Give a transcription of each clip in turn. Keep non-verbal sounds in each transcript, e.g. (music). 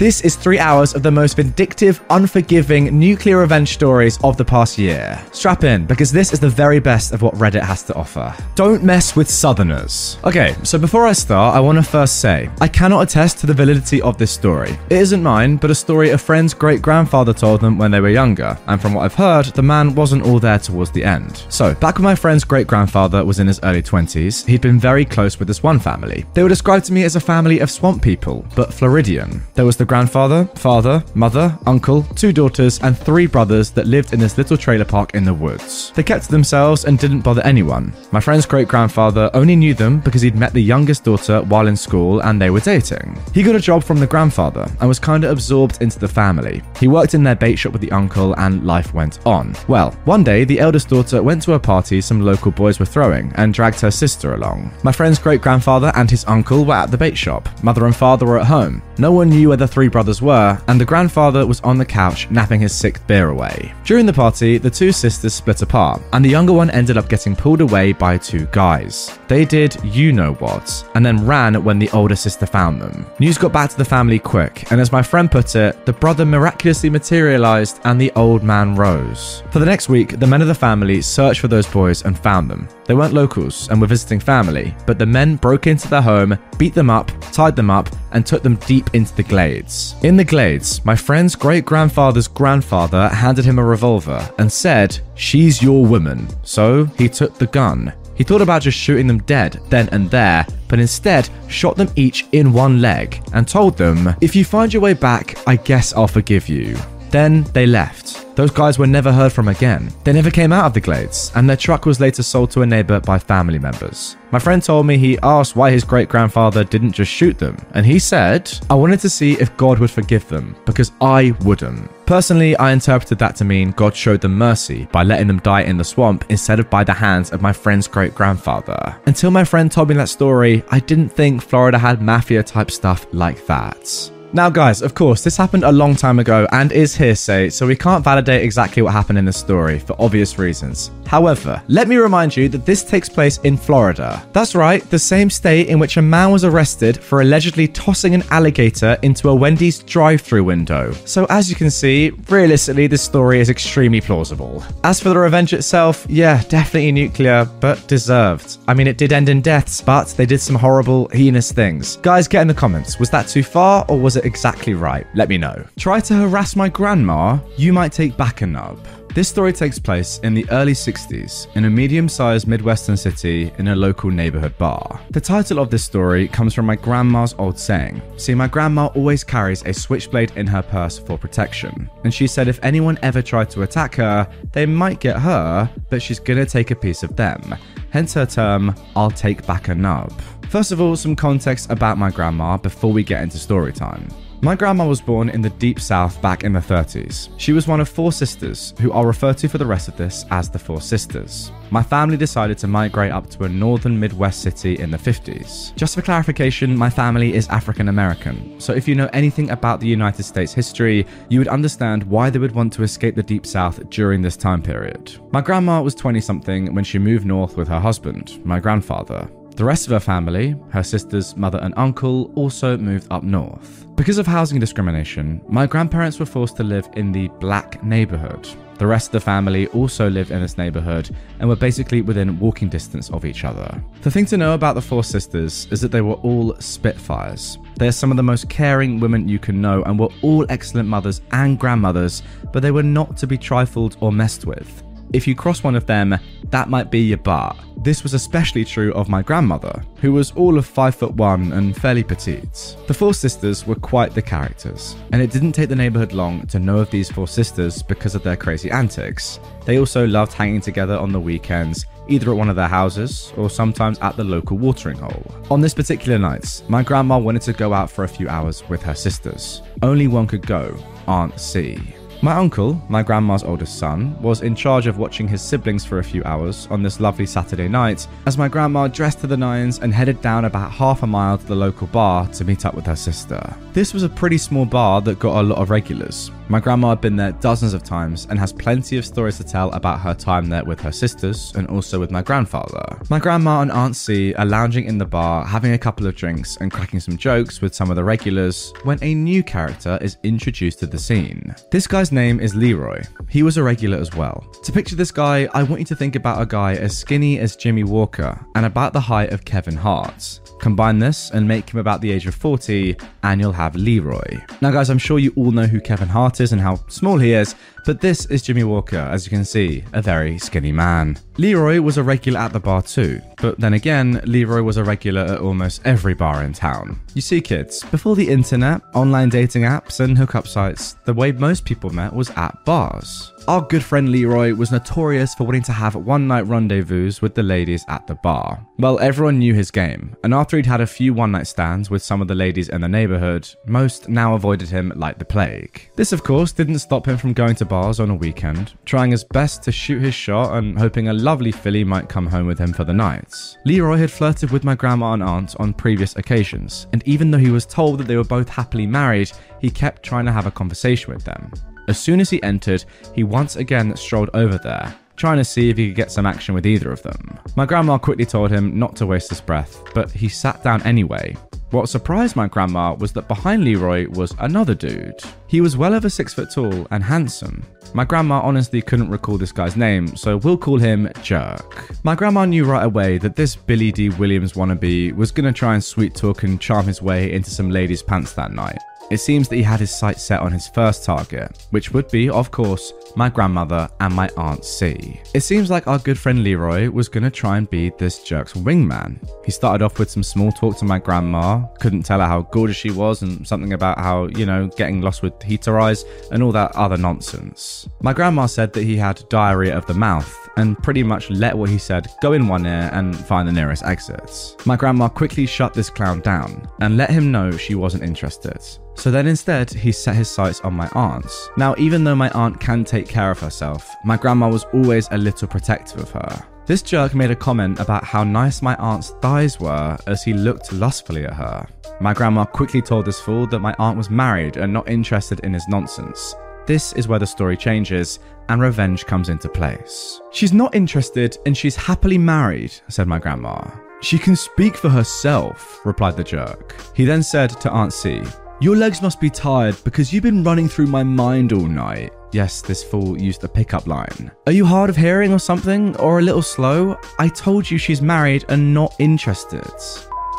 This is three hours of the most vindictive, unforgiving nuclear revenge stories of the past year. Strap in, because this is the very best of what Reddit has to offer. Don't mess with Southerners. Okay, so before I start, I want to first say I cannot attest to the validity of this story. It isn't mine, but a story a friend's great grandfather told them when they were younger, and from what I've heard, the man wasn't all there towards the end. So, back when my friend's great grandfather was in his early 20s, he'd been very close with this one family. They were described to me as a family of swamp people, but Floridian. There was the grandfather, father, mother, uncle, two daughters, and three brothers that lived in this little trailer park in the woods. They kept to themselves and didn't bother anyone. My friend's great grandfather only knew them because he'd met the youngest daughter while in school and they were dating. He got a job from the grandfather and was kind of absorbed into the family. He worked in their bait shop with the uncle and life went on. Well, one day the eldest daughter went to a party some local boys were throwing and dragged her sister along. My friend's great grandfather and his uncle were at the bait shop. Mother and father were at home. No one knew where the three brothers were, and the grandfather was on the couch napping his sixth beer away. During the party, the two sisters split apart, and the younger one ended up getting pulled away by two guys. They did you know what, and then ran when the older sister found them. News got back to the family quick, and as my friend put it, the brother miraculously materialized and the old man rose. For the next week, the men of the family searched for those boys and found them. They weren't locals and were visiting family, but the men broke into their home, beat them up, tied them up, and took them deep into the glades. In the glades, my friend's great grandfather's grandfather handed him a revolver and said, She's your woman. So he took the gun. He thought about just shooting them dead then and there, but instead shot them each in one leg and told them, If you find your way back, I guess I'll forgive you. Then they left. Those guys were never heard from again. They never came out of the glades, and their truck was later sold to a neighbor by family members. My friend told me he asked why his great grandfather didn't just shoot them, and he said, I wanted to see if God would forgive them, because I wouldn't. Personally, I interpreted that to mean God showed them mercy by letting them die in the swamp instead of by the hands of my friend's great grandfather. Until my friend told me that story, I didn't think Florida had mafia type stuff like that. Now, guys, of course, this happened a long time ago and is hearsay, so we can't validate exactly what happened in the story for obvious reasons. However, let me remind you that this takes place in Florida. That's right, the same state in which a man was arrested for allegedly tossing an alligator into a Wendy's drive through window. So, as you can see, realistically, this story is extremely plausible. As for the revenge itself, yeah, definitely nuclear, but deserved. I mean, it did end in deaths, but they did some horrible, heinous things. Guys, get in the comments. Was that too far, or was it exactly right? Let me know. Try to harass my grandma, you might take back a nub. This story takes place in the early 60s in a medium sized Midwestern city in a local neighborhood bar. The title of this story comes from my grandma's old saying. See, my grandma always carries a switchblade in her purse for protection, and she said if anyone ever tried to attack her, they might get her, but she's gonna take a piece of them. Hence her term, I'll take back a nub. First of all, some context about my grandma before we get into story time. My grandma was born in the deep south back in the 30s. She was one of four sisters, who I'll refer to for the rest of this as the Four Sisters. My family decided to migrate up to a northern Midwest city in the 50s. Just for clarification, my family is African American, so if you know anything about the United States history, you would understand why they would want to escape the deep south during this time period. My grandma was 20 something when she moved north with her husband, my grandfather. The rest of her family, her sisters, mother, and uncle, also moved up north. Because of housing discrimination, my grandparents were forced to live in the black neighborhood. The rest of the family also lived in this neighborhood and were basically within walking distance of each other. The thing to know about the four sisters is that they were all Spitfires. They are some of the most caring women you can know and were all excellent mothers and grandmothers, but they were not to be trifled or messed with. If you cross one of them, that might be your bar. This was especially true of my grandmother, who was all of 5 foot 1 and fairly petite. The four sisters were quite the characters, and it didn't take the neighborhood long to know of these four sisters because of their crazy antics. They also loved hanging together on the weekends, either at one of their houses or sometimes at the local watering hole. On this particular night, my grandma wanted to go out for a few hours with her sisters. Only one could go, Aunt C. My uncle, my grandma's oldest son, was in charge of watching his siblings for a few hours on this lovely Saturday night as my grandma dressed to the nines and headed down about half a mile to the local bar to meet up with her sister. This was a pretty small bar that got a lot of regulars. My grandma had been there dozens of times and has plenty of stories to tell about her time there with her sisters and also with my grandfather. My grandma and Aunt C are lounging in the bar, having a couple of drinks and cracking some jokes with some of the regulars when a new character is introduced to the scene. This guy's name is Leroy. He was a regular as well. To picture this guy, I want you to think about a guy as skinny as Jimmie Walker and about the height of Kevin Hart. Combine this and make him about the age of 40, and you'll have Leroy. Now, guys, I'm sure you all know who Kevin Hart is and how small he is, but this is Jimmie Walker, as you can see, a very skinny man. Leroy was a regular at the bar too, but then again, Leroy was a regular at almost every bar in town. You see, kids, before the internet, online dating apps, and hookup sites, the way most people met was at bars. Our good friend Leroy was notorious for wanting to have one night rendezvous with the ladies at the bar. Well, everyone knew his game, and after he'd had a few one night stands with some of the ladies in the neighborhood, most now avoided him like the plague. This, of course, didn't stop him from going to bars on a weekend, trying his best to shoot his shot and hoping a lovely filly might come home with him for the night. Leroy had flirted with my grandma and aunt on previous occasions, and even though he was told that they were both happily married, he kept trying to have a conversation with them. As soon as he entered, he once again strolled over there, trying to see if he could get some action with either of them. My grandma quickly told him not to waste his breath, but he sat down anyway. What surprised my grandma was that behind Leroy was another dude. He was well over six foot tall and handsome. My grandma honestly couldn't recall this guy's name, so we'll call him Jerk. My grandma knew right away that this Billy Dee Williams wannabe was gonna try and sweet talk and charm his way into some ladies' pants that night. It seems that he had his sights set on his first target, which would be, of course, my grandmother and my Aunt C. It seems like our good friend Leroy was gonna try and be this jerk's wingman. He started off with some small talk to my grandma, couldn't tell her how gorgeous she was, and something about how, you know, getting lost with heater eyes and all that other nonsense. My grandma said that he had diarrhea of the mouth and pretty much let what he said go in one ear and find the nearest exits. My grandma quickly shut this clown down and let him know she wasn't interested. So then instead, he set his sights on my aunt. Now, even though my aunt can take care of herself, my grandma was always a little protective of her. This jerk made a comment about how nice my aunt's thighs were as he looked lustfully at her. My grandma quickly told this fool that my aunt was married and not interested in his nonsense. This is where the story changes and revenge comes into place. She's not interested and she's happily married, said my grandma. She can speak for herself, replied the jerk. He then said to Aunt C, Your legs must be tired because you've been running through my mind all night. Yes, this fool used the pickup line. Are you hard of hearing or something? Or a little slow? I told you she's married and not interested.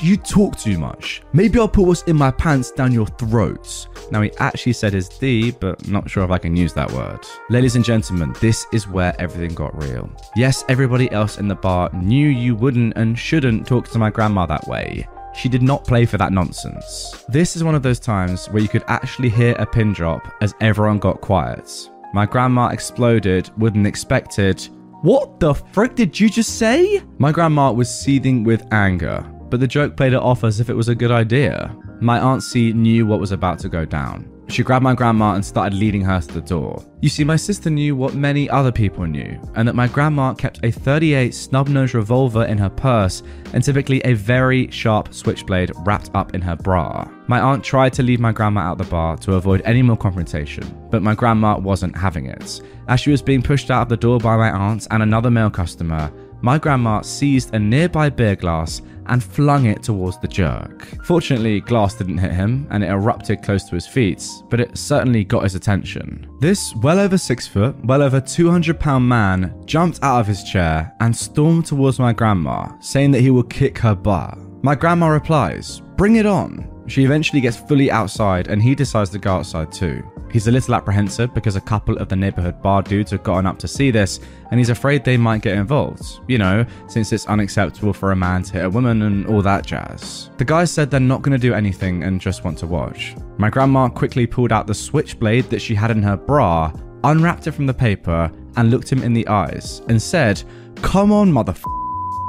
You talk too much. Maybe I'll put what's in my pants down your throats. Now, he actually said his D, but not sure if I can use that word. Ladies and gentlemen, this is where everything got real. Yes, everybody else in the bar knew you wouldn't and shouldn't talk to my grandma that way. She did not play for that nonsense. This is one of those times where you could actually hear a pin drop as everyone got quiet. My grandma exploded with an expected, What the frick did you just say? My grandma was seething with anger but the joke played it off as if it was a good idea. My Aunt C knew what was about to go down. She grabbed my grandma and started leading her to the door. You see, my sister knew what many other people knew, and that my grandma kept a 38 snub nose revolver in her purse and typically a very sharp switchblade wrapped up in her bra. My aunt tried to leave my grandma out the bar to avoid any more confrontation, but my grandma wasn't having it. As she was being pushed out of the door by my aunt and another male customer, my grandma seized a nearby beer glass and flung it towards the jerk. Fortunately, glass didn't hit him and it erupted close to his feet, but it certainly got his attention. This well over six foot, well over 200 pound man jumped out of his chair and stormed towards my grandma, saying that he would kick her butt. My grandma replies, Bring it on. She eventually gets fully outside and he decides to go outside too. He's a little apprehensive because a couple of the neighborhood bar dudes have gotten up to see this and he's afraid they might get involved. You know, since it's unacceptable for a man to hit a woman and all that jazz. The guys said they're not going to do anything and just want to watch. My grandma quickly pulled out the switchblade that she had in her bra, unwrapped it from the paper, and looked him in the eyes and said, Come on, motherfucker.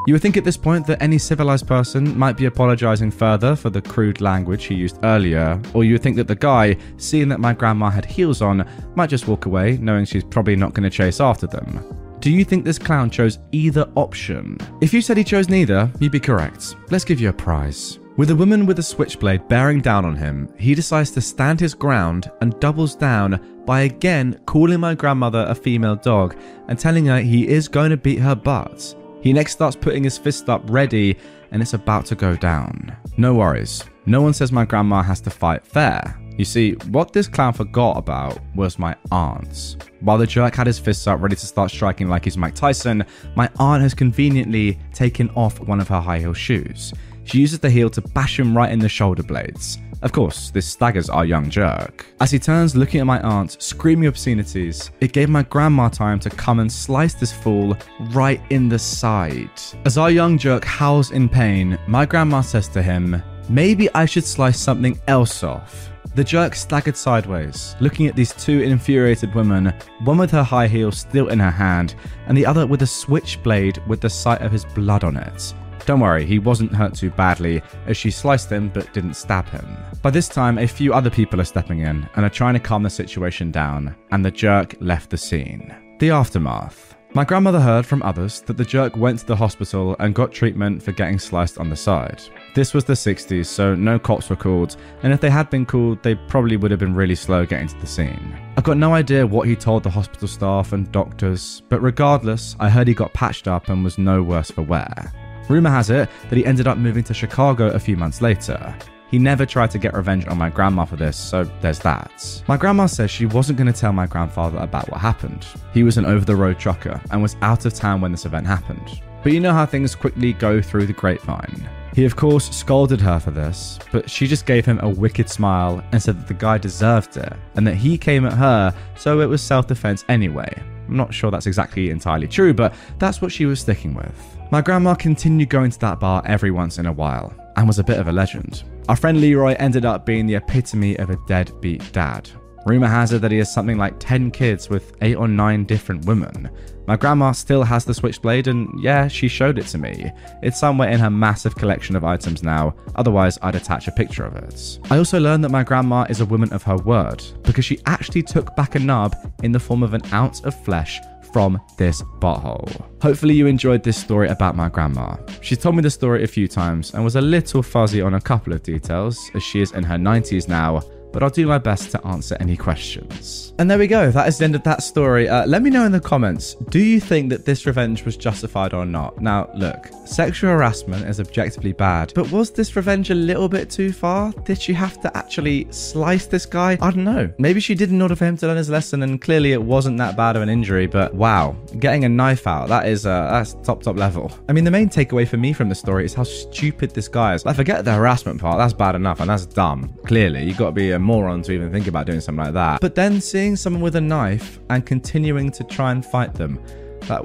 You would think at this point that any civilized person might be apologizing further for the crude language he used earlier, or you would think that the guy, seeing that my grandma had heels on, might just walk away, knowing she's probably not going to chase after them. Do you think this clown chose either option? If you said he chose neither, you'd be correct. Let's give you a prize. With a woman with a switchblade bearing down on him, he decides to stand his ground and doubles down by again calling my grandmother a female dog and telling her he is going to beat her butt. He next starts putting his fist up ready and it's about to go down. No worries, no one says my grandma has to fight fair. You see, what this clown forgot about was my aunt's. While the jerk had his fists up ready to start striking like he's Mike Tyson, my aunt has conveniently taken off one of her high heel shoes. She uses the heel to bash him right in the shoulder blades. Of course, this staggers our young jerk. As he turns looking at my aunt, screaming obscenities, it gave my grandma time to come and slice this fool right in the side. As our young jerk howls in pain, my grandma says to him, Maybe I should slice something else off. The jerk staggered sideways, looking at these two infuriated women, one with her high heel still in her hand, and the other with a switchblade with the sight of his blood on it. Don't worry, he wasn't hurt too badly, as she sliced him but didn't stab him. By this time, a few other people are stepping in and are trying to calm the situation down, and the jerk left the scene. The aftermath. My grandmother heard from others that the jerk went to the hospital and got treatment for getting sliced on the side. This was the 60s, so no cops were called, and if they had been called, they probably would have been really slow getting to the scene. I've got no idea what he told the hospital staff and doctors, but regardless, I heard he got patched up and was no worse for wear. Rumour has it that he ended up moving to Chicago a few months later. He never tried to get revenge on my grandma for this, so there's that. My grandma says she wasn't going to tell my grandfather about what happened. He was an over the road trucker and was out of town when this event happened. But you know how things quickly go through the grapevine. He, of course, scolded her for this, but she just gave him a wicked smile and said that the guy deserved it and that he came at her, so it was self defense anyway. I'm not sure that's exactly entirely true, but that's what she was sticking with. My grandma continued going to that bar every once in a while and was a bit of a legend. Our friend Leroy ended up being the epitome of a deadbeat dad. Rumour has it that he has something like 10 kids with 8 or 9 different women. My grandma still has the switchblade, and yeah, she showed it to me. It's somewhere in her massive collection of items now, otherwise, I'd attach a picture of it. I also learned that my grandma is a woman of her word, because she actually took back a nub in the form of an ounce of flesh from this butthole. Hopefully, you enjoyed this story about my grandma. She's told me the story a few times and was a little fuzzy on a couple of details, as she is in her 90s now but I'll do my best to answer any questions. And there we go. That is the end of that story. Uh, let me know in the comments do you think that this revenge was justified or not? Now, look, sexual harassment is objectively bad, but was this revenge a little bit too far? Did she have to actually slice this guy? I don't know. Maybe she did in order for him to learn his lesson, and clearly it wasn't that bad of an injury, but wow, getting a knife out, that is uh, that's top, top level. I mean, the main takeaway for me from the story is how stupid this guy is. I forget the harassment part, that's bad enough, and that's dumb. Clearly, you got to be a moron to even think about doing something like that. But then seeing someone with a knife and continuing to try and fight them. Like,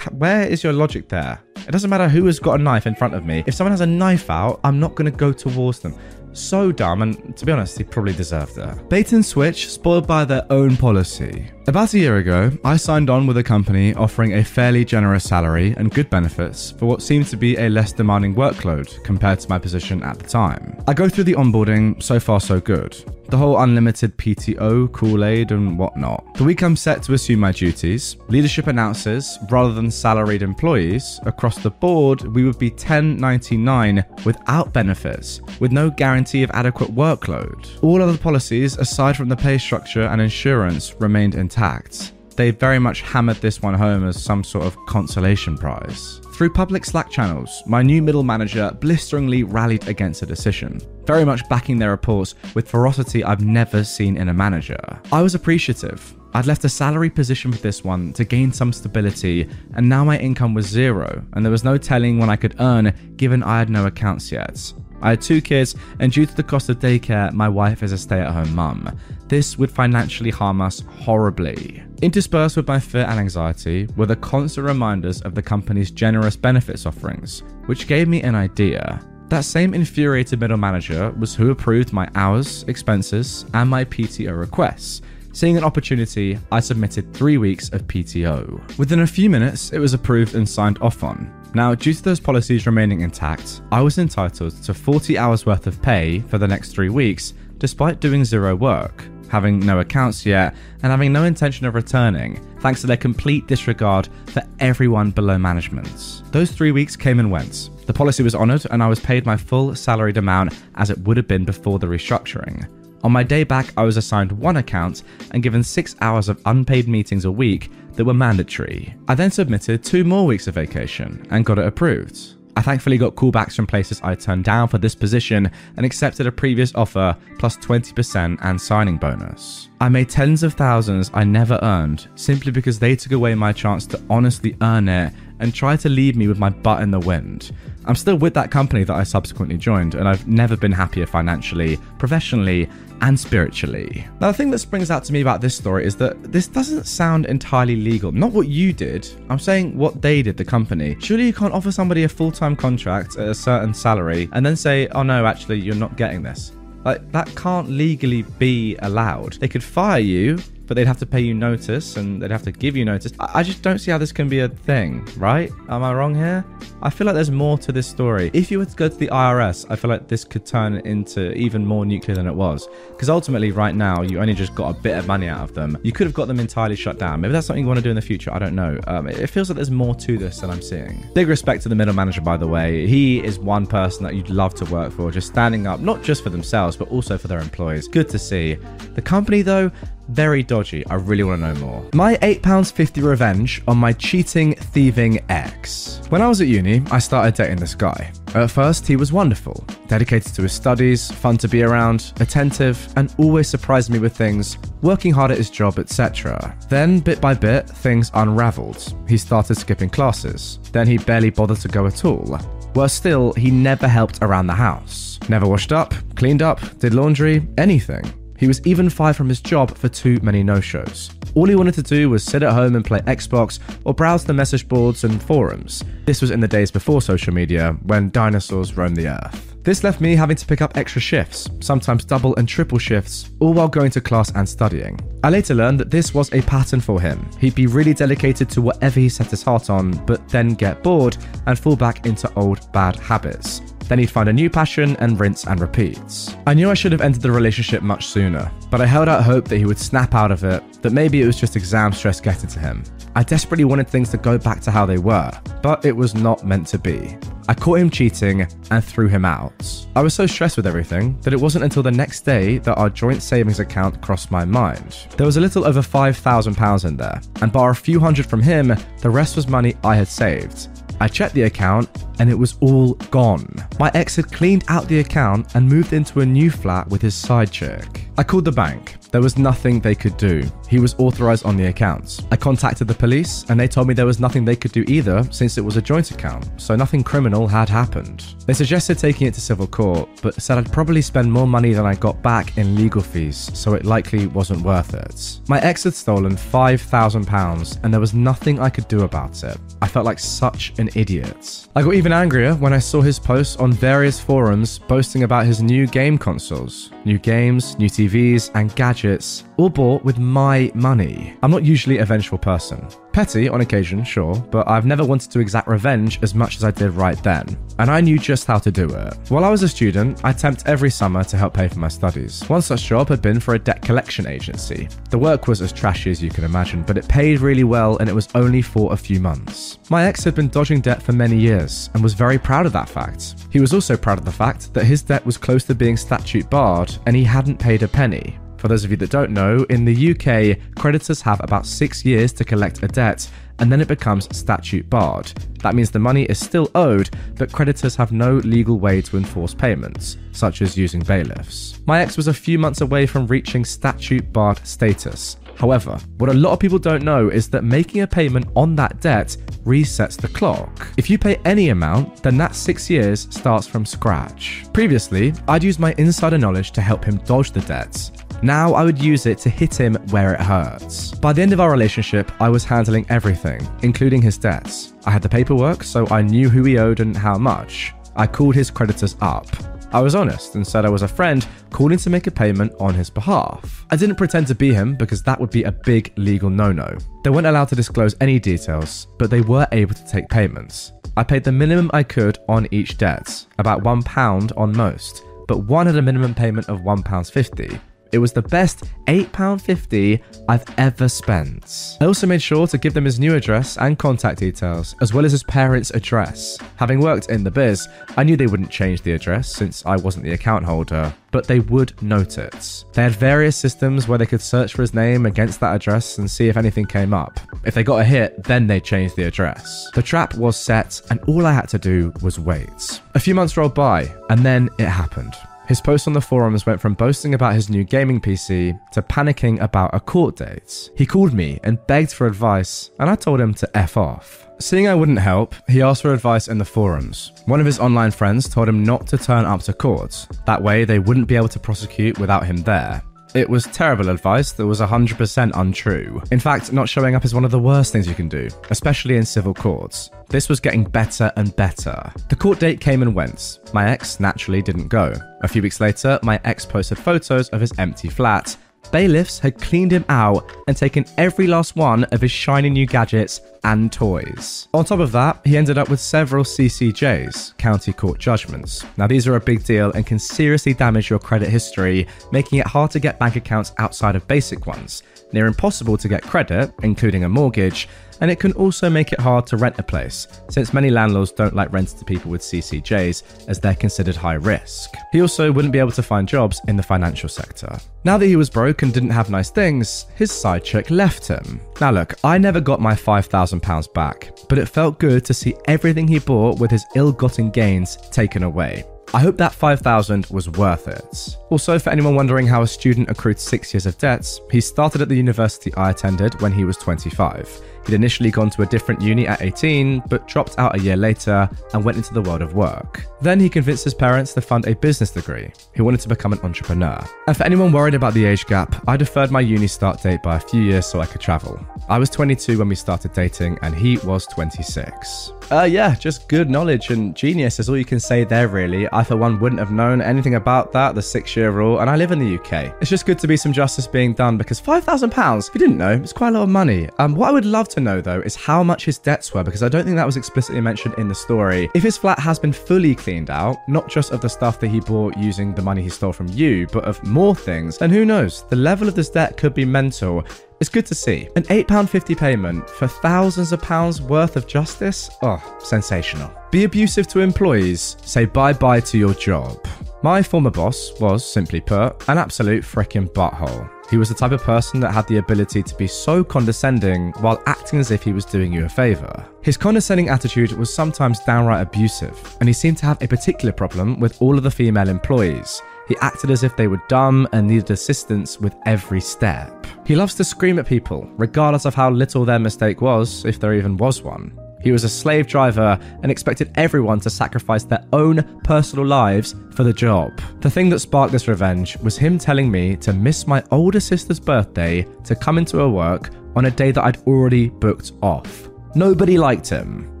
where is your logic there? It doesn't matter who has got a knife in front of me. If someone has a knife out, I'm not going to go towards them. So dumb, and to be honest, he probably deserved it. Bait and switch, spoiled by their own policy. About a year ago, I signed on with a company offering a fairly generous salary and good benefits for what seemed to be a less demanding workload compared to my position at the time. I go through the onboarding, so far so good the whole unlimited PTO, Kool Aid, and whatnot. The week I'm set to assume my duties, leadership announces rather than salaried employees, across the board, we would be 1099 without benefits, with no guarantee of adequate workload. All other policies, aside from the pay structure and insurance, remained intact. They very much hammered this one home as some sort of consolation prize. Through public Slack channels, my new middle manager blisteringly rallied against the decision, very much backing their reports with ferocity I've never seen in a manager. I was appreciative. I'd left a salary position for this one to gain some stability, and now my income was zero, and there was no telling when I could earn given I had no accounts yet. I had two kids, and due to the cost of daycare, my wife is a stay at home mum. This would financially harm us horribly. Interspersed with my fear and anxiety were the constant reminders of the company's generous benefits offerings, which gave me an idea. That same infuriated middle manager was who approved my hours, expenses, and my PTO requests. Seeing an opportunity, I submitted three weeks of PTO. Within a few minutes, it was approved and signed off on. Now, due to those policies remaining intact, I was entitled to 40 hours worth of pay for the next three weeks, despite doing zero work, having no accounts yet, and having no intention of returning, thanks to their complete disregard for everyone below management. Those three weeks came and went. The policy was honoured, and I was paid my full salaried amount as it would have been before the restructuring. On my day back, I was assigned one account and given six hours of unpaid meetings a week that were mandatory. I then submitted two more weeks of vacation and got it approved. I thankfully got callbacks from places I turned down for this position and accepted a previous offer plus 20% and signing bonus. I made tens of thousands I never earned simply because they took away my chance to honestly earn it and tried to leave me with my butt in the wind. I'm still with that company that I subsequently joined, and I've never been happier financially, professionally, and spiritually. Now, the thing that springs out to me about this story is that this doesn't sound entirely legal. Not what you did, I'm saying what they did, the company. Surely you can't offer somebody a full time contract at a certain salary and then say, oh no, actually, you're not getting this. Like, that can't legally be allowed. They could fire you but they'd have to pay you notice and they'd have to give you notice. I, I just don't see how this can be a thing, right? Am I wrong here? I feel like there's more to this story. If you were to go to the IRS, I feel like this could turn into even more nuclear than it was. Because ultimately, right now, you only just got a bit of money out of them. You could have got them entirely shut down. Maybe that's something you want to do in the future. I don't know. Um, it feels like there's more to this than I'm seeing. Big respect to the middle manager, by the way. He is one person that you'd love to work for, just standing up, not just for themselves, but also for their employees. Good to see. The company, though, very dodgy. I really want to know more. My £8.50 revenge on my cheating, thieving ex. When I was at uni, I started dating this guy. At first, he was wonderful, dedicated to his studies, fun to be around, attentive, and always surprised me with things, working hard at his job, etc. Then, bit by bit, things unraveled. He started skipping classes. Then he barely bothered to go at all. Worse still, he never helped around the house. Never washed up, cleaned up, did laundry, anything. He was even fired from his job for too many no shows. All he wanted to do was sit at home and play Xbox or browse the message boards and forums. This was in the days before social media, when dinosaurs roamed the earth. This left me having to pick up extra shifts, sometimes double and triple shifts, all while going to class and studying. I later learned that this was a pattern for him. He'd be really dedicated to whatever he set his heart on, but then get bored and fall back into old bad habits. Then he'd find a new passion and rinse and repeat. I knew I should have ended the relationship much sooner, but I held out hope that he would snap out of it, that maybe it was just exam stress getting to him. I desperately wanted things to go back to how they were, but it was not meant to be. I caught him cheating and threw him out. I was so stressed with everything that it wasn't until the next day that our joint savings account crossed my mind. There was a little over £5,000 in there, and bar a few hundred from him, the rest was money I had saved. I checked the account and it was all gone. My ex had cleaned out the account and moved into a new flat with his side chick. I called the bank. There was nothing they could do. He was authorized on the accounts. I contacted the police and they told me there was nothing they could do either since it was a joint account, so nothing criminal had happened. They suggested taking it to civil court, but said I'd probably spend more money than I got back in legal fees, so it likely wasn't worth it. My ex had stolen £5,000 and there was nothing I could do about it. I felt like such an idiot. I got even angrier when I saw his posts on various forums boasting about his new game consoles, new games, new TVs, and gadgets, all bought with my money. I'm not usually a vengeful person. Petty on occasion, sure, but I've never wanted to exact revenge as much as I did right then, and I knew just how to do it. While I was a student, I temped every summer to help pay for my studies. One such job had been for a debt collection agency. The work was as trashy as you can imagine, but it paid really well and it was only for a few months. My ex had been dodging debt for many years and was very proud of that fact. He was also proud of the fact that his debt was close to being statute barred and he hadn't paid a penny. For those of you that don't know, in the UK, creditors have about six years to collect a debt, and then it becomes statute barred. That means the money is still owed, but creditors have no legal way to enforce payments, such as using bailiffs. My ex was a few months away from reaching statute barred status. However, what a lot of people don't know is that making a payment on that debt resets the clock. If you pay any amount, then that six years starts from scratch. Previously, I'd used my insider knowledge to help him dodge the debts. Now I would use it to hit him where it hurts. By the end of our relationship, I was handling everything, including his debts. I had the paperwork, so I knew who he owed and how much. I called his creditors up. I was honest and said I was a friend calling to make a payment on his behalf. I didn't pretend to be him because that would be a big legal no no. They weren't allowed to disclose any details, but they were able to take payments. I paid the minimum I could on each debt, about £1 on most, but one had a minimum payment of £1.50. It was the best £8.50 I've ever spent. I also made sure to give them his new address and contact details, as well as his parents' address. Having worked in the biz, I knew they wouldn't change the address since I wasn't the account holder, but they would note it. They had various systems where they could search for his name against that address and see if anything came up. If they got a hit, then they changed the address. The trap was set, and all I had to do was wait. A few months rolled by, and then it happened. His posts on the forums went from boasting about his new gaming PC to panicking about a court date. He called me and begged for advice, and I told him to F off. Seeing I wouldn't help, he asked for advice in the forums. One of his online friends told him not to turn up to court. That way, they wouldn't be able to prosecute without him there. It was terrible advice that was 100% untrue. In fact, not showing up is one of the worst things you can do, especially in civil courts. This was getting better and better. The court date came and went. My ex naturally didn't go. A few weeks later, my ex posted photos of his empty flat. Bailiffs had cleaned him out and taken every last one of his shiny new gadgets and toys. On top of that, he ended up with several CCJs, county court judgments. Now, these are a big deal and can seriously damage your credit history, making it hard to get bank accounts outside of basic ones, near impossible to get credit, including a mortgage, and it can also make it hard to rent a place, since many landlords don't like renting to people with CCJs as they're considered high risk. He also wouldn't be able to find jobs in the financial sector. Now that he was broke and didn't have nice things, his side chick left him. Now look, I never got my £5,000 back, but it felt good to see everything he bought with his ill-gotten gains taken away. I hope that 5,000 was worth it. Also, for anyone wondering how a student accrued six years of debts, he started at the university I attended when he was 25. He'd initially gone to a different uni at 18, but dropped out a year later and went into the world of work. Then he convinced his parents to fund a business degree. He wanted to become an entrepreneur. And for anyone worried about the age gap, I deferred my uni start date by a few years so I could travel. I was 22 when we started dating, and he was 26. Uh, yeah, just good knowledge and genius is all you can say there, really. I, for one, wouldn't have known anything about that, the six year rule, and I live in the UK. It's just good to be some justice being done because £5,000, if you didn't know, it's quite a lot of money. Um, what I would love to know, though, is how much his debts were because I don't think that was explicitly mentioned in the story. If his flat has been fully cleaned out, not just of the stuff that he bought using the money he stole from you, but of more things, then who knows? The level of this debt could be mental. It's good to see. An £8.50 payment for thousands of pounds worth of justice? Oh, sensational. Be abusive to employees, say bye bye to your job. My former boss was, simply put, an absolute freaking butthole. He was the type of person that had the ability to be so condescending while acting as if he was doing you a favour. His condescending attitude was sometimes downright abusive, and he seemed to have a particular problem with all of the female employees. He acted as if they were dumb and needed assistance with every step. He loves to scream at people, regardless of how little their mistake was, if there even was one. He was a slave driver and expected everyone to sacrifice their own personal lives for the job. The thing that sparked this revenge was him telling me to miss my older sister's birthday to come into her work on a day that I'd already booked off. Nobody liked him.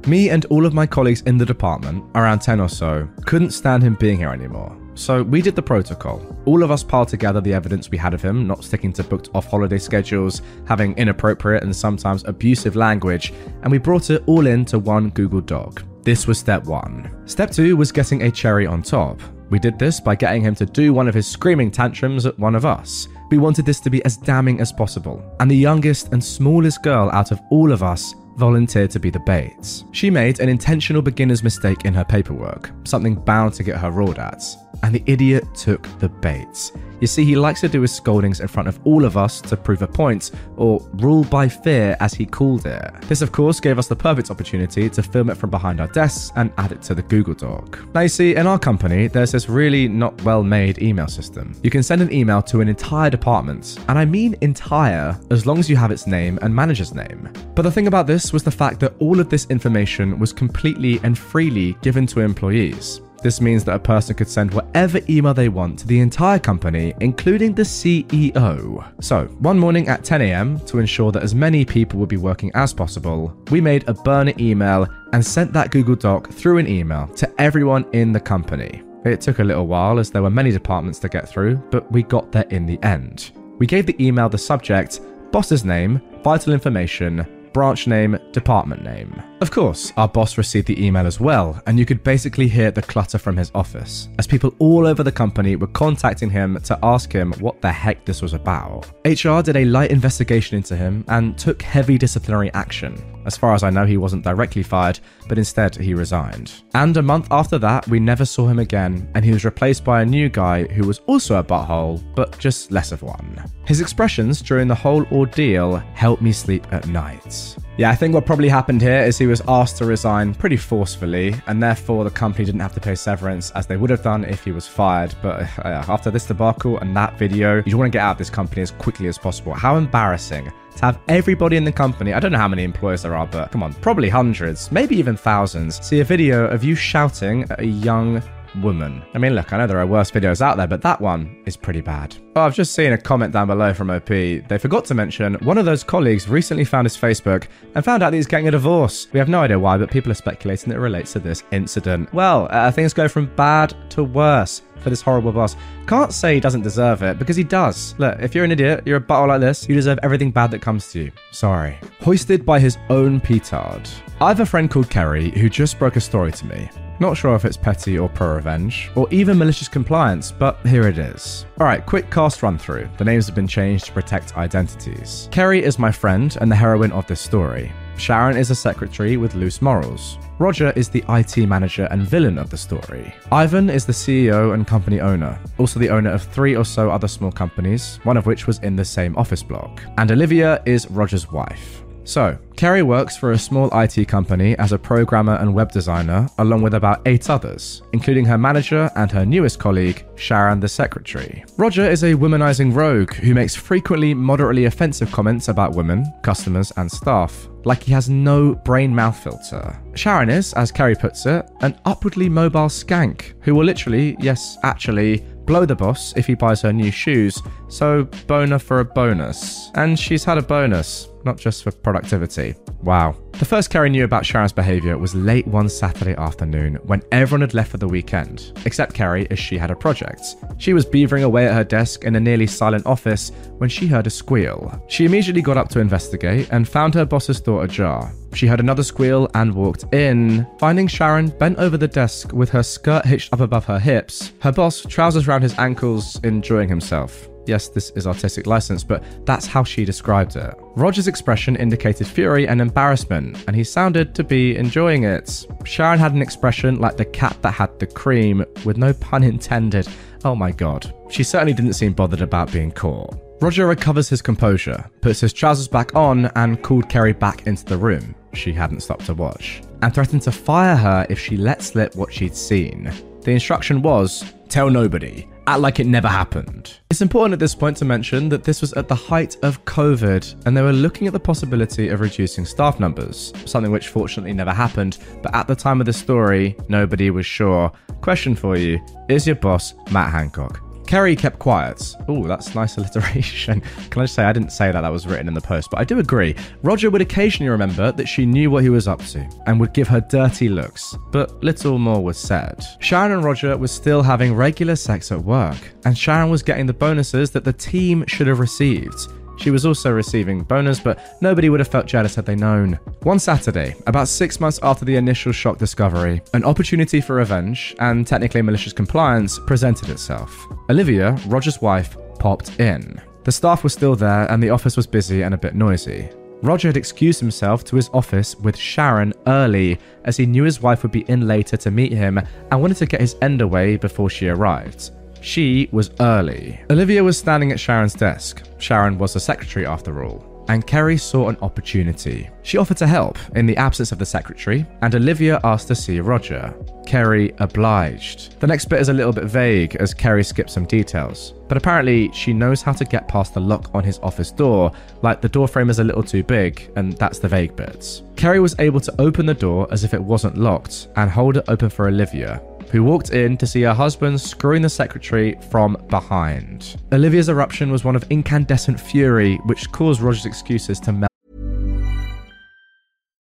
Me and all of my colleagues in the department, around 10 or so, couldn't stand him being here anymore. So we did the protocol. All of us piled together the evidence we had of him not sticking to booked off holiday schedules, having inappropriate and sometimes abusive language, and we brought it all into one Google Doc. This was step one. Step two was getting a cherry on top. We did this by getting him to do one of his screaming tantrums at one of us. We wanted this to be as damning as possible, and the youngest and smallest girl out of all of us volunteered to be the bait. She made an intentional beginner's mistake in her paperwork, something bound to get her roared at, and the idiot took the bait. You see, he likes to do his scoldings in front of all of us to prove a point, or rule by fear as he called it. This, of course, gave us the perfect opportunity to film it from behind our desks and add it to the Google Doc. Now, you see, in our company, there's this really not well made email system. You can send an email to an entire department, and I mean entire, as long as you have its name and manager's name. But the thing about this was the fact that all of this information was completely and freely given to employees. This means that a person could send whatever email they want to the entire company, including the CEO. So, one morning at 10am, to ensure that as many people would be working as possible, we made a burner email and sent that Google Doc through an email to everyone in the company. It took a little while as there were many departments to get through, but we got there in the end. We gave the email the subject, boss's name, vital information, branch name, department name. Of course, our boss received the email as well, and you could basically hear the clutter from his office, as people all over the company were contacting him to ask him what the heck this was about. HR did a light investigation into him and took heavy disciplinary action. As far as I know, he wasn't directly fired, but instead he resigned. And a month after that, we never saw him again, and he was replaced by a new guy who was also a butthole, but just less of one. His expressions during the whole ordeal helped me sleep at night. Yeah, I think what probably happened here is he was asked to resign pretty forcefully, and therefore the company didn't have to pay severance as they would have done if he was fired. But (sighs) uh, after this debacle and that video, you want to get out of this company as quickly as possible. How embarrassing to have everybody in the company, I don't know how many employees there are, but come on, probably hundreds, maybe even thousands, see a video of you shouting at a young woman. I mean, look, I know there are worse videos out there, but that one is pretty bad. Oh, I've just seen a comment down below from OP. They forgot to mention one of those colleagues recently found his Facebook and found out that he's getting a divorce. We have no idea why, but people are speculating that it relates to this incident. Well, uh, things go from bad to worse for this horrible boss. Can't say he doesn't deserve it because he does. Look, if you're an idiot, you're a butthole like this, you deserve everything bad that comes to you. Sorry. Hoisted by his own petard. I have a friend called Kerry who just broke a story to me. Not sure if it's petty or pro revenge, or even malicious compliance, but here it is. Alright, quick cast run through. The names have been changed to protect identities. Kerry is my friend and the heroine of this story. Sharon is a secretary with loose morals. Roger is the IT manager and villain of the story. Ivan is the CEO and company owner, also the owner of three or so other small companies, one of which was in the same office block. And Olivia is Roger's wife. So, Kerry works for a small IT company as a programmer and web designer, along with about eight others, including her manager and her newest colleague, Sharon the secretary. Roger is a womanizing rogue who makes frequently moderately offensive comments about women, customers, and staff, like he has no brain mouth filter. Sharon is, as Kerry puts it, an upwardly mobile skank who will literally, yes, actually, blow the boss if he buys her new shoes, so boner for a bonus. And she's had a bonus, not just for productivity. Wow. The first Kerry knew about Sharon's behaviour was late one Saturday afternoon when everyone had left for the weekend, except Kerry as she had a project. She was beavering away at her desk in a nearly silent office when she heard a squeal. She immediately got up to investigate and found her boss's door ajar. She heard another squeal and walked in, finding Sharon bent over the desk with her skirt hitched up above her hips, her boss trousers round his ankles, enjoying himself. Yes, this is artistic license, but that's how she described it. Roger's expression indicated fury and embarrassment, and he sounded to be enjoying it. Sharon had an expression like the cat that had the cream, with no pun intended. Oh my god. She certainly didn't seem bothered about being caught. Roger recovers his composure, puts his trousers back on, and called Kerry back into the room. She hadn't stopped to watch, and threatened to fire her if she let slip what she'd seen. The instruction was tell nobody, act like it never happened. It's important at this point to mention that this was at the height of COVID and they were looking at the possibility of reducing staff numbers, something which fortunately never happened, but at the time of the story, nobody was sure. Question for you Is your boss Matt Hancock? Kerry kept quiet. Oh, that's nice (laughs) alliteration. Can I just say, I didn't say that, that was written in the post, but I do agree. Roger would occasionally remember that she knew what he was up to and would give her dirty looks, but little more was said. Sharon and Roger were still having regular sex at work, and Sharon was getting the bonuses that the team should have received. She was also receiving bonus, but nobody would have felt jealous had they known. One Saturday, about six months after the initial shock discovery, an opportunity for revenge and technically malicious compliance presented itself. Olivia, Roger's wife, popped in. The staff was still there and the office was busy and a bit noisy. Roger had excused himself to his office with Sharon early as he knew his wife would be in later to meet him and wanted to get his end away before she arrived. She was early. Olivia was standing at Sharon's desk. Sharon was the secretary after all and Kerry saw an opportunity. She offered to help in the absence of the secretary, and Olivia asked to see Roger. Kerry obliged. The next bit is a little bit vague as Kerry skips some details, but apparently she knows how to get past the lock on his office door, like the door frame is a little too big, and that's the vague bits. Kerry was able to open the door as if it wasn't locked and hold it open for Olivia, who walked in to see her husband screwing the secretary from behind. Olivia's eruption was one of incandescent fury, which caused Roger's excuses to melt.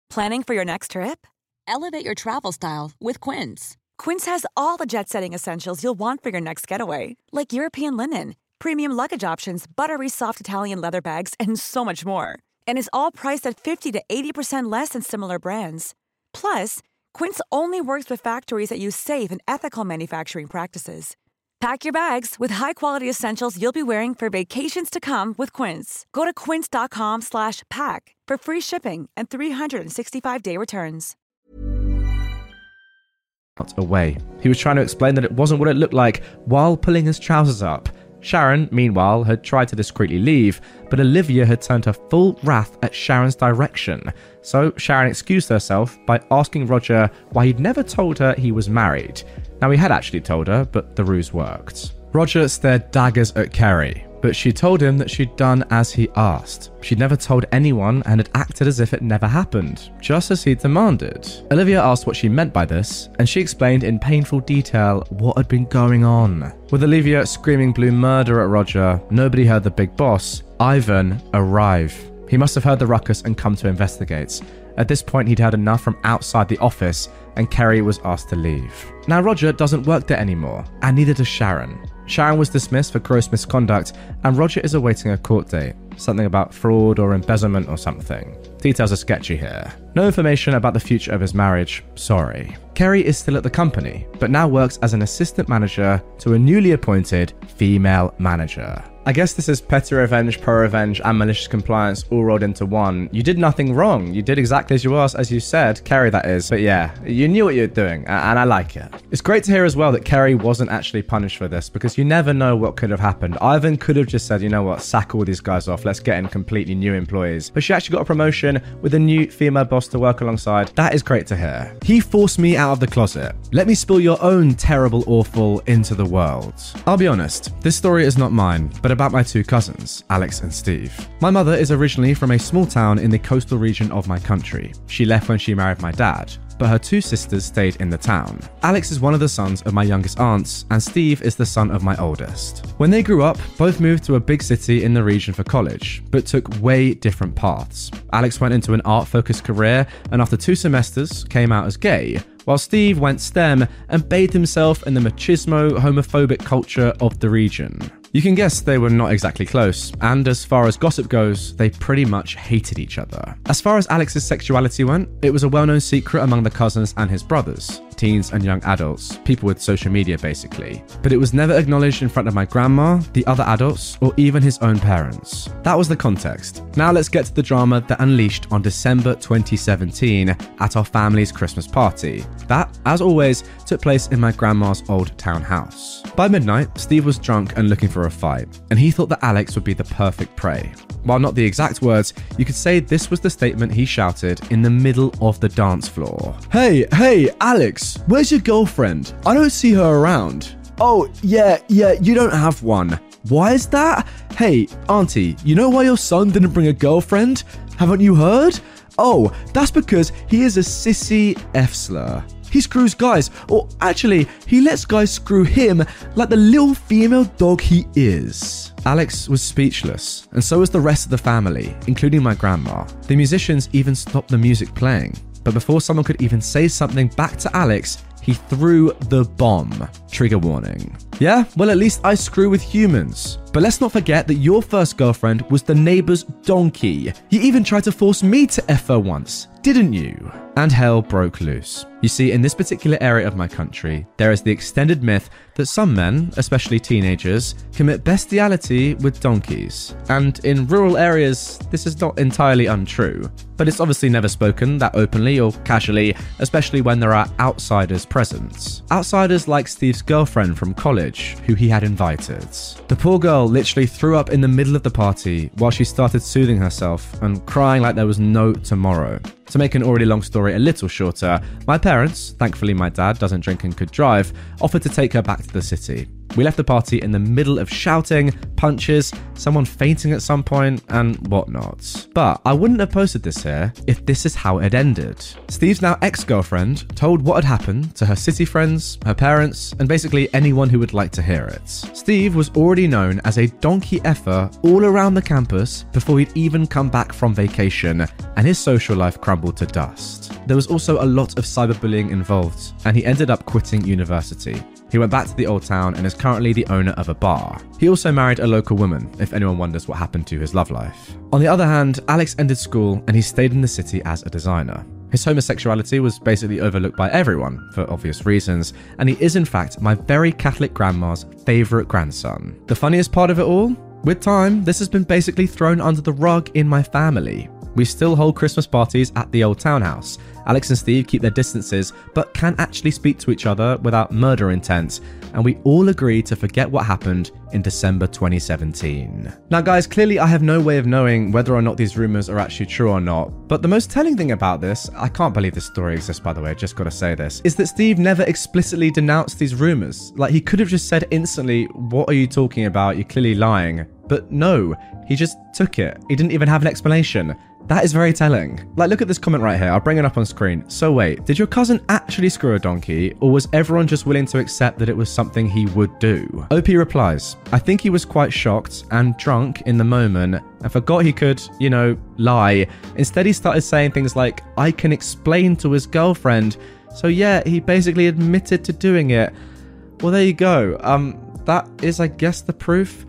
Planning for your next trip? Elevate your travel style with Quince. Quince has all the jet setting essentials you'll want for your next getaway, like European linen, premium luggage options, buttery soft Italian leather bags, and so much more. And is all priced at 50 to 80% less than similar brands. Plus, Quince only works with factories that use safe and ethical manufacturing practices. Pack your bags with high-quality essentials you'll be wearing for vacations to come with Quince. Go to quince.com/pack for free shipping and 365-day returns. Away. He was trying to explain that it wasn't what it looked like while pulling his trousers up. Sharon, meanwhile, had tried to discreetly leave, but Olivia had turned her full wrath at Sharon's direction. So Sharon excused herself by asking Roger why he'd never told her he was married. Now, he had actually told her, but the ruse worked. Roger stared daggers at Kerry, but she told him that she'd done as he asked. She'd never told anyone and had acted as if it never happened, just as he'd demanded. Olivia asked what she meant by this, and she explained in painful detail what had been going on. With Olivia screaming blue murder at Roger, nobody heard the big boss, Ivan, arrive. He must have heard the ruckus and come to investigate. At this point, he'd heard enough from outside the office, and Kerry was asked to leave. Now, Roger doesn't work there anymore, and neither does Sharon. Sharon was dismissed for gross misconduct, and Roger is awaiting a court date. Something about fraud or embezzlement or something. Details are sketchy here. No information about the future of his marriage, sorry. Kerry is still at the company, but now works as an assistant manager to a newly appointed female manager. I guess this is petty revenge, pro revenge, and malicious compliance all rolled into one. You did nothing wrong. You did exactly as you asked, as you said. Kerry, that is. But yeah, you knew what you were doing, and I like it. It's great to hear as well that Kerry wasn't actually punished for this because you never know what could have happened. Ivan could have just said, you know what, sack all these guys off. Let's get in completely new employees. But she actually got a promotion with a new female boss to work alongside. That is great to hear. He forced me out of the closet. Let me spill your own terrible, awful into the world. I'll be honest, this story is not mine, but about my two cousins, Alex and Steve. My mother is originally from a small town in the coastal region of my country. She left when she married my dad, but her two sisters stayed in the town. Alex is one of the sons of my youngest aunts, and Steve is the son of my oldest. When they grew up, both moved to a big city in the region for college, but took way different paths. Alex went into an art focused career, and after two semesters, came out as gay, while Steve went STEM and bathed himself in the machismo homophobic culture of the region. You can guess they were not exactly close, and as far as gossip goes, they pretty much hated each other. As far as Alex's sexuality went, it was a well known secret among the cousins and his brothers teens and young adults, people with social media basically. But it was never acknowledged in front of my grandma, the other adults, or even his own parents. That was the context. Now let's get to the drama that unleashed on December 2017 at our family's Christmas party. That, as always, took place in my grandma's old townhouse. By midnight, Steve was drunk and looking for a fight, and he thought that Alex would be the perfect prey. While not the exact words, you could say this was the statement he shouted in the middle of the dance floor. Hey, hey, Alex, where's your girlfriend? I don't see her around. Oh, yeah, yeah, you don't have one. Why is that? Hey, Auntie, you know why your son didn't bring a girlfriend? Haven't you heard? Oh, that's because he is a sissy F slur. He screws guys, or actually, he lets guys screw him like the little female dog he is. Alex was speechless, and so was the rest of the family, including my grandma. The musicians even stopped the music playing. But before someone could even say something back to Alex, he threw the bomb. Trigger warning. Yeah, well, at least I screw with humans. But let's not forget that your first girlfriend was the neighbor's donkey. You even tried to force me to F her once, didn't you? and hell broke loose. You see, in this particular area of my country, there is the extended myth that some men, especially teenagers, commit bestiality with donkeys. And in rural areas, this is not entirely untrue. But it's obviously never spoken that openly or casually, especially when there are outsiders present. Outsiders like Steve's girlfriend from college, who he had invited. The poor girl literally threw up in the middle of the party while she started soothing herself and crying like there was no tomorrow. To make an already long story a little shorter, my parents, thankfully my dad doesn't drink and could drive, offered to take her back to the city. We left the party in the middle of shouting, punches, someone fainting at some point, and whatnot. But I wouldn't have posted this here if this is how it had ended. Steve's now ex girlfriend told what had happened to her city friends, her parents, and basically anyone who would like to hear it. Steve was already known as a donkey effer all around the campus before he'd even come back from vacation, and his social life crumbled to dust. There was also a lot of cyberbullying involved, and he ended up quitting university. He went back to the old town and is currently the owner of a bar. He also married a local woman, if anyone wonders what happened to his love life. On the other hand, Alex ended school and he stayed in the city as a designer. His homosexuality was basically overlooked by everyone, for obvious reasons, and he is in fact my very Catholic grandma's favourite grandson. The funniest part of it all? With time, this has been basically thrown under the rug in my family. We still hold Christmas parties at the old townhouse. Alex and Steve keep their distances, but can actually speak to each other without murder intent, and we all agree to forget what happened in December 2017. Now, guys, clearly I have no way of knowing whether or not these rumors are actually true or not, but the most telling thing about this, I can't believe this story exists by the way, I just gotta say this, is that Steve never explicitly denounced these rumors. Like, he could have just said instantly, What are you talking about? You're clearly lying. But no, he just took it. He didn't even have an explanation. That is very telling. Like, look at this comment right here. I'll bring it up on screen. So, wait, did your cousin actually screw a donkey, or was everyone just willing to accept that it was something he would do? OP replies, I think he was quite shocked and drunk in the moment and forgot he could, you know, lie. Instead, he started saying things like, I can explain to his girlfriend. So, yeah, he basically admitted to doing it. Well, there you go. Um, that is, I guess, the proof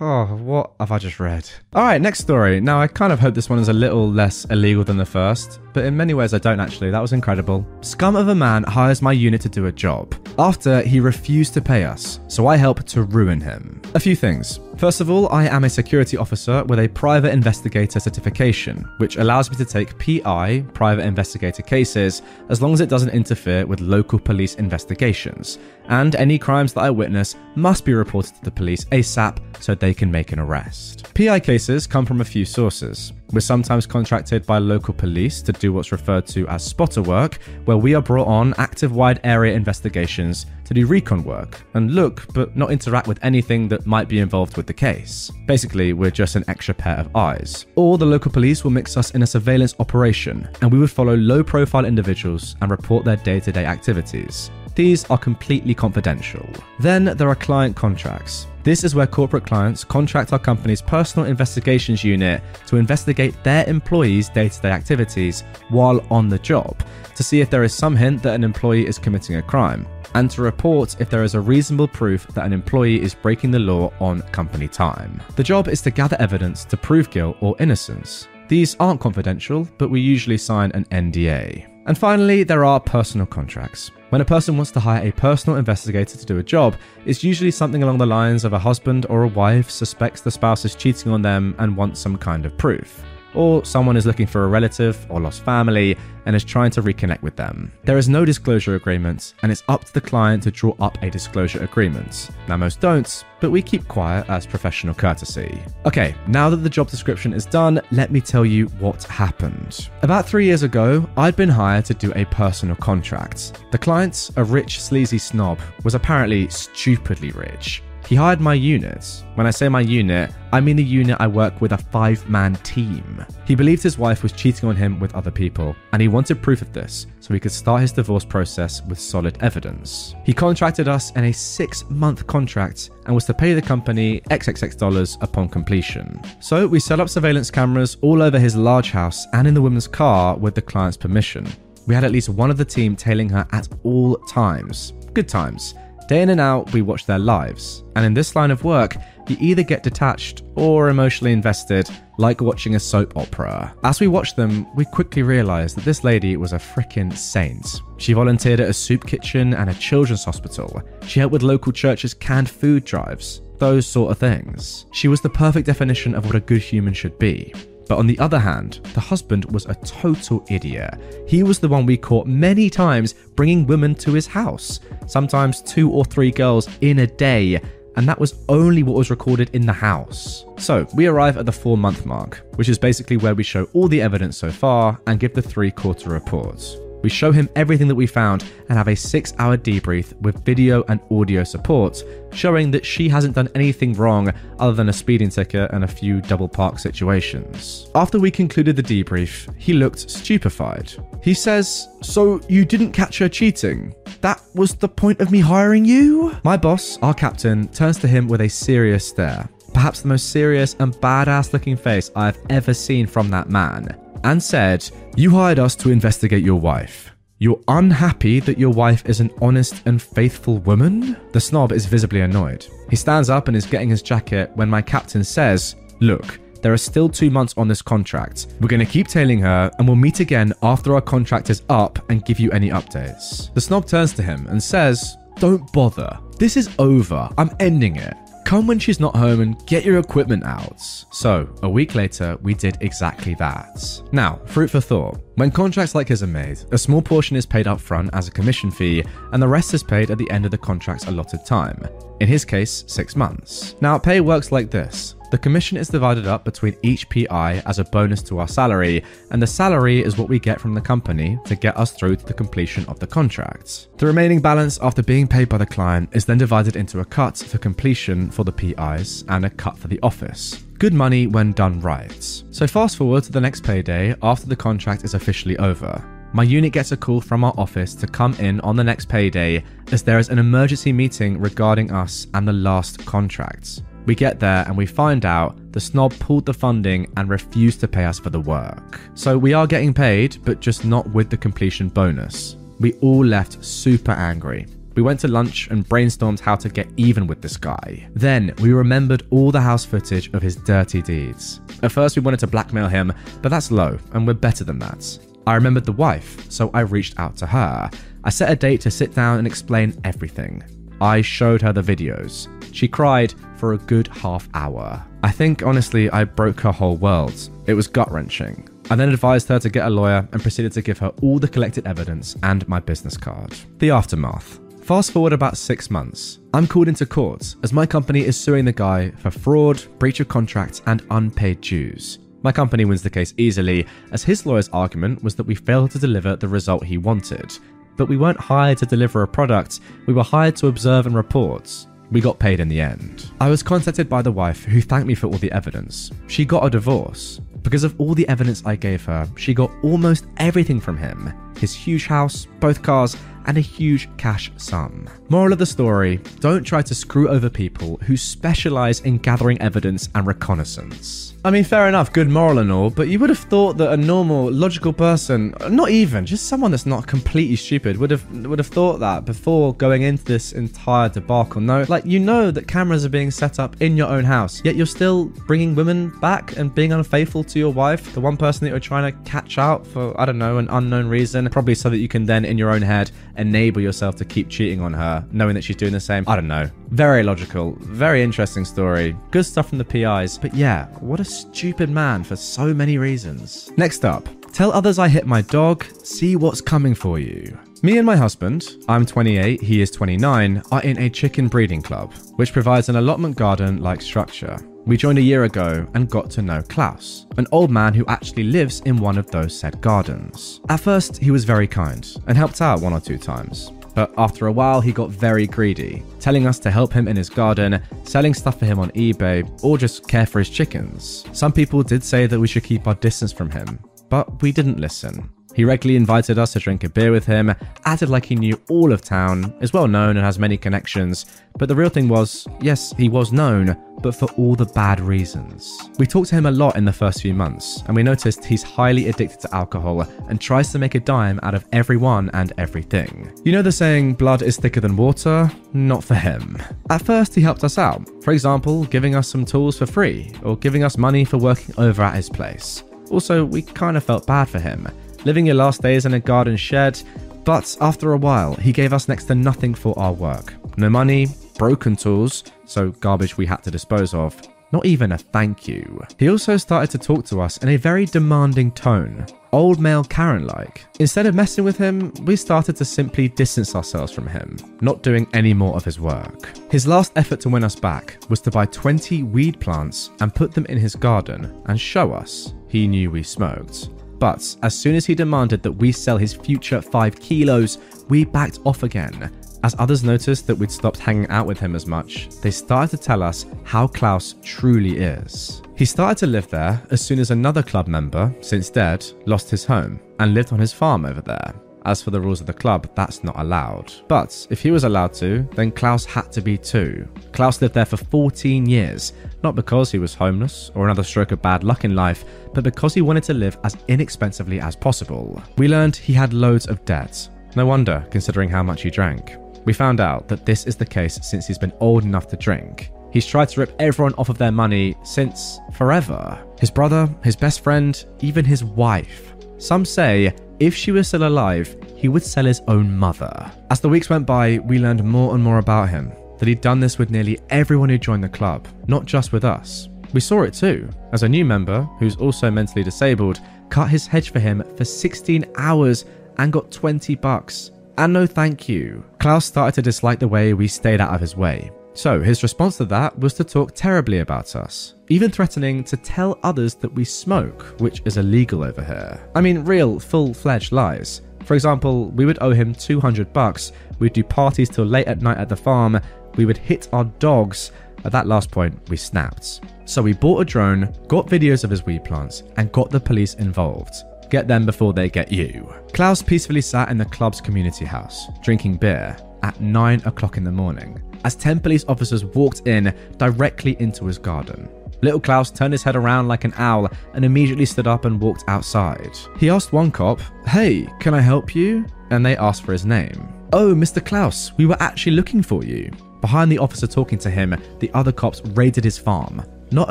oh, what have I just read? All right, next story. Now, I kind of hope this one is a little less illegal than the first, but in many ways I don't actually. That was incredible. Scum of a man hires my unit to do a job after he refused to pay us, so I help to ruin him. A few things. First of all, I am a security officer with a private investigator certification, which allows me to take PI, private investigator cases, as long as it doesn't interfere with local police investigations. And any crimes that I witness must be reported to the police ASAP so they can make an arrest. PI cases come from a few sources. We're sometimes contracted by local police to do what's referred to as spotter work, where we are brought on active wide area investigations to do recon work and look but not interact with anything that might be involved with the case. Basically, we're just an extra pair of eyes. Or the local police will mix us in a surveillance operation, and we would follow low profile individuals and report their day to day activities. These are completely confidential. Then there are client contracts. This is where corporate clients contract our company's personal investigations unit to investigate their employees' day to day activities while on the job to see if there is some hint that an employee is committing a crime, and to report if there is a reasonable proof that an employee is breaking the law on company time. The job is to gather evidence to prove guilt or innocence. These aren't confidential, but we usually sign an NDA. And finally, there are personal contracts. When a person wants to hire a personal investigator to do a job, it's usually something along the lines of a husband or a wife suspects the spouse is cheating on them and wants some kind of proof or someone is looking for a relative or lost family and is trying to reconnect with them. There is no disclosure agreement, and it's up to the client to draw up a disclosure agreement. Now, most don't, but we keep quiet as professional courtesy. Okay, now that the job description is done, let me tell you what happened. About three years ago, I'd been hired to do a personal contract. The client, a rich, sleazy snob, was apparently stupidly rich. He hired my unit. When I say my unit, I mean the unit I work with a five man team. He believed his wife was cheating on him with other people, and he wanted proof of this so he could start his divorce process with solid evidence. He contracted us in a six month contract and was to pay the company XXX dollars upon completion. So we set up surveillance cameras all over his large house and in the woman's car with the client's permission. We had at least one of the team tailing her at all times. Good times. Day in and out, we watch their lives. And in this line of work, you either get detached or emotionally invested, like watching a soap opera. As we watch them, we quickly realize that this lady was a frickin' saint. She volunteered at a soup kitchen and a children's hospital. She helped with local churches' canned food drives, those sort of things. She was the perfect definition of what a good human should be. But on the other hand, the husband was a total idiot. He was the one we caught many times bringing women to his house, sometimes two or three girls in a day, and that was only what was recorded in the house. So, we arrive at the four month mark, which is basically where we show all the evidence so far and give the three quarter reports. We show him everything that we found and have a six hour debrief with video and audio support, showing that she hasn't done anything wrong other than a speeding ticket and a few double park situations. After we concluded the debrief, he looked stupefied. He says, So you didn't catch her cheating? That was the point of me hiring you? My boss, our captain, turns to him with a serious stare. Perhaps the most serious and badass looking face I've ever seen from that man and said, You hired us to investigate your wife. You're unhappy that your wife is an honest and faithful woman? The snob is visibly annoyed. He stands up and is getting his jacket when my captain says, Look, there are still two months on this contract. We're going to keep tailing her and we'll meet again after our contract is up and give you any updates. The snob turns to him and says, Don't bother. This is over. I'm ending it. Come when she's not home and get your equipment out. So, a week later, we did exactly that. Now, fruit for thought. When contracts like his are made, a small portion is paid up front as a commission fee, and the rest is paid at the end of the contract's allotted time. In his case, six months. Now, pay works like this. The commission is divided up between each PI as a bonus to our salary, and the salary is what we get from the company to get us through to the completion of the contract. The remaining balance after being paid by the client is then divided into a cut for completion for the PIs and a cut for the office. Good money when done right. So, fast forward to the next payday after the contract is officially over. My unit gets a call from our office to come in on the next payday as there is an emergency meeting regarding us and the last contracts. We get there and we find out the snob pulled the funding and refused to pay us for the work. So we are getting paid, but just not with the completion bonus. We all left super angry. We went to lunch and brainstormed how to get even with this guy. Then we remembered all the house footage of his dirty deeds. At first, we wanted to blackmail him, but that's low, and we're better than that. I remembered the wife, so I reached out to her. I set a date to sit down and explain everything. I showed her the videos. She cried for a good half hour. I think, honestly, I broke her whole world. It was gut wrenching. I then advised her to get a lawyer and proceeded to give her all the collected evidence and my business card. The aftermath. Fast forward about six months. I'm called into court as my company is suing the guy for fraud, breach of contract, and unpaid dues. My company wins the case easily, as his lawyer's argument was that we failed to deliver the result he wanted. But we weren't hired to deliver a product, we were hired to observe and report. We got paid in the end. I was contacted by the wife who thanked me for all the evidence. She got a divorce. Because of all the evidence I gave her, she got almost everything from him his huge house, both cars, and a huge cash sum. Moral of the story don't try to screw over people who specialize in gathering evidence and reconnaissance. I mean, fair enough, good moral and all, but you would have thought that a normal, logical person, not even, just someone that's not completely stupid, would have would have thought that before going into this entire debacle. No, like you know that cameras are being set up in your own house, yet you're still bringing women back and being unfaithful to your wife, the one person that you're trying to catch out for I don't know an unknown reason, probably so that you can then in your own head enable yourself to keep cheating on her, knowing that she's doing the same. I don't know. Very logical, very interesting story. Good stuff from the PIs, but yeah, what a stupid man for so many reasons. Next up, tell others I hit my dog, see what's coming for you. Me and my husband, I'm 28, he is 29, are in a chicken breeding club, which provides an allotment garden like structure. We joined a year ago and got to know Klaus, an old man who actually lives in one of those said gardens. At first, he was very kind and helped out one or two times, but after a while, he got very greedy, telling us to help him in his garden, selling stuff for him on eBay, or just care for his chickens. Some people did say that we should keep our distance from him, but we didn't listen. He regularly invited us to drink a beer with him, acted like he knew all of town, is well known and has many connections. But the real thing was yes, he was known, but for all the bad reasons. We talked to him a lot in the first few months, and we noticed he's highly addicted to alcohol and tries to make a dime out of everyone and everything. You know the saying, blood is thicker than water? Not for him. At first, he helped us out, for example, giving us some tools for free, or giving us money for working over at his place. Also, we kind of felt bad for him. Living your last days in a garden shed, but after a while, he gave us next to nothing for our work. No money, broken tools, so garbage we had to dispose of. Not even a thank you. He also started to talk to us in a very demanding tone, old male Karen like. Instead of messing with him, we started to simply distance ourselves from him, not doing any more of his work. His last effort to win us back was to buy 20 weed plants and put them in his garden and show us he knew we smoked. But as soon as he demanded that we sell his future 5 kilos, we backed off again. As others noticed that we'd stopped hanging out with him as much, they started to tell us how Klaus truly is. He started to live there as soon as another club member, since dead, lost his home and lived on his farm over there. As for the rules of the club, that's not allowed. But if he was allowed to, then Klaus had to be too. Klaus lived there for 14 years, not because he was homeless or another stroke of bad luck in life, but because he wanted to live as inexpensively as possible. We learned he had loads of debts. No wonder, considering how much he drank. We found out that this is the case since he's been old enough to drink. He's tried to rip everyone off of their money since forever. His brother, his best friend, even his wife. Some say if she was still alive, he would sell his own mother. As the weeks went by, we learned more and more about him. That he'd done this with nearly everyone who joined the club, not just with us. We saw it too, as a new member, who's also mentally disabled, cut his hedge for him for 16 hours and got 20 bucks. And no thank you. Klaus started to dislike the way we stayed out of his way. So his response to that was to talk terribly about us, even threatening to tell others that we smoke, which is illegal over here. I mean, real, full fledged lies. For example, we would owe him 200 bucks, we'd do parties till late at night at the farm, we would hit our dogs. At that last point, we snapped. So we bought a drone, got videos of his weed plants, and got the police involved. Get them before they get you. Klaus peacefully sat in the club's community house, drinking beer, at 9 o'clock in the morning, as 10 police officers walked in directly into his garden. Little Klaus turned his head around like an owl and immediately stood up and walked outside. He asked one cop, Hey, can I help you? And they asked for his name. Oh, Mr. Klaus, we were actually looking for you. Behind the officer talking to him, the other cops raided his farm, not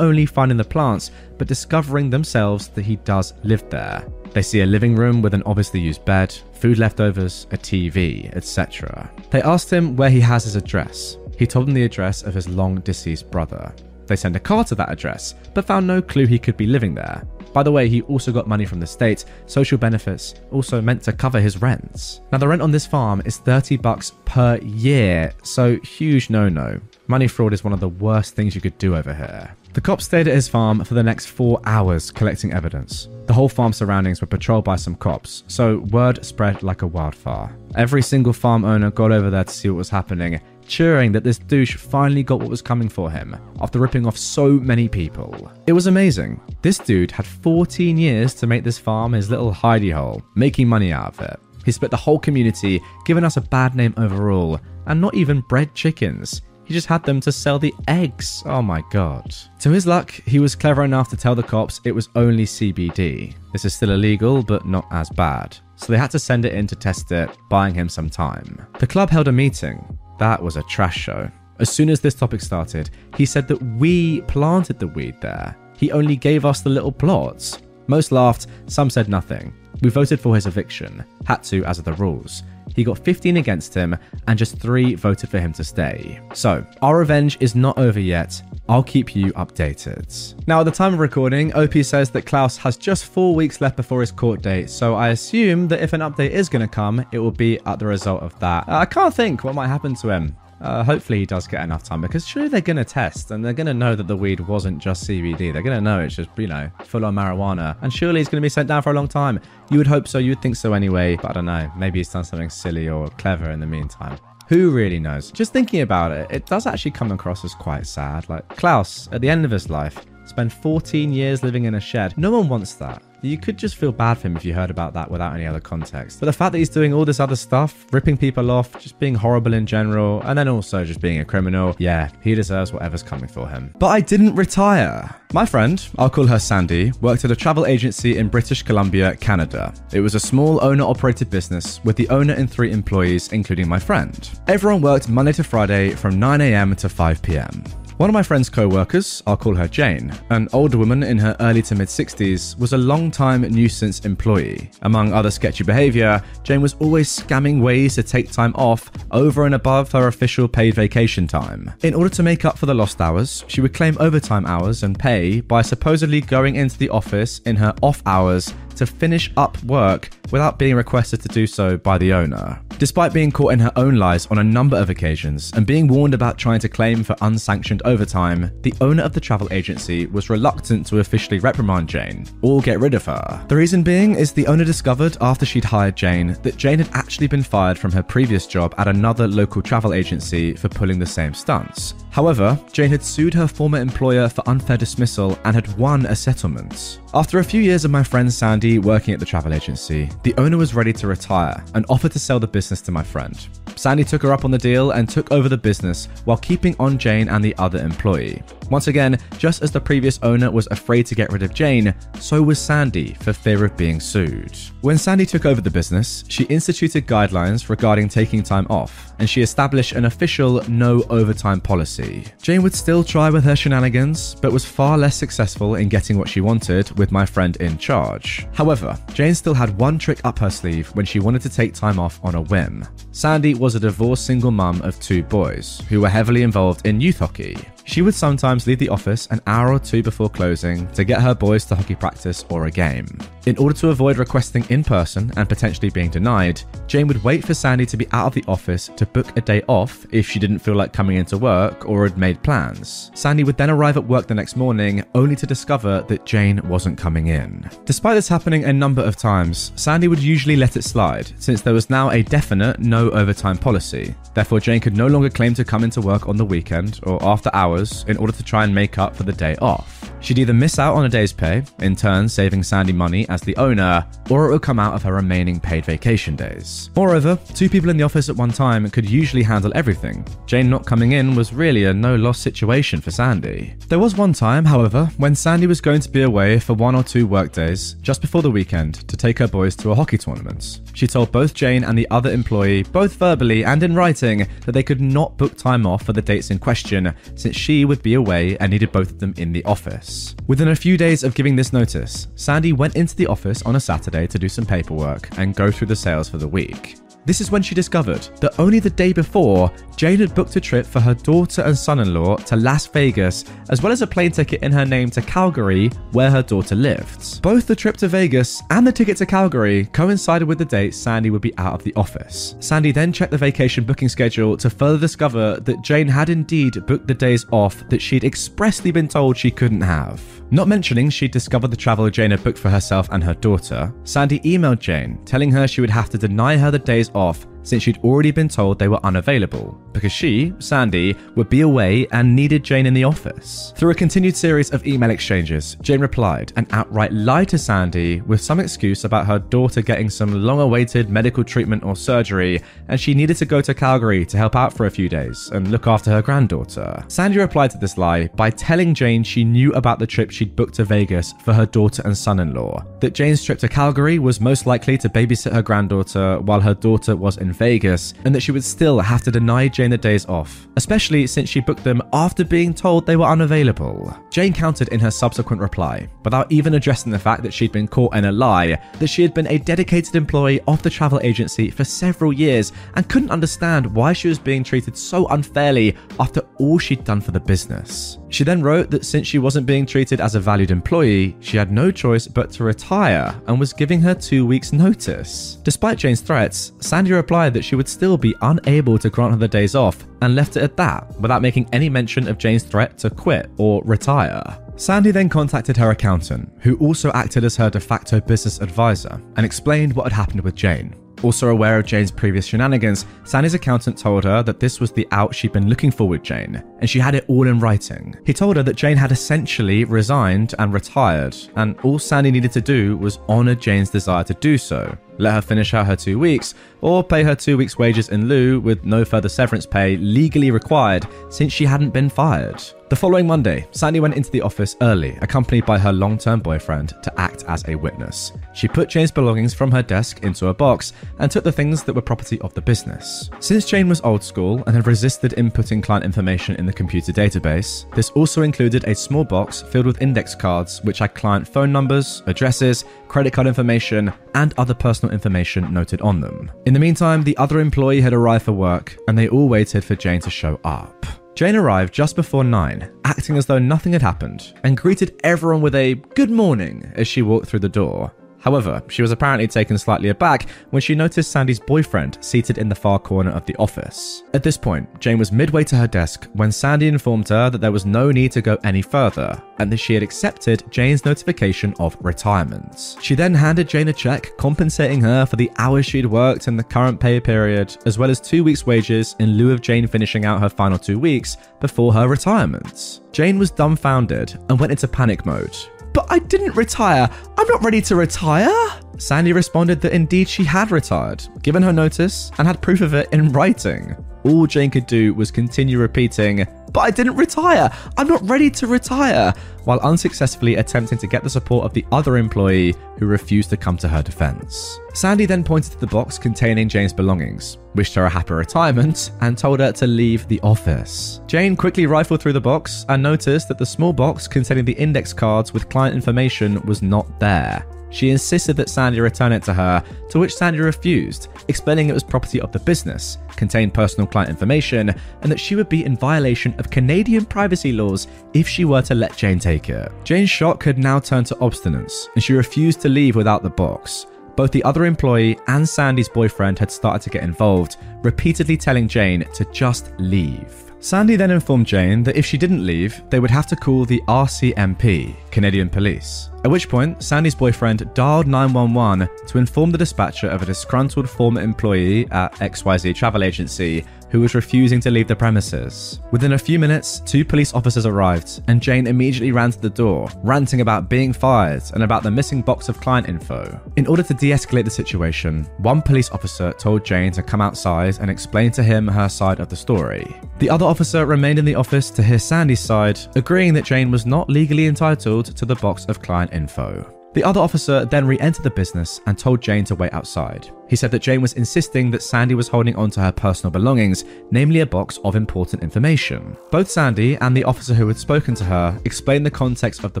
only finding the plants, but discovering themselves that he does live there. They see a living room with an obviously used bed, food leftovers, a TV, etc. They asked him where he has his address. He told them the address of his long deceased brother. They sent a car to that address, but found no clue he could be living there. By the way, he also got money from the state, social benefits, also meant to cover his rents. Now, the rent on this farm is 30 bucks per year, so huge no no. Money fraud is one of the worst things you could do over here. The cops stayed at his farm for the next four hours collecting evidence. The whole farm surroundings were patrolled by some cops, so word spread like a wildfire. Every single farm owner got over there to see what was happening, cheering that this douche finally got what was coming for him after ripping off so many people. It was amazing. This dude had 14 years to make this farm his little hidey hole, making money out of it. He split the whole community, giving us a bad name overall, and not even bred chickens. He just had them to sell the eggs. Oh my god. To his luck, he was clever enough to tell the cops it was only CBD. This is still illegal, but not as bad. So they had to send it in to test it, buying him some time. The club held a meeting. That was a trash show. As soon as this topic started, he said that we planted the weed there. He only gave us the little plots. Most laughed, some said nothing. We voted for his eviction, had to as of the rules. He got 15 against him, and just 3 voted for him to stay. So, our revenge is not over yet. I'll keep you updated. Now, at the time of recording, OP says that Klaus has just four weeks left before his court date, so I assume that if an update is going to come, it will be at the result of that. I can't think what might happen to him. Uh, hopefully he does get enough time because surely they're going to test and they're going to know that the weed wasn't just CBD. They're going to know it's just, you know, full on marijuana. And surely he's going to be sent down for a long time. You would hope so. You would think so anyway. But I don't know. Maybe he's done something silly or clever in the meantime. Who really knows? Just thinking about it, it does actually come across as quite sad. Like Klaus, at the end of his life, spent 14 years living in a shed. No one wants that. You could just feel bad for him if you heard about that without any other context. But the fact that he's doing all this other stuff, ripping people off, just being horrible in general, and then also just being a criminal, yeah, he deserves whatever's coming for him. But I didn't retire. My friend, I'll call her Sandy, worked at a travel agency in British Columbia, Canada. It was a small owner operated business with the owner and three employees, including my friend. Everyone worked Monday to Friday from 9am to 5pm. One of my friend's co workers, I'll call her Jane, an older woman in her early to mid 60s, was a long time nuisance employee. Among other sketchy behaviour, Jane was always scamming ways to take time off over and above her official paid vacation time. In order to make up for the lost hours, she would claim overtime hours and pay by supposedly going into the office in her off hours to finish up work without being requested to do so by the owner. Despite being caught in her own lies on a number of occasions and being warned about trying to claim for unsanctioned overtime, the owner of the travel agency was reluctant to officially reprimand Jane or get rid of her. The reason being is the owner discovered after she'd hired Jane that Jane had actually been fired from her previous job at another local travel agency for pulling the same stunts. However, Jane had sued her former employer for unfair dismissal and had won a settlement. After a few years of my friend Sandy working at the travel agency, the owner was ready to retire and offered to sell the business to my friend. Sandy took her up on the deal and took over the business while keeping on Jane and the other employee. Once again, just as the previous owner was afraid to get rid of Jane, so was Sandy for fear of being sued. When Sandy took over the business, she instituted guidelines regarding taking time off, and she established an official no overtime policy. Jane would still try with her shenanigans, but was far less successful in getting what she wanted with my friend in charge. However, Jane still had one trick up her sleeve when she wanted to take time off on a whim. Sandy was a divorced single mum of two boys who were heavily involved in youth hockey. She would sometimes leave the office an hour or two before closing to get her boys to hockey practice or a game. In order to avoid requesting in person and potentially being denied, Jane would wait for Sandy to be out of the office to book a day off if she didn't feel like coming into work or had made plans. Sandy would then arrive at work the next morning only to discover that Jane wasn't coming in. Despite this happening a number of times, Sandy would usually let it slide since there was now a definite no overtime policy. Therefore, Jane could no longer claim to come into work on the weekend or after hours in order to try and make up for the day off. She'd either miss out on a day's pay, in turn saving Sandy money as the owner, or it would come out of her remaining paid vacation days. Moreover, two people in the office at one time could usually handle everything. Jane not coming in was really a no loss situation for Sandy. There was one time, however, when Sandy was going to be away for one or two workdays just before the weekend to take her boys to a hockey tournament. She told both Jane and the other employee, both verbally and in writing, that they could not book time off for the dates in question since she would be away and needed both of them in the office. Within a few days of giving this notice, Sandy went into the office on a Saturday to do some paperwork and go through the sales for the week. This is when she discovered that only the day before, Jane had booked a trip for her daughter and son in law to Las Vegas, as well as a plane ticket in her name to Calgary, where her daughter lived. Both the trip to Vegas and the ticket to Calgary coincided with the date Sandy would be out of the office. Sandy then checked the vacation booking schedule to further discover that Jane had indeed booked the days off that she'd expressly been told she couldn't have. Not mentioning she'd discovered the travel Jane had booked for herself and her daughter, Sandy emailed Jane, telling her she would have to deny her the days off since she'd already been told they were unavailable, because she, Sandy, would be away and needed Jane in the office. Through a continued series of email exchanges, Jane replied and outright lied to Sandy with some excuse about her daughter getting some long awaited medical treatment or surgery, and she needed to go to Calgary to help out for a few days and look after her granddaughter. Sandy replied to this lie by telling Jane she knew about the trip she'd booked to Vegas for her daughter and son in law, that Jane's trip to Calgary was most likely to babysit her granddaughter while her daughter was in Vegas, and that she would still have to deny Jane the days off, especially since she booked them after being told they were unavailable. Jane countered in her subsequent reply, without even addressing the fact that she'd been caught in a lie, that she had been a dedicated employee of the travel agency for several years and couldn't understand why she was being treated so unfairly after all she'd done for the business. She then wrote that since she wasn't being treated as a valued employee, she had no choice but to retire and was giving her two weeks' notice. Despite Jane's threats, Sandy replied that she would still be unable to grant her the days off and left it at that without making any mention of Jane's threat to quit or retire. Sandy then contacted her accountant, who also acted as her de facto business advisor, and explained what had happened with Jane. Also aware of Jane's previous shenanigans, Sandy's accountant told her that this was the out she'd been looking for with Jane, and she had it all in writing. He told her that Jane had essentially resigned and retired, and all Sandy needed to do was honour Jane's desire to do so. Let her finish out her two weeks, or pay her two weeks' wages in lieu with no further severance pay legally required since she hadn't been fired. The following Monday, Sandy went into the office early, accompanied by her long term boyfriend, to act as a witness. She put Jane's belongings from her desk into a box and took the things that were property of the business. Since Jane was old school and had resisted inputting client information in the computer database, this also included a small box filled with index cards which had client phone numbers, addresses, credit card information, and other personal information noted on them. In the meantime, the other employee had arrived for work and they all waited for Jane to show up. Jane arrived just before 9, acting as though nothing had happened, and greeted everyone with a good morning as she walked through the door. However, she was apparently taken slightly aback when she noticed Sandy's boyfriend seated in the far corner of the office. At this point, Jane was midway to her desk when Sandy informed her that there was no need to go any further and that she had accepted Jane's notification of retirement. She then handed Jane a check compensating her for the hours she'd worked in the current pay period, as well as two weeks' wages in lieu of Jane finishing out her final two weeks before her retirement. Jane was dumbfounded and went into panic mode. But I didn't retire. I'm not ready to retire. Sandy responded that indeed she had retired, given her notice, and had proof of it in writing. All Jane could do was continue repeating, But I didn't retire. I'm not ready to retire, while unsuccessfully attempting to get the support of the other employee who refused to come to her defense. Sandy then pointed to the box containing Jane's belongings, wished her a happy retirement, and told her to leave the office. Jane quickly rifled through the box and noticed that the small box containing the index cards with client information was not there. She insisted that Sandy return it to her, to which Sandy refused, explaining it was property of the business, contained personal client information, and that she would be in violation of Canadian privacy laws if she were to let Jane take it. Jane's shock had now turned to obstinance, and she refused to leave without the box. Both the other employee and Sandy's boyfriend had started to get involved, repeatedly telling Jane to just leave. Sandy then informed Jane that if she didn't leave, they would have to call the RCMP, Canadian Police. At which point, Sandy's boyfriend dialed 911 to inform the dispatcher of a disgruntled former employee at XYZ Travel Agency who was refusing to leave the premises. Within a few minutes, two police officers arrived, and Jane immediately ran to the door, ranting about being fired and about the missing box of client info. In order to de escalate the situation, one police officer told Jane to come outside and explain to him her side of the story. The other officer remained in the office to hear Sandy's side, agreeing that Jane was not legally entitled to the box of client info. The other officer then re entered the business and told Jane to wait outside. He said that Jane was insisting that Sandy was holding on to her personal belongings, namely a box of important information. Both Sandy and the officer who had spoken to her explained the context of the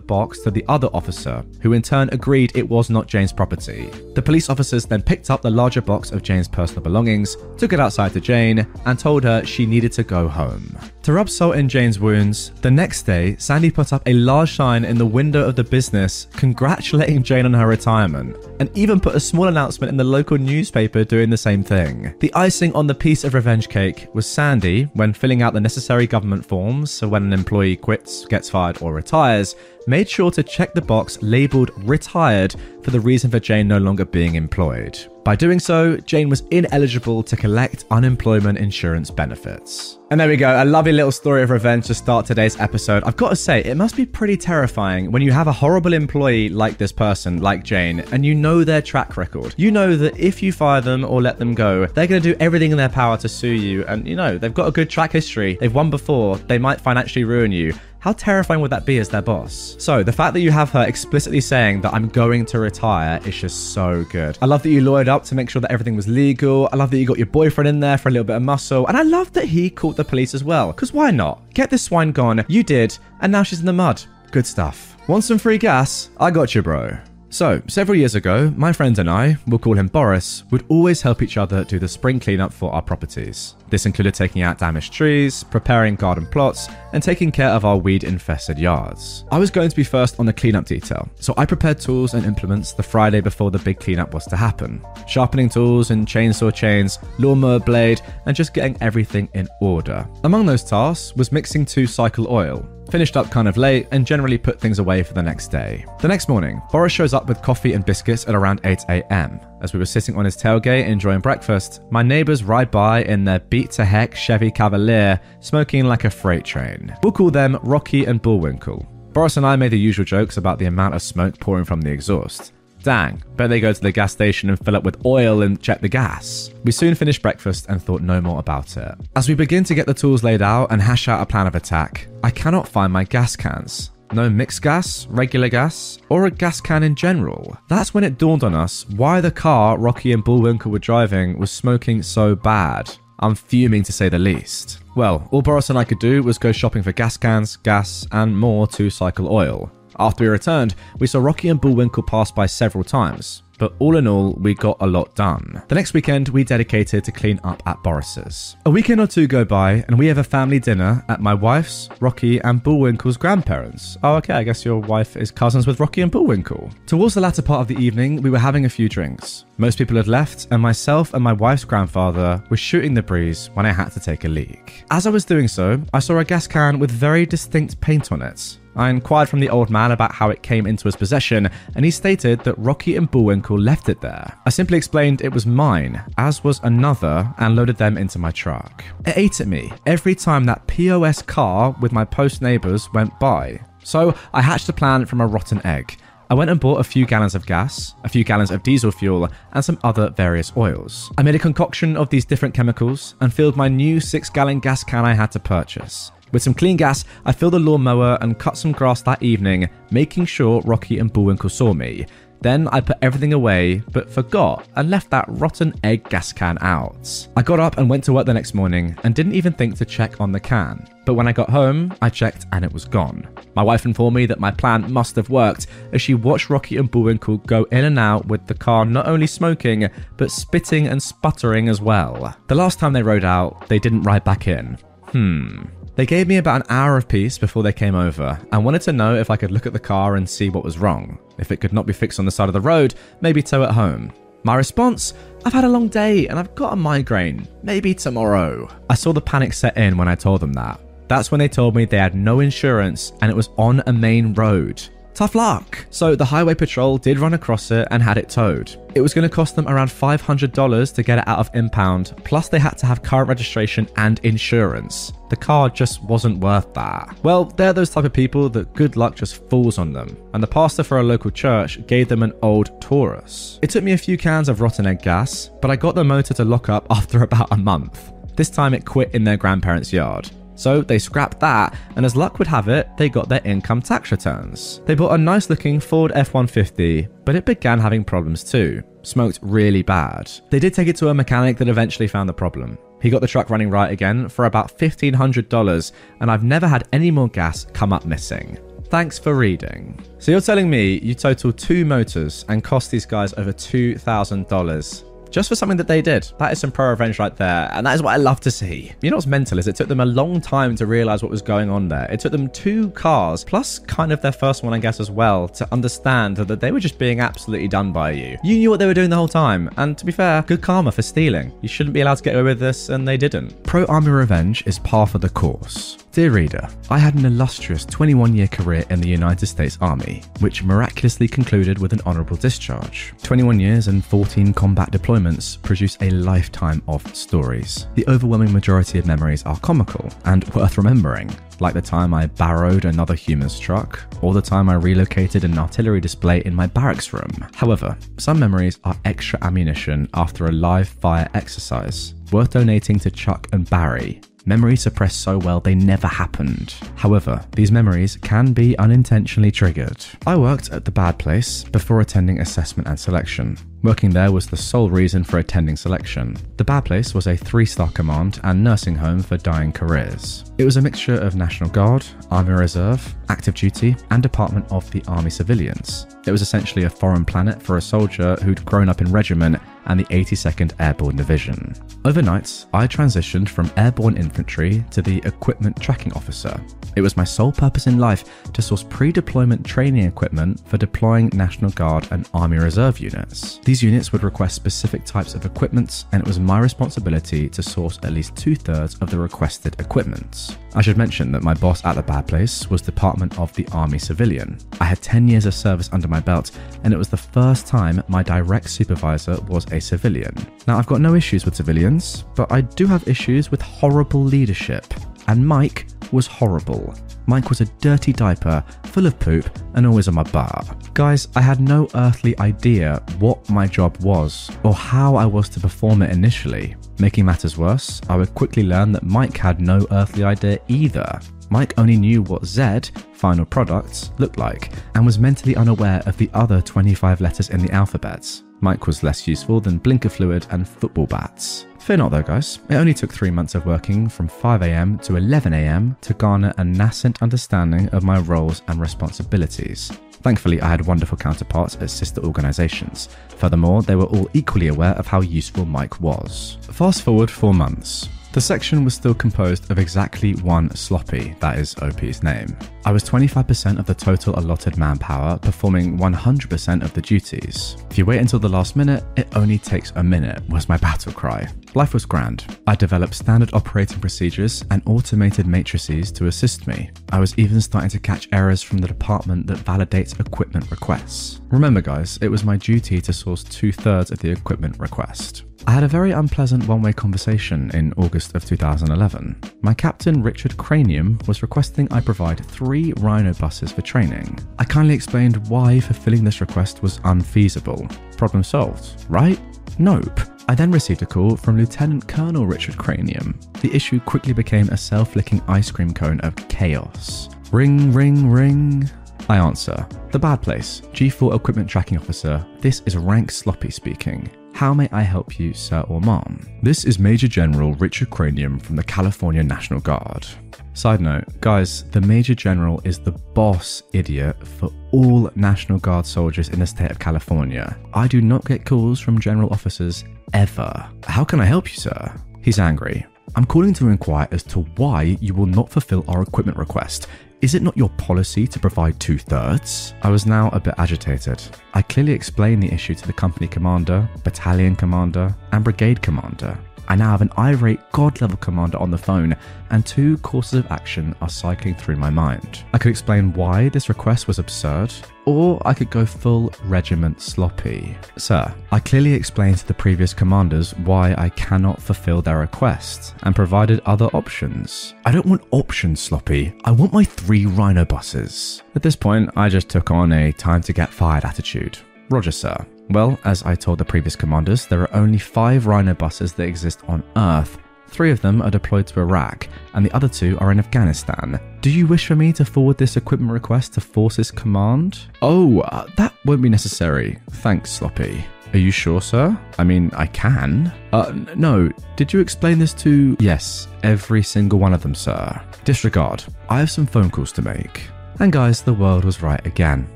box to the other officer, who in turn agreed it was not Jane's property. The police officers then picked up the larger box of Jane's personal belongings, took it outside to Jane, and told her she needed to go home. To rub salt in Jane's wounds, the next day, Sandy put up a large sign in the window of the business congratulating Jane on her retirement, and even put a small announcement in the local newspaper doing the same thing. The icing on the piece of revenge cake was Sandy, when filling out the necessary government forms, so when an employee quits, gets fired, or retires, made sure to check the box labeled retired for the reason for Jane no longer being employed. By doing so, Jane was ineligible to collect unemployment insurance benefits. And there we go, a lovely little story of revenge to start today's episode. I've got to say, it must be pretty terrifying when you have a horrible employee like this person, like Jane, and you know their track record. You know that if you fire them or let them go, they're going to do everything in their power to sue you, and you know, they've got a good track history, they've won before, they might financially ruin you. How terrifying would that be as their boss? So, the fact that you have her explicitly saying that I'm going to retire is just so good. I love that you lawyered up to make sure that everything was legal. I love that you got your boyfriend in there for a little bit of muscle. And I love that he called the police as well. Because why not? Get this swine gone. You did. And now she's in the mud. Good stuff. Want some free gas? I got you, bro. So, several years ago, my friend and I, we'll call him Boris, would always help each other do the spring cleanup for our properties. This included taking out damaged trees, preparing garden plots, and taking care of our weed infested yards. I was going to be first on the cleanup detail, so I prepared tools and implements the Friday before the big cleanup was to happen. Sharpening tools and chainsaw chains, lawnmower blade, and just getting everything in order. Among those tasks was mixing two cycle oil, finished up kind of late, and generally put things away for the next day. The next morning, Boris shows up with coffee and biscuits at around 8 a.m. As we were sitting on his tailgate enjoying breakfast, my neighbors ride by in their beat to heck Chevy Cavalier, smoking like a freight train. We'll call them Rocky and Bullwinkle. Boris and I made the usual jokes about the amount of smoke pouring from the exhaust. Dang, bet they go to the gas station and fill up with oil and check the gas. We soon finished breakfast and thought no more about it. As we begin to get the tools laid out and hash out a plan of attack, I cannot find my gas cans. No mixed gas, regular gas, or a gas can in general. That's when it dawned on us why the car Rocky and Bullwinkle were driving was smoking so bad. I'm fuming to say the least. Well, all Boris and I could do was go shopping for gas cans, gas, and more two cycle oil. After we returned, we saw Rocky and Bullwinkle pass by several times, but all in all, we got a lot done. The next weekend, we dedicated to clean up at Boris's. A weekend or two go by, and we have a family dinner at my wife's, Rocky, and Bullwinkle's grandparents. Oh, okay, I guess your wife is cousins with Rocky and Bullwinkle. Towards the latter part of the evening, we were having a few drinks. Most people had left, and myself and my wife's grandfather were shooting the breeze when I had to take a leak. As I was doing so, I saw a gas can with very distinct paint on it. I inquired from the old man about how it came into his possession, and he stated that Rocky and Bullwinkle left it there. I simply explained it was mine, as was another, and loaded them into my truck. It ate at me every time that POS car with my post neighbours went by. So I hatched a plan from a rotten egg. I went and bought a few gallons of gas, a few gallons of diesel fuel, and some other various oils. I made a concoction of these different chemicals and filled my new 6 gallon gas can I had to purchase. With some clean gas, I filled the lawnmower and cut some grass that evening, making sure Rocky and Bullwinkle saw me. Then I put everything away, but forgot and left that rotten egg gas can out. I got up and went to work the next morning and didn't even think to check on the can. But when I got home, I checked and it was gone. My wife informed me that my plan must have worked as she watched Rocky and Bullwinkle go in and out with the car not only smoking, but spitting and sputtering as well. The last time they rode out, they didn't ride back in. Hmm. They gave me about an hour of peace before they came over and wanted to know if I could look at the car and see what was wrong. If it could not be fixed on the side of the road, maybe tow it home. My response I've had a long day and I've got a migraine. Maybe tomorrow. I saw the panic set in when I told them that. That's when they told me they had no insurance and it was on a main road. Tough luck. So the highway patrol did run across it and had it towed. It was going to cost them around $500 to get it out of impound, plus they had to have current registration and insurance. The car just wasn't worth that. Well, they're those type of people that good luck just falls on them, and the pastor for a local church gave them an old Taurus. It took me a few cans of rotten egg gas, but I got the motor to lock up (laughs) after about a month. This time it quit in their grandparents' yard. So they scrapped that, and as luck would have it, they got their income tax returns. They bought a nice looking Ford F 150, but it began having problems too. Smoked really bad. They did take it to a mechanic that eventually found the problem. He got the truck running right again for about $1,500, and I've never had any more gas come up missing. Thanks for reading. So you're telling me you total two motors and cost these guys over $2,000 just for something that they did. That is some pro revenge right there, and that is what I love to see. You know what's mental is it took them a long time to realize what was going on there. It took them two cars, plus kind of their first one, I guess, as well, to understand that they were just being absolutely done by you. You knew what they were doing the whole time, and to be fair, good karma for stealing. You shouldn't be allowed to get away with this, and they didn't. Pro army revenge is par for the course. Dear reader, I had an illustrious 21 year career in the United States Army, which miraculously concluded with an honourable discharge. 21 years and 14 combat deployments produce a lifetime of stories. The overwhelming majority of memories are comical and worth remembering, like the time I barrowed another human's truck, or the time I relocated an artillery display in my barracks room. However, some memories are extra ammunition after a live fire exercise, worth donating to Chuck and Barry, memories suppressed so well they never happened. However, these memories can be unintentionally triggered. I worked at the bad place before attending assessment and selection. Working there was the sole reason for attending selection. The Bad Place was a three star command and nursing home for dying careers. It was a mixture of National Guard, Army Reserve, active duty, and Department of the Army civilians. It was essentially a foreign planet for a soldier who'd grown up in regiment and the 82nd Airborne Division. Overnight, I transitioned from airborne infantry to the equipment tracking officer. It was my sole purpose in life to source pre deployment training equipment for deploying National Guard and Army Reserve units. These units would request specific types of equipment, and it was my responsibility to source at least two thirds of the requested equipment. I should mention that my boss at the bad place was Department of the Army Civilian. I had 10 years of service under my belt, and it was the first time my direct supervisor was a civilian. Now, I've got no issues with civilians, but I do have issues with horrible leadership. And Mike was horrible. Mike was a dirty diaper, full of poop, and always on my butt. Guys, I had no earthly idea what my job was or how I was to perform it initially. Making matters worse, I would quickly learn that Mike had no earthly idea either. Mike only knew what Z, final products, looked like, and was mentally unaware of the other 25 letters in the alphabet. Mike was less useful than blinker fluid and football bats. Fear not though, guys. It only took three months of working from 5am to 11am to garner a nascent understanding of my roles and responsibilities. Thankfully, I had wonderful counterparts at sister organisations. Furthermore, they were all equally aware of how useful Mike was. Fast forward four months. The section was still composed of exactly one sloppy, that is OP's name. I was 25% of the total allotted manpower, performing 100% of the duties. If you wait until the last minute, it only takes a minute, was my battle cry. Life was grand. I developed standard operating procedures and automated matrices to assist me. I was even starting to catch errors from the department that validates equipment requests. Remember, guys, it was my duty to source two thirds of the equipment request. I had a very unpleasant one way conversation in August of 2011. My captain, Richard Cranium, was requesting I provide three Rhino buses for training. I kindly explained why fulfilling this request was unfeasible. Problem solved, right? Nope. I then received a call from Lieutenant Colonel Richard Cranium. The issue quickly became a self licking ice cream cone of chaos. Ring, ring, ring. I answer. The bad place. G4 Equipment Tracking Officer. This is Rank Sloppy speaking. How may I help you, sir or ma'am? This is Major General Richard Cranium from the California National Guard. Side note, guys, the Major General is the boss idiot for all National Guard soldiers in the state of California. I do not get calls from general officers ever. How can I help you, sir? He's angry. I'm calling to inquire as to why you will not fulfill our equipment request. Is it not your policy to provide two thirds? I was now a bit agitated. I clearly explained the issue to the company commander, battalion commander, and brigade commander. I now have an irate god level commander on the phone, and two courses of action are cycling through my mind. I could explain why this request was absurd, or I could go full regiment sloppy. Sir, I clearly explained to the previous commanders why I cannot fulfill their request, and provided other options. I don't want options sloppy, I want my three rhino buses. At this point, I just took on a time to get fired attitude. Roger, sir. Well, as I told the previous commanders, there are only five Rhino buses that exist on Earth. Three of them are deployed to Iraq, and the other two are in Afghanistan. Do you wish for me to forward this equipment request to Forces Command? Oh, uh, that won't be necessary. Thanks, Sloppy. Are you sure, sir? I mean, I can. Uh, n- no. Did you explain this to. Yes, every single one of them, sir. Disregard. I have some phone calls to make. And guys, the world was right again.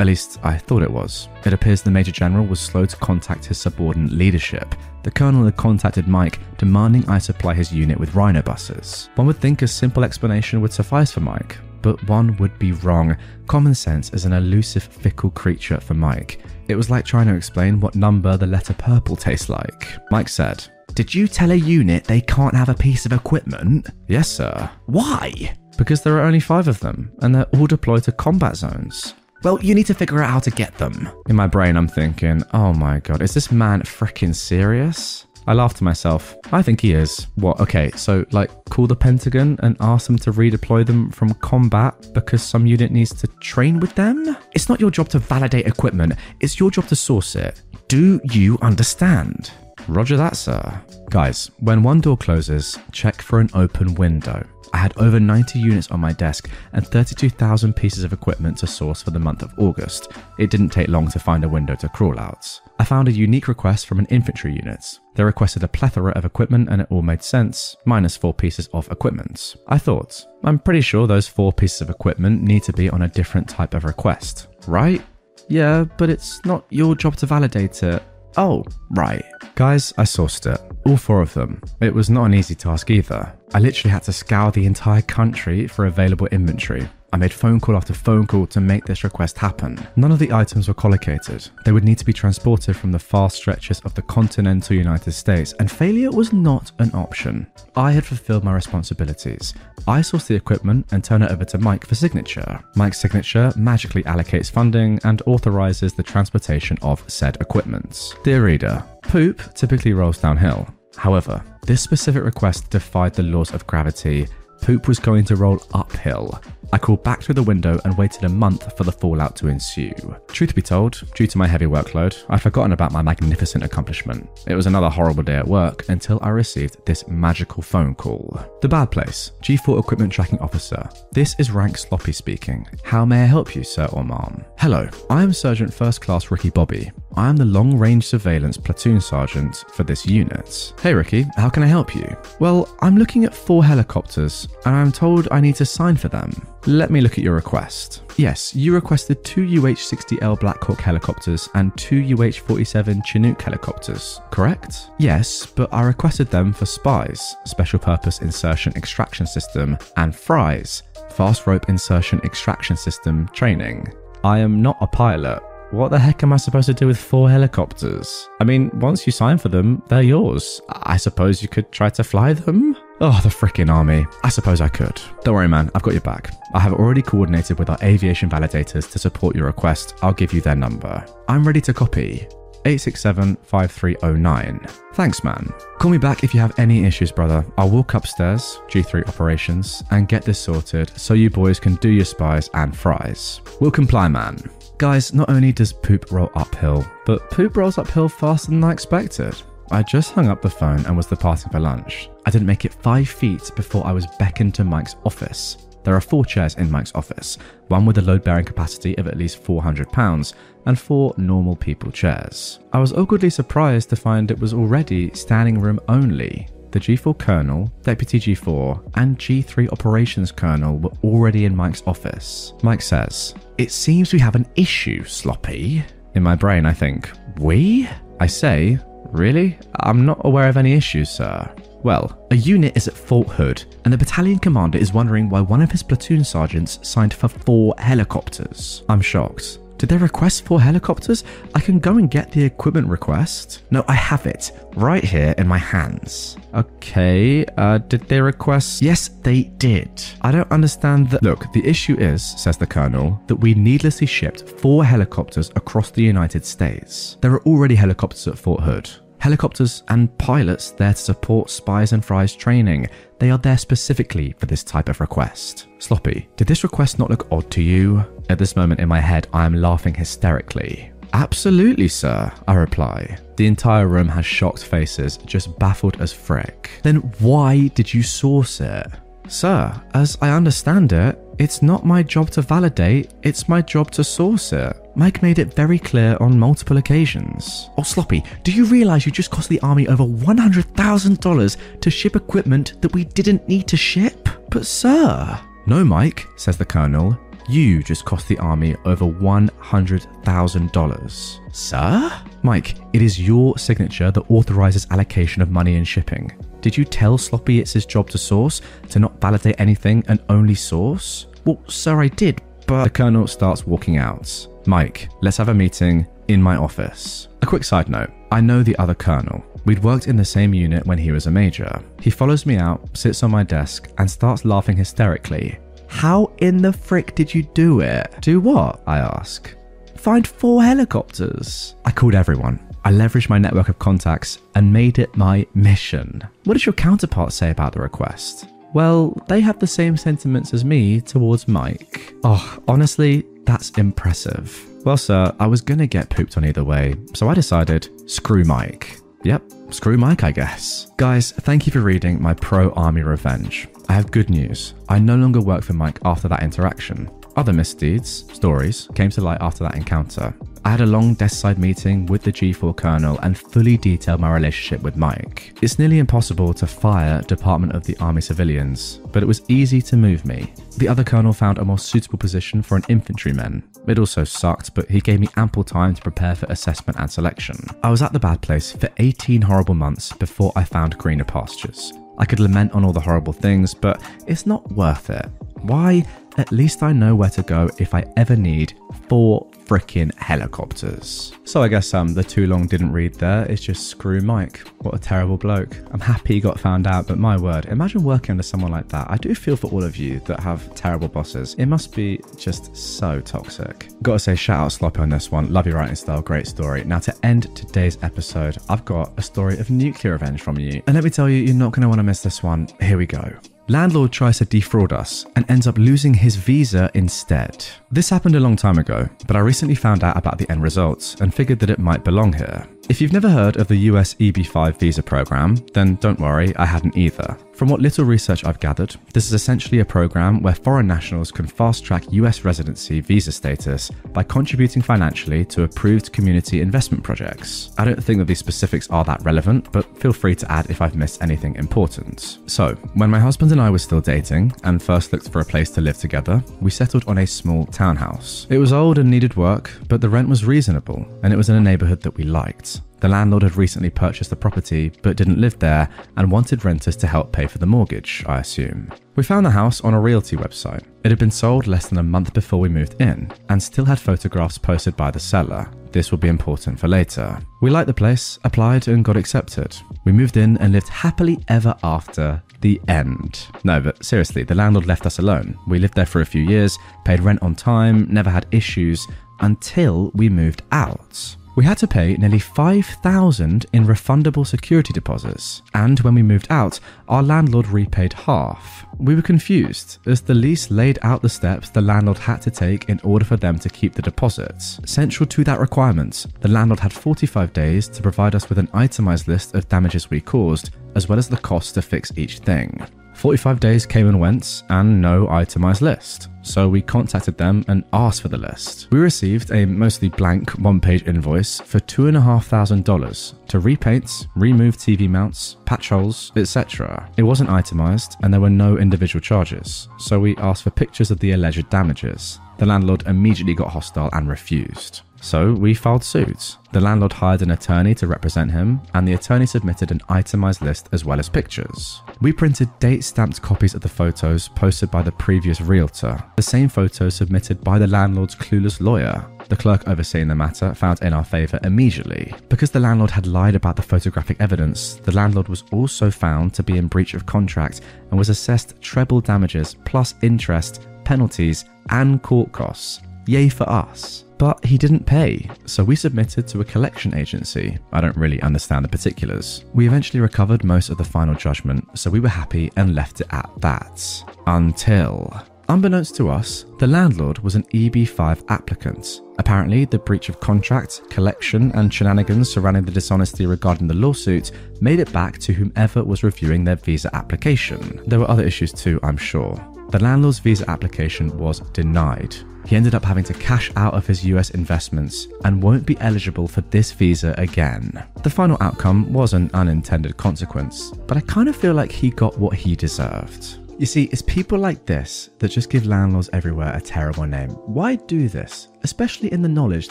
At least I thought it was. It appears the Major General was slow to contact his subordinate leadership. The Colonel had contacted Mike, demanding I supply his unit with Rhino buses. One would think a simple explanation would suffice for Mike, but one would be wrong. Common sense is an elusive, fickle creature for Mike. It was like trying to explain what number the letter purple tastes like. Mike said, Did you tell a unit they can't have a piece of equipment? Yes, sir. Why? Because there are only five of them, and they're all deployed to combat zones. Well, you need to figure out how to get them. In my brain, I'm thinking, oh my god, is this man freaking serious? I laugh to myself. I think he is. What? Okay, so like call the Pentagon and ask them to redeploy them from combat because some unit needs to train with them? It's not your job to validate equipment, it's your job to source it. Do you understand? Roger that, sir. Guys, when one door closes, check for an open window. I had over 90 units on my desk and 32,000 pieces of equipment to source for the month of August. It didn't take long to find a window to crawl out. I found a unique request from an infantry unit. They requested a plethora of equipment and it all made sense, minus four pieces of equipment. I thought, I'm pretty sure those four pieces of equipment need to be on a different type of request, right? Yeah, but it's not your job to validate it. Oh, right. Guys, I sourced it. All four of them. It was not an easy task either. I literally had to scour the entire country for available inventory. I made phone call after phone call to make this request happen. None of the items were collocated. They would need to be transported from the far stretches of the continental United States, and failure was not an option. I had fulfilled my responsibilities. I source the equipment and turn it over to Mike for signature. Mike's signature magically allocates funding and authorizes the transportation of said equipment. Dear reader, poop typically rolls downhill. However, this specific request defied the laws of gravity. Poop was going to roll uphill. I crawled back through the window and waited a month for the fallout to ensue. Truth be told, due to my heavy workload, I'd forgotten about my magnificent accomplishment. It was another horrible day at work until I received this magical phone call. The bad place, G4 Equipment Tracking Officer. This is Rank Sloppy speaking. How may I help you, sir or ma'am? Hello, I am Sergeant First Class Ricky Bobby. I am the long range surveillance platoon sergeant for this unit. Hey Ricky, how can I help you? Well, I'm looking at four helicopters and I'm told I need to sign for them. Let me look at your request. Yes, you requested two UH 60L Black Hawk helicopters and two UH 47 Chinook helicopters, correct? Yes, but I requested them for SPIES, Special Purpose Insertion Extraction System, and FRIES, Fast Rope Insertion Extraction System training. I am not a pilot. What the heck am I supposed to do with four helicopters? I mean, once you sign for them, they're yours. I suppose you could try to fly them? Oh, the frickin' army. I suppose I could. Don't worry, man, I've got your back. I have already coordinated with our aviation validators to support your request. I'll give you their number. I'm ready to copy. 867 5309. Thanks, man. Call me back if you have any issues, brother. I'll walk upstairs, G3 operations, and get this sorted so you boys can do your spies and fries. We'll comply, man. Guys, not only does poop roll uphill, but poop rolls uphill faster than I expected. I just hung up the phone and was departing for lunch. I didn't make it five feet before I was beckoned to Mike's office. There are four chairs in Mike's office, one with a load bearing capacity of at least 400 pounds, and four normal people chairs. I was awkwardly surprised to find it was already standing room only. The G4 Colonel, Deputy G4, and G3 Operations Colonel were already in Mike's office. Mike says, It seems we have an issue, Sloppy. In my brain, I think, We? I say, Really? I'm not aware of any issues, sir. Well, a unit is at Fort Hood, and the battalion commander is wondering why one of his platoon sergeants signed for four helicopters. I'm shocked. Did they request four helicopters? I can go and get the equipment request. No, I have it right here in my hands. Okay, uh, did they request? Yes, they did. I don't understand that. Look, the issue is, says the colonel, that we needlessly shipped four helicopters across the United States. There are already helicopters at Fort Hood. Helicopters and pilots there to support spies and fries training. They are there specifically for this type of request. Sloppy, did this request not look odd to you? At this moment in my head, I am laughing hysterically. Absolutely, sir, I reply. The entire room has shocked faces, just baffled as frick. Then why did you source it? Sir, as I understand it, it's not my job to validate, it's my job to source it. Mike made it very clear on multiple occasions. Oh, Sloppy, do you realize you just cost the army over $100,000 to ship equipment that we didn't need to ship? But, sir. No, Mike, says the colonel. You just cost the army over $100,000. Sir? Mike, it is your signature that authorizes allocation of money and shipping. Did you tell Sloppy it's his job to source, to not validate anything and only source? Well, sir, I did, but. The colonel starts walking out. Mike, let's have a meeting in my office. A quick side note I know the other colonel. We'd worked in the same unit when he was a major. He follows me out, sits on my desk, and starts laughing hysterically. How in the frick did you do it? Do what? I ask. Find four helicopters. I called everyone. I leveraged my network of contacts and made it my mission. What does your counterpart say about the request? Well, they have the same sentiments as me towards Mike. Oh, honestly, that's impressive. Well, sir, I was gonna get pooped on either way, so I decided screw Mike. Yep, screw Mike, I guess. Guys, thank you for reading my pro army revenge. I have good news. I no longer work for Mike after that interaction. Other misdeeds, stories, came to light after that encounter. I had a long desk side meeting with the G4 colonel and fully detailed my relationship with Mike. It's nearly impossible to fire Department of the Army civilians, but it was easy to move me. The other colonel found a more suitable position for an infantryman. It also sucked, but he gave me ample time to prepare for assessment and selection. I was at the bad place for 18 horrible months before I found greener pastures. I could lament on all the horrible things, but it's not worth it. Why? At least I know where to go if I ever need four freaking helicopters. So I guess um the too long didn't read there. It's just screw Mike. What a terrible bloke. I'm happy he got found out, but my word, imagine working under someone like that. I do feel for all of you that have terrible bosses. It must be just so toxic. Gotta say, shout out Sloppy on this one. Love your writing style, great story. Now to end today's episode, I've got a story of nuclear revenge from you. And let me tell you, you're not gonna want to miss this one. Here we go. Landlord tries to defraud us and ends up losing his visa instead. This happened a long time ago, but I recently found out about the end results and figured that it might belong here. If you've never heard of the US EB5 visa program, then don't worry, I hadn't either. From what little research I've gathered, this is essentially a program where foreign nationals can fast track US residency visa status by contributing financially to approved community investment projects. I don't think that these specifics are that relevant, but feel free to add if I've missed anything important. So, when my husband and I were still dating and first looked for a place to live together, we settled on a small townhouse. It was old and needed work, but the rent was reasonable, and it was in a neighborhood that we liked. The landlord had recently purchased the property but didn't live there and wanted renters to help pay for the mortgage, I assume. We found the house on a realty website. It had been sold less than a month before we moved in and still had photographs posted by the seller. This will be important for later. We liked the place, applied, and got accepted. We moved in and lived happily ever after the end. No, but seriously, the landlord left us alone. We lived there for a few years, paid rent on time, never had issues until we moved out. We had to pay nearly 5,000 in refundable security deposits, and when we moved out, our landlord repaid half. We were confused as the lease laid out the steps the landlord had to take in order for them to keep the deposits. Central to that requirement, the landlord had 45 days to provide us with an itemized list of damages we caused, as well as the cost to fix each thing. 45 days came and went, and no itemized list. So we contacted them and asked for the list. We received a mostly blank one page invoice for $2,500 to repaint, remove TV mounts, patch holes, etc. It wasn't itemized, and there were no individual charges. So we asked for pictures of the alleged damages. The landlord immediately got hostile and refused. So we filed suit. The landlord hired an attorney to represent him, and the attorney submitted an itemized list as well as pictures. We printed date stamped copies of the photos posted by the previous realtor, the same photos submitted by the landlord's clueless lawyer. The clerk overseeing the matter found in our favour immediately. Because the landlord had lied about the photographic evidence, the landlord was also found to be in breach of contract and was assessed treble damages plus interest, penalties, and court costs. Yay for us. But he didn't pay, so we submitted to a collection agency. I don't really understand the particulars. We eventually recovered most of the final judgment, so we were happy and left it at that. Until. Unbeknownst to us, the landlord was an EB5 applicant. Apparently, the breach of contract, collection, and shenanigans surrounding the dishonesty regarding the lawsuit made it back to whomever was reviewing their visa application. There were other issues too, I'm sure. The landlord's visa application was denied. He ended up having to cash out of his US investments and won't be eligible for this visa again. The final outcome was an unintended consequence, but I kind of feel like he got what he deserved. You see, it's people like this that just give landlords everywhere a terrible name. Why do this? Especially in the knowledge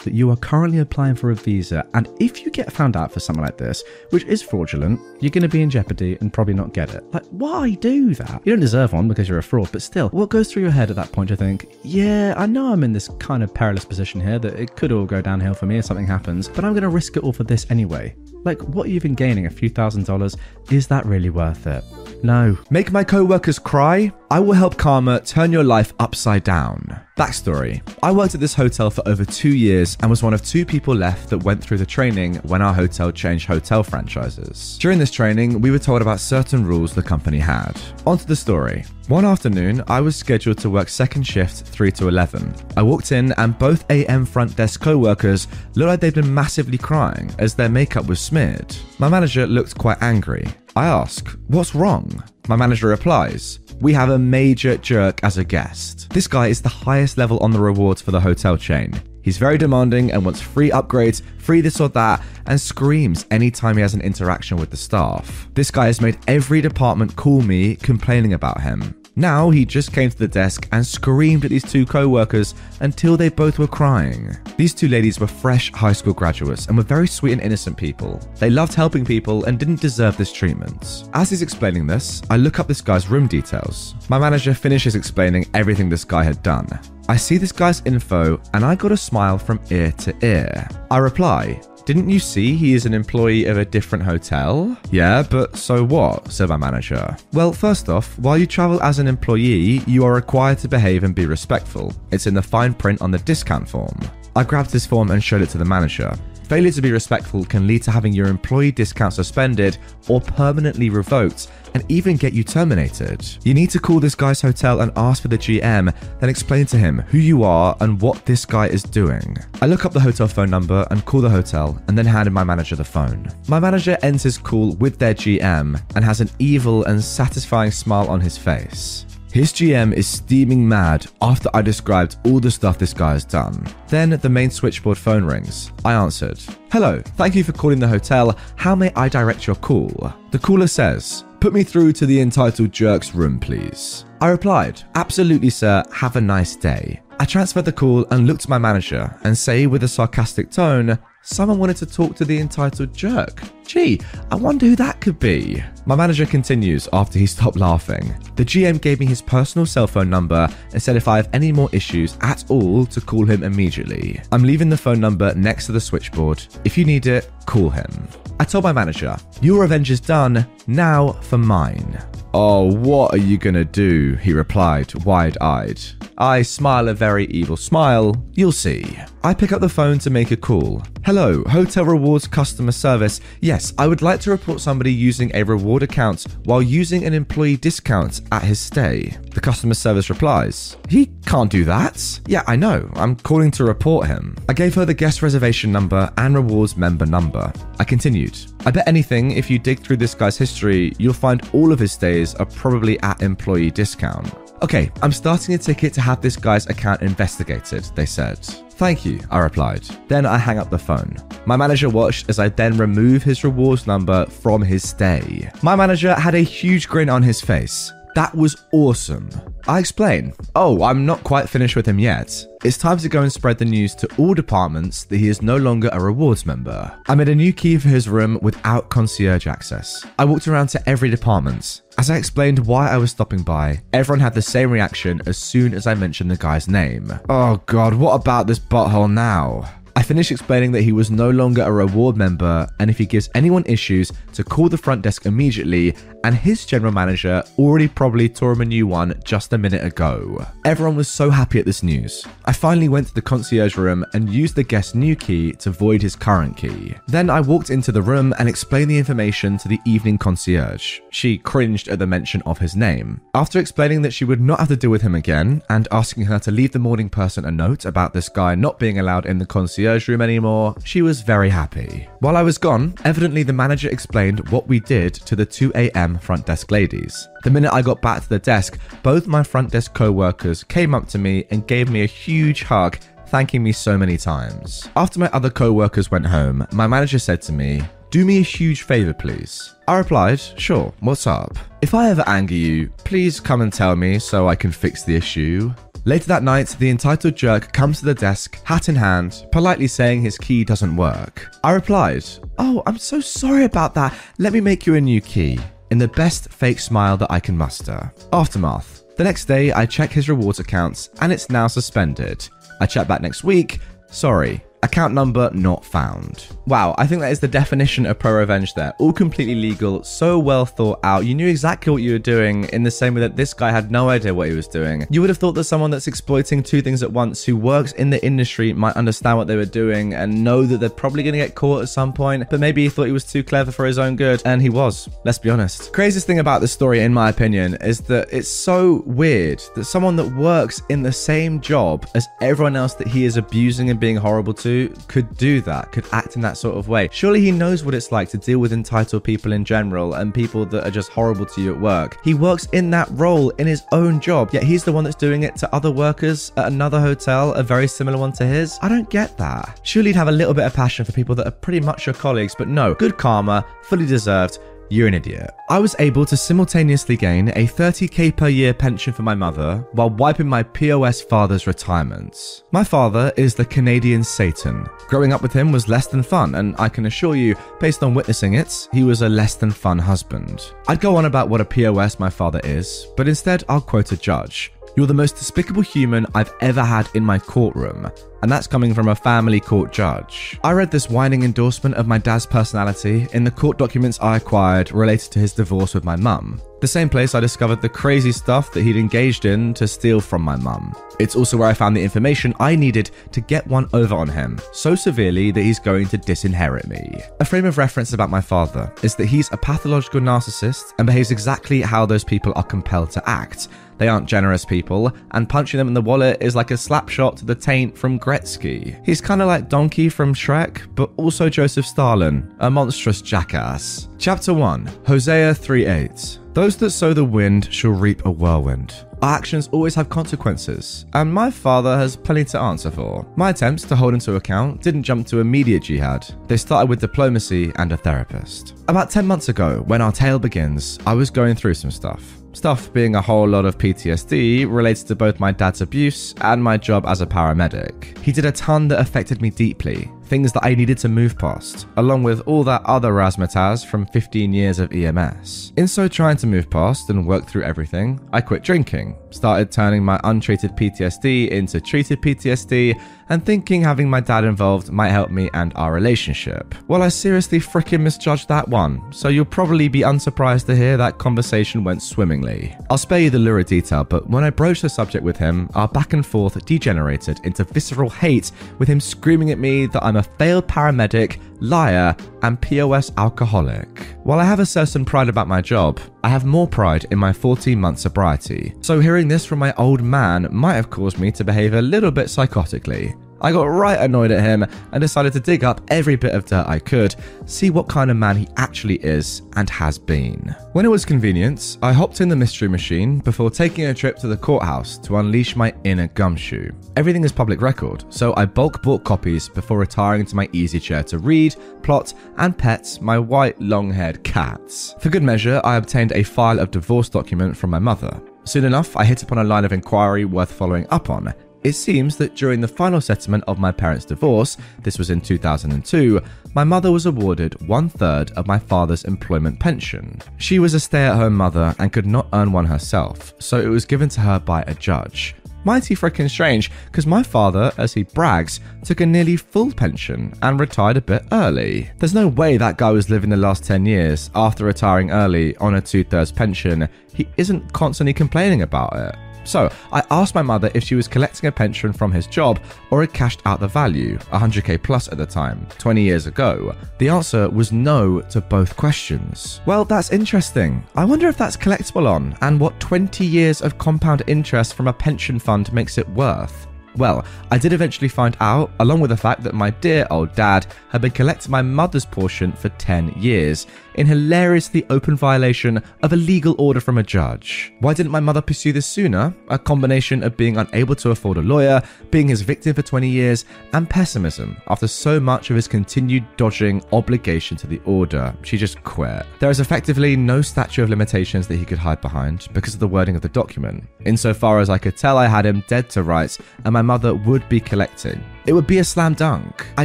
that you are currently applying for a visa, and if you get found out for something like this, which is fraudulent, you're going to be in jeopardy and probably not get it. Like, why do that? You don't deserve one because you're a fraud, but still, what goes through your head at that point to think, yeah, I know I'm in this kind of perilous position here that it could all go downhill for me if something happens, but I'm going to risk it all for this anyway. Like, what are you even gaining? A few thousand dollars? Is that really worth it? No. Make my co workers cry? I will help Karma turn your life upside down. Backstory I worked at this hotel for over two years and was one of two people left that went through the training when our hotel changed hotel franchises. During this training, we were told about certain rules the company had. On to the story. One afternoon, I was scheduled to work second shift 3 to 11. I walked in and both AM front desk co workers looked like they'd been massively crying as their makeup was smeared. My manager looked quite angry. I ask, What's wrong? My manager replies, We have a major jerk as a guest. This guy is the highest level on the rewards for the hotel chain. He's very demanding and wants free upgrades, free this or that, and screams anytime he has an interaction with the staff. This guy has made every department call me complaining about him. Now he just came to the desk and screamed at these two co workers until they both were crying. These two ladies were fresh high school graduates and were very sweet and innocent people. They loved helping people and didn't deserve this treatment. As he's explaining this, I look up this guy's room details. My manager finishes explaining everything this guy had done. I see this guy's info and I got a smile from ear to ear. I reply, didn't you see he is an employee of a different hotel? Yeah, but so what? said my manager. Well, first off, while you travel as an employee, you are required to behave and be respectful. It's in the fine print on the discount form. I grabbed this form and showed it to the manager. Failure to be respectful can lead to having your employee discount suspended or permanently revoked and even get you terminated. You need to call this guy's hotel and ask for the GM, then explain to him who you are and what this guy is doing. I look up the hotel phone number and call the hotel and then hand my manager the phone. My manager ends his call with their GM and has an evil and satisfying smile on his face. His GM is steaming mad after I described all the stuff this guy has done. Then the main switchboard phone rings. I answered. Hello, thank you for calling the hotel. How may I direct your call? The caller says, Put me through to the entitled jerk's room, please. I replied, Absolutely, sir. Have a nice day. I transferred the call and looked at my manager and say with a sarcastic tone, Someone wanted to talk to the entitled jerk. Gee, I wonder who that could be. My manager continues after he stopped laughing. The GM gave me his personal cell phone number and said if I have any more issues at all to call him immediately. I'm leaving the phone number next to the switchboard. If you need it, call him. I told my manager, Your revenge is done, now for mine. Oh, what are you gonna do? He replied, wide eyed. I smile a very evil smile. You'll see. I pick up the phone to make a call. Hello, Hotel Rewards customer service. Yes, I would like to report somebody using a reward account while using an employee discount at his stay. The customer service replies, He can't do that. Yeah, I know. I'm calling to report him. I gave her the guest reservation number and rewards member number. I continued. I bet anything, if you dig through this guy's history, you'll find all of his stays are probably at employee discount. Okay, I'm starting a ticket to have this guy's account investigated, they said. Thank you, I replied. Then I hang up the phone. My manager watched as I then remove his rewards number from his stay. My manager had a huge grin on his face. That was awesome. I explain, oh, I'm not quite finished with him yet. It's time to go and spread the news to all departments that he is no longer a rewards member. I made a new key for his room without concierge access. I walked around to every department. As I explained why I was stopping by, everyone had the same reaction as soon as I mentioned the guy's name. Oh god, what about this butthole now? I finished explaining that he was no longer a reward member, and if he gives anyone issues, to call the front desk immediately, and his general manager already probably tore him a new one just a minute ago. Everyone was so happy at this news. I finally went to the concierge room and used the guest's new key to void his current key. Then I walked into the room and explained the information to the evening concierge. She cringed at the mention of his name. After explaining that she would not have to deal with him again, and asking her to leave the morning person a note about this guy not being allowed in the concierge room anymore, she was very happy. While I was gone, evidently the manager explained what we did to the 2am front desk ladies. The minute I got back to the desk, both my front desk co workers came up to me and gave me a huge hug thanking me so many times. After my other co workers went home, my manager said to me, Do me a huge favor, please. I replied, Sure, what's up? If I ever anger you, please come and tell me so I can fix the issue. Later that night, the entitled jerk comes to the desk, hat in hand, politely saying his key doesn't work. I replied, Oh, I'm so sorry about that. Let me make you a new key. In the best fake smile that I can muster. Aftermath. The next day, I check his rewards accounts and it's now suspended. I check back next week. Sorry, Account number not found. Wow, I think that is the definition of pro revenge there. All completely legal, so well thought out. You knew exactly what you were doing in the same way that this guy had no idea what he was doing. You would have thought that someone that's exploiting two things at once who works in the industry might understand what they were doing and know that they're probably going to get caught at some point, but maybe he thought he was too clever for his own good, and he was. Let's be honest. Craziest thing about this story, in my opinion, is that it's so weird that someone that works in the same job as everyone else that he is abusing and being horrible to could do that, could act in that sort of way. Surely he knows what it's like to deal with entitled people in general and people that are just horrible to you at work. He works in that role in his own job, yet he's the one that's doing it to other workers at another hotel, a very similar one to his. I don't get that. Surely he'd have a little bit of passion for people that are pretty much your colleagues, but no, good karma, fully deserved you're an idiot. I was able to simultaneously gain a 30k per year pension for my mother while wiping my POS father's retirement. My father is the Canadian Satan. Growing up with him was less than fun, and I can assure you, based on witnessing it, he was a less than fun husband. I'd go on about what a POS my father is, but instead I'll quote a judge. You're the most despicable human I've ever had in my courtroom, and that's coming from a family court judge. I read this whining endorsement of my dad's personality in the court documents I acquired related to his divorce with my mum. The same place I discovered the crazy stuff that he'd engaged in to steal from my mum. It's also where I found the information I needed to get one over on him, so severely that he's going to disinherit me. A frame of reference about my father is that he's a pathological narcissist and behaves exactly how those people are compelled to act they aren't generous people, and punching them in the wallet is like a slap shot to the taint from Gretzky. He's kind of like Donkey from Shrek, but also Joseph Stalin, a monstrous jackass. Chapter 1 Hosea 3:8 Those that sow the wind shall reap a whirlwind. Our actions always have consequences, and my father has plenty to answer for. My attempts to hold him to account didn't jump to immediate jihad. They started with diplomacy and a therapist. About 10 months ago, when our tale begins, I was going through some stuff. Stuff being a whole lot of PTSD related to both my dad's abuse and my job as a paramedic. He did a ton that affected me deeply, things that I needed to move past, along with all that other razzmatazz from 15 years of EMS. In so trying to move past and work through everything, I quit drinking, started turning my untreated PTSD into treated PTSD, and thinking having my dad involved might help me and our relationship. Well, I seriously fricking misjudged that one, so you'll probably be unsurprised to hear that conversation went swimmingly. I'll spare you the lurid detail, but when I broached the subject with him, our back and forth degenerated into visceral hate, with him screaming at me that I'm a failed paramedic, liar, and POS alcoholic. While I have a certain pride about my job, I have more pride in my 14 month sobriety. So hearing this from my old man might have caused me to behave a little bit psychotically. I got right annoyed at him and decided to dig up every bit of dirt I could, see what kind of man he actually is and has been. When it was convenient, I hopped in the mystery machine before taking a trip to the courthouse to unleash my inner gumshoe. Everything is public record, so I bulk bought copies before retiring to my easy chair to read, plot, and pet my white long haired cats. For good measure, I obtained a file of divorce document from my mother. Soon enough, I hit upon a line of inquiry worth following up on, it seems that during the final settlement of my parents' divorce, this was in 2002, my mother was awarded one third of my father's employment pension. She was a stay at home mother and could not earn one herself, so it was given to her by a judge. Mighty freaking strange, because my father, as he brags, took a nearly full pension and retired a bit early. There's no way that guy was living the last 10 years after retiring early on a two thirds pension. He isn't constantly complaining about it. So I asked my mother if she was collecting a pension from his job or had cashed out the value, 100k plus at the time, 20 years ago. The answer was no to both questions. Well, that's interesting. I wonder if that's collectible on and what 20 years of compound interest from a pension fund makes it worth. Well, I did eventually find out, along with the fact that my dear old dad had been collecting my mother's portion for 10 years, in hilariously open violation of a legal order from a judge. Why didn't my mother pursue this sooner? A combination of being unable to afford a lawyer, being his victim for 20 years, and pessimism after so much of his continued dodging obligation to the order. She just quit. There is effectively no statute of limitations that he could hide behind because of the wording of the document. Insofar as I could tell, I had him dead to rights, and my mother would be collecting. It would be a slam dunk. I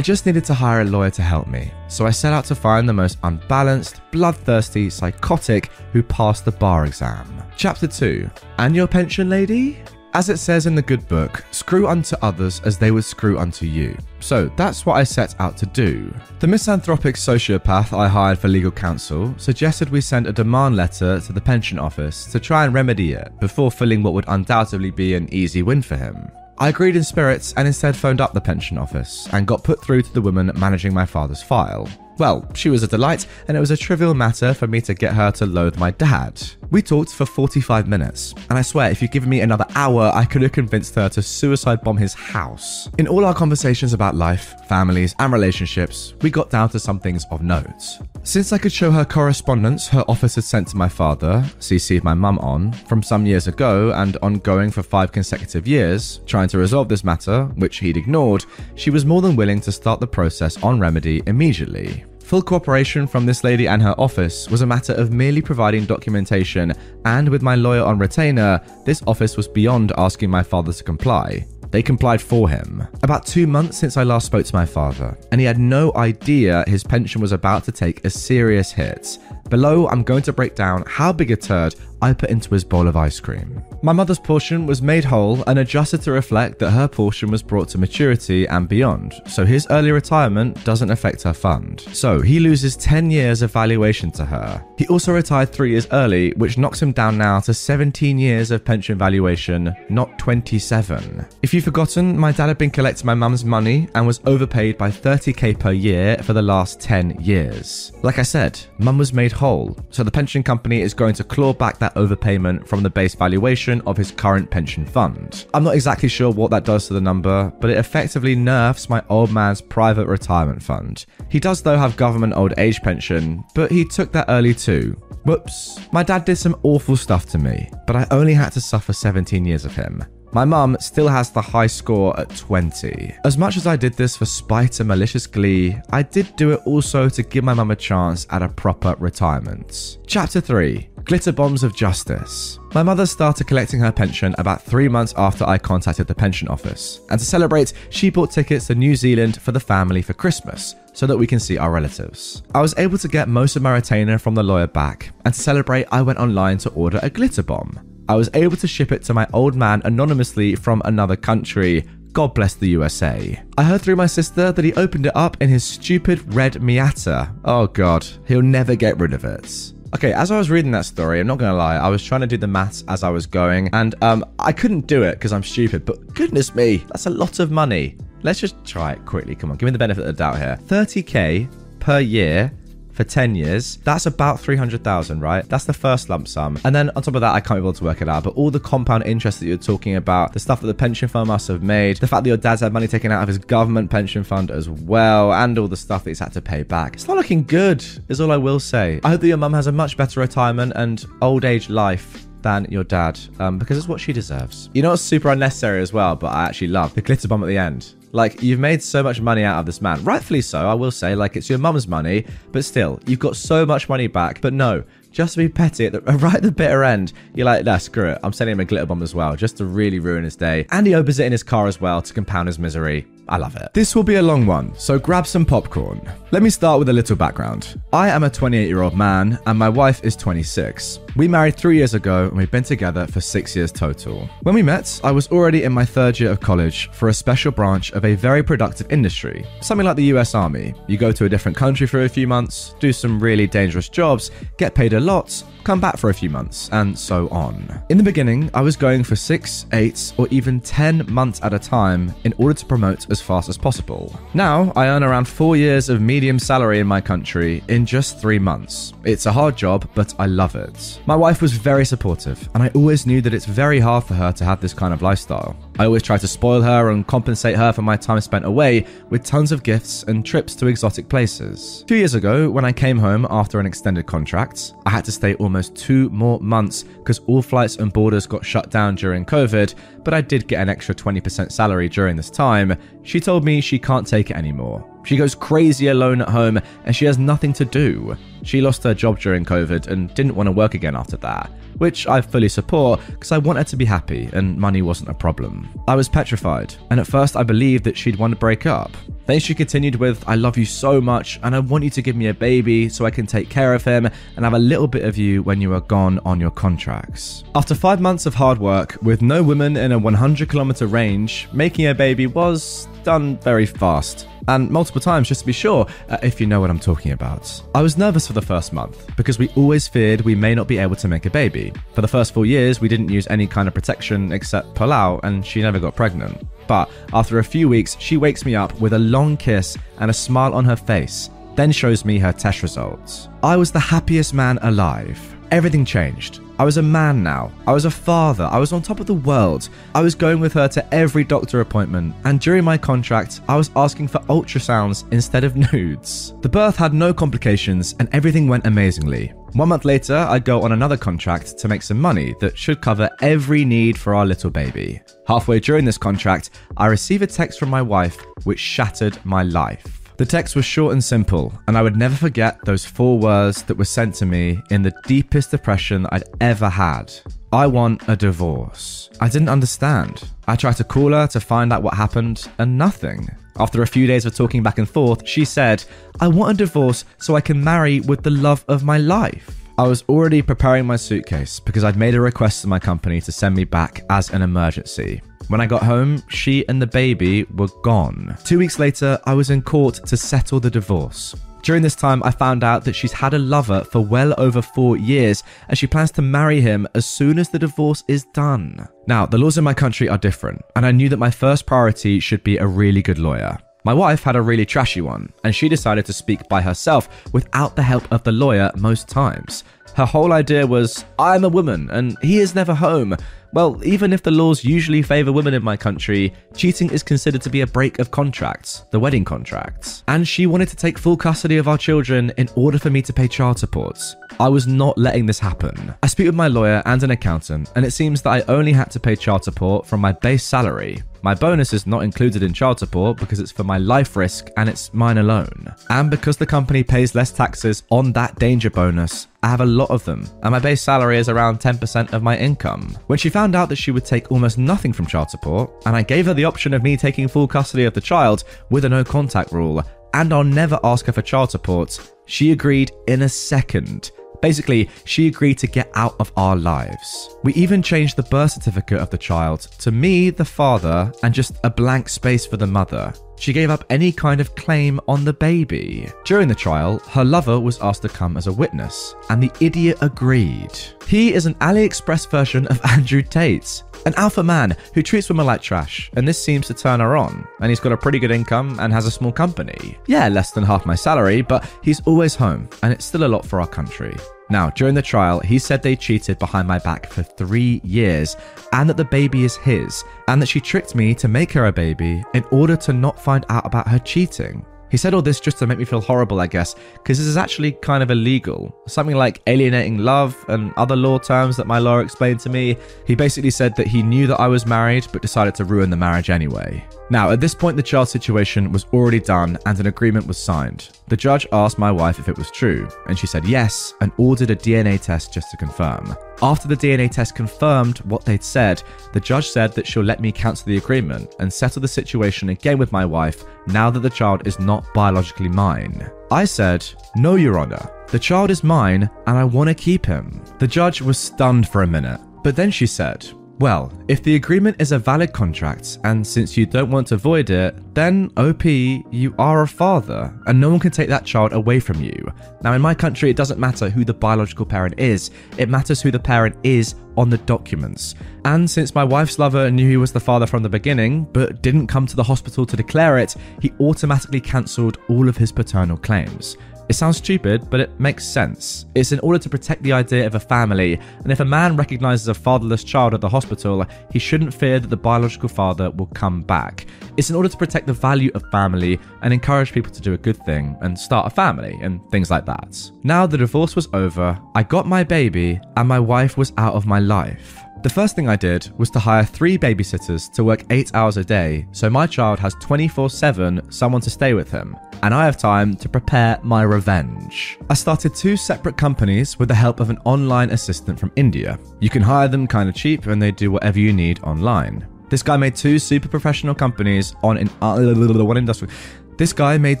just needed to hire a lawyer to help me. So I set out to find the most unbalanced, bloodthirsty, psychotic who passed the bar exam. Chapter 2 And your pension lady? As it says in the good book, screw unto others as they would screw unto you. So that's what I set out to do. The misanthropic sociopath I hired for legal counsel suggested we send a demand letter to the pension office to try and remedy it before filling what would undoubtedly be an easy win for him. I agreed in spirits and instead phoned up the pension office and got put through to the woman managing my father's file. Well, she was a delight, and it was a trivial matter for me to get her to loathe my dad. We talked for 45 minutes, and I swear if you'd given me another hour, I could have convinced her to suicide bomb his house. In all our conversations about life, families, and relationships, we got down to some things of note. Since I could show her correspondence her office had sent to my father, CC my mum on, from some years ago and ongoing for five consecutive years, trying to resolve this matter, which he'd ignored, she was more than willing to start the process on remedy immediately. Full cooperation from this lady and her office was a matter of merely providing documentation, and with my lawyer on retainer, this office was beyond asking my father to comply. They complied for him. About two months since I last spoke to my father, and he had no idea his pension was about to take a serious hit. Below, I'm going to break down how big a turd I put into his bowl of ice cream. My mother's portion was made whole and adjusted to reflect that her portion was brought to maturity and beyond, so his early retirement doesn't affect her fund. So he loses 10 years of valuation to her. He also retired three years early, which knocks him down now to 17 years of pension valuation, not 27. If you've forgotten, my dad had been collecting my mum's money and was overpaid by 30k per year for the last 10 years. Like I said, mum was made whole, so the pension company is going to claw back that overpayment from the base valuation of his current pension fund. I'm not exactly sure what that does to the number, but it effectively nerfs my old man's private retirement fund. He does, though, have government old age pension, but he took that early too. Whoops. My dad did some awful stuff to me, but I only had to suffer 17 years of him. My mum still has the high score at 20. As much as I did this for spite and malicious glee, I did do it also to give my mum a chance at a proper retirement. Chapter 3 Glitter Bombs of Justice. My mother started collecting her pension about three months after I contacted the pension office, and to celebrate, she bought tickets to New Zealand for the family for Christmas so that we can see our relatives. I was able to get most of my retainer from the lawyer back, and to celebrate, I went online to order a glitter bomb. I was able to ship it to my old man anonymously from another country. God bless the USA. I heard through my sister that he opened it up in his stupid red Miata. Oh god, he'll never get rid of it. Okay, as I was reading that story, I'm not gonna lie, I was trying to do the maths as I was going, and um, I couldn't do it because I'm stupid. But goodness me, that's a lot of money. Let's just try it quickly. Come on, give me the benefit of the doubt here. 30k per year for 10 years, that's about 300,000, right? That's the first lump sum. And then on top of that, I can't be able to work it out, but all the compound interest that you're talking about, the stuff that the pension fund must have made, the fact that your dad's had money taken out of his government pension fund as well, and all the stuff that he's had to pay back. It's not looking good, is all I will say. I hope that your mum has a much better retirement and old age life than your dad um, because it's what she deserves. You know what's super unnecessary as well, but I actually love the glitter bomb at the end. Like, you've made so much money out of this man. Rightfully so, I will say. Like, it's your mum's money, but still, you've got so much money back. But no, just to be petty at the, (laughs) right at the bitter end, you're like, nah, screw it. I'm sending him a glitter bomb as well, just to really ruin his day. And he opens it in his car as well to compound his misery. I love it. This will be a long one, so grab some popcorn. Let me start with a little background. I am a 28 year old man, and my wife is 26. We married three years ago, and we've been together for six years total. When we met, I was already in my third year of college for a special branch of a very productive industry, something like the US Army. You go to a different country for a few months, do some really dangerous jobs, get paid a lot, come back for a few months, and so on. In the beginning, I was going for six, eight, or even 10 months at a time in order to promote as fast as possible. Now, I earn around four years of medium salary in my country in just three months. It's a hard job, but I love it. My wife was very supportive, and I always knew that it's very hard for her to have this kind of lifestyle. I always try to spoil her and compensate her for my time spent away with tons of gifts and trips to exotic places. Two years ago, when I came home after an extended contract, I had to stay almost two more months because all flights and borders got shut down during COVID, but I did get an extra 20% salary during this time. She told me she can't take it anymore. She goes crazy alone at home and she has nothing to do. She lost her job during COVID and didn't want to work again after that, which I fully support because I want her to be happy and money wasn't a problem. I was petrified, and at first I believed that she'd want to break up. Then she continued with, I love you so much and I want you to give me a baby so I can take care of him and have a little bit of you when you are gone on your contracts. After five months of hard work, with no women in a 100 kilometer range, making a baby was done very fast and multiple times just to be sure, uh, if you know what I'm talking about. I was nervous for the first month because we always feared we may not be able to make a baby. For the first four years, we didn't use any kind of protection except out, and she never got pregnant. But after a few weeks, she wakes me up with a long kiss and a smile on her face, then shows me her test results. I was the happiest man alive. Everything changed. I was a man now. I was a father. I was on top of the world. I was going with her to every doctor appointment. And during my contract, I was asking for ultrasounds instead of nudes. The birth had no complications and everything went amazingly. One month later, I go on another contract to make some money that should cover every need for our little baby. Halfway during this contract, I receive a text from my wife which shattered my life. The text was short and simple, and I would never forget those four words that were sent to me in the deepest depression I'd ever had. I want a divorce. I didn't understand. I tried to call her to find out what happened, and nothing. After a few days of talking back and forth, she said, I want a divorce so I can marry with the love of my life. I was already preparing my suitcase because I'd made a request to my company to send me back as an emergency. When I got home, she and the baby were gone. Two weeks later, I was in court to settle the divorce. During this time, I found out that she's had a lover for well over four years and she plans to marry him as soon as the divorce is done. Now, the laws in my country are different, and I knew that my first priority should be a really good lawyer. My wife had a really trashy one, and she decided to speak by herself without the help of the lawyer most times. Her whole idea was, I'm a woman and he is never home. Well, even if the laws usually favour women in my country, cheating is considered to be a break of contracts, the wedding contracts. And she wanted to take full custody of our children in order for me to pay child support. I was not letting this happen. I speak with my lawyer and an accountant, and it seems that I only had to pay child support from my base salary. My bonus is not included in child support because it's for my life risk and it's mine alone. And because the company pays less taxes on that danger bonus, I have a lot of them, and my base salary is around 10% of my income. When she found out that she would take almost nothing from child support, and I gave her the option of me taking full custody of the child with a no contact rule, and I'll never ask her for child support, she agreed in a second. Basically, she agreed to get out of our lives. We even changed the birth certificate of the child to me, the father, and just a blank space for the mother. She gave up any kind of claim on the baby. During the trial, her lover was asked to come as a witness, and the idiot agreed. He is an AliExpress version of (laughs) Andrew Tate. An alpha man who treats women like trash, and this seems to turn her on. And he's got a pretty good income and has a small company. Yeah, less than half my salary, but he's always home, and it's still a lot for our country. Now, during the trial, he said they cheated behind my back for three years and that the baby is his, and that she tricked me to make her a baby in order to not find out about her cheating. He said all this just to make me feel horrible, I guess, because this is actually kind of illegal. Something like alienating love and other law terms that my lawyer explained to me. He basically said that he knew that I was married but decided to ruin the marriage anyway. Now, at this point, the child situation was already done and an agreement was signed. The judge asked my wife if it was true, and she said yes and ordered a DNA test just to confirm. After the DNA test confirmed what they'd said, the judge said that she'll let me cancel the agreement and settle the situation again with my wife now that the child is not biologically mine. I said, No, Your Honour, the child is mine and I want to keep him. The judge was stunned for a minute, but then she said, well, if the agreement is a valid contract, and since you don't want to void it, then OP, you are a father, and no one can take that child away from you. Now, in my country, it doesn't matter who the biological parent is, it matters who the parent is on the documents. And since my wife's lover knew he was the father from the beginning, but didn't come to the hospital to declare it, he automatically cancelled all of his paternal claims. It sounds stupid, but it makes sense. It's in order to protect the idea of a family, and if a man recognizes a fatherless child at the hospital, he shouldn't fear that the biological father will come back. It's in order to protect the value of family and encourage people to do a good thing and start a family and things like that. Now the divorce was over, I got my baby, and my wife was out of my life. The first thing I did was to hire three babysitters to work eight hours a day so my child has 24 7 someone to stay with him, and I have time to prepare my revenge. I started two separate companies with the help of an online assistant from India. You can hire them kind of cheap and they do whatever you need online. This guy made two super professional companies on in, uh, one industrial. This guy made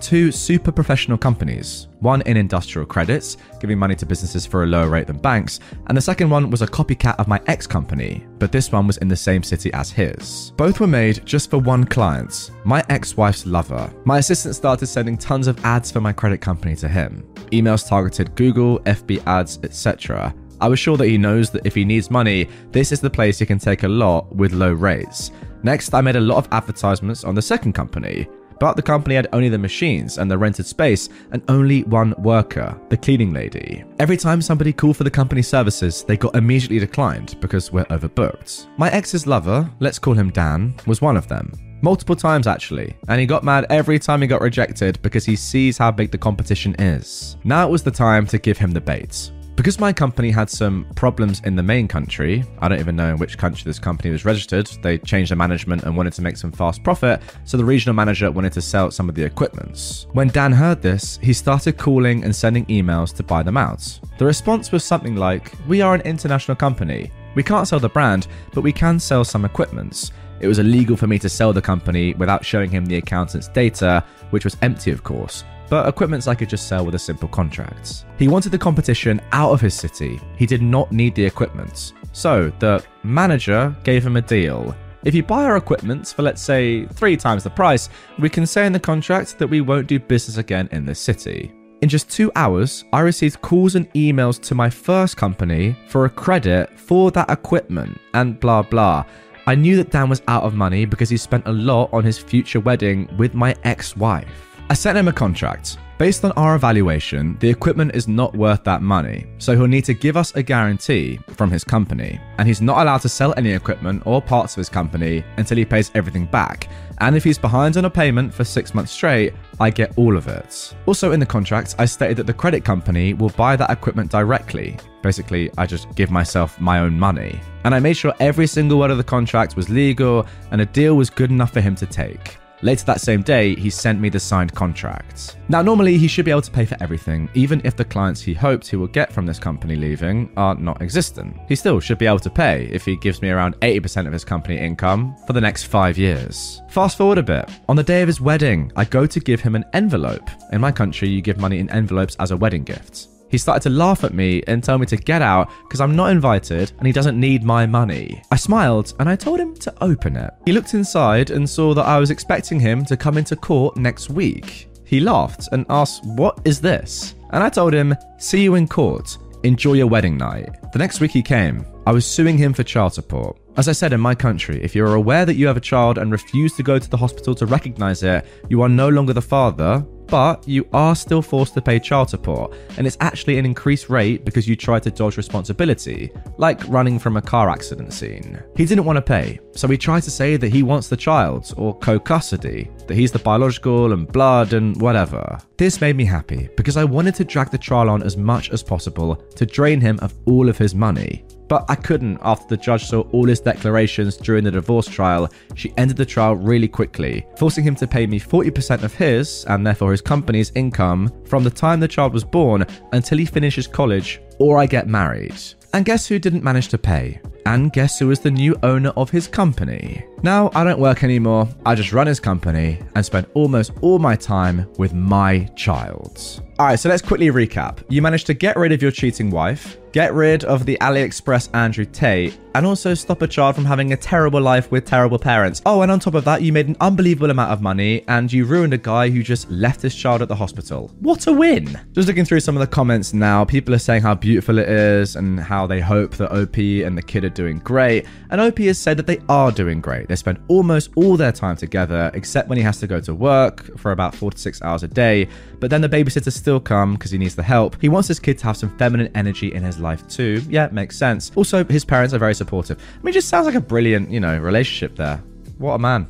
two super professional companies, one in industrial credits, giving money to businesses for a lower rate than banks, and the second one was a copycat of my ex company, but this one was in the same city as his. Both were made just for one client, my ex wife's lover. My assistant started sending tons of ads for my credit company to him. Emails targeted Google, FB ads, etc. I was sure that he knows that if he needs money, this is the place he can take a lot with low rates. Next, I made a lot of advertisements on the second company. But the company had only the machines and the rented space and only one worker, the cleaning lady. Every time somebody called for the company services, they got immediately declined because we're overbooked. My ex's lover, let's call him Dan, was one of them. Multiple times actually, and he got mad every time he got rejected because he sees how big the competition is. Now it was the time to give him the bait. Because my company had some problems in the main country, I don't even know in which country this company was registered, they changed the management and wanted to make some fast profit, so the regional manager wanted to sell some of the equipments. When Dan heard this, he started calling and sending emails to buy them out. The response was something like, We are an international company. We can't sell the brand, but we can sell some equipments. It was illegal for me to sell the company without showing him the accountant's data, which was empty, of course but equipments I could just sell with a simple contract. He wanted the competition out of his city. He did not need the equipment. So the manager gave him a deal. If you buy our equipment for, let's say, three times the price, we can say in the contract that we won't do business again in this city. In just two hours, I received calls and emails to my first company for a credit for that equipment and blah blah. I knew that Dan was out of money because he spent a lot on his future wedding with my ex wife. I sent him a contract. Based on our evaluation, the equipment is not worth that money, so he'll need to give us a guarantee from his company, and he's not allowed to sell any equipment or parts of his company until he pays everything back. And if he's behind on a payment for six months straight, I get all of it. Also, in the contract, I stated that the credit company will buy that equipment directly. Basically, I just give myself my own money. And I made sure every single word of the contract was legal and a deal was good enough for him to take. Later that same day, he sent me the signed contract. Now, normally he should be able to pay for everything, even if the clients he hoped he will get from this company leaving are not existent. He still should be able to pay if he gives me around 80% of his company income for the next five years. Fast forward a bit. On the day of his wedding, I go to give him an envelope. In my country, you give money in envelopes as a wedding gift. He started to laugh at me and tell me to get out because I'm not invited and he doesn't need my money. I smiled and I told him to open it. He looked inside and saw that I was expecting him to come into court next week. He laughed and asked, What is this? And I told him, See you in court. Enjoy your wedding night. The next week he came. I was suing him for child support. As I said in my country, if you are aware that you have a child and refuse to go to the hospital to recognize it, you are no longer the father, but you are still forced to pay child support, and it's actually an increased rate because you tried to dodge responsibility, like running from a car accident scene. He didn't want to pay, so he tried to say that he wants the child, or co custody, that he's the biological and blood and whatever. This made me happy because I wanted to drag the trial on as much as possible to drain him of all of his money. But I couldn't after the judge saw all his declarations during the divorce trial. She ended the trial really quickly, forcing him to pay me 40% of his, and therefore his company's, income from the time the child was born until he finishes college or I get married. And guess who didn't manage to pay? And guess who is the new owner of his company? Now, I don't work anymore, I just run his company and spend almost all my time with my child. Alright, so let's quickly recap. You managed to get rid of your cheating wife, get rid of the AliExpress Andrew Tate, and also stop a child from having a terrible life with terrible parents. Oh, and on top of that, you made an unbelievable amount of money and you ruined a guy who just left his child at the hospital. What a win! Just looking through some of the comments now, people are saying how beautiful it is and how they hope that OP and the kid are doing great. And OP has said that they are doing great. They spend almost all their time together, except when he has to go to work for about four to six hours a day. But then the babysitter still come because he needs the help. He wants his kid to have some feminine energy in his life too. Yeah, makes sense. Also, his parents are very supportive. I mean, just sounds like a brilliant, you know, relationship there. What a man.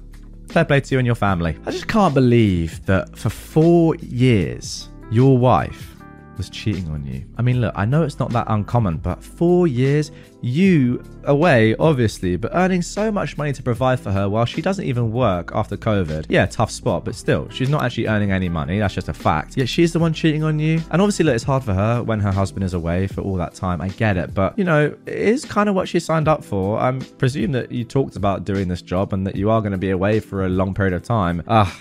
Fair play to you and your family. I just can't believe that for four years, your wife was cheating on you. I mean, look, I know it's not that uncommon, but four years, you away, obviously, but earning so much money to provide for her while she doesn't even work after COVID. Yeah, tough spot, but still, she's not actually earning any money. That's just a fact. Yet she's the one cheating on you. And obviously, look, it's hard for her when her husband is away for all that time. I get it, but you know, it is kind of what she signed up for. I presume that you talked about doing this job and that you are going to be away for a long period of time. Ah.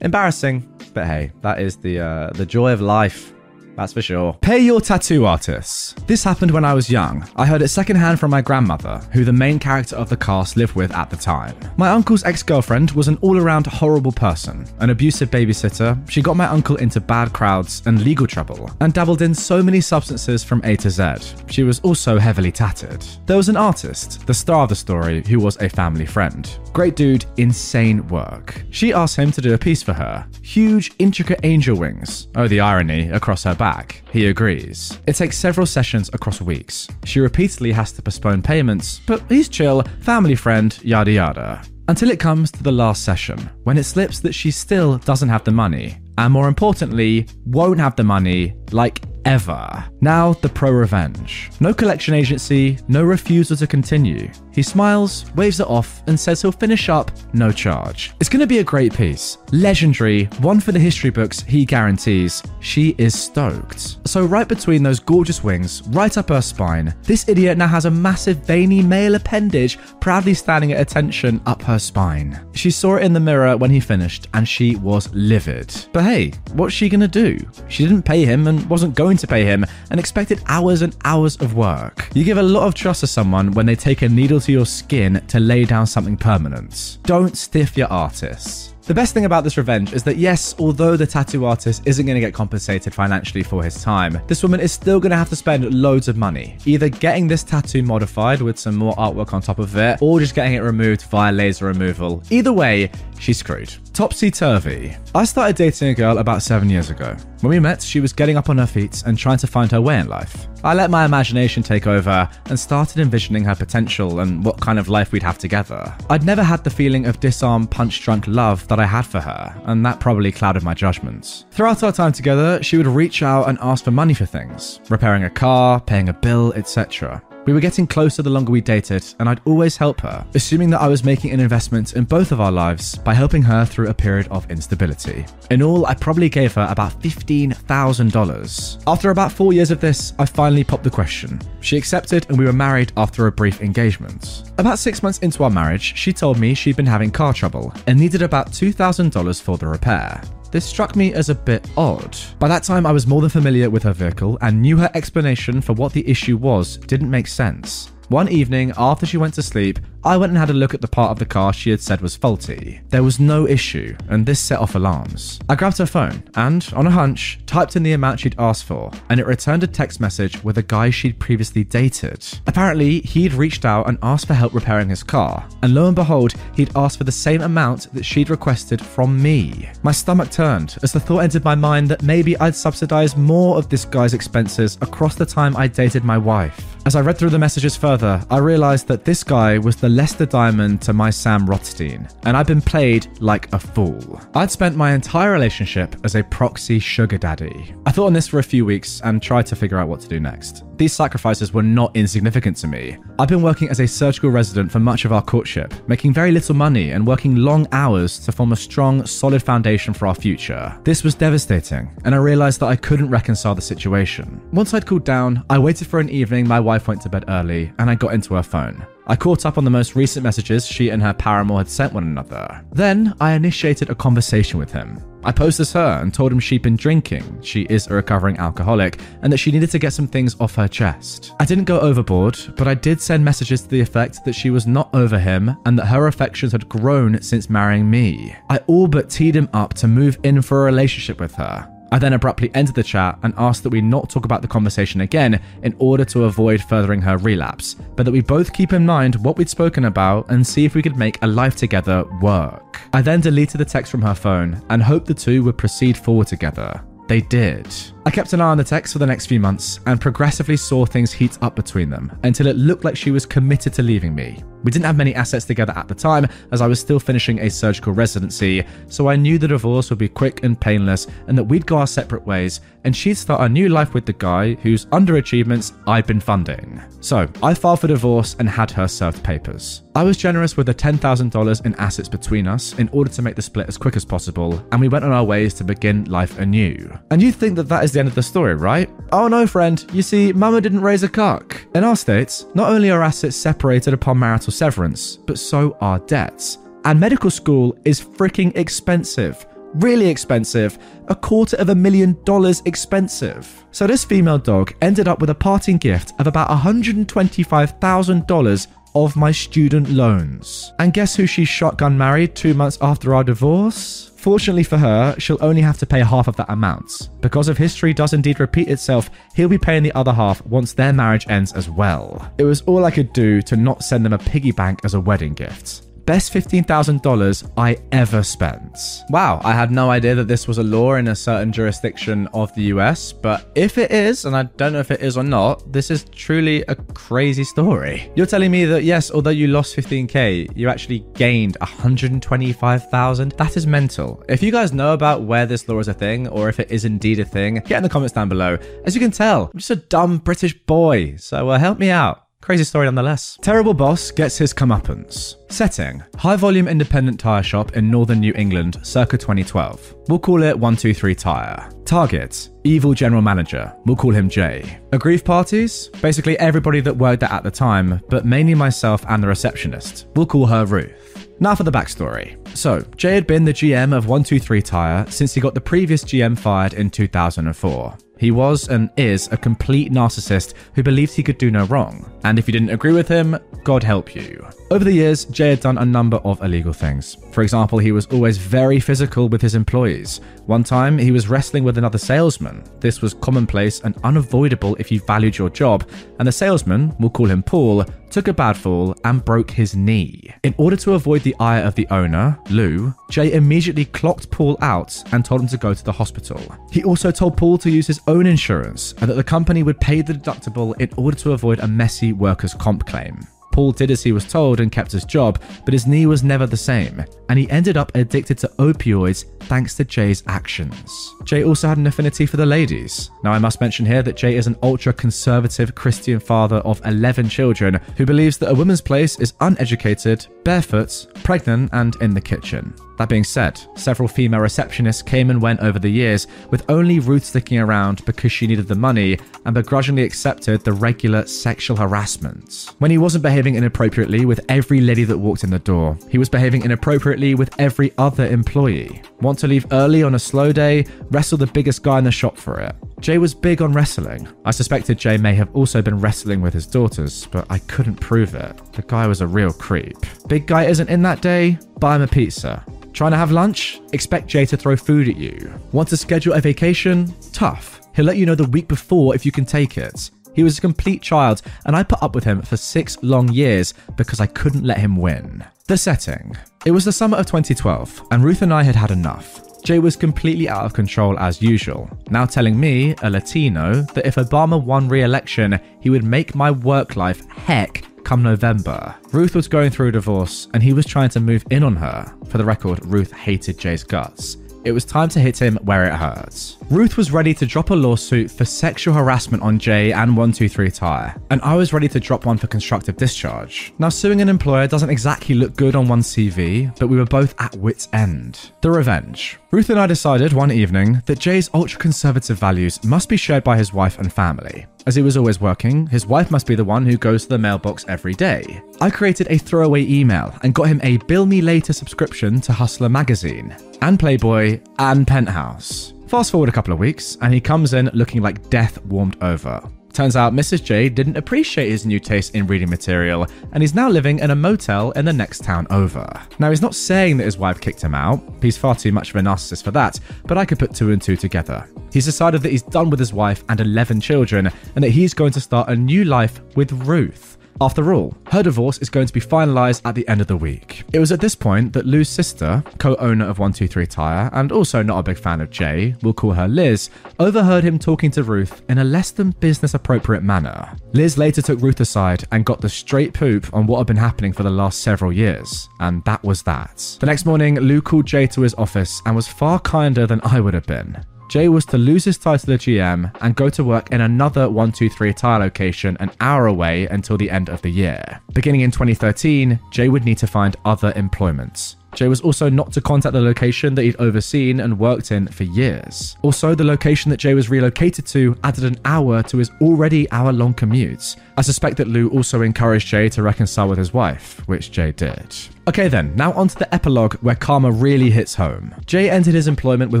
Embarrassing, but hey, that is the uh, the joy of life that's for sure. Pay your tattoo artists. This happened when I was young. I heard it secondhand from my grandmother, who the main character of the cast lived with at the time. My uncle's ex girlfriend was an all around horrible person, an abusive babysitter. She got my uncle into bad crowds and legal trouble, and dabbled in so many substances from A to Z. She was also heavily tattered. There was an artist, the star of the story, who was a family friend. Great dude, insane work. She asked him to do a piece for her. Huge, intricate angel wings. Oh, the irony across her back. He agrees. It takes several sessions across weeks. She repeatedly has to postpone payments, but he's chill, family friend, yada yada. Until it comes to the last session, when it slips that she still doesn't have the money, and more importantly, won't have the money, like ever. Now, the pro revenge. No collection agency, no refusal to continue. He smiles, waves it off, and says he'll finish up no charge. It's to be a great piece. Legendary, one for the history books, he guarantees. She is stoked. So, right between those gorgeous wings, right up her spine, this idiot now has a massive veiny male appendage proudly standing at attention up her spine. She saw it in the mirror when he finished, and she was livid. But hey, what's she gonna do? She didn't pay him and wasn't going to pay him, and expected hours and hours of work. You give a lot of trust to someone when they take a needle to your skin to lay down something permanent. Don't stiff your artists. The best thing about this revenge is that, yes, although the tattoo artist isn't going to get compensated financially for his time, this woman is still going to have to spend loads of money, either getting this tattoo modified with some more artwork on top of it, or just getting it removed via laser removal. Either way, she's screwed. Topsy turvy. I started dating a girl about seven years ago. When we met, she was getting up on her feet and trying to find her way in life. I let my imagination take over and started envisioning her potential and what kind of life we'd have together. I'd never had the feeling of disarmed, punch drunk love that I had for her, and that probably clouded my judgments. Throughout our time together, she would reach out and ask for money for things repairing a car, paying a bill, etc. We were getting closer the longer we dated, and I'd always help her, assuming that I was making an investment in both of our lives by helping her through a period of instability. In all, I probably gave her about $15,000. After about four years of this, I finally popped the question. She accepted, and we were married after a brief engagement. About six months into our marriage, she told me she'd been having car trouble and needed about $2,000 for the repair. This struck me as a bit odd. By that time, I was more than familiar with her vehicle and knew her explanation for what the issue was didn't make sense. One evening, after she went to sleep, I went and had a look at the part of the car she had said was faulty. There was no issue, and this set off alarms. I grabbed her phone and, on a hunch, typed in the amount she'd asked for, and it returned a text message with a guy she'd previously dated. Apparently, he'd reached out and asked for help repairing his car, and lo and behold, he'd asked for the same amount that she'd requested from me. My stomach turned as the thought entered my mind that maybe I'd subsidize more of this guy's expenses across the time I dated my wife. As I read through the messages further, I realized that this guy was the Lester Diamond to my Sam Rothstein, and I'd been played like a fool. I'd spent my entire relationship as a proxy sugar daddy. I thought on this for a few weeks and tried to figure out what to do next. These sacrifices were not insignificant to me. I've been working as a surgical resident for much of our courtship, making very little money and working long hours to form a strong, solid foundation for our future. This was devastating, and I realized that I couldn't reconcile the situation. Once I'd cooled down, I waited for an evening my wife went to bed early, and I got into her phone. I caught up on the most recent messages she and her paramour had sent one another. Then I initiated a conversation with him. I posed as her and told him she'd been drinking, she is a recovering alcoholic, and that she needed to get some things off her chest. I didn't go overboard, but I did send messages to the effect that she was not over him and that her affections had grown since marrying me. I all but teed him up to move in for a relationship with her. I then abruptly ended the chat and asked that we not talk about the conversation again in order to avoid furthering her relapse, but that we both keep in mind what we'd spoken about and see if we could make a life together work. I then deleted the text from her phone and hoped the two would proceed forward together. They did. I kept an eye on the text for the next few months and progressively saw things heat up between them until it looked like she was committed to leaving me. We didn't have many assets together at the time as I was still finishing a surgical residency, so I knew the divorce would be quick and painless and that we'd go our separate ways and she'd start a new life with the guy whose underachievements I'd been funding. So I filed for divorce and had her served papers. I was generous with the $10,000 in assets between us in order to make the split as quick as possible, and we went on our ways to begin life anew. And you'd think that that is the end of the story, right? Oh no, friend. You see, Mama didn't raise a cock. In our states, not only are assets separated upon marital severance, but so are debts. And medical school is freaking expensive. Really expensive. A quarter of a million dollars expensive. So this female dog ended up with a parting gift of about $125,000 of my student loans. And guess who she shotgun married two months after our divorce? Fortunately for her, she'll only have to pay half of that amount. Because if history does indeed repeat itself, he'll be paying the other half once their marriage ends as well. It was all I could do to not send them a piggy bank as a wedding gift. Best $15,000 I ever spent. Wow, I had no idea that this was a law in a certain jurisdiction of the US, but if it is, and I don't know if it is or not, this is truly a crazy story. You're telling me that yes, although you lost 15k, you actually gained 125,000? That is mental. If you guys know about where this law is a thing, or if it is indeed a thing, get in the comments down below. As you can tell, I'm just a dumb British boy, so uh, help me out. Crazy story nonetheless. Terrible boss gets his comeuppance. Setting High volume independent tyre shop in northern New England, circa 2012. We'll call it 123 Tyre. Target Evil general manager. We'll call him Jay. Aggrieved parties? Basically everybody that worked there at the time, but mainly myself and the receptionist. We'll call her Ruth. Now for the backstory. So, Jay had been the GM of 123 Tyre since he got the previous GM fired in 2004. He was and is a complete narcissist who believes he could do no wrong. And if you didn't agree with him, God help you. Over the years, Jay had done a number of illegal things. For example, he was always very physical with his employees. One time, he was wrestling with another salesman. This was commonplace and unavoidable if you valued your job, and the salesman, we'll call him Paul, took a bad fall and broke his knee. In order to avoid the ire of the owner, Lou, Jay immediately clocked Paul out and told him to go to the hospital. He also told Paul to use his own insurance and that the company would pay the deductible in order to avoid a messy workers' comp claim. Paul did as he was told and kept his job, but his knee was never the same, and he ended up addicted to opioids thanks to Jay's actions. Jay also had an affinity for the ladies. Now, I must mention here that Jay is an ultra conservative Christian father of 11 children who believes that a woman's place is uneducated, barefoot, pregnant, and in the kitchen. That being said, several female receptionists came and went over the years, with only Ruth sticking around because she needed the money and begrudgingly accepted the regular sexual harassment. When he wasn't behaving inappropriately with every lady that walked in the door, he was behaving inappropriately with every other employee. Want to leave early on a slow day? Wrestle the biggest guy in the shop for it. Jay was big on wrestling. I suspected Jay may have also been wrestling with his daughters, but I couldn't prove it. The guy was a real creep. Big guy isn't in that day? Buy him a pizza. Trying to have lunch? Expect Jay to throw food at you. Want to schedule a vacation? Tough. He'll let you know the week before if you can take it. He was a complete child, and I put up with him for six long years because I couldn't let him win. The setting. It was the summer of 2012, and Ruth and I had had enough. Jay was completely out of control as usual, now telling me, a Latino, that if Obama won re election, he would make my work life heck come November. Ruth was going through a divorce and he was trying to move in on her. For the record, Ruth hated Jay's guts. It was time to hit him where it hurts. Ruth was ready to drop a lawsuit for sexual harassment on Jay and 123 Tyre, and I was ready to drop one for constructive discharge. Now, suing an employer doesn't exactly look good on one's CV, but we were both at wit's end. The revenge. Ruth and I decided one evening that Jay's ultra conservative values must be shared by his wife and family. As he was always working, his wife must be the one who goes to the mailbox every day. I created a throwaway email and got him a Bill Me Later subscription to Hustler magazine, and Playboy, and Penthouse. Fast forward a couple of weeks, and he comes in looking like death warmed over. Turns out Mrs. J didn't appreciate his new taste in reading material, and he's now living in a motel in the next town over. Now, he's not saying that his wife kicked him out, he's far too much of a narcissist for that, but I could put two and two together. He's decided that he's done with his wife and 11 children, and that he's going to start a new life with Ruth. After all, her divorce is going to be finalised at the end of the week. It was at this point that Lou's sister, co owner of 123 Tyre, and also not a big fan of Jay, we'll call her Liz, overheard him talking to Ruth in a less than business appropriate manner. Liz later took Ruth aside and got the straight poop on what had been happening for the last several years, and that was that. The next morning, Lou called Jay to his office and was far kinder than I would have been. Jay was to lose his title of GM and go to work in another 123 Tyre location an hour away until the end of the year. Beginning in 2013, Jay would need to find other employments. Jay was also not to contact the location that he'd overseen and worked in for years. Also, the location that Jay was relocated to added an hour to his already hour long commute. I suspect that Lou also encouraged Jay to reconcile with his wife, which Jay did. Okay, then, now onto the epilogue where karma really hits home. Jay entered his employment with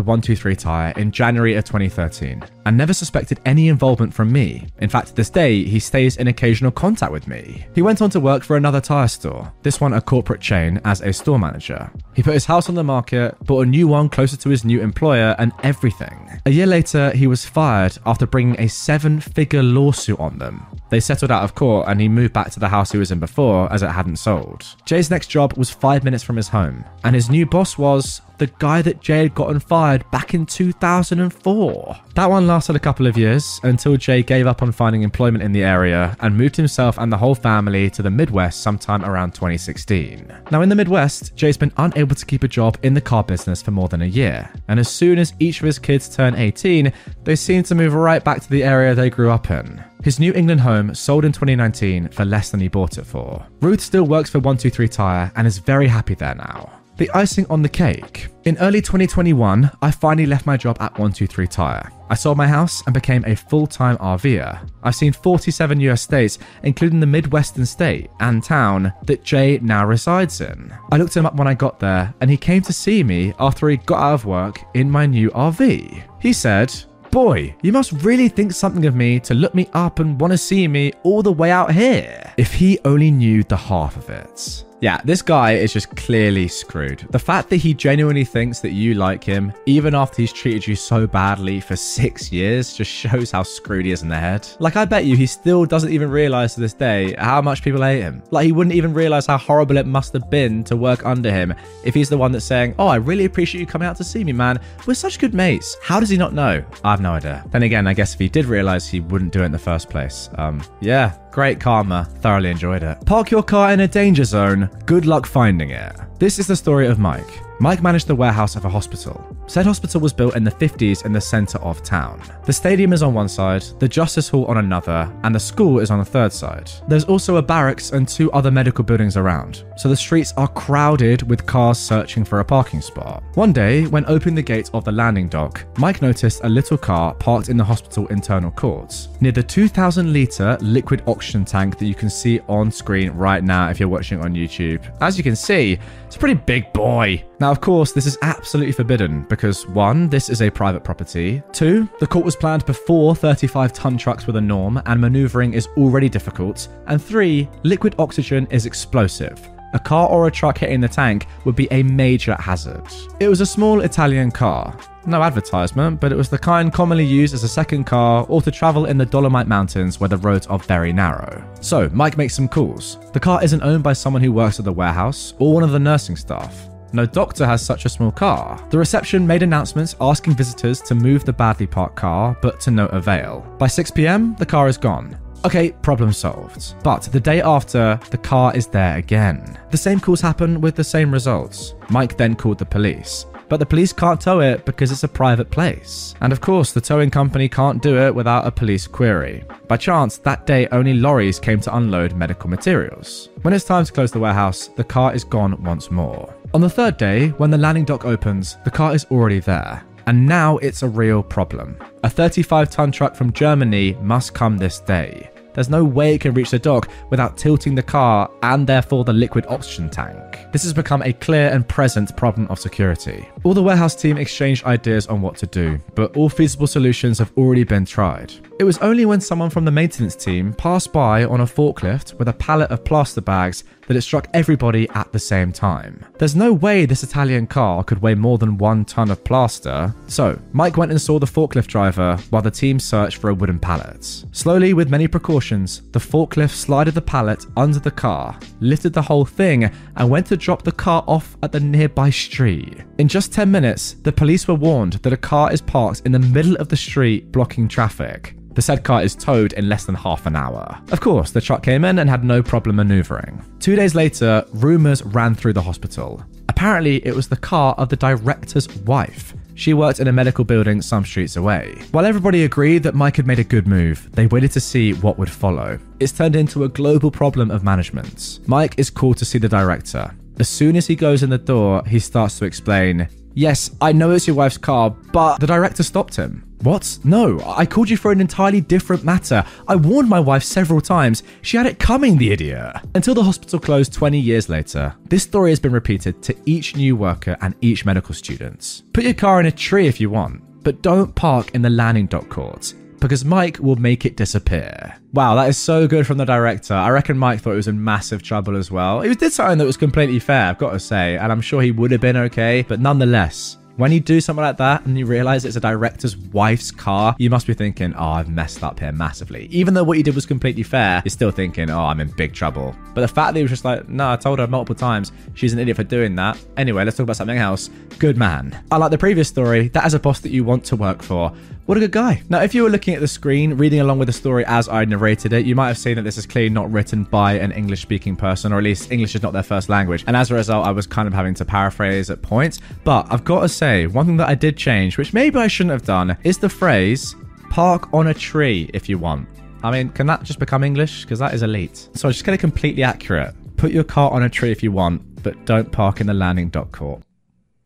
123 Tyre in January of 2013 and never suspected any involvement from me. In fact, to this day, he stays in occasional contact with me. He went on to work for another tyre store, this one a corporate chain, as a store manager. He put his house on the market, bought a new one closer to his new employer, and everything. A year later, he was fired after bringing a seven figure lawsuit on them. They settled out of court and he moved back to the house he was in before as it hadn't sold. Jay's next job was five minutes from his home, and his new boss was the guy that Jay had gotten fired back in 2004. That one lasted a couple of years until Jay gave up on finding employment in the area and moved himself and the whole family to the Midwest sometime around 2016. Now, in the Midwest, Jay's been unable to keep a job in the car business for more than a year, and as soon as each of his kids turn 18, they seem to move right back to the area they grew up in. His New England home sold in 2019 for less than he bought it for. Ruth still works for 123 Tire and is very happy there now. The icing on the cake. In early 2021, I finally left my job at 123 Tire. I sold my house and became a full time RVer. I've seen 47 US states, including the Midwestern state and town that Jay now resides in. I looked him up when I got there, and he came to see me after he got out of work in my new RV. He said, Boy, you must really think something of me to look me up and want to see me all the way out here. If he only knew the half of it. Yeah, this guy is just clearly screwed. The fact that he genuinely thinks that you like him, even after he's treated you so badly for six years, just shows how screwed he is in the head. Like, I bet you he still doesn't even realize to this day how much people hate him. Like, he wouldn't even realize how horrible it must have been to work under him if he's the one that's saying, Oh, I really appreciate you coming out to see me, man. We're such good mates. How does he not know? I have no idea. Then again, I guess if he did realize, he wouldn't do it in the first place. Um, yeah, Great karma. Thoroughly enjoyed it. Park your car in a danger zone. Good luck finding it. This is the story of Mike. Mike managed the warehouse of a hospital. Said hospital was built in the 50s in the centre of town. The stadium is on one side, the Justice Hall on another, and the school is on the third side. There's also a barracks and two other medical buildings around, so the streets are crowded with cars searching for a parking spot. One day, when opening the gates of the landing dock, Mike noticed a little car parked in the hospital internal courts, near the 2,000 litre liquid oxygen tank that you can see on screen right now if you're watching on YouTube. As you can see, it's a pretty big boy. Now, of course, this is absolutely forbidden because one, this is a private property. Two, the court was planned before 35 ton trucks were the norm and maneuvering is already difficult. And three, liquid oxygen is explosive. A car or a truck hitting the tank would be a major hazard. It was a small Italian car. No advertisement, but it was the kind commonly used as a second car or to travel in the Dolomite Mountains where the roads are very narrow. So, Mike makes some calls. The car isn't owned by someone who works at the warehouse or one of the nursing staff. No doctor has such a small car. The reception made announcements asking visitors to move the badly parked car, but to no avail. By 6 pm, the car is gone. Okay, problem solved. But the day after, the car is there again. The same calls happen with the same results. Mike then called the police. But the police can't tow it because it's a private place. And of course, the towing company can't do it without a police query. By chance, that day only lorries came to unload medical materials. When it's time to close the warehouse, the car is gone once more. On the third day, when the landing dock opens, the car is already there. And now it's a real problem. A 35 ton truck from Germany must come this day. There's no way it can reach the dock without tilting the car and therefore the liquid oxygen tank. This has become a clear and present problem of security. All the warehouse team exchanged ideas on what to do, but all feasible solutions have already been tried. It was only when someone from the maintenance team passed by on a forklift with a pallet of plaster bags that it struck everybody at the same time. There's no way this Italian car could weigh more than one ton of plaster, so Mike went and saw the forklift driver while the team searched for a wooden pallet. Slowly, with many precautions, the forklift slided the pallet under the car, lifted the whole thing, and went to drop the car off at the nearby street. In just 10 minutes, the police were warned that a car is parked in the middle of the street blocking traffic. The said car is towed in less than half an hour. Of course, the truck came in and had no problem maneuvering. Two days later, rumours ran through the hospital. Apparently, it was the car of the director's wife. She worked in a medical building some streets away. While everybody agreed that Mike had made a good move, they waited to see what would follow. It's turned into a global problem of management. Mike is called to see the director. As soon as he goes in the door, he starts to explain, Yes, I know it's your wife's car, but the director stopped him. What? No, I called you for an entirely different matter. I warned my wife several times. She had it coming, the idiot. Until the hospital closed 20 years later, this story has been repeated to each new worker and each medical student. Put your car in a tree if you want, but don't park in the landing dock court because Mike will make it disappear. Wow, that is so good from the director. I reckon Mike thought he was in massive trouble as well. He did something that was completely fair, I've got to say, and I'm sure he would have been okay, but nonetheless, When you do something like that and you realize it's a director's wife's car, you must be thinking, oh, I've messed up here massively. Even though what you did was completely fair, you're still thinking, oh, I'm in big trouble. But the fact that he was just like, no, I told her multiple times she's an idiot for doing that. Anyway, let's talk about something else. Good man. I like the previous story. That is a boss that you want to work for. What a good guy. Now, if you were looking at the screen, reading along with the story as I narrated it, you might have seen that this is clearly not written by an English speaking person, or at least English is not their first language. And as a result, I was kind of having to paraphrase at points. But I've got to say, one thing that I did change, which maybe I shouldn't have done, is the phrase park on a tree if you want. I mean, can that just become English? Because that is elite. So I just get it completely accurate. Put your car on a tree if you want, but don't park in the landing dock court.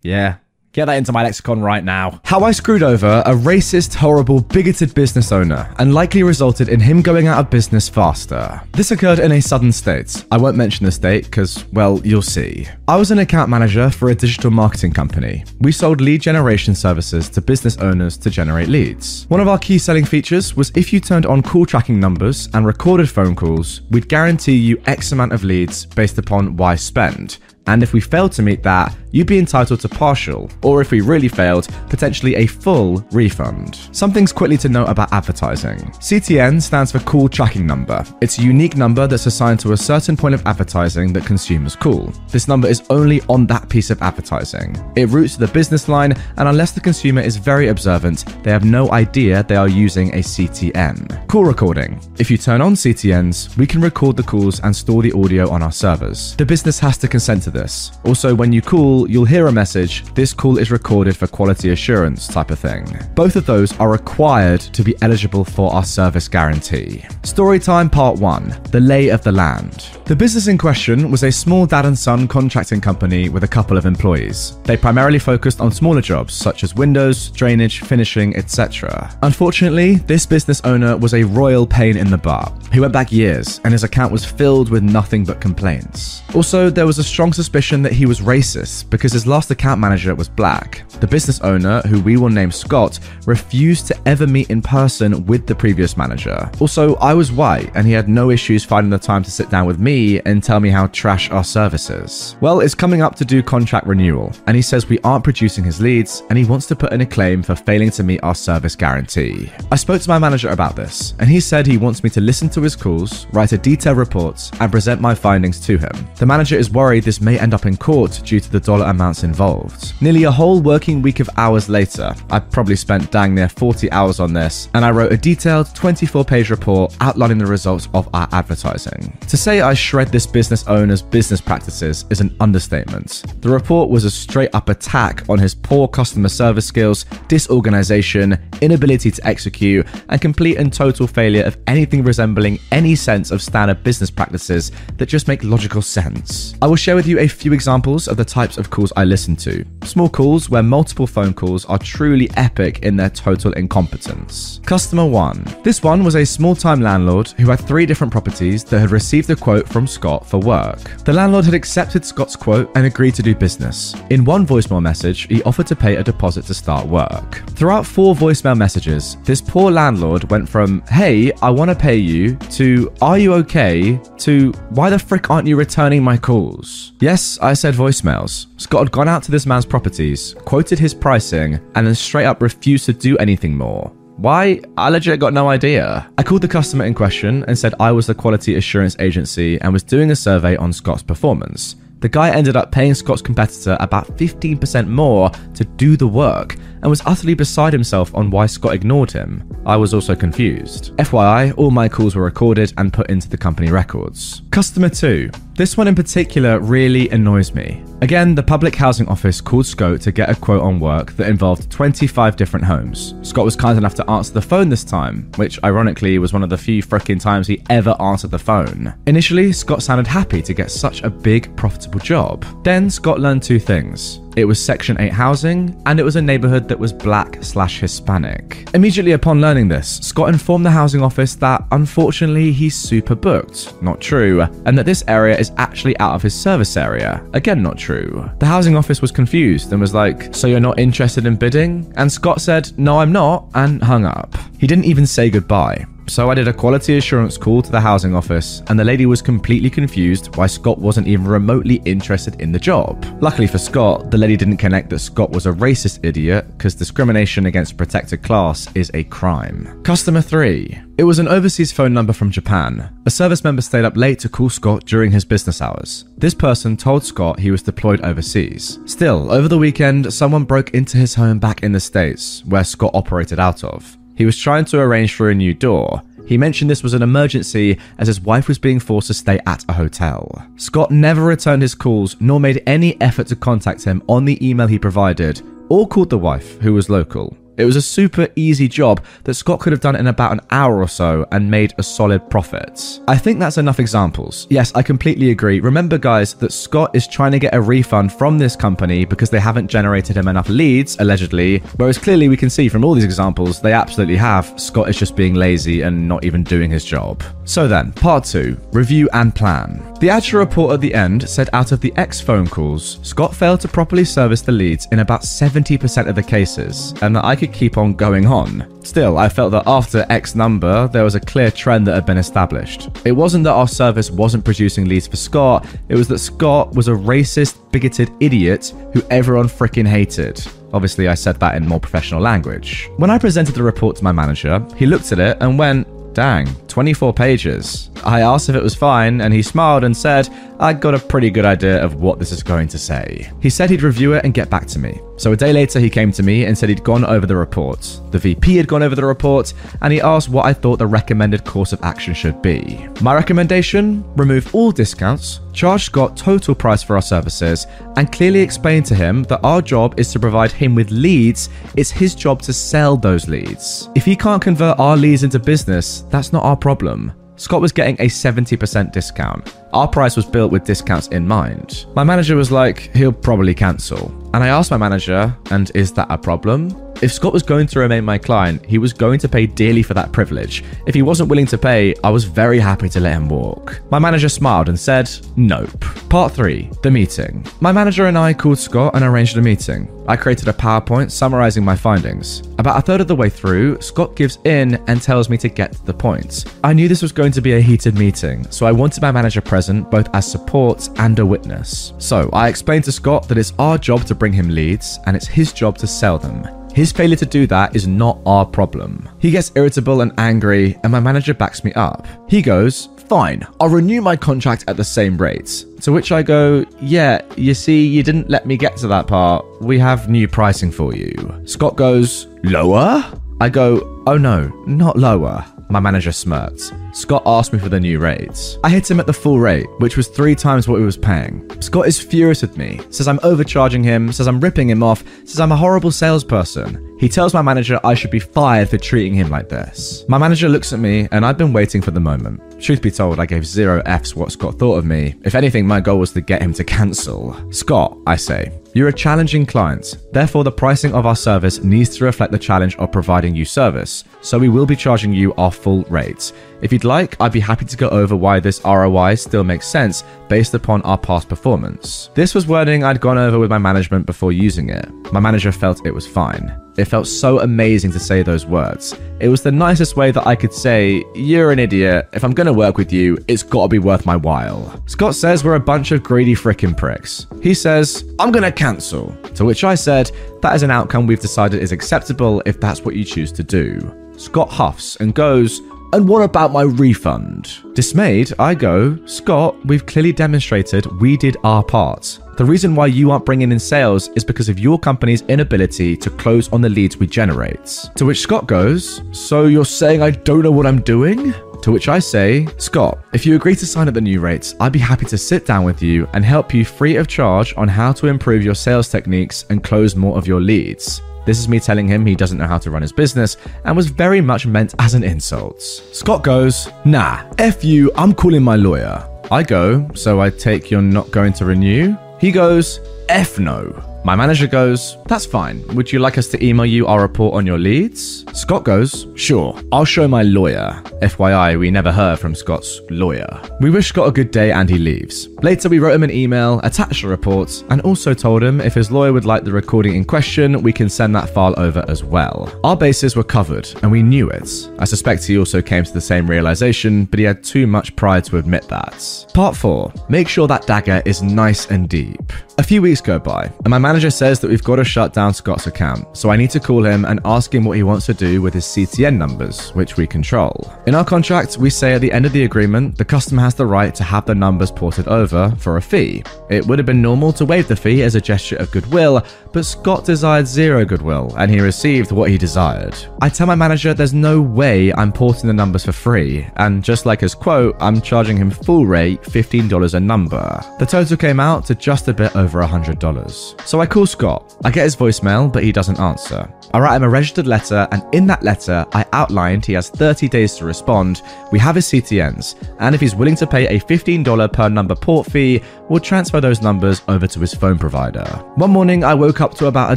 Yeah, Get that into my lexicon right now. How I screwed over a racist, horrible, bigoted business owner and likely resulted in him going out of business faster. This occurred in a southern state. I won't mention the state because, well, you'll see. I was an account manager for a digital marketing company. We sold lead generation services to business owners to generate leads. One of our key selling features was if you turned on call tracking numbers and recorded phone calls, we'd guarantee you X amount of leads based upon Y spend. And if we failed to meet that, you'd be entitled to partial, or if we really failed, potentially a full refund. Some things quickly to note about advertising. CTN stands for Call Tracking Number. It's a unique number that's assigned to a certain point of advertising that consumers call. This number is only on that piece of advertising. It routes to the business line, and unless the consumer is very observant, they have no idea they are using a CTN. Call recording. If you turn on CTNs, we can record the calls and store the audio on our servers. The business has to consent to this. Also, when you call, you'll hear a message, this call is recorded for quality assurance type of thing. Both of those are required to be eligible for our service guarantee. Storytime Part 1 The Lay of the Land. The business in question was a small dad and son contracting company with a couple of employees. They primarily focused on smaller jobs such as windows, drainage, finishing, etc. Unfortunately, this business owner was a royal pain in the butt. He went back years and his account was filled with nothing but complaints. Also, there was a strong suspicion that he was racist because his last account manager was black. The business owner, who we will name Scott, refused to ever meet in person with the previous manager. Also, I was white and he had no issues finding the time to sit down with me and tell me how trash our service is. Well, it's coming up to do contract renewal, and he says we aren't producing his leads and he wants to put in a claim for failing to meet our service guarantee. I spoke to my manager about this, and he said he wants me to listen to his calls, write a detailed report, and present my findings to him. The manager is worried this may end up in court due to the dollar amounts involved. Nearly a whole working week of hours later, I probably spent dang near 40 hours on this, and I wrote a detailed 24 page report outlining the results of our advertising. To say I shred this business owner's business practices is an understatement. The report was a straight up attack on his poor customer service skills, disorganization, inability to execute, and complete and total failure of anything resembling any sense of standard business practices that just make logical sense. I will share with you a few examples of the types of calls I listen to. Small calls where multiple phone calls are truly epic in their total incompetence. Customer 1. This one was a small time landlord who had three different properties that had received a quote from Scott for work. The landlord had accepted Scott's quote and agreed to do business. In one voicemail message, he offered to pay a deposit to start work. Throughout four voicemail messages, this poor landlord went from, hey, I want to pay you, to, are you okay, to, why the frick aren't you returning my calls? Yes, I said voicemails. Scott had gone out to this man's properties, quoted his pricing, and then straight up refused to do anything more. Why? I legit got no idea. I called the customer in question and said I was the quality assurance agency and was doing a survey on Scott's performance. The guy ended up paying Scott's competitor about 15% more to do the work and was utterly beside himself on why Scott ignored him. I was also confused. FYI, all my calls were recorded and put into the company records. Customer 2. This one in particular really annoys me. Again, the public housing office called Scott to get a quote on work that involved 25 different homes. Scott was kind enough to answer the phone this time, which ironically was one of the few frickin' times he ever answered the phone. Initially, Scott sounded happy to get such a big, profitable job. Then Scott learned two things. It was Section 8 housing, and it was a neighborhood that was black slash Hispanic. Immediately upon learning this, Scott informed the housing office that unfortunately he's super booked. Not true. And that this area is actually out of his service area. Again, not true. The housing office was confused and was like, So you're not interested in bidding? And Scott said, No, I'm not, and hung up. He didn't even say goodbye. So I did a quality assurance call to the housing office, and the lady was completely confused why Scott wasn't even remotely interested in the job. Luckily for Scott, the lady didn't connect that Scott was a racist idiot because discrimination against protected class is a crime. Customer 3. It was an overseas phone number from Japan. A service member stayed up late to call Scott during his business hours. This person told Scott he was deployed overseas. Still, over the weekend, someone broke into his home back in the States, where Scott operated out of. He was trying to arrange for a new door. He mentioned this was an emergency as his wife was being forced to stay at a hotel. Scott never returned his calls nor made any effort to contact him on the email he provided, or called the wife, who was local. It was a super easy job that Scott could have done in about an hour or so and made a solid profit. I think that's enough examples. Yes, I completely agree. Remember, guys, that Scott is trying to get a refund from this company because they haven't generated him enough leads, allegedly, whereas clearly we can see from all these examples they absolutely have. Scott is just being lazy and not even doing his job. So then, part two review and plan. The actual report at the end said out of the X phone calls, Scott failed to properly service the leads in about 70% of the cases, and that I could keep on going on. Still, I felt that after X number, there was a clear trend that had been established. It wasn't that our service wasn't producing leads for Scott, it was that Scott was a racist, bigoted idiot who everyone freaking hated. Obviously, I said that in more professional language. When I presented the report to my manager, he looked at it and went, Dang, 24 pages. I asked if it was fine, and he smiled and said, I got a pretty good idea of what this is going to say. He said he'd review it and get back to me. So a day later, he came to me and said he'd gone over the report. The VP had gone over the report, and he asked what I thought the recommended course of action should be. My recommendation remove all discounts, charge Scott total price for our services, and clearly explain to him that our job is to provide him with leads, it's his job to sell those leads. If he can't convert our leads into business, that's not our problem. Scott was getting a 70% discount. Our price was built with discounts in mind. My manager was like, he'll probably cancel. And I asked my manager, and is that a problem? If Scott was going to remain my client, he was going to pay dearly for that privilege. If he wasn't willing to pay, I was very happy to let him walk. My manager smiled and said, Nope. Part 3 The Meeting. My manager and I called Scott and arranged a meeting. I created a PowerPoint summarizing my findings. About a third of the way through, Scott gives in and tells me to get to the point. I knew this was going to be a heated meeting, so I wanted my manager present both as support and a witness. So I explained to Scott that it's our job to bring him leads and it's his job to sell them. His failure to do that is not our problem. He gets irritable and angry, and my manager backs me up. He goes, Fine, I'll renew my contract at the same rates. To which I go, Yeah, you see, you didn't let me get to that part. We have new pricing for you. Scott goes, Lower? I go, Oh no, not lower. My manager smirked. Scott asked me for the new rates. I hit him at the full rate, which was three times what he was paying. Scott is furious with me, says I'm overcharging him, says I'm ripping him off, says I'm a horrible salesperson. He tells my manager I should be fired for treating him like this. My manager looks at me, and I've been waiting for the moment. Truth be told, I gave zero F's what Scott thought of me. If anything, my goal was to get him to cancel. Scott, I say, you're a challenging client. Therefore, the pricing of our service needs to reflect the challenge of providing you service. So we will be charging you our full rates. If you'd like, I'd be happy to go over why this ROI still makes sense based upon our past performance. This was wording I'd gone over with my management before using it. My manager felt it was fine. It felt so amazing to say those words. It was the nicest way that I could say, You're an idiot. If I'm gonna work with you, it's gotta be worth my while. Scott says we're a bunch of greedy frickin' pricks. He says, I'm gonna cancel. To which I said, That is an outcome we've decided is acceptable if that's what you choose to do. Scott huffs and goes, and what about my refund? Dismayed, I go, Scott, we've clearly demonstrated we did our part. The reason why you aren't bringing in sales is because of your company's inability to close on the leads we generate. To which Scott goes, So you're saying I don't know what I'm doing? To which I say, Scott, if you agree to sign at the new rates, I'd be happy to sit down with you and help you free of charge on how to improve your sales techniques and close more of your leads. This is me telling him he doesn't know how to run his business and was very much meant as an insult. Scott goes, Nah, F you, I'm calling my lawyer. I go, So I take you're not going to renew? He goes, F no. My manager goes, That's fine. Would you like us to email you our report on your leads? Scott goes, Sure, I'll show my lawyer. FYI, we never heard from Scott's lawyer. We wish Scott a good day and he leaves. Later, we wrote him an email, attached the report, and also told him if his lawyer would like the recording in question, we can send that file over as well. Our bases were covered, and we knew it. I suspect he also came to the same realization, but he had too much pride to admit that. Part 4 Make sure that dagger is nice and deep. A few weeks go by, and my manager says that we've got to shut down Scott's account, so I need to call him and ask him what he wants to do with his CTN numbers, which we control. In our contract, we say at the end of the agreement, the customer has the right to have the numbers ported over for a fee. It would have been normal to waive the fee as a gesture of goodwill, but Scott desired zero goodwill, and he received what he desired. I tell my manager there's no way I'm porting the numbers for free, and just like his quote, I'm charging him full rate $15 a number. The total came out to just a bit over $100. So I call Scott. I get his voicemail, but he doesn't answer. I write him a registered letter, and in that letter, I outlined he has 30 days to respond. We have his CTNs, and if he's willing to pay a $15 per number port fee, we'll transfer those numbers over to his phone provider. One morning, I woke up to about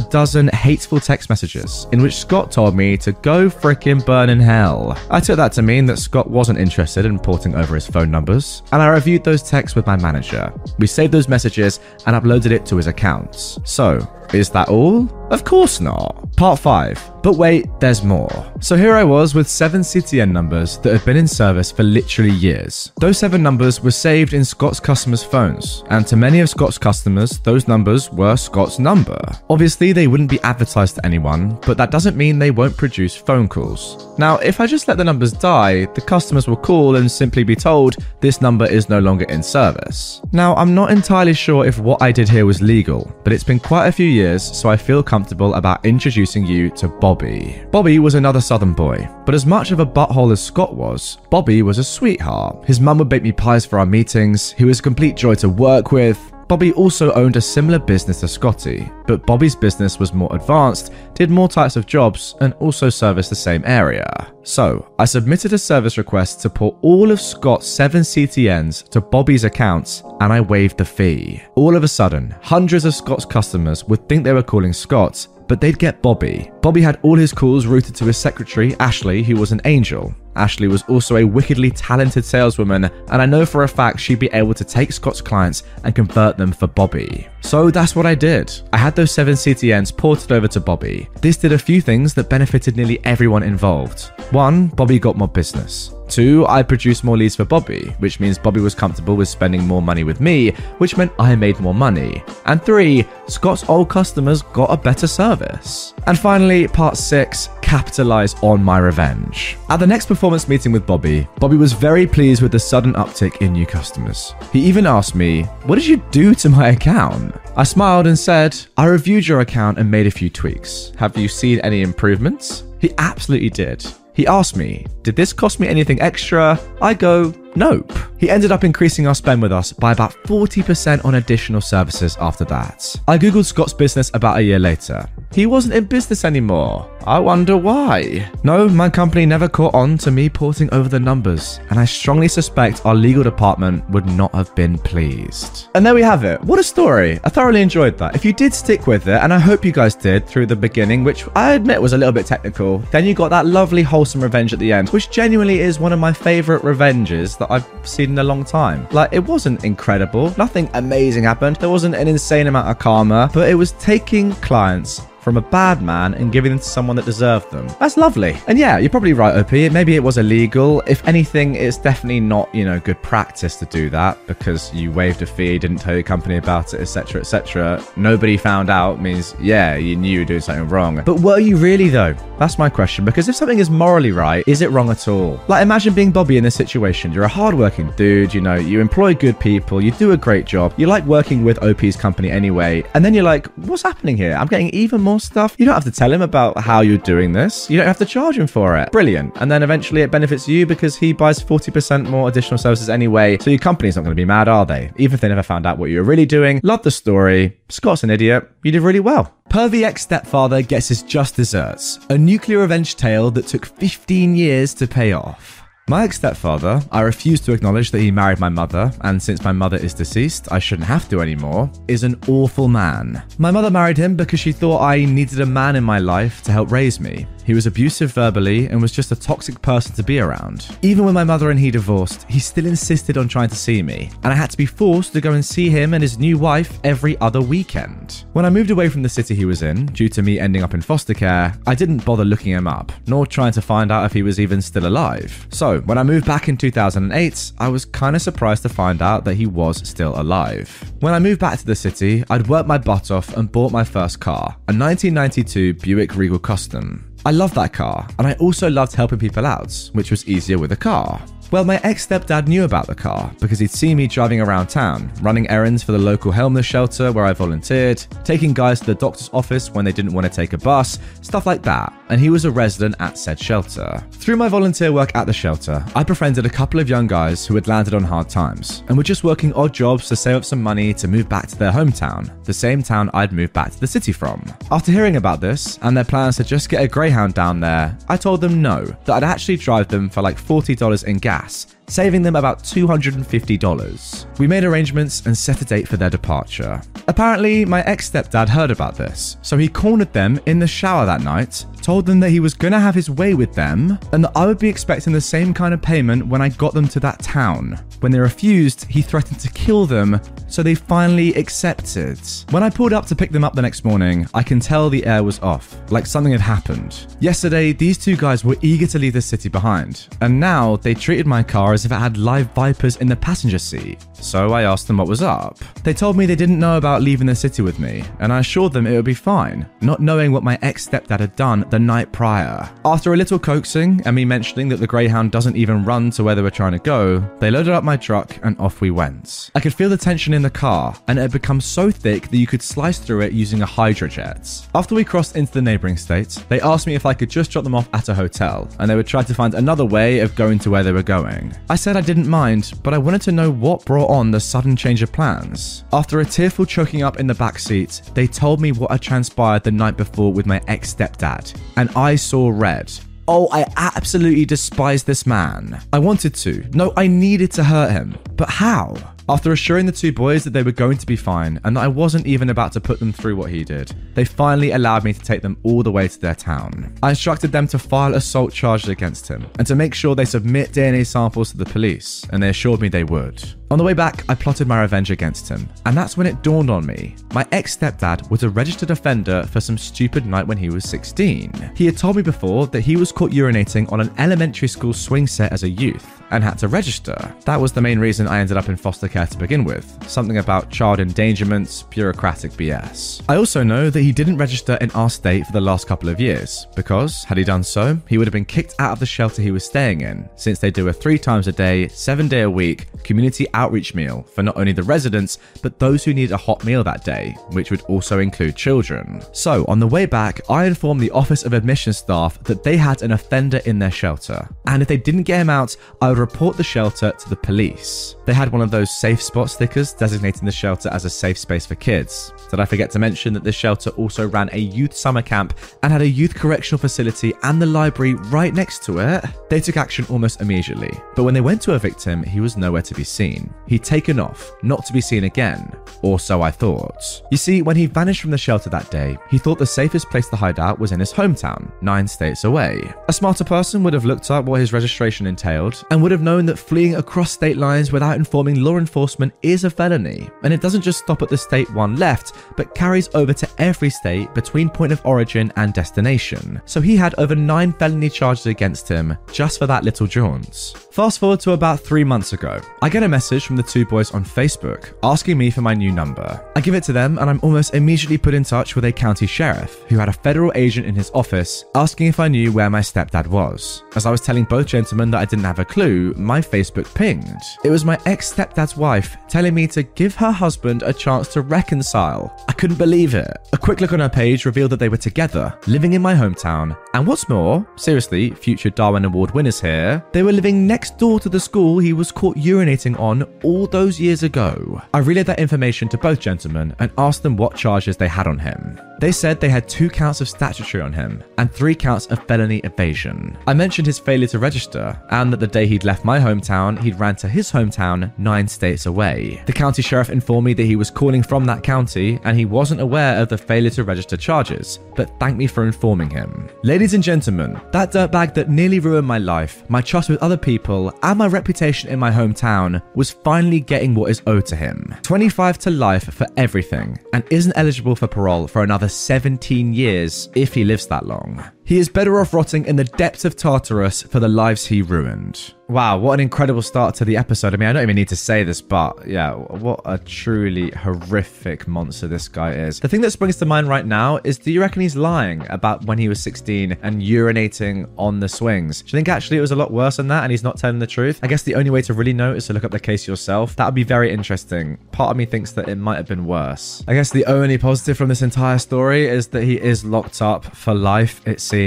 a dozen hateful text messages in which Scott told me to go frickin' burn in hell. I took that to mean that Scott wasn't interested in porting over his phone numbers, and I reviewed those texts with my manager. We saved those messages and uploaded it to his accounts. So, is that all? Of course not. Part 5. But wait, there's more. So here I was with seven CTN numbers that have been in service for literally years. Those seven numbers were saved in Scott's customers' phones, and to many of Scott's customers, those numbers were Scott's number. Obviously, they wouldn't be advertised to anyone, but that doesn't mean they won't produce phone calls. Now, if I just let the numbers die, the customers will call and simply be told this number is no longer in service. Now, I'm not entirely sure if what I did here was legal, but it's been quite a few years, so I feel comfortable about introducing you to Bobby. Bobby was another southern boy, but as much of a butthole as Scott was, Bobby was a sweetheart. His mum would bake me pies for our meetings, he was a complete joy to work with, Bobby also owned a similar business to Scotty, but Bobby's business was more advanced, did more types of jobs, and also serviced the same area. So, I submitted a service request to port all of Scott's 7 CTNs to Bobby's accounts, and I waived the fee. All of a sudden, hundreds of Scott's customers would think they were calling Scott, but they'd get Bobby. Bobby had all his calls routed to his secretary, Ashley, who was an angel. Ashley was also a wickedly talented saleswoman, and I know for a fact she'd be able to take Scott's clients and convert them for Bobby. So that's what I did. I had those seven CTNs ported over to Bobby. This did a few things that benefited nearly everyone involved. One, Bobby got more business. Two, I produced more leads for Bobby, which means Bobby was comfortable with spending more money with me, which meant I made more money. And three, Scott's old customers got a better service. And finally, part six, capitalize on my revenge. At the next performance meeting with Bobby, Bobby was very pleased with the sudden uptick in new customers. He even asked me, What did you do to my account? I smiled and said, I reviewed your account and made a few tweaks. Have you seen any improvements? He absolutely did. He asked me, Did this cost me anything extra? I go, Nope. He ended up increasing our spend with us by about 40% on additional services after that. I googled Scott's business about a year later. He wasn't in business anymore. I wonder why. No, my company never caught on to me porting over the numbers, and I strongly suspect our legal department would not have been pleased. And there we have it. What a story. I thoroughly enjoyed that. If you did stick with it, and I hope you guys did through the beginning, which I admit was a little bit technical, then you got that lovely wholesome revenge at the end, which genuinely is one of my favorite revenges that I've seen in a long time. Like, it wasn't incredible, nothing amazing happened, there wasn't an insane amount of karma, but it was taking clients from a bad man and giving them to someone that deserved them. That's lovely. And yeah, you're probably right, OP. Maybe it was illegal. If anything, it's definitely not, you know, good practice to do that because you waived a fee, didn't tell your company about it, etc., etc. Nobody found out means, yeah, you knew you were doing something wrong. But were you really, though? That's my question. Because if something is morally right, is it wrong at all? Like, imagine being Bobby in this situation. You're a hardworking dude, you know, you employ good people, you do a great job, you like working with OP's company anyway, and then you're like, what's happening here? I'm getting even more stuff. You don't have to tell him about how you're doing this. You don't have to charge him for it. Brilliant. And then eventually it benefits you because he buys 40% more additional services anyway. So your company's not going to be mad, are they? Even if they never found out what you were really doing. Love the story. Scott's an idiot. You did really well. Pervy ex stepfather gets his just desserts. A nuclear revenge tale that took 15 years to pay off. My ex stepfather, I refuse to acknowledge that he married my mother, and since my mother is deceased, I shouldn't have to anymore, is an awful man. My mother married him because she thought I needed a man in my life to help raise me. He was abusive verbally and was just a toxic person to be around. Even when my mother and he divorced, he still insisted on trying to see me, and I had to be forced to go and see him and his new wife every other weekend. When I moved away from the city he was in, due to me ending up in foster care, I didn't bother looking him up, nor trying to find out if he was even still alive. So, when I moved back in 2008, I was kinda surprised to find out that he was still alive. When I moved back to the city, I'd worked my butt off and bought my first car, a 1992 Buick Regal Custom. I loved that car, and I also loved helping people out, which was easier with a car. Well, my ex stepdad knew about the car because he'd seen me driving around town, running errands for the local homeless shelter where I volunteered, taking guys to the doctor's office when they didn't want to take a bus, stuff like that, and he was a resident at said shelter. Through my volunteer work at the shelter, I befriended a couple of young guys who had landed on hard times and were just working odd jobs to save up some money to move back to their hometown, the same town I'd moved back to the city from. After hearing about this and their plans to just get a Greyhound down there, I told them no, that I'd actually drive them for like $40 in gas gas saving them about $250. We made arrangements and set a date for their departure. Apparently, my ex stepdad heard about this, so he cornered them in the shower that night, told them that he was gonna have his way with them, and that I would be expecting the same kind of payment when I got them to that town. When they refused, he threatened to kill them, so they finally accepted. When I pulled up to pick them up the next morning, I can tell the air was off, like something had happened. Yesterday, these two guys were eager to leave the city behind, and now they treated my car if it had live vipers in the passenger seat. So I asked them what was up. They told me they didn't know about leaving the city with me, and I assured them it would be fine, not knowing what my ex stepdad had done the night prior. After a little coaxing and me mentioning that the Greyhound doesn't even run to where they were trying to go, they loaded up my truck and off we went. I could feel the tension in the car, and it had become so thick that you could slice through it using a hydrojet. After we crossed into the neighboring state, they asked me if I could just drop them off at a hotel, and they would try to find another way of going to where they were going. I said I didn't mind, but I wanted to know what brought on the sudden change of plans. After a tearful choking up in the back seat, they told me what had transpired the night before with my ex stepdad, and I saw red. Oh, I absolutely despise this man. I wanted to. No, I needed to hurt him. But how? After assuring the two boys that they were going to be fine and that I wasn't even about to put them through what he did, they finally allowed me to take them all the way to their town. I instructed them to file assault charges against him and to make sure they submit DNA samples to the police, and they assured me they would. On the way back, I plotted my revenge against him, and that's when it dawned on me. My ex stepdad was a registered offender for some stupid night when he was 16. He had told me before that he was caught urinating on an elementary school swing set as a youth and had to register. That was the main reason I ended up in foster care to begin with something about child endangerments, bureaucratic BS. I also know that he didn't register in our state for the last couple of years, because, had he done so, he would have been kicked out of the shelter he was staying in, since they do a three times a day, seven day a week community outreach meal for not only the residents, but those who needed a hot meal that day, which would also include children. So, on the way back, I informed the Office of Admission staff that they had an offender in their shelter, and if they didn't get him out, I would report the shelter to the police. They had one of those safe spot stickers designating the shelter as a safe space for kids. Did I forget to mention that this shelter also ran a youth summer camp and had a youth correctional facility and the library right next to it? They took action almost immediately, but when they went to a victim, he was nowhere to be seen. He'd taken off, not to be seen again, or so I thought. You see, when he vanished from the shelter that day, he thought the safest place to hide out was in his hometown, nine states away. A smarter person would have looked up what his registration entailed and would have known that fleeing across state lines without informing law enforcement is a felony, and it doesn't just stop at the state one left, but carries over to every state between point of origin and destination. So he had over nine felony charges against him just for that little jaunt. Fast forward to about three months ago, I get a message from the two boys on Facebook asking me for my new number. I give it to them, and I'm almost immediately put in touch with a county sheriff who had a federal agent in his office asking if I knew where my stepdad was. As I was telling both gentlemen that I didn't have a clue, my Facebook pinged. It was my ex stepdad's wife telling me to give her husband a chance to reconcile. I couldn't believe it. A quick look on her page revealed that they were together, living in my hometown, and what's more, seriously, future Darwin Award winners here, they were living next door to the school he was caught urinating on all those years ago. I relayed that information to both gentlemen and asked them what charges they had on him. They said they had two counts of statutory on him and three counts of felony evasion. I mentioned his failure to register and that the day he'd left my hometown, he'd ran to his hometown nine states away. The county sheriff informed me that he was calling from that county and he wasn't aware of the failure to register charges, but thanked me for informing him. Ladies and gentlemen, that dirtbag that nearly ruined my life, my trust with other people, and my reputation in my hometown was finally getting what is owed to him 25 to life for everything, and isn't eligible for parole for another 17 years if he lives that long. He is better off rotting in the depths of Tartarus for the lives he ruined. Wow, what an incredible start to the episode. I mean, I don't even need to say this, but yeah, what a truly horrific monster this guy is. The thing that springs to mind right now is do you reckon he's lying about when he was 16 and urinating on the swings? Do you think actually it was a lot worse than that and he's not telling the truth? I guess the only way to really know is to look up the case yourself. That would be very interesting. Part of me thinks that it might have been worse. I guess the only positive from this entire story is that he is locked up for life, it seems.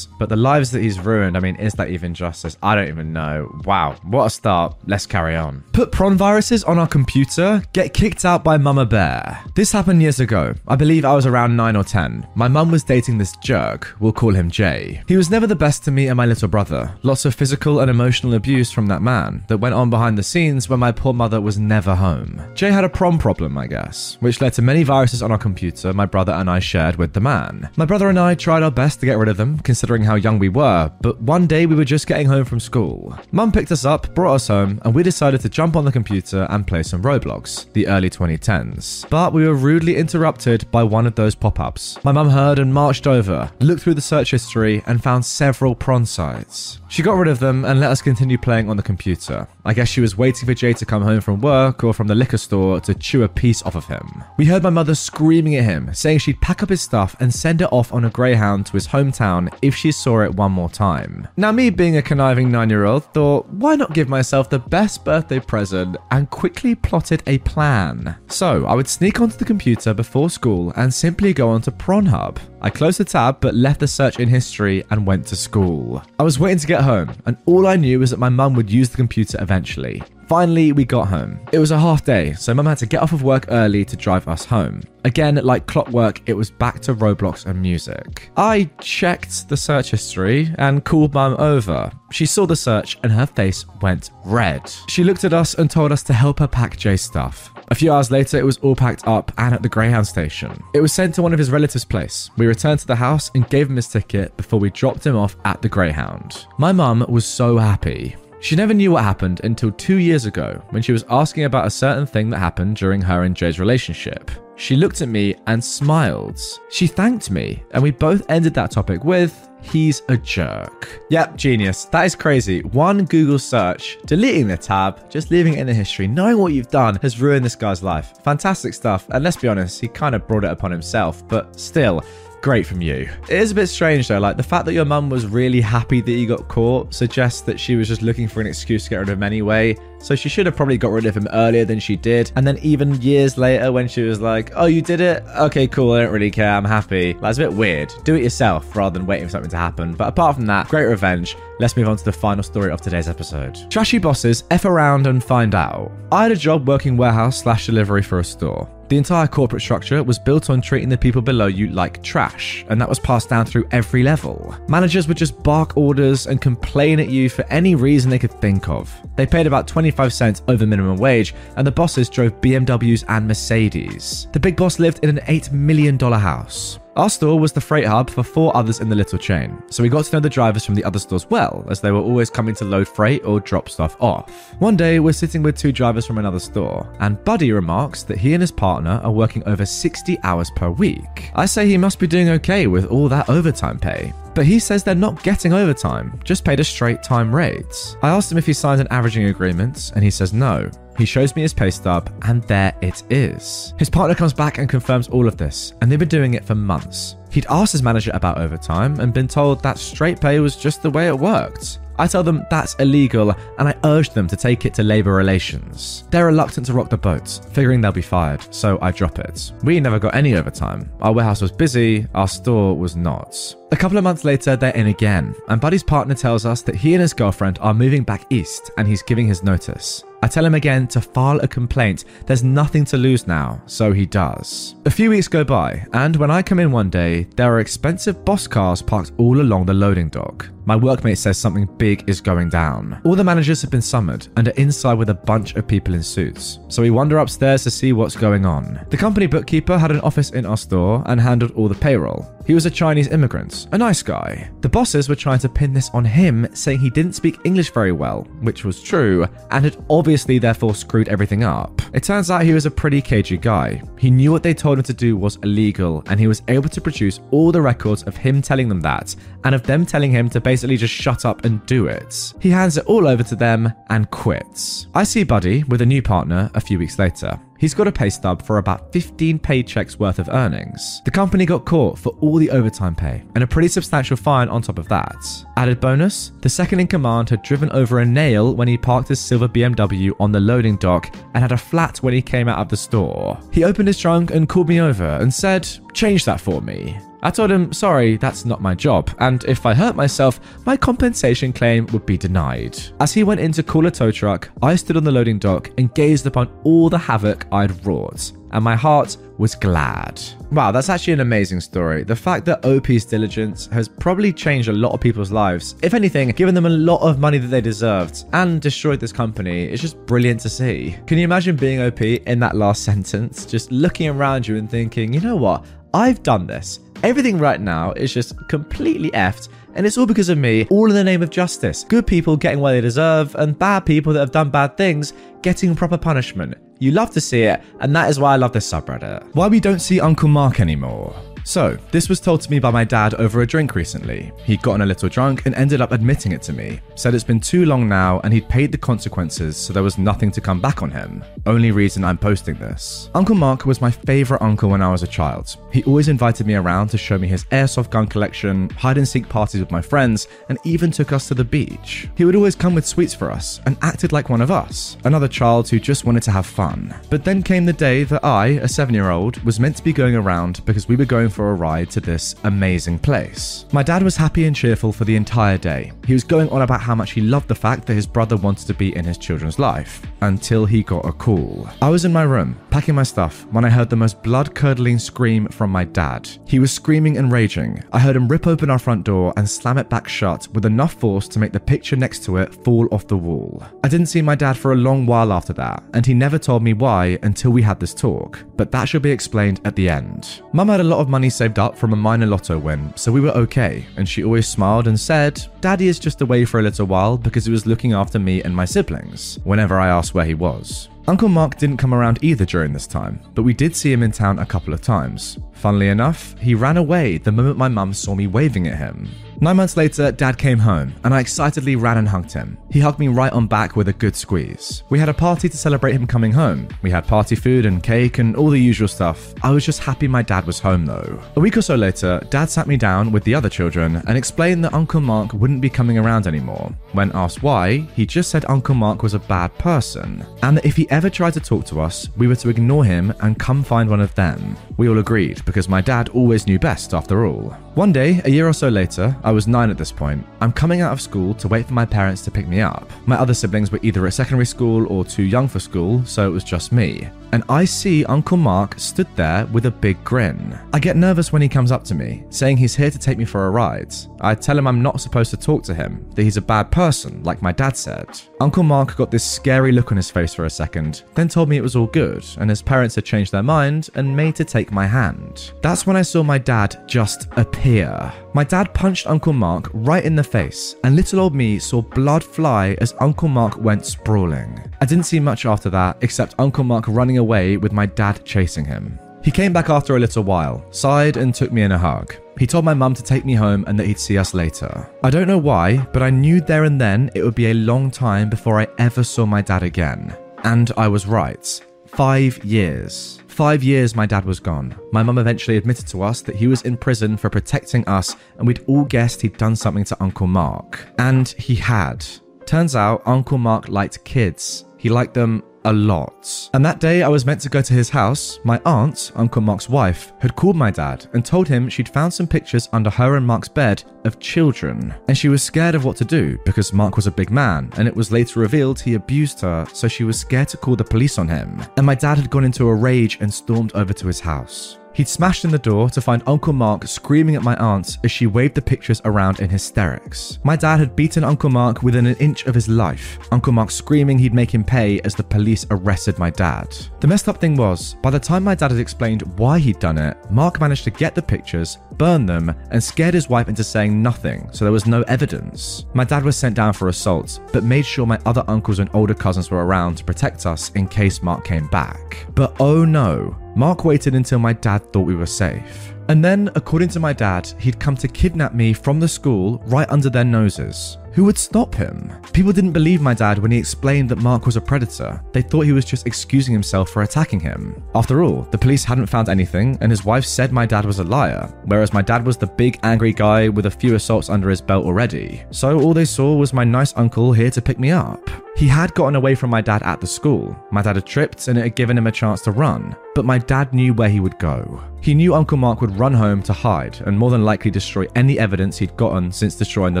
But the lives that he's ruined, I mean, is that even justice? I don't even know. Wow, what a start. Let's carry on. Put prawn viruses on our computer, get kicked out by Mama Bear. This happened years ago. I believe I was around 9 or 10. My mum was dating this jerk. We'll call him Jay. He was never the best to me and my little brother. Lots of physical and emotional abuse from that man that went on behind the scenes when my poor mother was never home. Jay had a prom problem, I guess, which led to many viruses on our computer my brother and I shared with the man. My brother and I tried our best to get rid of them, considering how young we were, but one day we were just getting home from school. Mum picked us up, brought us home, and we decided to jump on the computer and play some Roblox, the early 2010s. But we were rudely interrupted by one of those pop ups. My mum heard and marched over, looked through the search history, and found several prawn sites. She got rid of them and let us continue playing on the computer. I guess she was waiting for Jay to come home from work or from the liquor store to chew a piece off of him. We heard my mother screaming at him, saying she'd pack up his stuff and send it off on a Greyhound to his hometown if she saw it one more time. Now, me being a conniving nine year old thought, why not give myself the best birthday present and quickly plotted a plan? So, I would sneak onto the computer before school and simply go onto Pronhub. I closed the tab but left the search in history and went to school. I was waiting to get home, and all I knew was that my mum would use the computer eventually. Finally, we got home. It was a half day, so mum had to get off of work early to drive us home. Again, like clockwork, it was back to Roblox and music. I checked the search history and called mum over. She saw the search and her face went red. She looked at us and told us to help her pack Jay's stuff. A few hours later, it was all packed up and at the Greyhound station. It was sent to one of his relatives' place. We returned to the house and gave him his ticket before we dropped him off at the Greyhound. My mum was so happy. She never knew what happened until two years ago when she was asking about a certain thing that happened during her and Jay's relationship. She looked at me and smiled. She thanked me, and we both ended that topic with, He's a jerk. Yep, genius. That is crazy. One Google search, deleting the tab, just leaving it in the history, knowing what you've done has ruined this guy's life. Fantastic stuff. And let's be honest, he kind of brought it upon himself, but still, Great from you. It is a bit strange though, like the fact that your mum was really happy that you got caught suggests that she was just looking for an excuse to get rid of him anyway. So she should have probably got rid of him earlier than she did. And then even years later, when she was like, "Oh, you did it? Okay, cool. I don't really care. I'm happy." That's a bit weird. Do it yourself rather than waiting for something to happen. But apart from that, great revenge. Let's move on to the final story of today's episode. Trashy bosses f around and find out. I had a job working warehouse slash delivery for a store. The entire corporate structure was built on treating the people below you like trash, and that was passed down through every level. Managers would just bark orders and complain at you for any reason they could think of. They paid about 25 cents over minimum wage, and the bosses drove BMWs and Mercedes. The big boss lived in an $8 million house. Our store was the freight hub for four others in the little chain, so we got to know the drivers from the other stores well, as they were always coming to load freight or drop stuff off. One day, we're sitting with two drivers from another store, and Buddy remarks that he and his partner are working over 60 hours per week. I say he must be doing okay with all that overtime pay. But he says they're not getting overtime, just paid a straight time rate. I asked him if he signed an averaging agreement, and he says no. He shows me his pay stub, and there it is. His partner comes back and confirms all of this, and they've been doing it for months. He'd asked his manager about overtime and been told that straight pay was just the way it worked. I tell them that's illegal and I urge them to take it to labour relations. They're reluctant to rock the boat, figuring they'll be fired, so I drop it. We never got any overtime. Our warehouse was busy, our store was not. A couple of months later, they're in again, and Buddy's partner tells us that he and his girlfriend are moving back east and he's giving his notice. I tell him again to file a complaint. There's nothing to lose now, so he does. A few weeks go by, and when I come in one day, there are expensive boss cars parked all along the loading dock. My workmate says something big is going down. All the managers have been summoned and are inside with a bunch of people in suits. So we wander upstairs to see what's going on. The company bookkeeper had an office in our store and handled all the payroll. He was a Chinese immigrant, a nice guy. The bosses were trying to pin this on him, saying he didn't speak English very well, which was true, and had obviously therefore screwed everything up. It turns out he was a pretty cagey guy. He knew what they told him to do was illegal, and he was able to produce all the records of him telling them that, and of them telling him to basically just shut up and do it. He hands it all over to them and quits. I see Buddy with a new partner a few weeks later. He's got a pay stub for about 15 paychecks worth of earnings. The company got caught for all the overtime pay and a pretty substantial fine on top of that. Added bonus the second in command had driven over a nail when he parked his silver BMW on the loading dock and had a flat when he came out of the store. He opened his trunk and called me over and said, Change that for me. I told him, sorry, that's not my job, and if I hurt myself, my compensation claim would be denied. As he went in to call a tow truck, I stood on the loading dock and gazed upon all the havoc I'd wrought, and my heart was glad. Wow, that's actually an amazing story. The fact that OP's diligence has probably changed a lot of people's lives, if anything, given them a lot of money that they deserved, and destroyed this company. It's just brilliant to see. Can you imagine being OP in that last (laughs) sentence, just looking around you and thinking, you know what? I've done this. Everything right now is just completely effed, and it's all because of me, all in the name of justice. Good people getting what they deserve, and bad people that have done bad things getting proper punishment. You love to see it, and that is why I love this subreddit. Why we don't see Uncle Mark anymore. So, this was told to me by my dad over a drink recently. He'd gotten a little drunk and ended up admitting it to me. Said it's been too long now and he'd paid the consequences, so there was nothing to come back on him. Only reason I'm posting this. Uncle Mark was my favourite uncle when I was a child. He always invited me around to show me his airsoft gun collection, hide and seek parties with my friends, and even took us to the beach. He would always come with sweets for us and acted like one of us, another child who just wanted to have fun. But then came the day that I, a seven year old, was meant to be going around because we were going for a ride to this amazing place. My dad was happy and cheerful for the entire day. He was going on about how much he loved the fact that his brother wanted to be in his children's life until he got a call. I was in my room, packing my stuff, when I heard the most blood curdling scream from my dad. He was screaming and raging. I heard him rip open our front door and slam it back shut with enough force to make the picture next to it fall off the wall. I didn't see my dad for a long while after that, and he never told me why until we had this talk, but that should be explained at the end. Mum had a lot of money saved up from a minor lotto win, so we were okay, and she always smiled and said, Daddy is just away for a little while because he was looking after me and my siblings, whenever I asked where he was. Uncle Mark didn't come around either during this time, but we did see him in town a couple of times. Funnily enough, he ran away the moment my mum saw me waving at him. Nine months later, Dad came home, and I excitedly ran and hugged him. He hugged me right on back with a good squeeze. We had a party to celebrate him coming home. We had party food and cake and all the usual stuff. I was just happy my dad was home though. A week or so later, Dad sat me down with the other children and explained that Uncle Mark wouldn't be coming around anymore. When asked why, he just said Uncle Mark was a bad person, and that if he ever tried to talk to us, we were to ignore him and come find one of them. We all agreed because my dad always knew best after all. One day, a year or so later, was nine at this point. I'm coming out of school to wait for my parents to pick me up. My other siblings were either at secondary school or too young for school, so it was just me. And I see Uncle Mark stood there with a big grin. I get nervous when he comes up to me, saying he's here to take me for a ride. I tell him I'm not supposed to talk to him, that he's a bad person, like my dad said. Uncle Mark got this scary look on his face for a second, then told me it was all good, and his parents had changed their mind and made to take my hand. That's when I saw my dad just appear. My dad punched Uncle Mark right in the face, and little old me saw blood fly as Uncle Mark went sprawling. I didn't see much after that, except Uncle Mark running away with my dad chasing him. He came back after a little while, sighed, and took me in a hug. He told my mum to take me home and that he'd see us later. I don't know why, but I knew there and then it would be a long time before I ever saw my dad again. And I was right. Five years. Five years my dad was gone. My mum eventually admitted to us that he was in prison for protecting us, and we'd all guessed he'd done something to Uncle Mark. And he had. Turns out Uncle Mark liked kids. He liked them a lot. And that day I was meant to go to his house, my aunt, Uncle Mark's wife, had called my dad and told him she'd found some pictures under her and Mark's bed of children. And she was scared of what to do because Mark was a big man and it was later revealed he abused her, so she was scared to call the police on him. And my dad had gone into a rage and stormed over to his house. He'd smashed in the door to find Uncle Mark screaming at my aunt as she waved the pictures around in hysterics. My dad had beaten Uncle Mark within an inch of his life, Uncle Mark screaming he'd make him pay as the police arrested my dad. The messed up thing was, by the time my dad had explained why he'd done it, Mark managed to get the pictures, burn them, and scared his wife into saying nothing, so there was no evidence. My dad was sent down for assault, but made sure my other uncles and older cousins were around to protect us in case Mark came back. But oh no, Mark waited until my dad thought we were safe. And then, according to my dad, he'd come to kidnap me from the school right under their noses. Who would stop him? People didn't believe my dad when he explained that Mark was a predator. They thought he was just excusing himself for attacking him. After all, the police hadn't found anything, and his wife said my dad was a liar, whereas my dad was the big angry guy with a few assaults under his belt already. So all they saw was my nice uncle here to pick me up. He had gotten away from my dad at the school. My dad had tripped and it had given him a chance to run, but my dad knew where he would go. He knew Uncle Mark would run home to hide and more than likely destroy any evidence he'd gotten since destroying the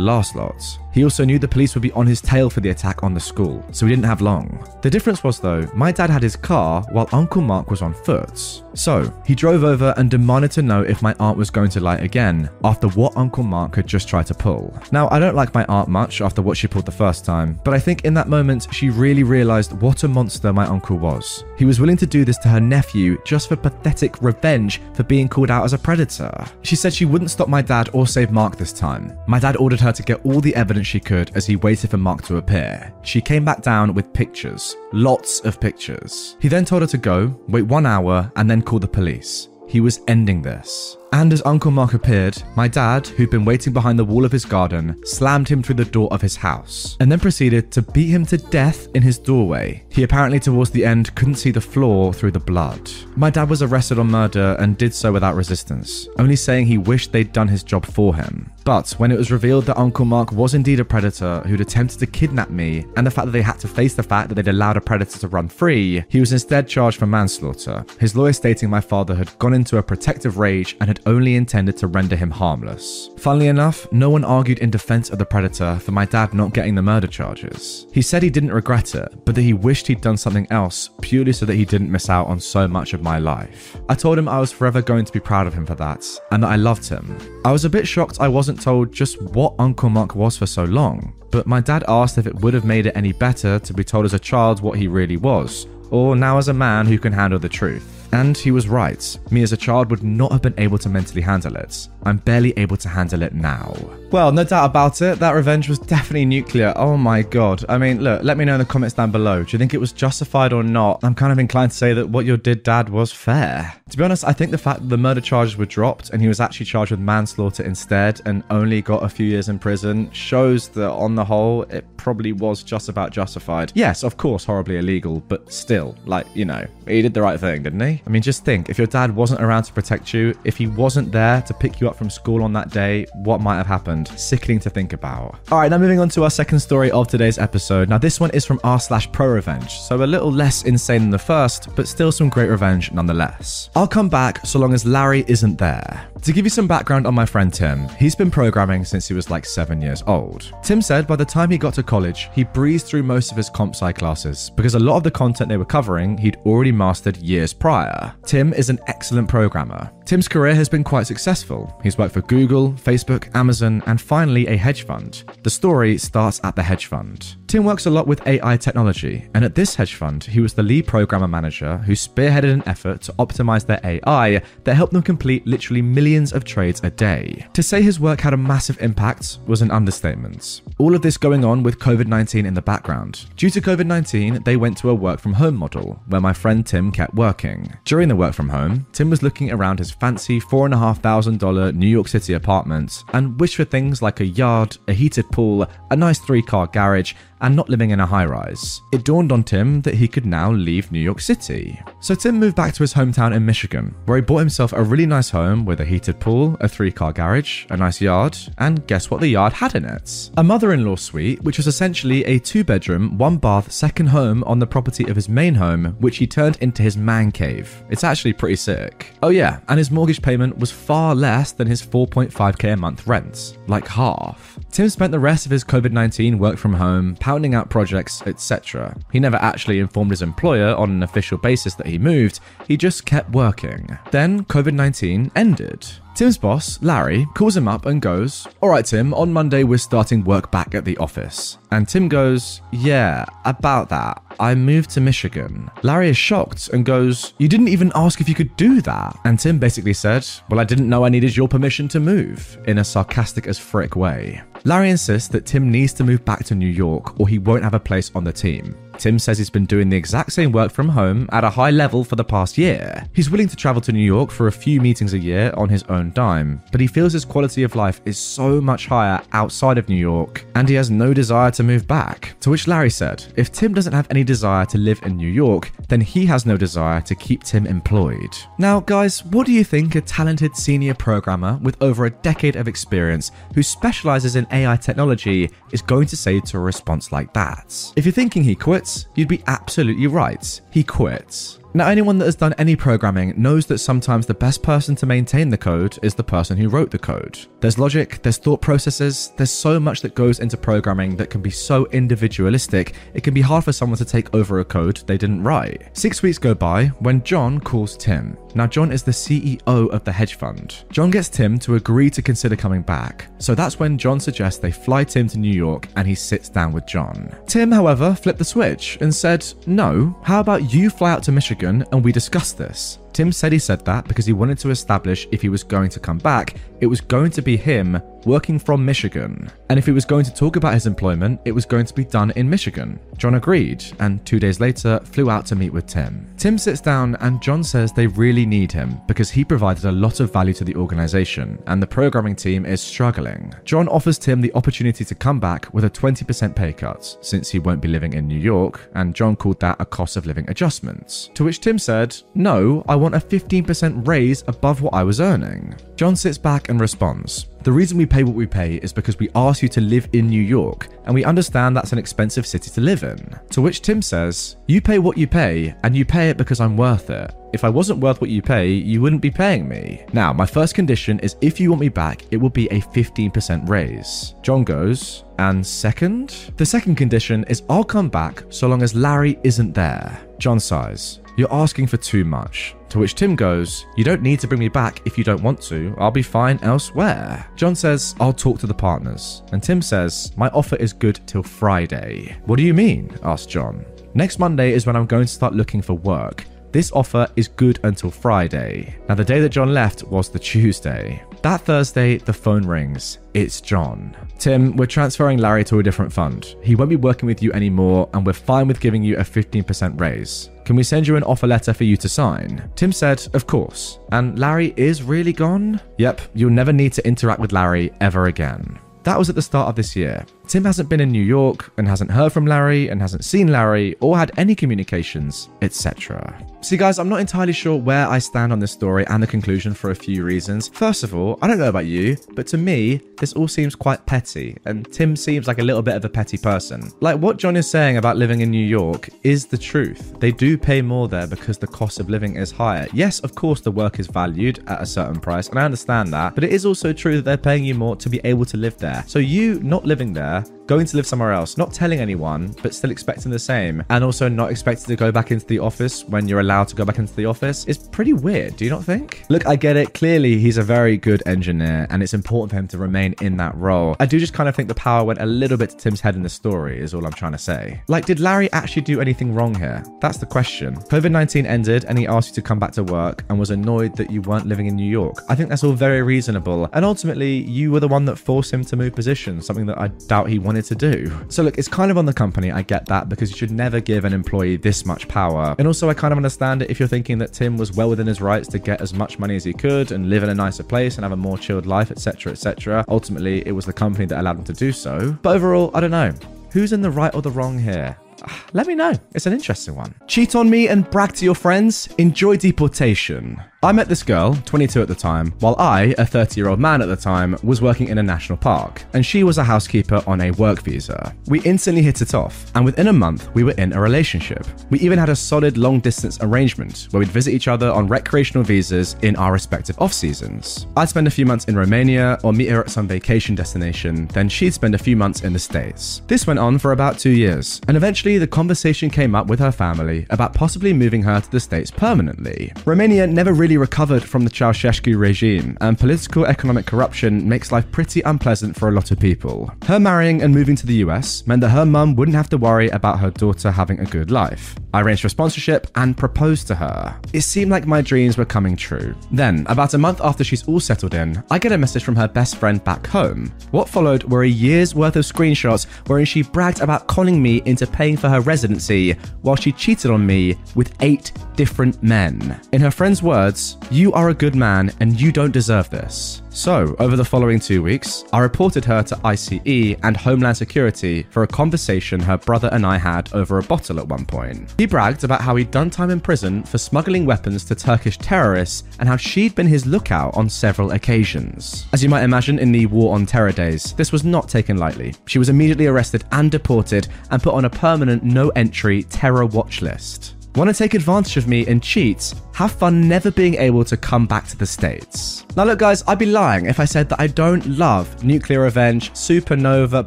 last lot. He also knew the police would be on his tail for the attack on the school, so he didn't have long. The difference was, though, my dad had his car while Uncle Mark was on foot. So, he drove over and demanded to know if my aunt was going to lie again after what Uncle Mark had just tried to pull. Now, I don't like my aunt much after what she pulled the first time, but I think in that moment she really realized what a monster my uncle was. He was willing to do this to her nephew just for pathetic revenge for being called out as a predator. She said she wouldn't stop my dad or save Mark this time. My dad ordered her to get all the evidence she could as he waited for Mark to appear. She came back down with pictures, lots of pictures. He then told her to go, wait one hour, and then call the police. He was ending this. And as Uncle Mark appeared, my dad, who'd been waiting behind the wall of his garden, slammed him through the door of his house, and then proceeded to beat him to death in his doorway. He apparently, towards the end, couldn't see the floor through the blood. My dad was arrested on murder and did so without resistance, only saying he wished they'd done his job for him. But when it was revealed that Uncle Mark was indeed a predator who'd attempted to kidnap me, and the fact that they had to face the fact that they'd allowed a predator to run free, he was instead charged for manslaughter. His lawyer stating my father had gone into a protective rage and had only intended to render him harmless. Funnily enough, no one argued in defense of the predator for my dad not getting the murder charges. He said he didn't regret it, but that he wished he'd done something else purely so that he didn't miss out on so much of my life. I told him I was forever going to be proud of him for that, and that I loved him. I was a bit shocked I wasn't told just what Uncle Mark was for so long, but my dad asked if it would have made it any better to be told as a child what he really was, or now as a man who can handle the truth. And he was right. Me as a child would not have been able to mentally handle it. I'm barely able to handle it now. Well, no doubt about it, that revenge was (laughs) definitely nuclear. Oh my god. I mean, look, let me know in the comments down below. Do you think it was justified or not? I'm kind of inclined to say that what you did, Dad, was fair. To be honest, I think the fact that the murder charges were dropped and he was actually charged with manslaughter instead and only got a few years in prison shows that on the whole, it probably was just about justified. Yes, of course, horribly illegal, but still, like, you know, he did the right thing, didn't he? I mean, just think if your dad wasn't around to protect you, if he wasn't there to pick you up from school on that day, what might have happened? Sickening to think about. All right, now moving on to our second story of today's episode. Now, this one is from r slash pro revenge, so a little less insane than the first, but still some great revenge nonetheless. I'll come back so long as Larry isn't there. To give you some background on my friend Tim, he's been programming since he was like seven years old. Tim said by the time he got to college, he breezed through most of his comp sci classes because a lot of the content they were covering he'd already mastered years prior. Tim is an excellent programmer. Tim's career has been quite successful. He's worked for Google, Facebook, Amazon, and finally a hedge fund. The story starts at the hedge fund. Tim works a lot with AI technology, and at this hedge fund, he was the lead programmer manager who spearheaded an effort to optimize their AI that helped them complete literally millions of trades a day. To say his work had a massive impact was an understatement. All of this going on with COVID 19 in the background. Due to COVID 19, they went to a work from home model where my friend Tim kept working. During the work from home, Tim was looking around his fancy $4,500 New York City apartments and wish for things like a yard, a heated pool, a nice three car garage, and not living in a high rise. It dawned on Tim that he could now leave New York City. So Tim moved back to his hometown in Michigan, where he bought himself a really nice home with a heated pool, a three car garage, a nice yard, and guess what the yard had in it? A mother in law suite, which was essentially a two bedroom, one bath second home on the property of his main home, which he turned into his man cave. It's actually pretty sick. Oh, yeah, and his mortgage payment was far less than his 4.5k a month rent, like half. Tim spent the rest of his COVID 19 work from home, pounding out projects, etc. He never actually informed his employer on an official basis that he moved, he just kept working. Then COVID 19 ended. Tim's boss, Larry, calls him up and goes, Alright, Tim, on Monday we're starting work back at the office. And Tim goes, Yeah, about that. I moved to Michigan. Larry is shocked and goes, You didn't even ask if you could do that. And Tim basically said, Well, I didn't know I needed your permission to move, in a sarcastic as frick way. Larry insists that Tim needs to move back to New York or he won't have a place on the team. Tim says he's been doing the exact same work from home at a high level for the past year. He's willing to travel to New York for a few meetings a year on his own dime, but he feels his quality of life is so much higher outside of New York and he has no desire to move back. To which Larry said, if Tim doesn't have any desire to live in New York, then he has no desire to keep Tim employed. Now, guys, what do you think a talented senior programmer with over a decade of experience who specializes in AI technology is going to say to a response like that? If you're thinking he quits, you'd be absolutely right. He quits. Now, anyone that has done any programming knows that sometimes the best person to maintain the code is the person who wrote the code. There's logic, there's thought processes, there's so much that goes into programming that can be so individualistic, it can be hard for someone to take over a code they didn't write. Six weeks go by when John calls Tim. Now, John is the CEO of the hedge fund. John gets Tim to agree to consider coming back, so that's when John suggests they fly Tim to New York and he sits down with John. Tim, however, flipped the switch and said, No, how about you fly out to Michigan? And we discussed this. Tim said he said that because he wanted to establish if he was going to come back, it was going to be him working from Michigan. And if he was going to talk about his employment, it was going to be done in Michigan. John agreed, and two days later flew out to meet with Tim. Tim sits down, and John says they really need him because he provided a lot of value to the organization, and the programming team is struggling. John offers Tim the opportunity to come back with a 20% pay cut, since he won't be living in New York, and John called that a cost of living adjustment. To which Tim said, No, I want a 15% raise above what I was earning. John sits back and responds, the reason we pay what we pay is because we ask you to live in New York, and we understand that's an expensive city to live in. To which Tim says, You pay what you pay, and you pay it because I'm worth it. If I wasn't worth what you pay, you wouldn't be paying me. Now, my first condition is if you want me back, it will be a 15% raise. John goes, and second? The second condition is I'll come back so long as Larry isn't there. John sighs. You're asking for too much. To which Tim goes, You don't need to bring me back if you don't want to. I'll be fine elsewhere. John says, I'll talk to the partners. And Tim says, My offer is good till Friday. What do you mean? asks John. Next Monday is when I'm going to start looking for work. This offer is good until Friday. Now, the day that John left was the (laughs) Tuesday. That Thursday, the phone rings. It's John. Tim, we're transferring Larry to a different fund. He won't be working with you anymore, and we're fine with giving you a 15% raise. Can we send you an offer letter for you to sign? Tim said, Of course. And Larry is really gone? Yep, you'll never need to interact with Larry ever again. That was at the start of this year. Tim hasn't been in New York and hasn't heard from Larry and hasn't seen Larry or had any communications, etc. See, guys, I'm not entirely sure where I stand on this story and the conclusion for a few reasons. First of all, I don't know about you, but to me, this all seems quite petty, and Tim seems like a little bit of a petty person. Like what John is saying about living in New York is the truth. They do pay more there because the cost of living is higher. Yes, of course, the work is valued at a certain price, and I understand that, but it is also true that they're paying you more to be able to live there. So you not living there пока. Going to live somewhere else, not telling anyone, but still expecting the same, and also not expected to go back into the office when you're allowed to go back into the office is pretty weird, do you not think? Look, I get it. Clearly, he's a very good engineer, and it's important for him to remain in that role. I do just kind of think the power went a little bit to Tim's head in the story, is all I'm trying to say. Like, did Larry actually do anything wrong here? That's the question. COVID 19 ended, and he asked you to come back to work and was annoyed that you weren't living in New York. I think that's all very reasonable, and ultimately, you were the one that forced him to move positions, something that I doubt he wanted to do. So, look, it's kind of on the company, I get that, because you should never give an employee this much power. And also, I kind of understand it if you're thinking that Tim was well within his rights to get as much money as he could and live in a nicer place and have a more chilled life, etc., etc. Ultimately, it was the company that allowed him to do so. But overall, I don't know. Who's in the right or the wrong here? Ah, let me know. It's an interesting one. Cheat on me and brag to your friends. Enjoy deportation. I met this girl, 22 at the time, while I, a 30 year old man at the time, was working in a national park, and she was a housekeeper on a work visa. We instantly hit it off, and within a month, we were in a relationship. We even had a solid long distance arrangement where we'd visit each other on recreational visas in our respective off seasons. I'd spend a few months in Romania or meet her at some vacation destination, then she'd spend a few months in the States. This went on for about two years, and eventually the conversation came up with her family about possibly moving her to the States permanently. Romania never really recovered from the Ceausescu regime, and political economic corruption makes life pretty unpleasant for a lot of people. Her marrying and moving to the US meant that her mum wouldn't have to worry about her daughter having a good life. I arranged for sponsorship and proposed to her. It seemed like my dreams were coming true. Then, about a month after she's all settled in, I get a message from her best friend back home. What followed were a year's worth of screenshots wherein she bragged about conning me into paying for her residency while she cheated on me with eight different men. In her friend's words, You are a good man and you don't deserve this. So, over the following two weeks, I reported her to ICE and Homeland Security for a conversation her brother and I had over a bottle at one point. He bragged about how he'd done time in prison for smuggling weapons to Turkish terrorists and how she'd been his lookout on several occasions. As you might imagine, in the War on Terror days, this was not taken lightly. She was immediately arrested and deported and put on a permanent no entry terror watch list. Want to take advantage of me and cheat? Have fun never being able to come back to the States. Now, look, guys, I'd be lying if I said that I don't love nuclear revenge, supernova,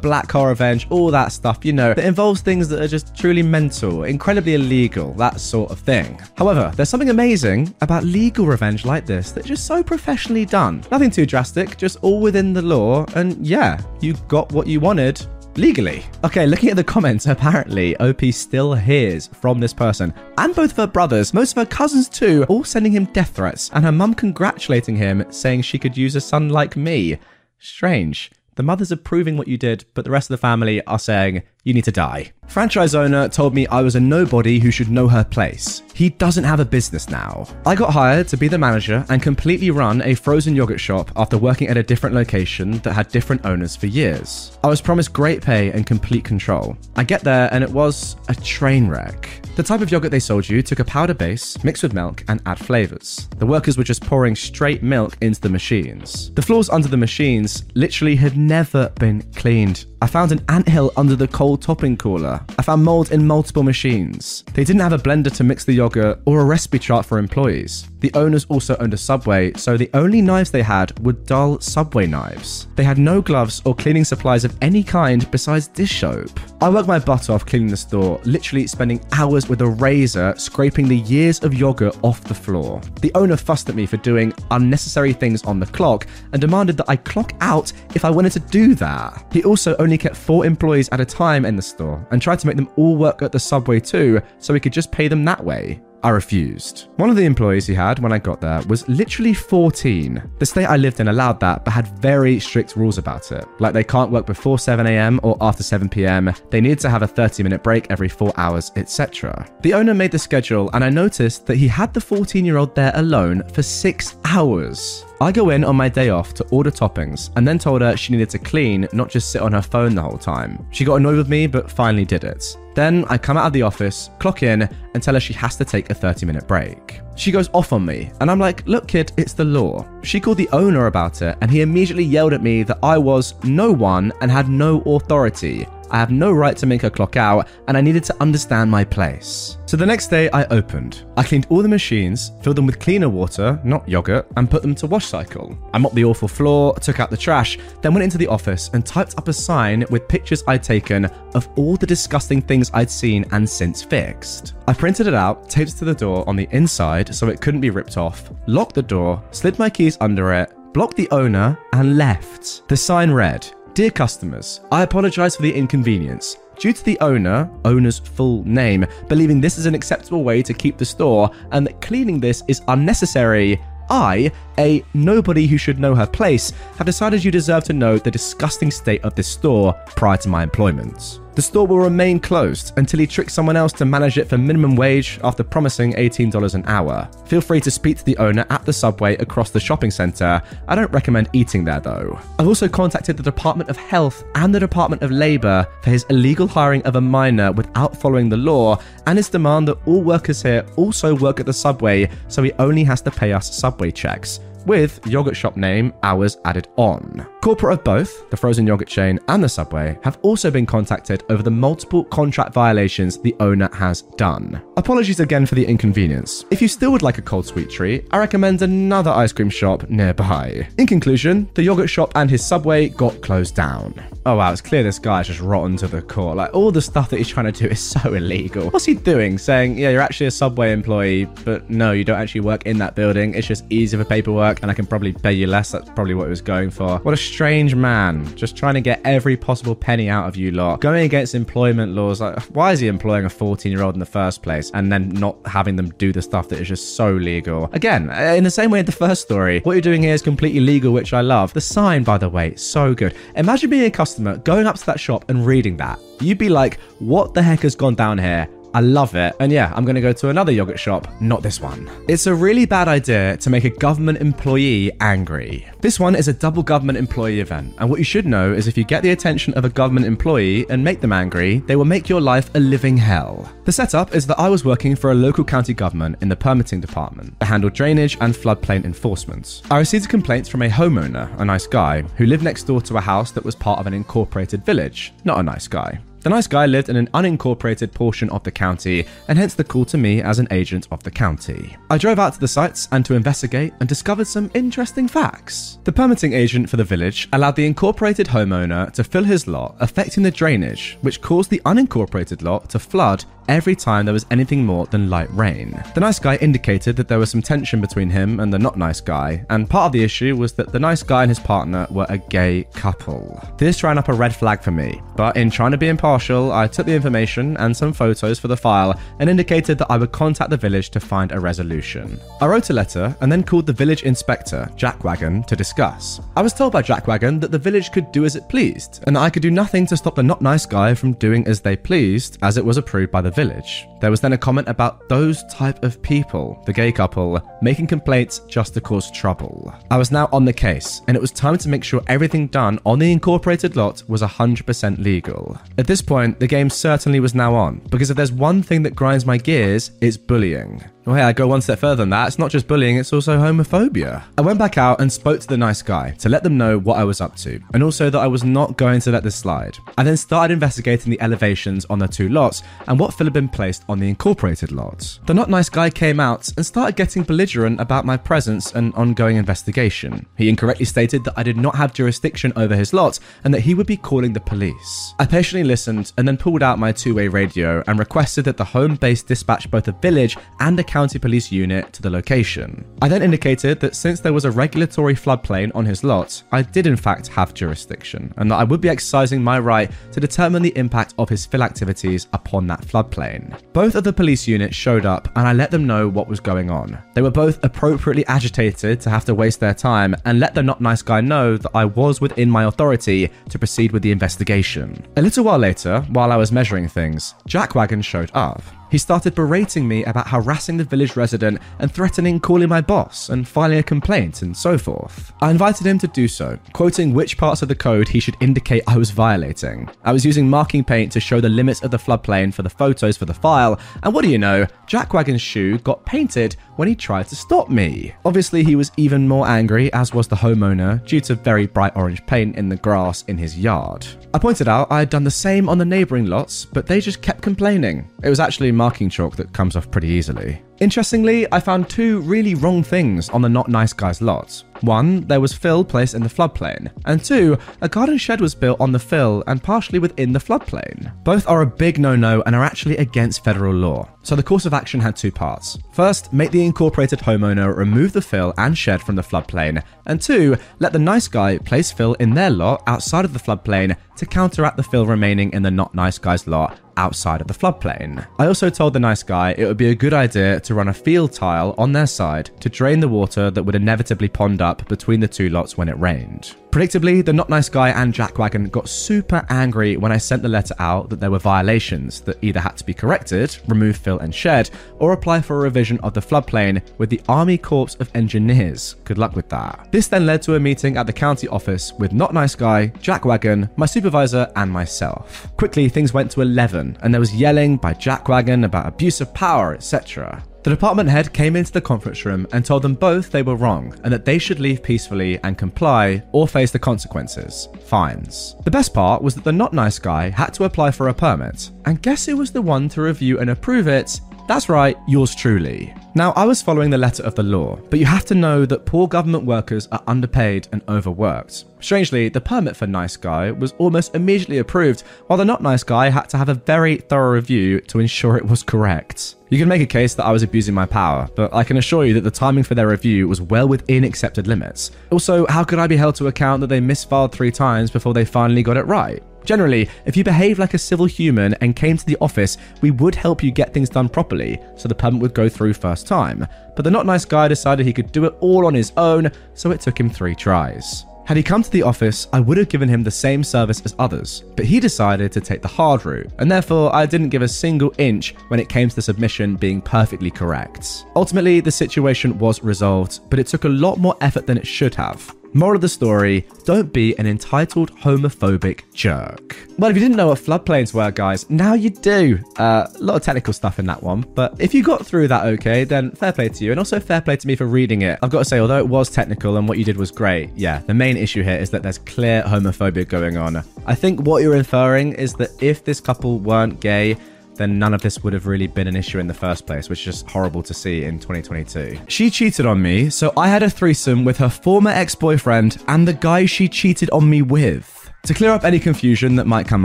black Car revenge, all that stuff, you know, that involves things that are just truly mental, incredibly illegal, that sort of thing. However, there's something amazing about legal revenge like this that's just so professionally done. Nothing too drastic, just all within the law, and yeah, you got what you wanted legally. Okay, looking at the comments, apparently OP still hears from this person and both of her brothers, most of her cousins too, all sending him death threats, and her mum congratulating him, saying she could use a son like me. Strange. The mother's approving what you did, but the rest of the family are saying, you need to die. Franchise owner told me I was a nobody who should know her place. He doesn't have a business now. I got hired to be the manager and completely run a frozen yogurt shop after working at a different location that had different owners for years. I was promised great pay and complete control. I get there and it was a train wreck. The type of yogurt they sold you took a powder base, mixed with milk, and add flavors. The workers were just pouring straight milk into the machines. The floors under the machines literally had never been cleaned. I found an anthill under the cold topping cooler. I found mold in multiple machines. They didn't have a blender to mix the yogurt or a recipe chart for employees. The owners also owned a Subway, so the only knives they had were dull Subway knives. They had no gloves or cleaning supplies of any kind besides dish soap. I worked my butt off cleaning the store, literally spending hours with a razor scraping the years of yogurt off the floor. The owner fussed at me for doing unnecessary things on the clock and demanded that I clock out if I wanted to do that. He also only kept four employees at a time in the store and tried to make them all work at the subway too, so he could just pay them that way. I refused. One of the employees he had when I got there was literally 14. The state I lived in allowed that, but had very strict rules about it. Like they can't work before 7am or after 7pm, they need to have a 30 minute break every 4 hours, etc. The owner made the schedule, and I noticed that he had the 14 year old there alone for 6 hours. I go in on my day off to order toppings and then told her she needed to clean, not just sit on her phone the whole time. She got annoyed with me, but finally did it. Then I come out of the office, clock in, and tell her she has to take a 30 minute break. She goes off on me, and I'm like, look, kid, it's the law. She called the owner about it, and he immediately yelled at me that I was no one and had no authority. I have no right to make her clock out, and I needed to understand my place. So the next day, I opened. I cleaned all the machines, filled them with cleaner water, not yogurt, and put them to wash cycle. I mopped the awful floor, took out the trash, then went into the office and typed up a sign with pictures I'd taken of all the disgusting things I'd seen and since fixed. I printed it out, taped it to the door on the inside so it couldn't be ripped off, locked the door, slid my keys under it, blocked the owner, and left. The sign read, Dear customers, I apologize for the inconvenience. Due to the owner, owner's full name, believing this is an acceptable way to keep the store and that cleaning this is unnecessary, I, a nobody who should know her place, have decided you deserve to know the disgusting state of this store prior to my employment. The store will remain closed until he tricks someone else to manage it for minimum wage after promising $18 an hour. Feel free to speak to the owner at the subway across the shopping centre. I don't recommend eating there though. I've also contacted the Department of Health and the Department of Labour for his illegal hiring of a minor without following the law and his demand that all workers here also work at the subway so he only has to pay us subway checks with yogurt shop name hours added on. Corporate of both, the frozen yogurt chain and the Subway, have also been contacted over the multiple contract violations the owner has done. Apologies again for the inconvenience. If you still would like a cold sweet treat, I recommend another ice cream shop nearby. In conclusion, the yogurt shop and his Subway got closed down. Oh wow, it's clear this guy is just rotten to the core. Like all the stuff that he's trying to do is (laughs) so illegal. What's he doing? Saying, yeah, you're actually a Subway employee, but no, you don't actually work in that building. It's just easy for paperwork and I can probably pay you less. That's probably what he was going for. What a strange man. Just trying to get every possible penny out of you lot. Going against employment laws. Like, why is he employing a 14 year old in the first place and then not having them do the stuff that is just so legal? Again, uh, in the same way the first story, what you're doing here is completely legal, which I love. The sign, by the way, so good. Imagine being a customer going up to that shop and reading that. You'd be like, what the heck has gone down here? I love it. And yeah, I'm going to go to another yogurt shop, not this one. It's a really bad idea to make a government employee angry. This one is a double government employee event, and what you should know is if you get the attention of a government employee and make them angry, they will make your life a living hell. The setup is that I was working for a local county government in the permitting department. I handled drainage and floodplain enforcement. I received a complaint from a homeowner, a nice guy, who lived next door to a house that was part of an incorporated village. Not a nice guy. The nice guy lived in an unincorporated portion of the county, and hence the call to me as an agent of the county. I drove out to the sites and to investigate and discovered some interesting facts. The permitting agent for the village allowed the incorporated homeowner to fill his lot, affecting the drainage, which caused the unincorporated lot to flood every time there was anything more than light rain. The nice guy indicated that there was some tension between him and the not nice guy, and part of the issue was that the nice guy and his partner were a gay couple. This ran up a red flag for me, but in trying to be impartial, I took the information and some photos for the file and indicated that I would contact the village to find a resolution. I wrote a letter and then called the village inspector, Jack Wagon, to discuss. I was told by Jack Wagon that the village could do as it pleased, and that I could do nothing to stop the not nice guy from doing as they pleased, as it was approved by the village. There was then a comment about those type of people, the gay couple, making complaints just to cause trouble. I was now on the case, and it was time to make sure everything done on the incorporated lot was 100% legal. At this point, the game certainly was now on, because if there's one thing that grinds my gears, it's bullying. Well, hey, I go one step further than that. It's not just bullying, it's also homophobia. I went back out and spoke to the nice guy to let them know what I was up to, and also that I was not going to let this slide. I then started investigating the elevations on the two lots and what fill had been placed on the incorporated lots. The not nice guy came out and started getting belligerent about my presence and ongoing investigation. He incorrectly stated that I did not have jurisdiction over his lot and that he would be calling the police. I patiently listened and then pulled out my two way radio and requested that the home base dispatch both a village and a County Police unit to the location. I then indicated that since there was a regulatory floodplain on his lot, I did in fact have jurisdiction, and that I would be exercising my right to determine the impact of his fill activities upon that floodplain. Both of the police units showed up, and I let them know what was going on. They were both appropriately agitated to have to waste their time, and let the not nice guy know that I was within my authority to proceed with the investigation. A little while later, while I was measuring things, Jack Wagon showed up. He started berating me about harassing the village resident and threatening calling my boss and filing a complaint and so forth. I invited him to do so, quoting which parts of the code he should indicate I was violating. I was using marking paint to show the limits of the floodplain for the photos for the file, and what do you know, Jack Wagon's shoe got painted when he tried to stop me. Obviously, he was even more angry, as was the homeowner, due to very bright orange paint in the grass in his yard. I pointed out I had done the same on the neighbouring lots, but they just kept complaining. It was actually marking chalk that comes off pretty easily. Interestingly, I found two really wrong things on the Not Nice Guys lot. One, there was fill placed in the floodplain, and two, a garden shed was built on the fill and partially within the floodplain. Both are a big no no and are actually against federal law. So the course of action had two parts. First, make the incorporated homeowner remove the fill and shed from the floodplain, and two, let the nice guy place fill in their lot outside of the floodplain to counteract the fill remaining in the not nice guy's lot outside of the floodplain. I also told the nice guy it would be a good idea to run a field tile on their side to drain the water that would inevitably pond up between the two lots when it rained. Predictably, the not nice guy and Jackwagon got super angry when I sent the letter out that there were violations that either had to be corrected, remove, fill, and shed, or apply for a revision of the floodplain with the Army Corps of Engineers. Good luck with that. This then led to a meeting at the county office with not nice guy, Jackwagon, my supervisor, and myself. Quickly, things went to 11, and there was yelling by Jackwagon about abuse of power, etc. The department head came into the conference room and told them both they were wrong and that they should leave peacefully and comply or face the consequences fines. The best part was that the not nice guy had to apply for a permit, and guess who was the one to review and approve it? That's right, yours truly. Now, I was following the letter of the law, but you have to know that poor government workers are underpaid and overworked. Strangely, the permit for Nice Guy was almost immediately approved, while the Not Nice Guy had to have a very thorough review to ensure it was correct. You can make a case that I was abusing my power, but I can assure you that the timing for their review was well within accepted limits. Also, how could I be held to account that they misfiled three times before they finally got it right? Generally, if you behave like a civil human and came to the office, we would help you get things done properly, so the permit would go through first time. But the not nice guy decided he could do it all on his own, so it took him three tries. Had he come to the office, I would have given him the same service as others, but he decided to take the hard route, and therefore I didn't give a single inch when it came to the submission being perfectly correct. Ultimately, the situation was resolved, but it took a lot more effort than it should have. Moral of the story don't be an entitled homophobic jerk. Well, if you didn't know what floodplains were, guys, now you do. Uh, a lot of technical stuff in that one, but if you got through that okay, then fair play to you, and also fair play to me for reading it. I've got to say, although it was technical and what you did was great, yeah, the main issue here is that there's clear homophobia going on. I think what you're inferring is that if this couple weren't gay, then none of this would have really been an issue in the first place, which is just horrible to see in 2022. She cheated on me, so I had a threesome with her former ex boyfriend and the guy she cheated on me with. To clear up any confusion that might come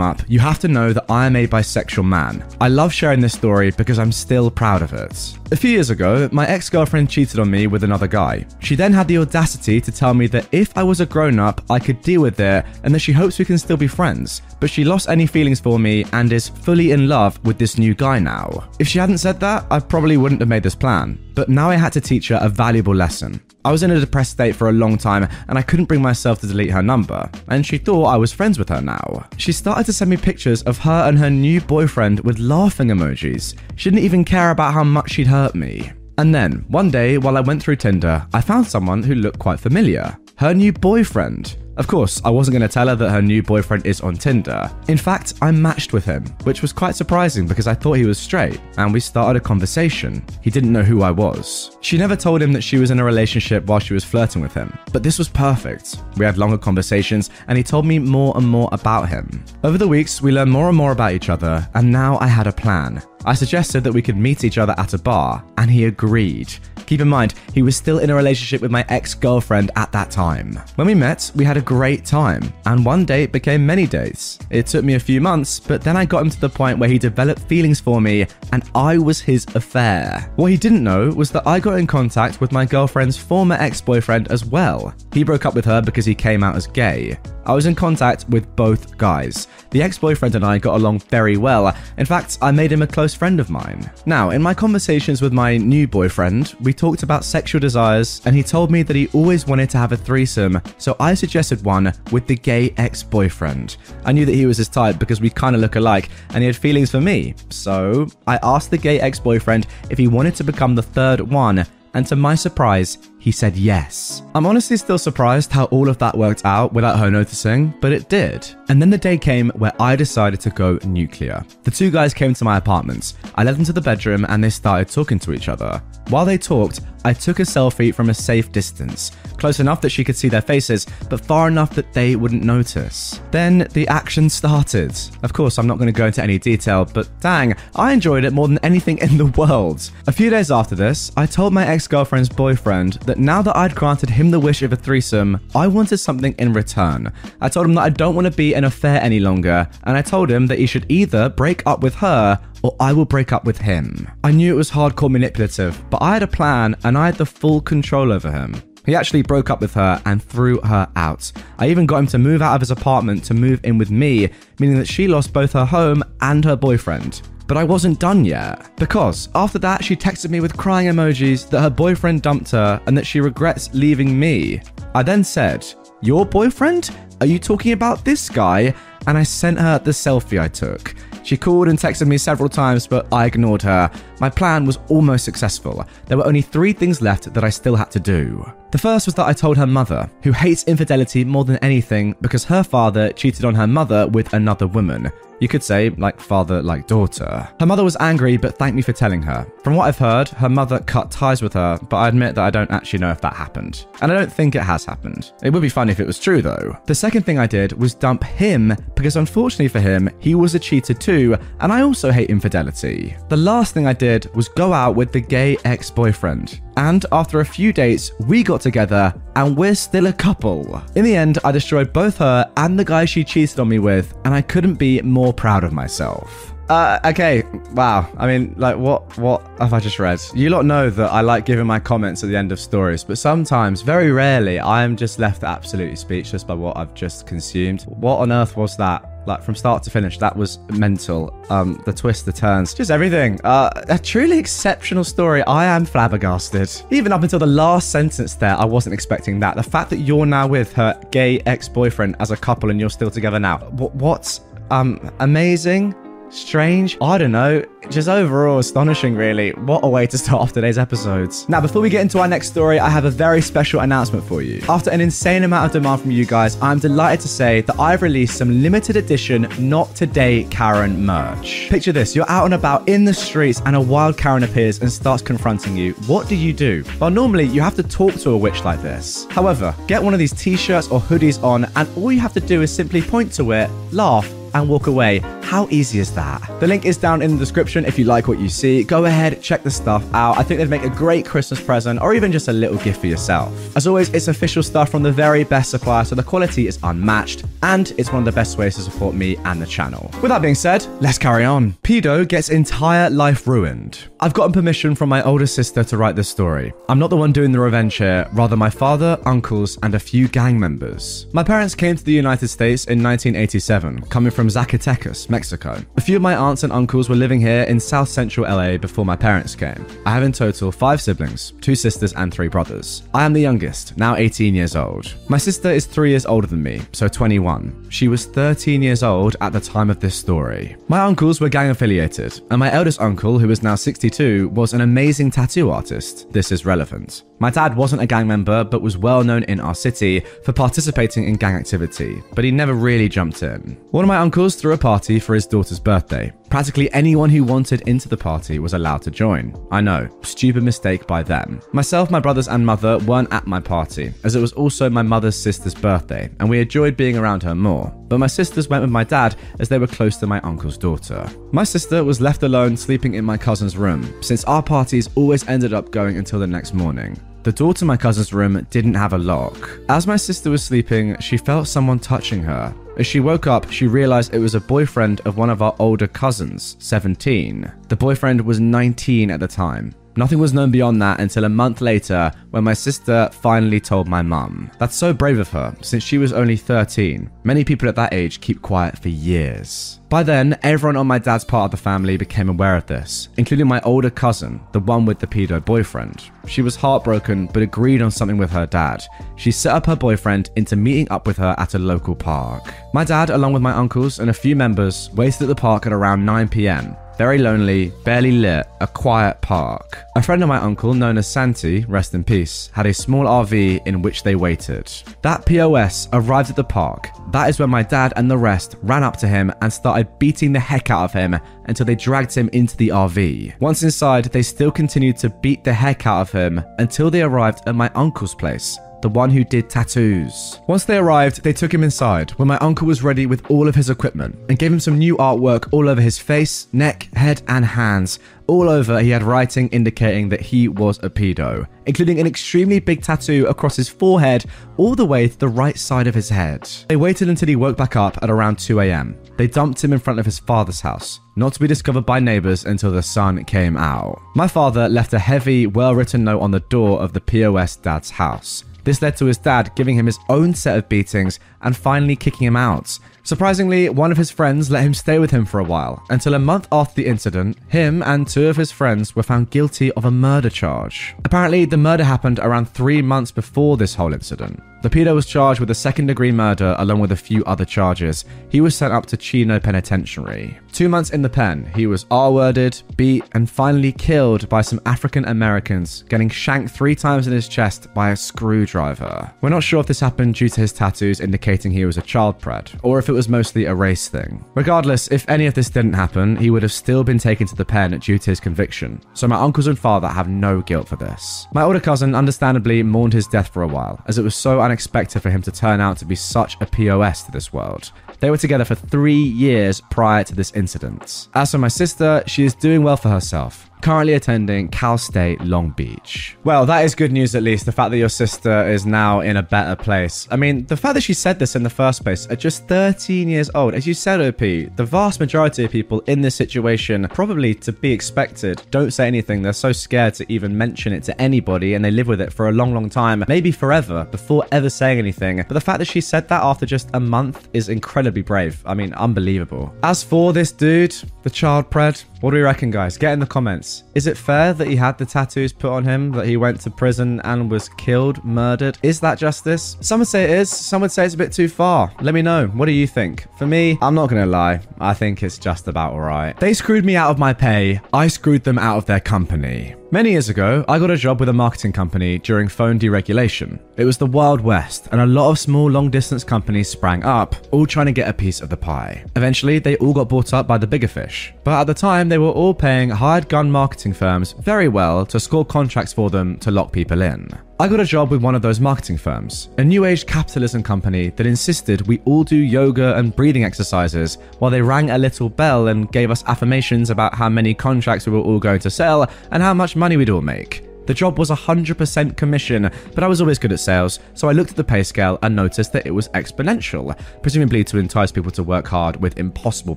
up, you have to know that I am a bisexual man. I love sharing this story because I'm still proud of it. A few years ago, my ex girlfriend cheated on me with another guy. She then had the audacity to tell me that if I was a grown up, I could deal with it and that she hopes we can still be friends. But she lost any feelings for me and is fully in love with this new guy now. If she hadn't said that, I probably wouldn't have made this plan. But now I had to teach her a valuable lesson. I was in a depressed state for a long time and I couldn't bring myself to delete her number, and she thought I was friends with her now. She started to send me pictures of her and her new boyfriend with laughing emojis. She didn't even care about how much she'd hurt me. And then, one day, while I went through Tinder, I found someone who looked quite familiar. Her new boyfriend. Of course, I wasn't going to tell her that her new boyfriend is on Tinder. In fact, I matched with him, which was quite surprising because I thought he was straight, and we started a conversation. He didn't know who I was. She never told him that she was in a relationship while she was flirting with him, but this was perfect. We had longer conversations, and he told me more and more about him. Over the weeks, we learned more and more about each other, and now I had a plan. I suggested that we could meet each other at a bar, and he agreed. Keep in mind, he was still in a relationship with my ex girlfriend at that time. When we met, we had a great time, and one date became many dates. It took me a few months, but then I got him to the point where he developed feelings for me, and I was his affair. What he didn't know was that I got in contact with my girlfriend's former ex boyfriend as well. He broke up with her because he came out as gay. I was in contact with both guys. The ex boyfriend and I got along very well. In fact, I made him a close friend of mine. Now, in my conversations with my new boyfriend, we talked about sexual desires, and he told me that he always wanted to have a threesome, so I suggested one with the gay ex boyfriend. I knew that he was his type because we kind of look alike, and he had feelings for me. So I asked the gay ex boyfriend if he wanted to become the third one, and to my surprise, he said yes. I'm honestly still surprised how all of that worked out without her noticing, but it did. And then the day came where I decided to go nuclear. The two guys came to my apartment. I led them to the bedroom and they started talking to each other. While they talked, I took a selfie from a safe distance, close enough that she could see their faces, but far enough that they wouldn't notice. Then the action started. Of course, I'm not going to go into any detail, but dang, I enjoyed it more than anything in the world. A few days after this, I told my ex girlfriend's boyfriend that now that I'd granted him the wish of a threesome, I wanted something in return. I told him that I don't want to be in an affair any longer, and I told him that he should either break up with her or I will break up with him. I knew it was hardcore manipulative, but I had a plan and I had the full control over him. He actually broke up with her and threw her out. I even got him to move out of his apartment to move in with me, meaning that she lost both her home and her boyfriend. But I wasn't done yet. Because after that, she texted me with crying emojis that her boyfriend dumped her and that she regrets leaving me. I then said, Your boyfriend? Are you talking about this guy? And I sent her the selfie I took. She called and texted me several times, but I ignored her. My plan was almost successful. There were only three things left that I still had to do. The first was that I told her mother, who hates infidelity more than anything because her father cheated on her mother with another woman. You could say, like father, like daughter. Her mother was angry, but thanked me for telling her. From what I've heard, her mother cut ties with her, but I admit that I don't actually know if that happened. And I don't think it has happened. It would be fun if it was true, though. The second thing I did was dump him, because unfortunately for him, he was a cheater too, and I also hate infidelity. The last thing I did was go out with the gay ex boyfriend. And after a few dates, we got together and we're still a couple. In the end, I destroyed both her and the guy she cheated on me with, and I couldn't be more proud of myself. Uh, okay, wow. I mean, like, what, what have I just read? You lot know that I like giving my comments at the end of stories, but sometimes, very rarely, I am just left absolutely speechless by what I've just consumed. What on earth was that? Like from start to finish, that was mental. Um, the twists, the turns, just everything. Uh, a truly exceptional story. I am flabbergasted. Even up until the last sentence there, I wasn't expecting that. The fact that you're now with her gay ex-boyfriend as a couple and you're still together now. What? What's um amazing? Strange. I don't know. Just overall astonishing, really. What a way to start off today's episodes. Now, before we get into our next story, I have a very special announcement for you. After an insane amount of demand from you guys, I'm delighted to say that I've released some limited edition Not Today Karen merch. Picture this you're out and about in the streets, and a wild Karen appears and starts confronting you. What do you do? Well, normally you have to talk to a witch like this. However, get one of these t shirts or hoodies on, and all you have to do is simply point to it, laugh, and walk away. How easy is that? The link is down in the description if you like what you see. Go ahead, check the stuff out. I think they'd make a great Christmas present or even just a little gift for yourself. As always, it's official stuff from the very best supplier, so the quality is unmatched and it's one of the best ways to support me and the channel. With that being said, let's carry on. Pedo gets entire life ruined. I've gotten permission from my older sister to write this story. I'm not the one doing the revenge here, rather my father, uncles, and a few gang members. My parents came to the United States in 1987, coming from Zacatecas, Mexico. A few of my aunts and uncles were living here in south central LA before my parents came. I have in total five siblings, two sisters and three brothers. I am the youngest, now 18 years old. My sister is three years older than me, so 21. She was 13 years old at the time of this story. My uncles were gang affiliated, and my eldest uncle, who is now 62, was an amazing tattoo artist. This is relevant. My dad wasn't a gang member, but was well known in our city for participating in gang activity, but he never really jumped in. One of my uncles threw a party for his daughter's birthday. Practically anyone who wanted into the party was allowed to join. I know, stupid mistake by them. Myself, my brothers, and mother weren't at my party, as it was also my mother's sister's birthday, and we enjoyed being around her more. But my sisters went with my dad as they were close to my uncle's daughter. My sister was left alone sleeping in my cousin's room, since our parties always ended up going until the next morning. The door to my cousin's room didn't have a lock. As my sister was sleeping, she felt someone touching her. As she woke up, she realized it was a boyfriend of one of our older cousins, 17. The boyfriend was 19 at the time. Nothing was known beyond that until a month later when my sister finally told my mum. That's so brave of her, since she was only 13. Many people at that age keep quiet for years. By then, everyone on my dad's part of the family became aware of this, including my older cousin, the one with the pedo boyfriend. She was heartbroken but agreed on something with her dad. She set up her boyfriend into meeting up with her at a local park. My dad, along with my uncles and a few members, waited at the park at around 9 pm very lonely, barely lit, a quiet park. A friend of my uncle, known as Santi, rest in peace, had a small RV in which they waited. That POS arrived at the park. That is when my dad and the rest ran up to him and started beating the heck out of him until they dragged him into the RV. Once inside, they still continued to beat the heck out of him until they arrived at my uncle's place the one who did tattoos. Once they arrived, they took him inside when my uncle was ready with all of his equipment and gave him some new artwork all over his face, neck, head, and hands. All over, he had writing indicating that he was a pedo, including an extremely big tattoo across his forehead all the way to the right side of his head. They waited until he woke back up at around 2 am. They dumped him in front of his father's house, not to be discovered by neighbors until the sun came out. My father left a heavy, well written note on the door of the POS dad's house. This led to his dad giving him his own set of beatings and finally kicking him out. Surprisingly, one of his friends let him stay with him for a while, until a month after the incident, him and two of his friends were found guilty of a murder charge. Apparently, the murder happened around three months before this whole incident. Pedo was charged with a second degree murder along with a few other charges. He was sent up to Chino Penitentiary. Two months in the pen, he was R worded, beat, and finally killed by some African Americans, getting shanked three times in his chest by a screwdriver. We're not sure if this happened due to his tattoos indicating he was a child pred, or if it was mostly a race thing. Regardless, if any of this didn't happen, he would have still been taken to the pen due to his conviction. So my uncles and father have no guilt for this. My older cousin understandably mourned his death for a while, as it was so unexpected for him to turn out to be such a POS to this world. They were together for three years prior to this incident. As for my sister, she is doing well for herself currently attending Cal State Long Beach. Well, that is good news at least, the fact that your sister is now in a better place. I mean, the fact that she said this in the first place at just 13 years old, as you said, OP, the vast majority of people in this situation, probably to be expected, don't say anything. They're so scared to even mention it to anybody and they live with it for a long, long time, maybe forever, before ever saying anything. But the fact that she said that after just a month is incredibly brave. I mean, unbelievable. As for this dude, the child pred, what do we reckon, guys? Get in the comments. Is it fair that he had the tattoos put on him, that he went to prison and was killed, murdered? Is that justice? Some would say it is, some would say it's a bit too far. Let me know. What do you think? For me, I'm not gonna lie. I think it's just about alright. They screwed me out of my pay, I screwed them out of their company. Many years ago, I got a job with a marketing company during phone deregulation. It was the Wild West, and a lot of small long distance companies sprang up, all trying to get a piece of the pie. Eventually, they all got bought up by the bigger fish. But at the time, they were all paying hired gun marketing firms very well to score contracts for them to lock people in. I got a job with one of those marketing firms, a new age capitalism company that insisted we all do yoga and breathing exercises while they rang a little bell and gave us affirmations about how many contracts we were all going to sell and how much money we'd all make. The job was 100% commission, but I was always good at sales, so I looked at the pay scale and noticed that it was exponential, presumably to entice people to work hard with impossible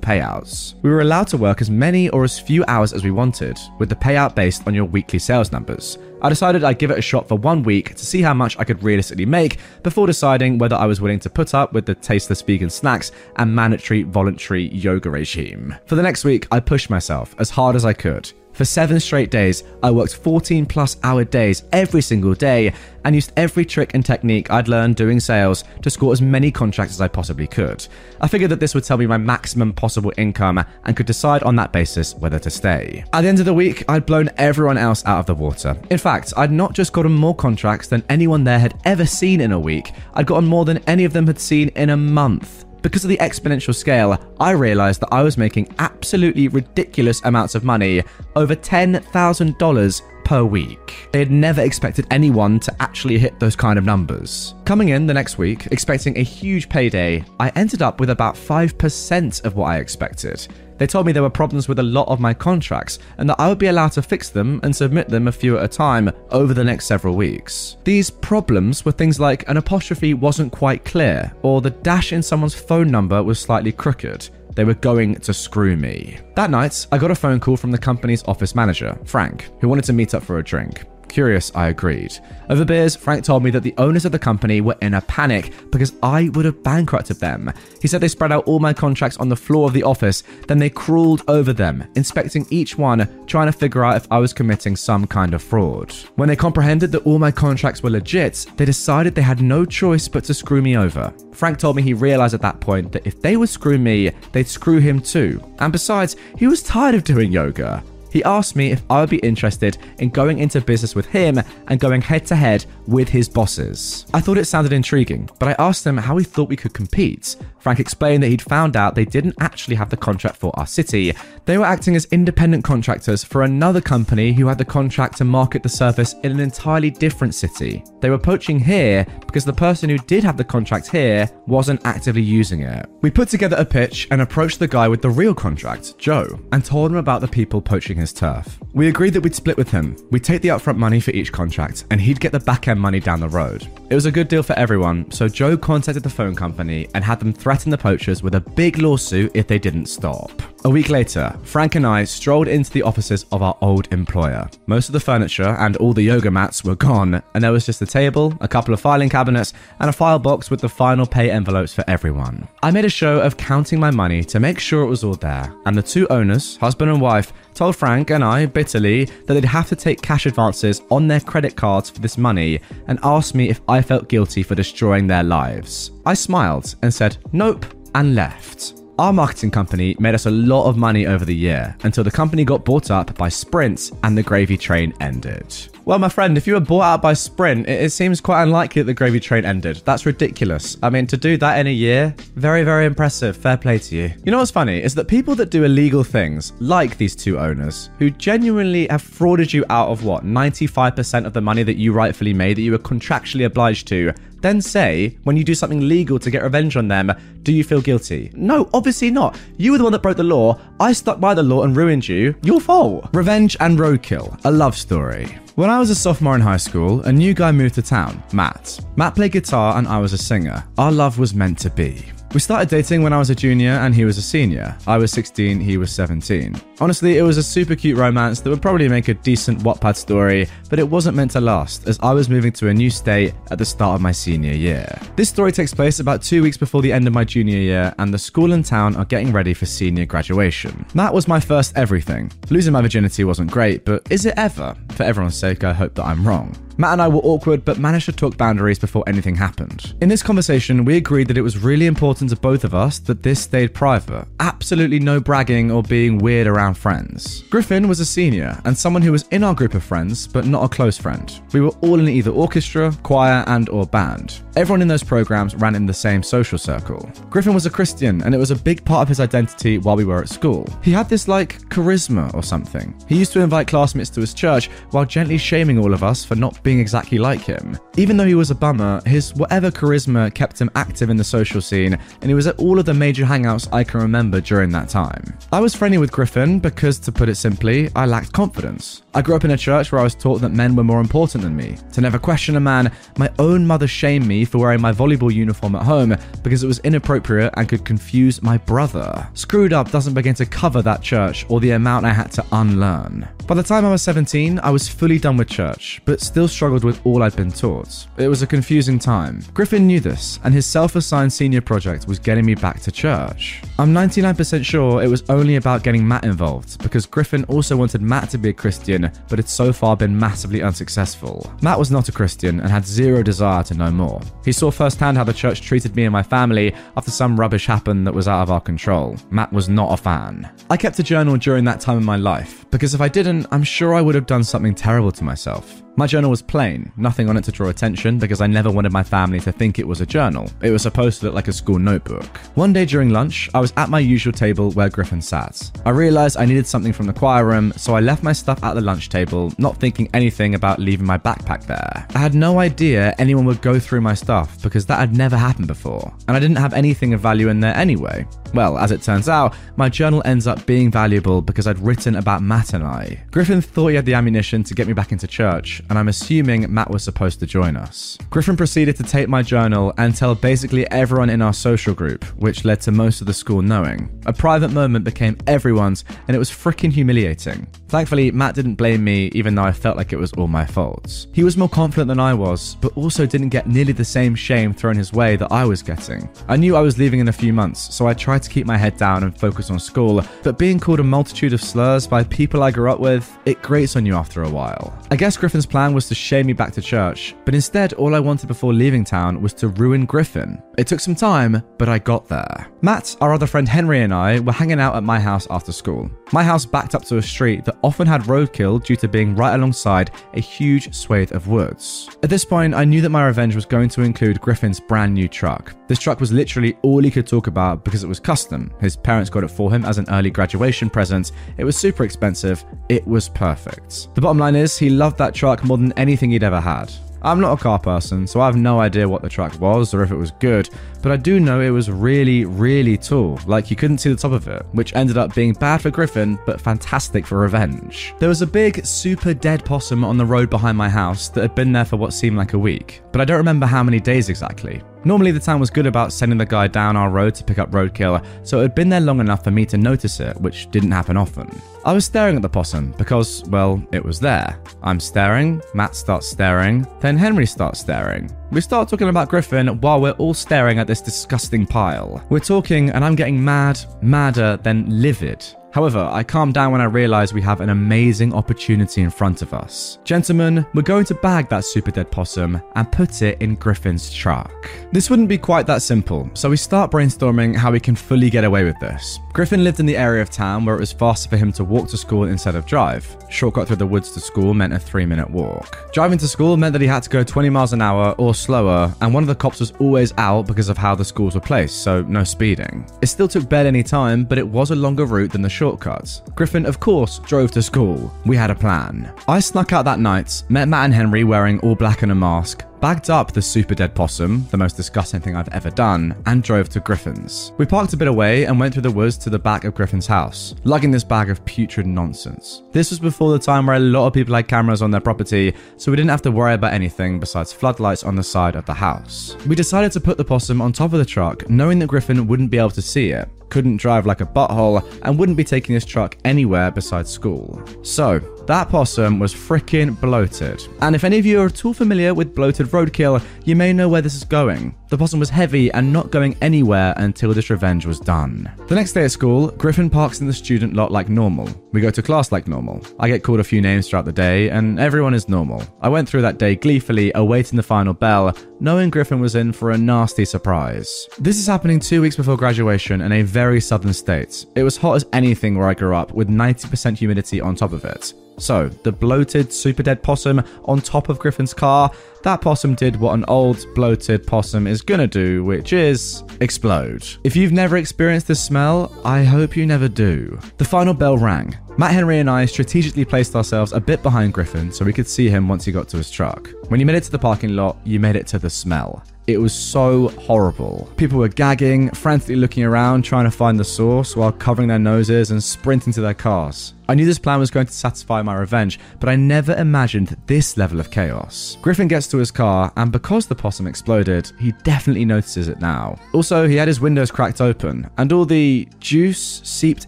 payouts. We were allowed to work as many or as few hours as we wanted, with the payout based on your weekly sales numbers. I decided I'd give it a shot for one week to see how much I could realistically make before deciding whether I was willing to put up with the tasteless vegan snacks and mandatory voluntary yoga regime. For the next week, I pushed myself as hard as I could. For seven straight days, I worked 14 plus hour days every single day and used every trick and technique I'd learned doing sales to score as many contracts as I possibly could. I figured that this would tell me my maximum possible income and could decide on that basis whether to stay. At the end of the week, I'd blown everyone else out of the water. In fact, I'd not just gotten more contracts than anyone there had ever seen in a week, I'd gotten more than any of them had seen in a month. Because of the exponential scale, I realized that I was making absolutely ridiculous amounts of money over $10,000 per week. They had never expected anyone to actually hit those kind of numbers. Coming in the next week, expecting a huge payday, I ended up with about 5% of what I expected. They told me there were problems with a lot of my contracts and that I would be allowed to fix them and submit them a few at a time over the next several weeks. These problems were things like an apostrophe wasn't quite clear or the dash in someone's phone number was slightly crooked. They were going to screw me. That night, I got a phone call from the company's office manager, Frank, who wanted to meet up for a drink. Curious, I agreed. Over beers, Frank told me that the owners of the company were in a panic because I would have bankrupted them. He said they spread out all my contracts on the floor of the office, then they crawled over them, inspecting each one, trying to figure out if I was committing some kind of fraud. When they comprehended that all my contracts were legit, they decided they had no choice but to screw me over. Frank told me he realized at that point that if they would screw me, they'd screw him too. And besides, he was tired of doing yoga. He asked me if I would be interested in going into business with him and going head to head with his bosses. I thought it sounded intriguing, but I asked him how he thought we could compete. Frank explained that he'd found out they didn't actually have the contract for our city. They were acting as independent contractors for another company who had the contract to market the service in an entirely different city. They were poaching here because the person who did have the contract here wasn't actively using it. We put together a pitch and approached the guy with the real contract, Joe, and told him about the people poaching his turf. We agreed that we'd split with him. We'd take the upfront money for each contract, and he'd get the back end money down the road. It was a good deal for everyone, so Joe contacted the phone company and had them threaten the poachers with a big lawsuit if they didn't stop. A week later, Frank and I strolled into the offices of our old employer. Most of the furniture and all the yoga mats were gone, and there was just a table, a couple of filing cabinets, and a file box with the final pay envelopes for everyone. I made a show of counting my money to make sure it was all there, and the two owners, husband and wife, told Frank and I bitterly that they'd have to take cash advances on their credit cards for this money and asked me if I felt guilty for destroying their lives. I smiled and said, nope, and left. Our marketing company made us a lot of money over the year until the company got bought up by Sprint and the gravy train ended. Well, my friend, if you were bought out by Sprint, it, it, seems quite unlikely that the gravy train ended. That's ridiculous. I mean, to do that in a year, very, very impressive. Fair play to you. You know what's funny is that people that do illegal things, like these two owners, who genuinely have frauded you out of what, 95% of the money that you rightfully made that you were contractually obliged to, then say, when you do something legal to get revenge on them, do you feel guilty? No, obviously not. You were the one that broke the law. I stuck by the law and ruined you. Your fault. Revenge and roadkill, a love story. When I was a sophomore in high school, a new guy moved to town, Matt. Matt played guitar and I was a singer. Our love was meant to be. We started dating when I was a junior and he was a senior. I was 16, he was 17. Honestly, it was a super cute romance that would probably make a decent Wattpad story, but it wasn't meant to last as I was moving to a new state at the start of my senior year. This story takes place about two weeks before the end of my junior year, and the school and town are getting ready for senior graduation. That was my first everything. Losing my virginity wasn't great, but is it ever? For everyone's sake, I hope that I'm wrong. Matt and I were awkward, but managed to talk boundaries before anything happened. In this conversation, we agreed that it was really important to both of us that this stayed private. Absolutely no bragging or being weird around friends. Griffin was a senior and someone who was in our group of friends, but not a close friend. We were all in either orchestra, choir, and or band. Everyone in those programs ran in the same social circle. Griffin was a Christian, and it was a big part of his identity while we were at school. He had this like charisma or something. He used to invite classmates to his church while gently shaming all of us for not being exactly like him. Even though he was a bummer, his whatever charisma kept him active in the social scene, and he was at all of the major hangouts I can remember during that time. I was friendly with Griffin because, to put it simply, I lacked confidence. I grew up in a church where I was taught that men were more important than me, to never question a man. My own mother shamed me for wearing my volleyball uniform at home because it was inappropriate and could confuse my brother. Screwed up doesn't begin to cover that church or the amount I had to unlearn. By the time I was 17, I was fully done with church, but still struggled with all I'd been taught. It was a confusing time. Griffin knew this, and his self assigned senior project was getting me back to church. I'm 99% sure it was only about getting Matt involved, because Griffin also wanted Matt to be a Christian, but had so far been massively unsuccessful. Matt was not a Christian and had zero desire to know more. He saw firsthand how the church treated me and my family after some rubbish happened that was out of our control. Matt was not a fan. I kept a journal during that time in my life, because if I didn't, I'm sure I would have done something terrible to myself. My journal was plain, nothing on it to draw attention because I never wanted my family to think it was a journal. It was supposed to look like a school notebook. One day during lunch, I was at my usual table where Griffin sat. I realized I needed something from the choir room, so I left my stuff at the lunch table, not thinking anything about leaving my backpack there. I had no idea anyone would go through my stuff because that had never happened before, and I didn't have anything of value in there anyway. Well, as it turns out, my journal ends up being valuable because I'd written about Matt and I. Griffin thought he had the ammunition to get me back into church, and I'm assuming Matt was supposed to join us. Griffin proceeded to take my journal and tell basically everyone in our social group, which led to most of the school knowing. A private moment became everyone's, and it was freaking humiliating. Thankfully, Matt didn't blame me, even though I felt like it was all my fault. He was more confident than I was, but also didn't get nearly the same shame thrown his way that I was getting. I knew I was leaving in a few months, so I tried to keep my head down and focus on school, but being called a multitude of slurs by people I grew up with, it grates on you after a while. I guess Griffin's plan was to shame me back to church, but instead, all I wanted before leaving town was to ruin Griffin. It took some time, but I got there. Matt, our other friend Henry, and I were hanging out at my house after school. My house backed up to a street that often had roadkill due to being right alongside a huge swathe of woods. At this point, I knew that my revenge was going to include Griffin's brand new truck. This truck was literally all he could talk about because it was custom. His parents got it for him as an early graduation present. It was super expensive. It was perfect. The bottom line is, he loved that truck more than anything he'd ever had. I'm not a car person, so I have no idea what the truck was or if it was good, but I do know it was really, really tall, like you couldn't see the top of it, which ended up being bad for Griffin, but fantastic for revenge. There was a big, super dead possum on the road behind my house that had been there for what seemed like a week. But I don't remember how many days exactly. Normally, the town was good about sending the guy down our road to pick up roadkill, so it had been there long enough for me to notice it, which didn't happen often. I was staring at the possum because, well, it was there. I'm staring, Matt starts staring, then Henry starts staring. We start talking about Griffin while we're all staring at this disgusting pile. We're talking, and I'm getting mad, madder, then livid. However, I calm down when I realize we have an amazing opportunity in front of us. Gentlemen, we're going to bag that super dead possum and put it in Griffin's truck. This wouldn't be quite that simple, so we start brainstorming how we can fully get away with this. Griffin lived in the area of town where it was faster for him to walk to school instead of drive. Shortcut through the woods to school meant a three minute walk. Driving to school meant that he had to go 20 miles an hour or slower, and one of the cops was always out because of how the schools were placed, so no speeding. It still took barely any time, but it was a longer route than the shortcuts. Griffin, of course, drove to school. We had a plan. I snuck out that night, met Matt and Henry wearing all black and a mask, bagged up the super dead possum, the most disgusting thing I've ever done, and drove to Griffin's. We parked a bit away and went through the woods to the back of Griffin's house, lugging this bag of putrid nonsense. This was before the time where a lot of people had cameras on their property, so we didn't have to worry about anything besides floodlights on the side of the house. We decided to put the possum on top of the truck, knowing that Griffin wouldn't be able to see it, couldn't drive like a butthole, and wouldn't be taking his truck anywhere besides school. So, that possum was freaking bloated. And if any of you are at all familiar with bloated roadkill, you may know where this is going. The possum was heavy and not going anywhere until this revenge was done. The next day at school, Griffin parks in the student lot like normal. We go to class like normal. I get called a few names throughout the day, and everyone is normal. I went through that day gleefully, awaiting the final bell, knowing Griffin was in for a nasty surprise. This is happening two weeks before graduation in a very southern state. It was hot as anything where I grew up, with 90% humidity on top of it. So, the bloated, super dead possum on top of Griffin's car, that possum did what an old, bloated possum is gonna do, which is explode. If you've never experienced this smell, I hope you never do. The final bell rang. Matt Henry and I strategically placed ourselves a bit behind Griffin so we could see him once he got to his truck. When you made it to the parking lot, you made it to the smell. It was so horrible. People were gagging, frantically looking around, trying to find the source while covering their noses and sprinting to their cars. I knew this plan was going to satisfy my revenge, but I never imagined this level of chaos. Griffin gets to his car, and because the possum exploded, he definitely notices it now. Also, he had his windows cracked open, and all the juice seeped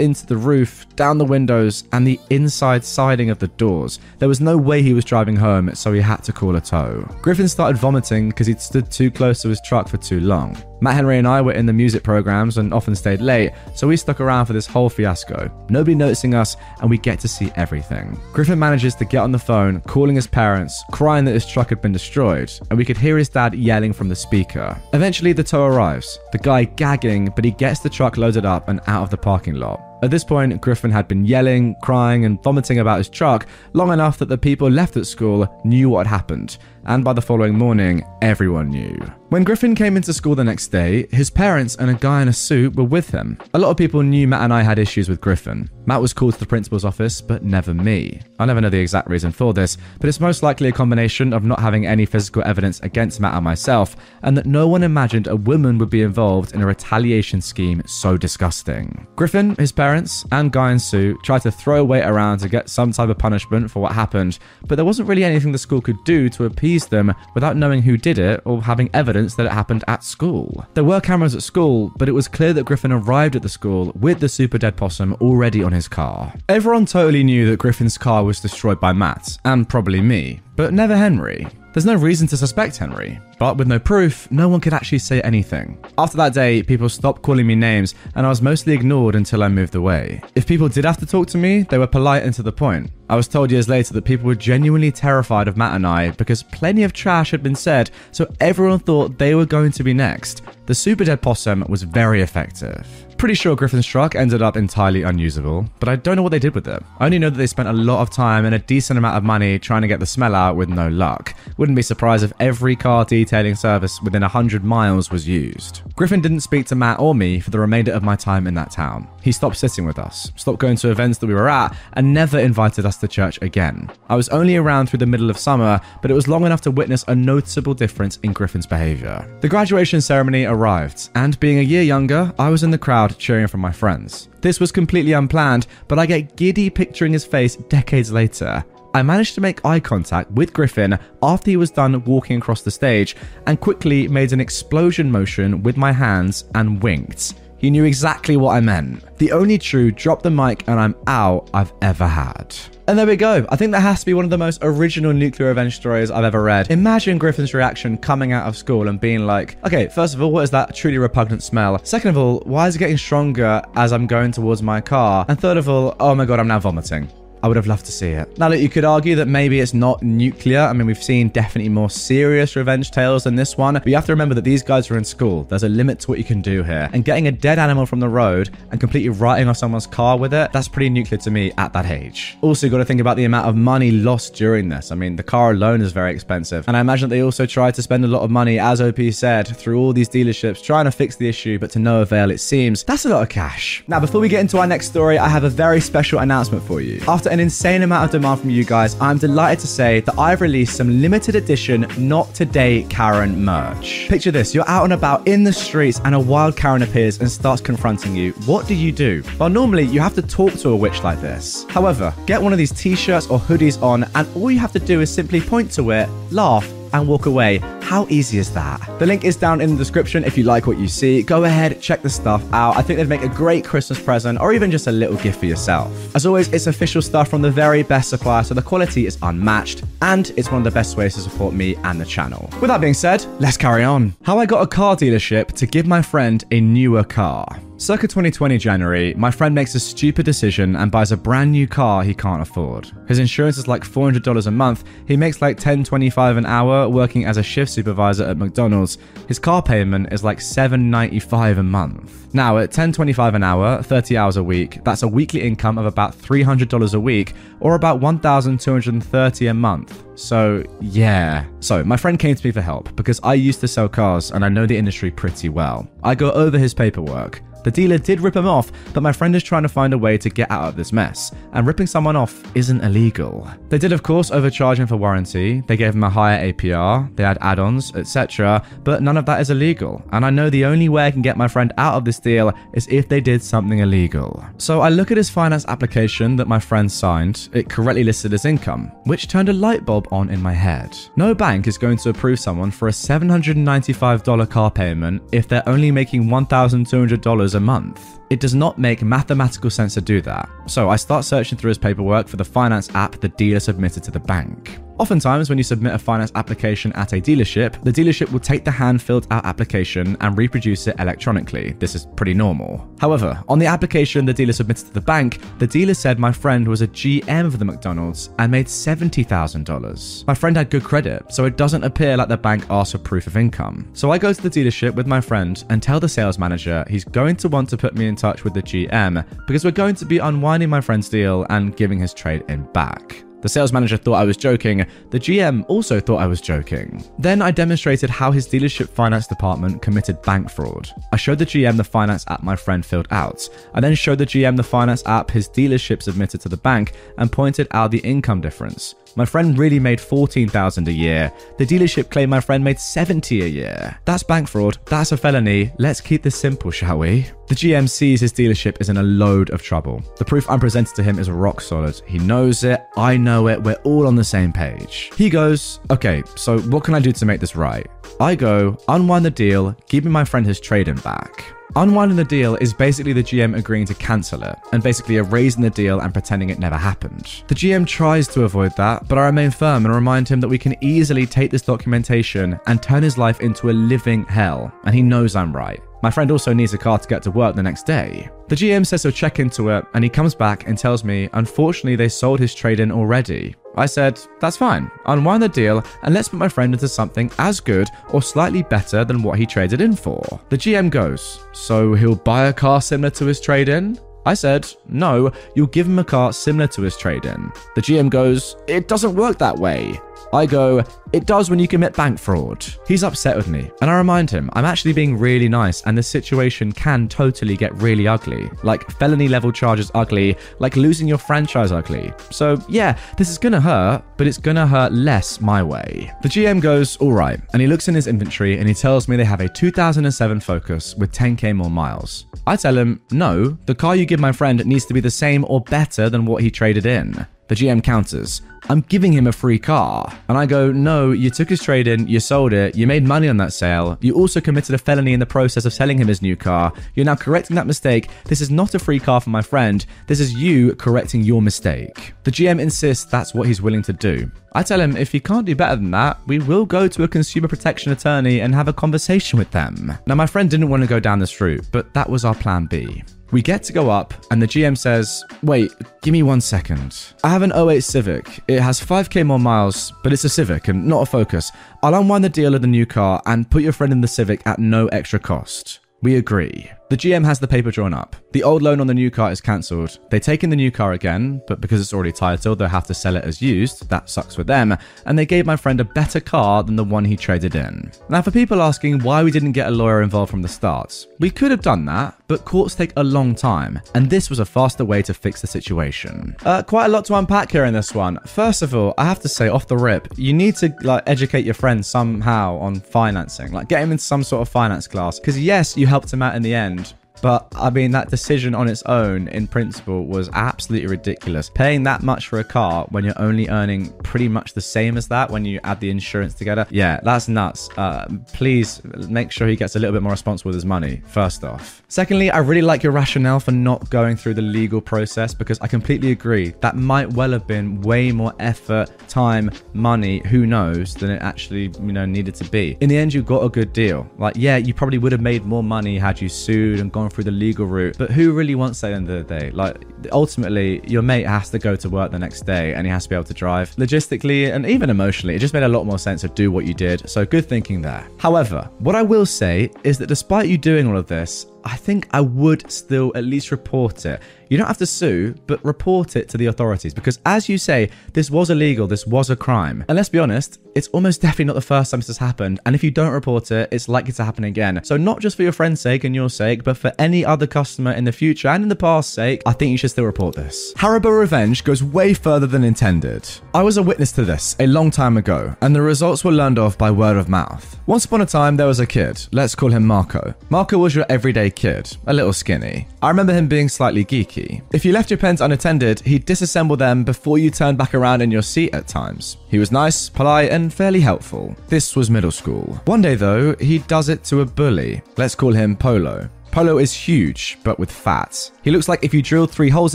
into the roof, down the windows, and the inside siding of the doors. There was no way he was driving home, so he had to call a tow. Griffin started vomiting because he'd stood too close to his truck for too long. Matt Henry and I were in the music programs and often stayed late, so we stuck around for this whole fiasco. Nobody noticing us, we get to see everything. Griffin manages to get on the phone, calling his parents, crying that his truck had been destroyed, and we could hear his dad yelling from the speaker. Eventually, the tow arrives, the guy gagging, but he gets the truck loaded up and out of the parking lot. At this point, Griffin had been yelling, crying, and vomiting about his truck long enough that the people left at school knew what had happened, and by the following morning, everyone knew. When Griffin came into school the next day, his parents and a guy in a suit were with him. A lot of people knew Matt and I had issues with Griffin. Matt was called to the principal's office, but never me. I'll never know the exact reason for this, but it's most likely a combination of not having any physical evidence against Matt and myself, and that no one imagined a woman would be involved in a retaliation scheme so disgusting. Griffin, his parents, and Guy in suit tried to throw weight around to get some type of punishment for what happened, but there wasn't really anything the school could do to appease them without knowing who did it or having evidence that it happened at school. There were cameras at school, but it was clear that Griffin arrived at the school with the super dead possum already on his car. Everyone totally knew that Griffin's car was destroyed by Matt, and probably me, but never Henry. There's no reason to suspect Henry, but with no proof, no one could actually say anything. After that day, people stopped calling me names, and I was mostly ignored until I moved away. If people did have to talk to me, they were polite and to the point. I was told years later that people were genuinely terrified of Matt and I because plenty of trash had been said, so everyone thought they were going to be next. The Super Dead Possum was very effective. Pretty sure Griffin's truck ended up entirely unusable, but I don't know what they did with it. I only know that they spent a lot of time and a decent amount of money trying to get the smell out with no luck. Wouldn't be surprised if every car detailing service within 100 miles was used. Griffin didn't speak to Matt or me for the remainder of my time in that town. He stopped sitting with us, stopped going to events that we were at, and never invited us to church again. I was only around through the middle of summer, but it was long enough to witness a noticeable difference in Griffin's behavior. The graduation ceremony arrived, and being a year younger, I was in the crowd cheering for my friends. This was completely unplanned, but I get giddy picturing his face decades later. I managed to make eye contact with Griffin after he was done walking across the stage and quickly made an explosion motion with my hands and winked. He knew exactly what I meant. The only true drop the mic and I'm out I've ever had. And there we go. I think that has to be one of the most original nuclear revenge stories I've ever read. Imagine Griffin's reaction coming out of school and being like, okay, first of all, what is that truly repugnant smell? Second of all, why is it getting stronger as I'm going towards my car? And third of all, oh my god, I'm now vomiting. I would have loved to see it. Now, that you could argue that maybe it's not nuclear. I mean, we've seen definitely more serious revenge tales than this one, but you have to remember that these guys are in school. There's a limit to what you can do here. And getting a dead animal from the road and completely writing off someone's car with it, that's pretty nuclear to me at that age. Also, you've got to think about the amount of money lost during this. I mean, the car alone is very expensive. And I imagine they also tried to spend a lot of money, as OP said, through all these dealerships trying to fix the issue, but to no avail, it seems. That's a lot of cash. Now, before we get into our next story, I have a very special announcement for you. After an insane amount of demand from you guys, I'm delighted to say that I've released some limited edition, not today Karen merch. Picture this you're out and about in the streets, and a wild Karen appears and starts confronting you. What do you do? Well, normally you have to talk to a witch like this. However, get one of these t shirts or hoodies on, and all you have to do is simply point to it, laugh, and walk away. How easy is that? The link is down in the description if you like what you see. Go ahead, check the stuff out. I think they'd make a great Christmas present or even just a little gift for yourself. As always, it's official stuff from the very best supplier, so the quality is unmatched and it's one of the best ways to support me and the channel. With that being said, let's carry on. How I got a car dealership to give my friend a newer car. Circa 2020 January, my friend makes a stupid decision and buys a brand new car he can't afford. His insurance is like $400 a month, he makes like 10.25 an hour working as a shift supervisor at McDonald's. His car payment is like 7.95 a month. Now, at 10.25 an hour, 30 hours a week, that's a weekly income of about $300 a week or about $1,230 a month. So, yeah. So, my friend came to me for help because I used to sell cars and I know the industry pretty well. I go over his paperwork. The dealer did rip him off, but my friend is trying to find a way to get out of this mess, and ripping someone off isn't illegal. They did, of course, overcharge him for warranty, they gave him a higher APR, they had add ons, etc., but none of that is illegal, and I know the only way I can get my friend out of this deal is if they did something illegal. So I look at his finance application that my friend signed, it correctly listed as income, which turned a light bulb on in my head. No bank is going to approve someone for a $795 car payment if they're only making $1,200 a month. It does not make mathematical sense to do that. So I start searching through his paperwork for the finance app the dealer submitted to the bank. Oftentimes, when you submit a finance application at a dealership, the dealership will take the hand filled out application and reproduce it electronically. This is pretty normal. However, on the application the dealer submitted to the bank, the dealer said my friend was a GM for the McDonald's and made $70,000. My friend had good credit, so it doesn't appear like the bank asked for proof of income. So I go to the dealership with my friend and tell the sales manager he's going to want to put me in touch with the GM because we're going to be unwinding my friend's deal and giving his trade in back. The sales manager thought I was joking. The GM also thought I was joking. Then I demonstrated how his dealership finance department committed bank fraud. I showed the GM the finance app my friend filled out. I then showed the GM the finance app his dealership submitted to the bank and pointed out the income difference. My friend really made 14,000 a year. The dealership claimed my friend made 70 a year. That's bank fraud. That's a felony. Let's keep this simple, shall we? The GM sees his dealership is in a load of trouble. The proof I'm presenting to him is rock solid. He knows it, I know it, we're all on the same page. He goes, Okay, so what can I do to make this right? I go, unwind the deal, giving my friend his trade in back. Unwinding the deal is basically the GM agreeing to cancel it, and basically erasing the deal and pretending it never happened. The GM tries to avoid that, but I remain firm and remind him that we can easily take this documentation and turn his life into a living hell, and he knows I'm right. My friend also needs a car to get to work the next day. The GM says he'll check into it, and he comes back and tells me, unfortunately, they sold his trade in already. I said, that's fine, unwind the deal, and let's put my friend into something as good or slightly better than what he traded in for. The GM goes, so he'll buy a car similar to his trade in? I said, no, you'll give him a car similar to his trade in. The GM goes, it doesn't work that way. I go, it does when you commit bank fraud. He's upset with me, and I remind him I'm actually being really nice, and the situation can totally get really ugly. Like felony level charges ugly, like losing your franchise ugly. So, yeah, this is gonna hurt, but it's gonna hurt less my way. The GM goes, alright, and he looks in his inventory and he tells me they have a 2007 Focus with 10k more miles. I tell him, no, the car you give my friend needs to be the same or better than what he traded in. The GM counters, I'm giving him a free car. And I go, No, you took his trade in, you sold it, you made money on that sale, you also committed a felony in the process of selling him his new car. You're now correcting that mistake. This is not a free car for my friend. This is you correcting your mistake. The GM insists that's what he's willing to do. I tell him if he can't do better than that, we will go to a consumer protection attorney and have a conversation with them. Now, my friend didn't want to go down this route, but that was our plan B. We get to go up, and the GM says, Wait, give me one second. I have an 08 Civic. It has 5k more miles, but it's a Civic and not a Focus. I'll unwind the deal of the new car and put your friend in the Civic at no extra cost. We agree. The GM has the paper drawn up. The old loan on the new car is cancelled. They take in the new car again, but because it's already titled, they'll have to sell it as used. That sucks for them. And they gave my friend a better car than the one he traded in. Now, for people asking why we didn't get a lawyer involved from the start, we could have done that, but courts take a long time, and this was a faster way to fix the situation. Uh, quite a lot to unpack here in this one. First of all, I have to say off the rip, you need to like educate your friend somehow on financing. Like get him into some sort of finance class. Because yes, you helped him out in the end, but I mean, that decision on its own, in principle, was absolutely ridiculous. Paying that much for a car when you're only earning pretty much the same as that when you add the insurance together, yeah, that's nuts. Uh, please make sure he gets a little bit more responsible with his money, first off. Secondly, I really like your rationale for not going through the legal process because I completely agree. That might well have been way more effort, time, money, who knows, than it actually, you know, needed to be. In the end, you got a good deal. Like, yeah, you probably would have made more money had you sued and gone through the legal route. But who really wants that at the end of the day? Like, ultimately, your mate has to go to work the next day and he has to be able to drive. Logistically and even emotionally, it just made a lot more sense to do what you did. So good thinking there. However, what I will say is that despite you doing all of this, I think I would still at least report it. You don't have to sue, but report it to the authorities because, as you say, this was illegal, this was a crime. And let's be honest, it's almost (laughs) definitely not the first time this has happened. And if you don't report it, it's likely to happen again. So, not just for your friend's sake and your sake, but for any other customer in the future and in the past sake, I think you should still report this. Haribo Revenge goes way further than intended. I was a witness to this a long time ago, and the results were learned of by word of mouth. Once upon a time, there was a kid. Let's call him Marco. Marco was your everyday kid, a little skinny. I remember him being slightly geeky. If you left your pens unattended, he'd disassemble them before you turned back around in your seat at times. He was nice, polite, and fairly helpful. This was middle school. One day, though, he does it to a bully. Let's call him Polo. Polo is huge, but with fat. He looks like if you drilled three holes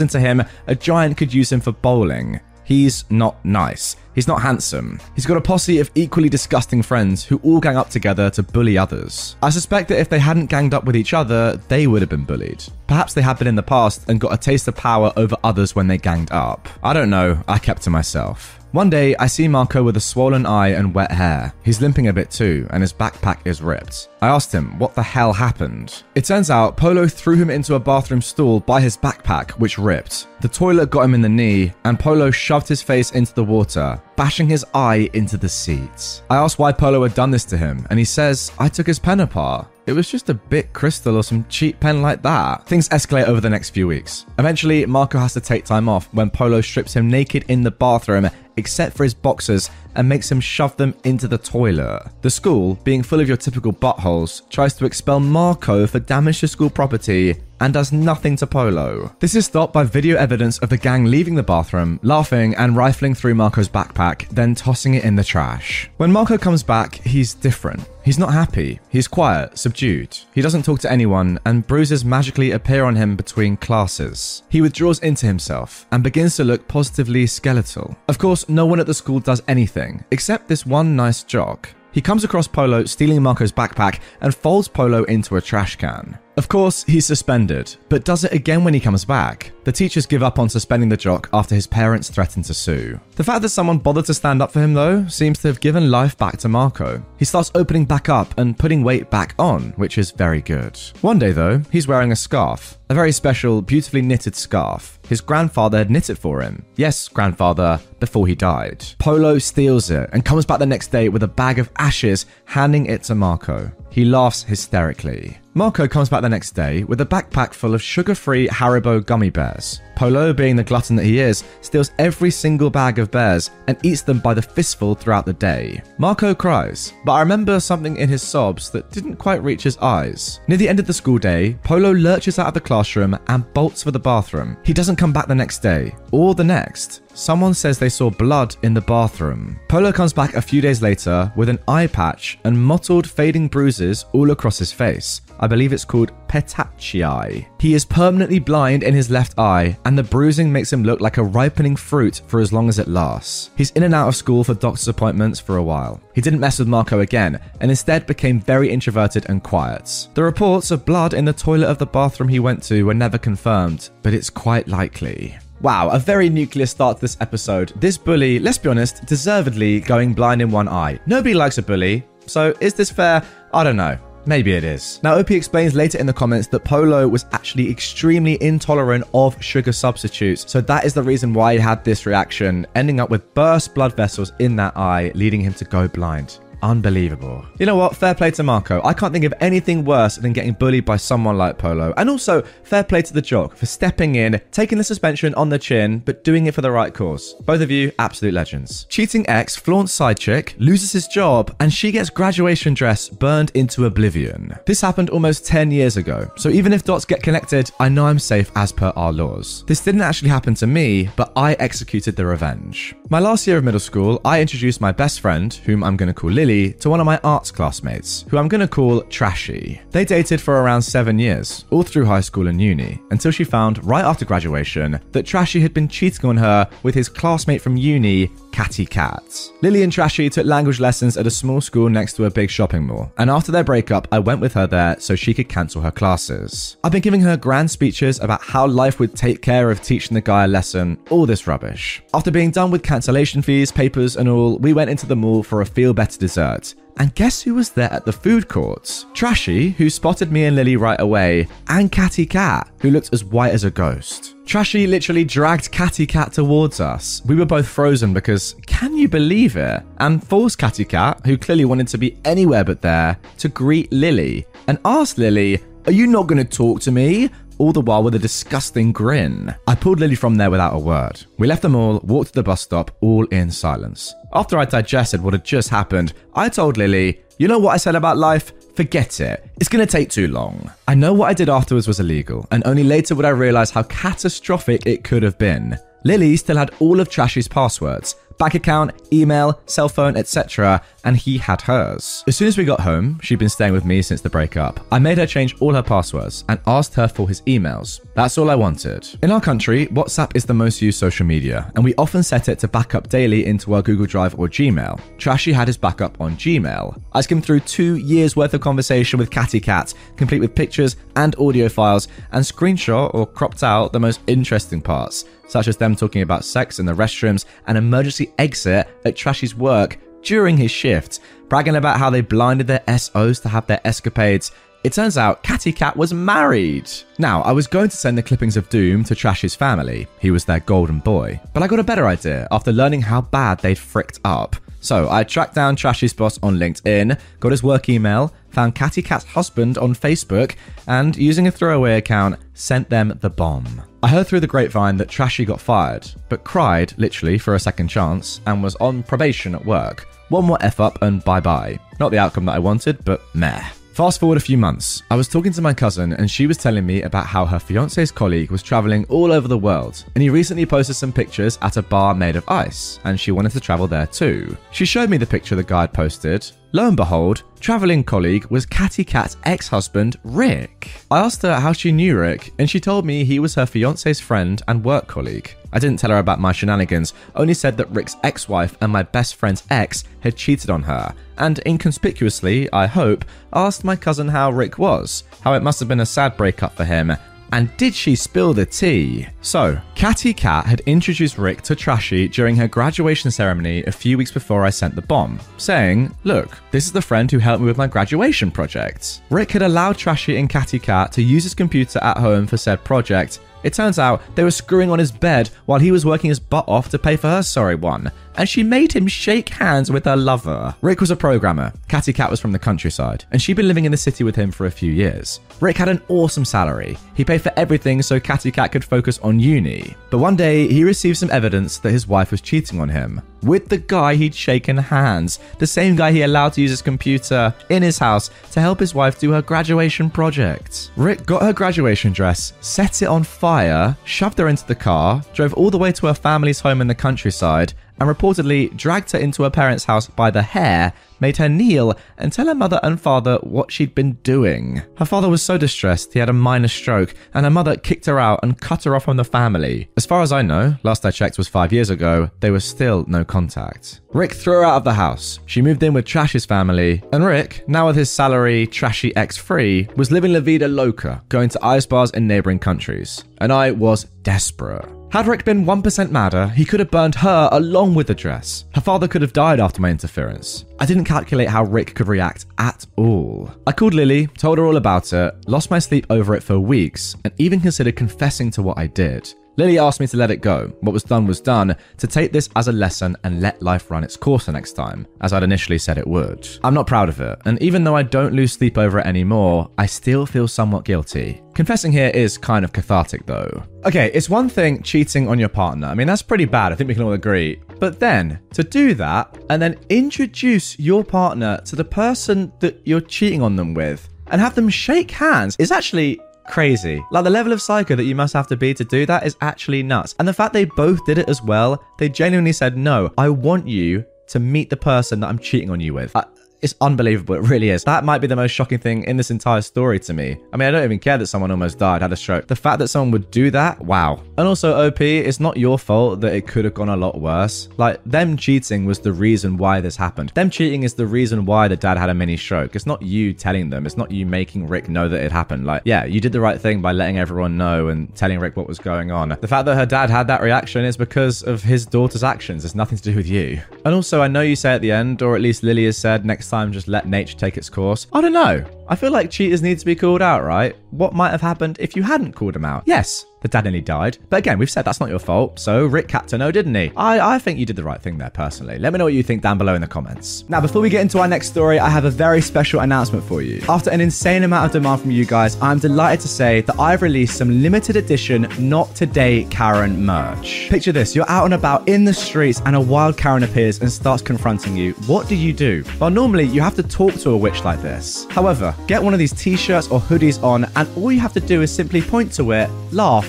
into him, a giant could use him for bowling. He's not nice. He's not handsome. He's got a posse of equally disgusting friends who all gang up together to bully others. I suspect that if they hadn't ganged up with each other, they would have been bullied. Perhaps they had been in the past and got a taste of power over others when they ganged up. I don't know, I kept to myself. One day, I see Marco with a swollen eye and wet hair. He's limping a bit too, and his backpack is ripped. I asked him what the hell happened. It turns out Polo threw him into a bathroom stall by his backpack, which ripped. The toilet got him in the knee, and Polo shoved his face into the water, bashing his eye into the seats. I asked why Polo had done this to him, and he says, I took his pen apart. It was just a Bic Cristal or some cheap pen like that. Things escalate over the next few weeks. Eventually, Marco has to take time off when Polo strips him naked in the bathroom, except for his boxers, and makes him shove them into the toilet. The school, being full of your typical buttholes, tries to expel Marco for damage to school property and does nothing to Polo. This is stopped by video evidence of the gang leaving the bathroom, laughing and rifling through Marco's backpack, then tossing it in the trash. When Marco comes back, he's different. He's not happy. He's quiet, subdued. He doesn't talk to anyone, and bruises magically appear on him between classes. He withdraws into himself and begins to look positively skeletal. Of course, no one at the school does anything, except this one nice jock. He comes across Polo stealing Marco's backpack and folds Polo into a trash can. Of course, he's suspended, but does it again when he comes back. The teachers give up on suspending the jock after his parents threaten to sue. The fact that someone bothered to stand up for him, though, seems to have given life back to Marco. He starts opening back up and putting weight back on, which is very good. One day, though, he's wearing a scarf. A very special, beautifully knitted scarf. His grandfather had knit it for him. Yes, grandfather, before he died. Polo steals it and comes back the next day with a bag of ashes, handing it to Marco. He laughs hysterically. Marco comes back the next day with a backpack full of sugar free Haribo gummy bears. Polo, being the glutton that he is, steals every single bag of bears and eats them by the fistful throughout the day. Marco cries, but I remember something in his sobs that didn't quite reach his eyes. Near the end of the school day, Polo lurches out of the classroom and bolts for the bathroom. He doesn't come back the next day, or the next. Someone says they saw blood in the bathroom. Polo comes back a few days later with an eye patch and mottled, fading bruises all across his face. I believe it's called petechiae. He is permanently blind in his left eye, and the bruising makes him look like a ripening fruit for as long as it lasts. He's in and out of school for doctor's appointments for a while. He didn't mess with Marco again, and instead became very introverted and quiet. The reports of blood in the toilet of the bathroom he went to were never confirmed, but it's quite likely. Wow, a very nuclear start to this episode. This bully, let's be honest, deservedly going blind in one eye. Nobody likes a bully, so is this fair? I don't know. Maybe it is. Now, OP explains later in the comments that Polo was actually extremely intolerant of sugar substitutes, so that is the reason why he had this reaction, ending up with burst blood vessels in that eye, leading him to go blind. Unbelievable. You know what? Fair play to Marco. I can't think of anything worse than getting bullied by someone like Polo. And also, fair play to the jock for stepping in, taking the suspension on the chin, but doing it for the right cause. Both of you, absolute legends. Cheating ex flaunts side chick, loses his job, and she gets graduation dress burned into oblivion. This happened almost 10 years ago, so even if dots get connected, I know I'm safe as per our laws. This didn't actually happen to me, but I executed the revenge. My last year of middle school, I introduced my best friend, whom I'm going to call Lily, to one of my arts classmates, who I'm going to call Trashy. They dated for around seven years, all through high school and uni, until she found, right after graduation, that Trashy had been cheating on her with his classmate from uni, Catty Cat. Lily and Trashy took language lessons at a small school next to a big shopping mall, and after their breakup, I went with her there so she could cancel her classes. I've been giving her grand speeches about how life would take care of teaching the guy a lesson, all this rubbish. After being done with cancellation fees, papers, and all, we went into the mall for a feel better dessert. And guess who was there at the food court? Trashy, who spotted me and Lily right away, and Catty Cat, who looked as white as a ghost. Trashy literally dragged Catty Cat towards us. We were both frozen because, can you believe it? And forced Catty Cat, who clearly wanted to be anywhere but there, to greet Lily and asked Lily, Are you not going to talk to me? All the while with a disgusting grin. I pulled Lily from there without a word. We left them all, walked to the bus stop, all in silence. After I digested what had just happened, I told Lily, You know what I said about life? Forget it. It's gonna take too long. I know what I did afterwards was illegal, and only later would I realize how catastrophic it could have been. Lily still had all of Trashy's passwords bank account, email, cell phone, etc., and he had hers. As soon as we got home, she'd been staying with me since the breakup. I made her change all her passwords and asked her for his emails. That's all I wanted. In our country, WhatsApp is the most used social media, and we often set it to backup daily into our Google Drive or Gmail. Trashy had his backup on Gmail. I skimmed through two years worth of conversation with Catty Cat, complete with pictures and audio files, and screenshot or cropped out the most interesting parts such as them talking about sex in the restrooms and emergency exit at Trashy's work during his shift, bragging about how they blinded their SOs to have their escapades. It turns out Catty Cat was married. Now, I was going to send the clippings of Doom to Trashy's family. He was their golden boy. But I got a better idea after learning how bad they'd fricked up. So I tracked down Trashy's boss on LinkedIn, got his work email, found Catty Cat's husband on Facebook, and using a throwaway account, sent them the bomb. I heard through the grapevine that Trashy got fired, but cried, literally, for a second chance, and was on probation at work. One more F up and bye bye. Not the outcome that I wanted, but meh. Fast forward a few months, I was talking to my cousin and she was telling me about how her fiance's colleague was traveling all over the world and he recently posted some pictures at a bar made of ice and she wanted to travel there too. She showed me the picture the guy had posted. Lo and behold, traveling colleague was Catty Cat's ex husband, Rick. I asked her how she knew Rick and she told me he was her fiance's friend and work colleague. I didn't tell her about my shenanigans, only said that Rick's ex wife and my best friend's ex had cheated on her, and inconspicuously, I hope, asked my cousin how Rick was, how it must have been a sad breakup for him, and did she spill the tea? So, Catty Cat had introduced Rick to Trashy during her graduation ceremony a few weeks before I sent the bomb, saying, Look, this is the friend who helped me with my graduation project. Rick had allowed Trashy and Catty Cat to use his computer at home for said project, It turns out they were screwing on his bed while he was working his butt off to pay for her sorry one, and she made him shake hands with her lover. Rick was a programmer, Catty Cat was from the countryside, and she'd been living in the city with him for a few years. Rick had an awesome salary. He paid for everything so Catty Cat could focus on uni. But one day, he received some evidence that his wife was cheating on him with the guy he'd shaken hands, the same guy he allowed to use his computer in his house to help his wife do her graduation project. Rick got her graduation dress, set it on fire, shoved her into the car, drove all the way to her family's home in the countryside, and reportedly dragged her into her parents' house by the hair, made her kneel, and tell her mother and father what she'd been doing. Her father was so distressed he had a minor stroke, and her mother kicked her out and cut her off from the family. As far as I know, last I checked was five years ago, there was still no contact. Rick threw her out of the house. She moved in with Trash's family, and Rick, now with his salary trashy X free, was living La Vida Loca, going to ice bars in neighboring countries. And I was desperate. Had Rick been 1% madder, he could have burned her along with the dress. Her father could have died after my interference. I didn't calculate how Rick could react at all. I called Lily, told her all about it, lost my sleep over it for weeks, and even considered confessing to what I did. Lily asked me to let it go. What was done was done, to take this as a lesson and let life run its course the next time, as I'd initially said it would. I'm not proud of it, and even though I don't lose sleep over it anymore, I still feel somewhat guilty. Confessing here is kind of cathartic though. Okay, it's one thing cheating on your partner. I mean, that's pretty bad. I think we can all agree. But then to do that and then introduce your partner to the person that you're cheating on them with and have them shake hands is actually crazy. Like the level of psycho that you must have to be to do that is actually nuts. And the fact they both did it as well, they genuinely said, No, I want you to meet the person that I'm cheating on you with. I, it's unbelievable. It really is. That might be the most shocking thing in this entire story to me. I mean, I don't even care that someone almost died, had a stroke. The fact that someone would do that, wow. And also, OP, it's not your fault that it could have gone a lot worse. Like, them cheating was the reason why this happened. Them cheating is the reason why the dad had a mini stroke. It's not you telling them. It's not you making Rick know that it happened. Like, yeah, you did the right thing by letting everyone know and telling Rick what was going on. The fact that her dad had that reaction is because of his daughter's actions. It's nothing to do with you. And also, I know you say at the end, or at least Lily has said, next time just let nature take its course. I don't know. I feel like cheaters need to be called out, right? What might have happened if you hadn't called them out? Yes, the dad nearly died. But again, we've said that's not your fault, so Rick had to know, didn't he? I, I think you did the right thing there, personally. Let me know what you think down below in the comments. Now, before we get into our next story, I have a very special announcement for you. After an insane amount of demand from you guys, I'm delighted to say that I've released some limited edition Not Today Karen merch. Picture this you're out and about in the streets, and a wild Karen appears and starts confronting you. What do you do? Well, normally you have to talk to a witch like this. However, get one of these t shirts or hoodies on, and all you have to do is simply point to it, laugh,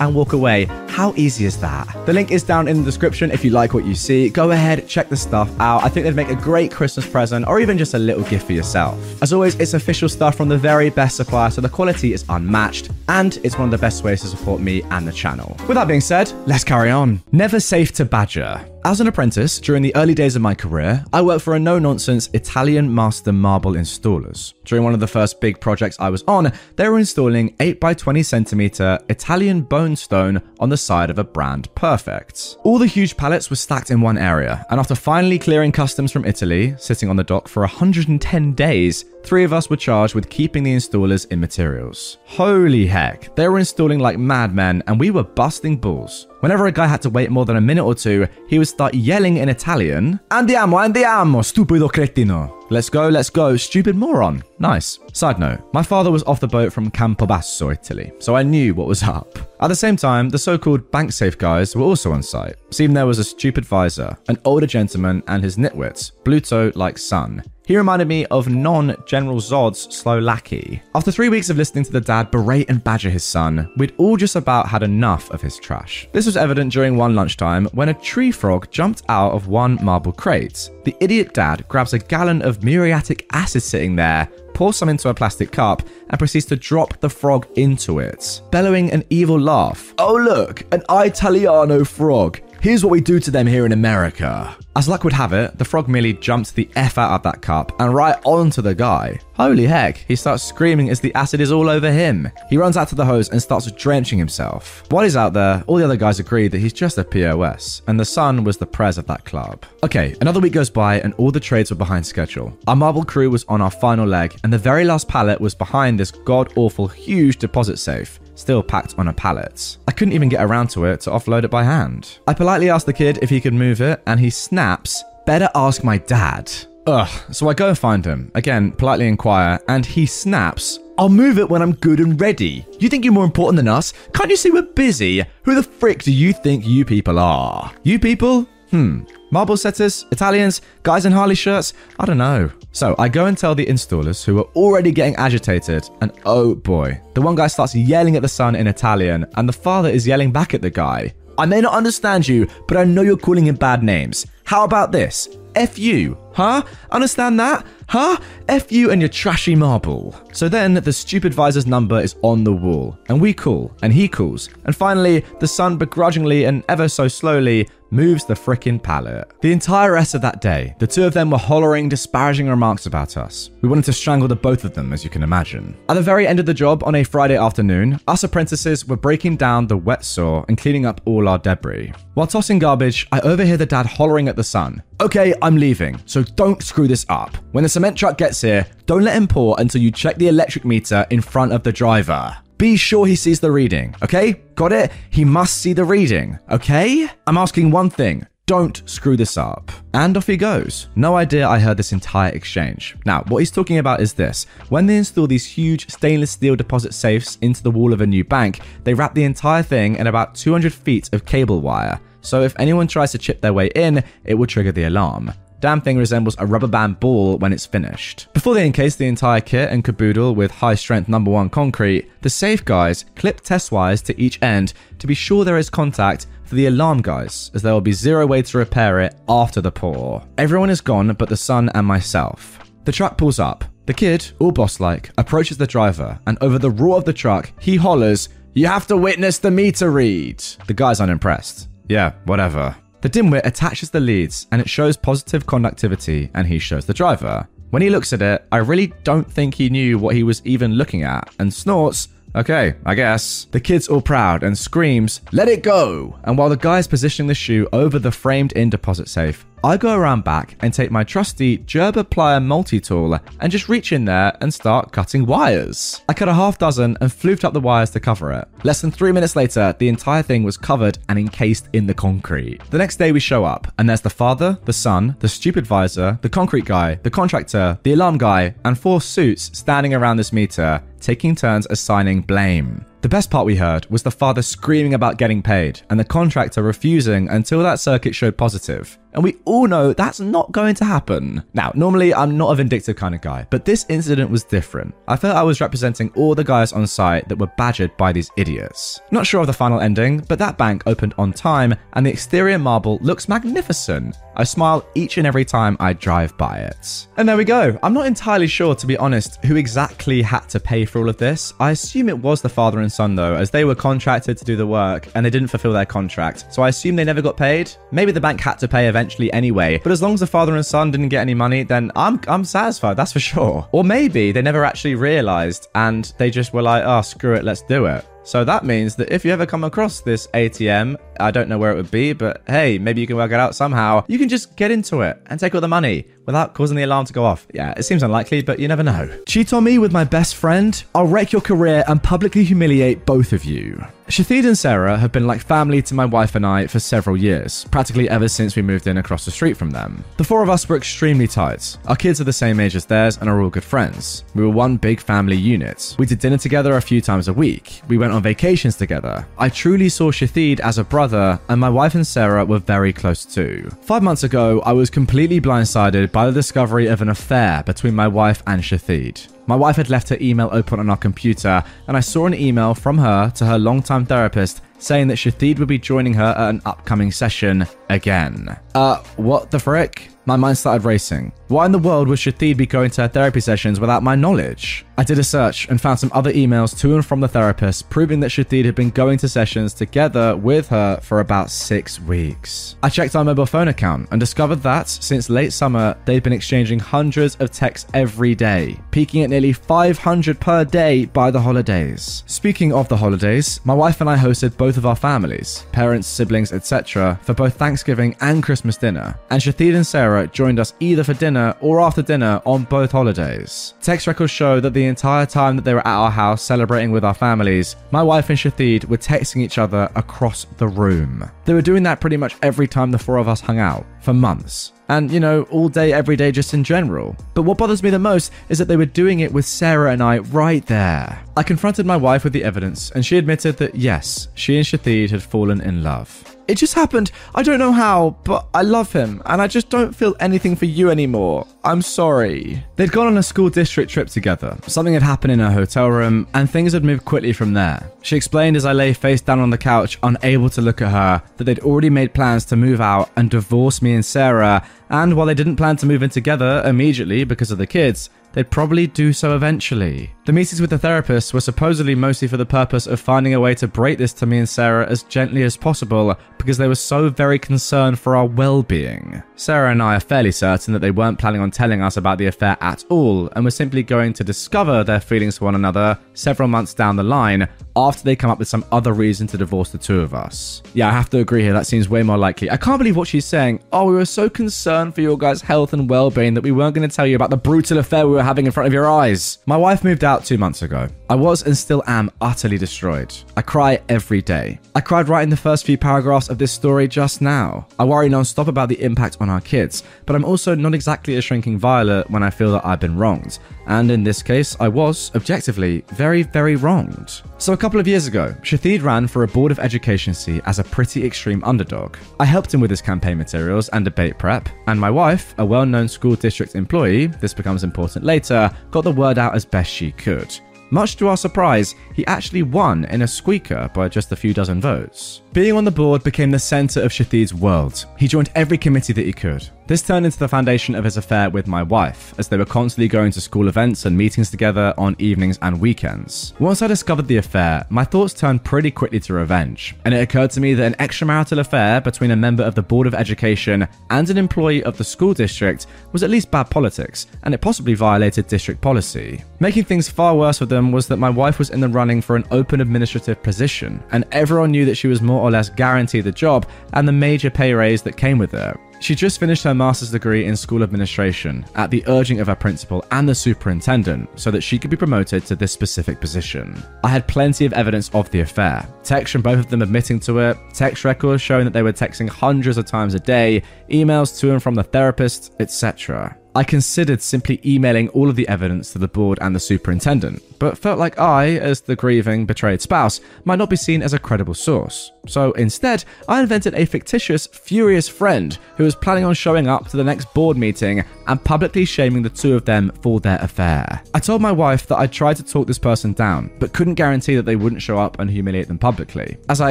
and walk away. How easy is that? The link is down in the description if you like what you see. Go ahead, check the stuff out. I think they'd make a great Christmas present or even just a little gift for yourself. As always, it's official stuff from the very best supplier, so the quality is unmatched and it's one of the best ways to support me and the channel. With that being said, let's carry on. Never safe to badger. As an apprentice, during the early days of my career, I worked for a no nonsense Italian master marble installers. During one of the first big projects I was on, they were installing 8 by 20 centimeter Italian bone stone on the side of a brand Perfect. All the huge pallets were stacked in one area, and after finally clearing customs from Italy, sitting on the dock for 110 days, three of us were charged with keeping the installers in materials. Holy heck, they were installing like madmen, and we were busting balls. Whenever a guy had to wait more than a minute or two, he would start yelling in Italian, Andiamo, andiamo, stupido cretino. Let's go, let's go, stupid moron. Nice. Side note, my father was off the boat from Campobasso, Italy, so I knew what was up. At the same time, the so called bank safe guys were also on site. Seemed there was a stupid visor, an older gentleman, and his nitwits, Bluto like son. He reminded me of Non General Zod's slow lackey. After three weeks of listening to the dad berate and badger his son, we'd all just about had enough of his trash. This was evident during one lunchtime when a tree frog jumped out of one marble crate. The idiot dad grabs a gallon of muriatic acid sitting there, pours some into a plastic cup, and proceeds to drop the frog into it, bellowing an evil laugh. Oh, look, an Italiano frog. Here's what we do to them here in America. As luck would have it, the frog merely jumped the F out of that cup and right onto the guy. Holy heck, he starts screaming as the acid is all over him. He runs out to the hose and starts drenching himself. While he's out there, all the other guys agree that he's just a POS, and the son was the prez of that club. Okay, another week goes by and all the trades were behind schedule. Our marble crew was on our final leg, and the very last pallet was behind this god awful huge deposit safe still packed on a pallet. Couldn't even get around to it to offload it by hand. I politely asked the kid if he could move it, and he snaps, Better ask my dad. Ugh, so I go and find him. Again, politely inquire, and he snaps, I'll move it when I'm good and ready. You think you're more important than us? Can't you see we're busy? Who the frick do you think you people are? You people? Hmm. Marble setters? Italians? Guys in Harley shirts? I don't know. So I go and tell the installers who are already getting agitated, and oh boy, the one guy starts yelling at the son in Italian, and the father is yelling back at the guy. I may not understand you, but I know you're calling him bad names. How about this? F you, huh? Understand that? Huh? F you and your trashy marble. So then the stupid advisor's number is on the wall, and we call, and he calls, and finally the son begrudgingly and ever so slowly moves the frickin' pallet. The entire rest of that day, the two of them were hollering disparaging remarks about us. We wanted to strangle the both of them, as you can imagine. At the very end of the job on a Friday afternoon, us apprentices were breaking down the wet saw and cleaning up all our debris. While tossing garbage, I overhear the dad hollering at the son. Okay, I'm leaving, so don't screw this up. When the cement truck gets here, don't let him pour until you check the electric meter in front of the driver. Be sure he sees the reading, okay? Got it? He must see the reading, okay? I'm asking one thing. Don't screw this up. And off he goes. No idea I heard this entire exchange. Now, what he's talking about is this. When they install these huge stainless steel deposit safes into the wall of a new bank, they wrap the entire thing in about 200 feet of cable wire. So if anyone tries to chip their way in, it will trigger the alarm. Damn thing resembles a rubber band ball when it's finished. Before they encase the entire kit and caboodle with high strength number one concrete, the safe guys clip test wires to each end to be sure there is contact for the alarm guys, as there will be zero way to repair it after the pour. Everyone is gone but the son and myself. The truck pulls up. The kid, all boss like, approaches the driver, and over the roar of the truck, he hollers, You have to witness the meter read. The guy's unimpressed. Yeah, whatever. The dimwit attaches the leads and it shows positive conductivity and he shows the driver. When he looks at it, I really don't think he knew what he was even looking at and snorts, Okay, I guess. The kid's all proud and screams, Let it go! And while the guy's positioning the shoe over the framed in deposit safe, I go around back and take my trusty Gerber plier multi tool and just reach in there and start cutting wires. I cut a half dozen and floofed up the wires to cover it. Less than three minutes later, the entire thing was covered and encased in the concrete. The next day we show up, and there's the father, the son, the stupid visor, the concrete guy, the contractor, the alarm guy, and four suits standing around this meter, taking turns assigning blame. The best part we heard was the father screaming about getting paid and the contractor refusing until that circuit showed positive. And we all know that's not going to happen. Now, normally I'm not a vindictive kind of guy, but this incident was different. I felt I was representing all the guys on site that were badgered by these idiots. Not sure of the final ending, but that bank opened on time and the exterior marble looks magnificent. I smile each and every time I drive by it. And there we go. I'm not entirely sure, to be honest, who exactly had to pay for all of this. I assume it was the father and son, though, as they were contracted to do the work and they didn't fulfill their contract. So I assume they never got paid. Maybe the bank had to pay eventually anyway. But as long as the father and son didn't get any money, then I'm I'm satisfied. That's for sure. Or maybe they never actually realized and they just were like, oh screw it, let's do it. So that means that if you ever come across this ATM, I don't know where it would be, but hey, maybe you can work it out somehow. You can just get into it and take all the money without causing the alarm to go off. Yeah, it seems unlikely, but you never know. Cheat on me with my best friend? I'll wreck your career and publicly humiliate both of you. Shahid and Sarah have been like family to my wife and I for several years, practically ever since we moved in across the street from them. The four of us were extremely tight. Our kids are the same age as theirs and are all good friends. We were one big family unit. We did dinner together a few times a week. We went on vacations together. I truly saw Shahid as a brother, and my wife and Sarah were very close too. Five months ago, I was completely blindsided by the discovery of an affair between my wife and Shahid. My wife had left her email open on our computer, and I saw an email from her to her longtime therapist saying that Shahid would be joining her at an upcoming session again. Uh, what the frick? My mind started racing. Why in the world would Shahid be going to her therapy sessions without my knowledge? I did a search and found some other emails to and from the therapist proving that Shahid had been going to sessions together with her for about six weeks. I checked our mobile phone account and discovered that since late summer, they'd been exchanging hundreds of texts every day, peaking at nearly 500 per day by the holidays. Speaking of the holidays, my wife and I hosted both of our families, parents, siblings, etc., for both Thanksgiving and Christmas dinner, and Shahid and Sarah joined us either for dinner or after dinner on both holidays. Text records show that the entire time that they were at our house celebrating with our families, my wife and Shathid were texting each other across the room. They were doing that pretty much every time the four of us hung out, for months. And, you know, all day, every day, just in general. But what bothers me the most is that they were doing it with Sarah and I right there. I confronted my wife with the evidence, and she admitted that yes, she and Shathid had fallen in love. It just happened. I don't know how, but I love him, and I just don't feel anything for you anymore. I'm sorry. They'd gone on a school district trip together. Something had happened in her hotel room, and things had moved quickly from there. She explained as I lay face down on the couch, unable to look at her, that they'd already made plans to move out and divorce me and Sarah, and while they didn't plan to move in together immediately because of the kids, they'd probably do so eventually. The meetings with the therapist were supposedly mostly for the purpose of finding a way to break this to me and Sarah as gently as possible because they were so very concerned for our well being. Sarah and I are fairly certain that they weren't planning on telling us about the affair at all and were simply going to discover their feelings for one another several months down the line after they come up with some other reason to divorce the two of us. Yeah, I have to agree here, that seems way more likely. I can't believe what she's saying. Oh, we were so concerned for your guys' health and well being that we weren't going to tell you about the brutal affair we were having in front of your eyes. My wife moved out two months ago. I was and still am utterly destroyed. I cry every day. I cried in the first few paragraphs of this story just now. I worry non-stop about the impact on our kids, but I'm also not exactly a shrinking violet when I feel that I've been wronged. And in this case, I was, objectively, very, very wronged. So a couple of years ago, Shathid ran for a Board of Education seat as a pretty extreme underdog. I helped him with his campaign materials and debate prep, and my wife, a well-known school district employee, this becomes important later, got the word out as best she could. Much to our surprise, he actually won in a squeaker by just a few dozen votes. Being on the board became the centre of Shathid's world. He joined every committee that he could. This turned into the foundation of his affair with my wife, as they were constantly going to school events and meetings together on evenings and weekends. Once I discovered the affair, my thoughts turned pretty quickly to revenge, and it occurred to me that an extramarital affair between a member of the Board of Education and an employee of the school district was at least bad politics, and it possibly violated district policy. Making things far worse for them was that my wife was in the running for an open administrative position, and everyone knew that she was more or less guaranteed the job and the major pay raise that came with it. She just finished her master's degree in school administration at the urging of her principal and the superintendent so that she could be promoted to this specific position. I had plenty of evidence of the affair text from both of them admitting to it, text records showing that they were texting hundreds of times a day, emails to and from the therapist, etc. I considered simply emailing all of the evidence to the board and the superintendent, but felt like I, as the grieving, betrayed spouse, might not be seen as a credible source. So instead, I invented a fictitious, furious friend who was planning on showing up to the next board meeting and publicly shaming the two of them for their affair. I told my wife that I'd tried to talk this person down, but couldn't guarantee that they wouldn't show up and humiliate them publicly. As I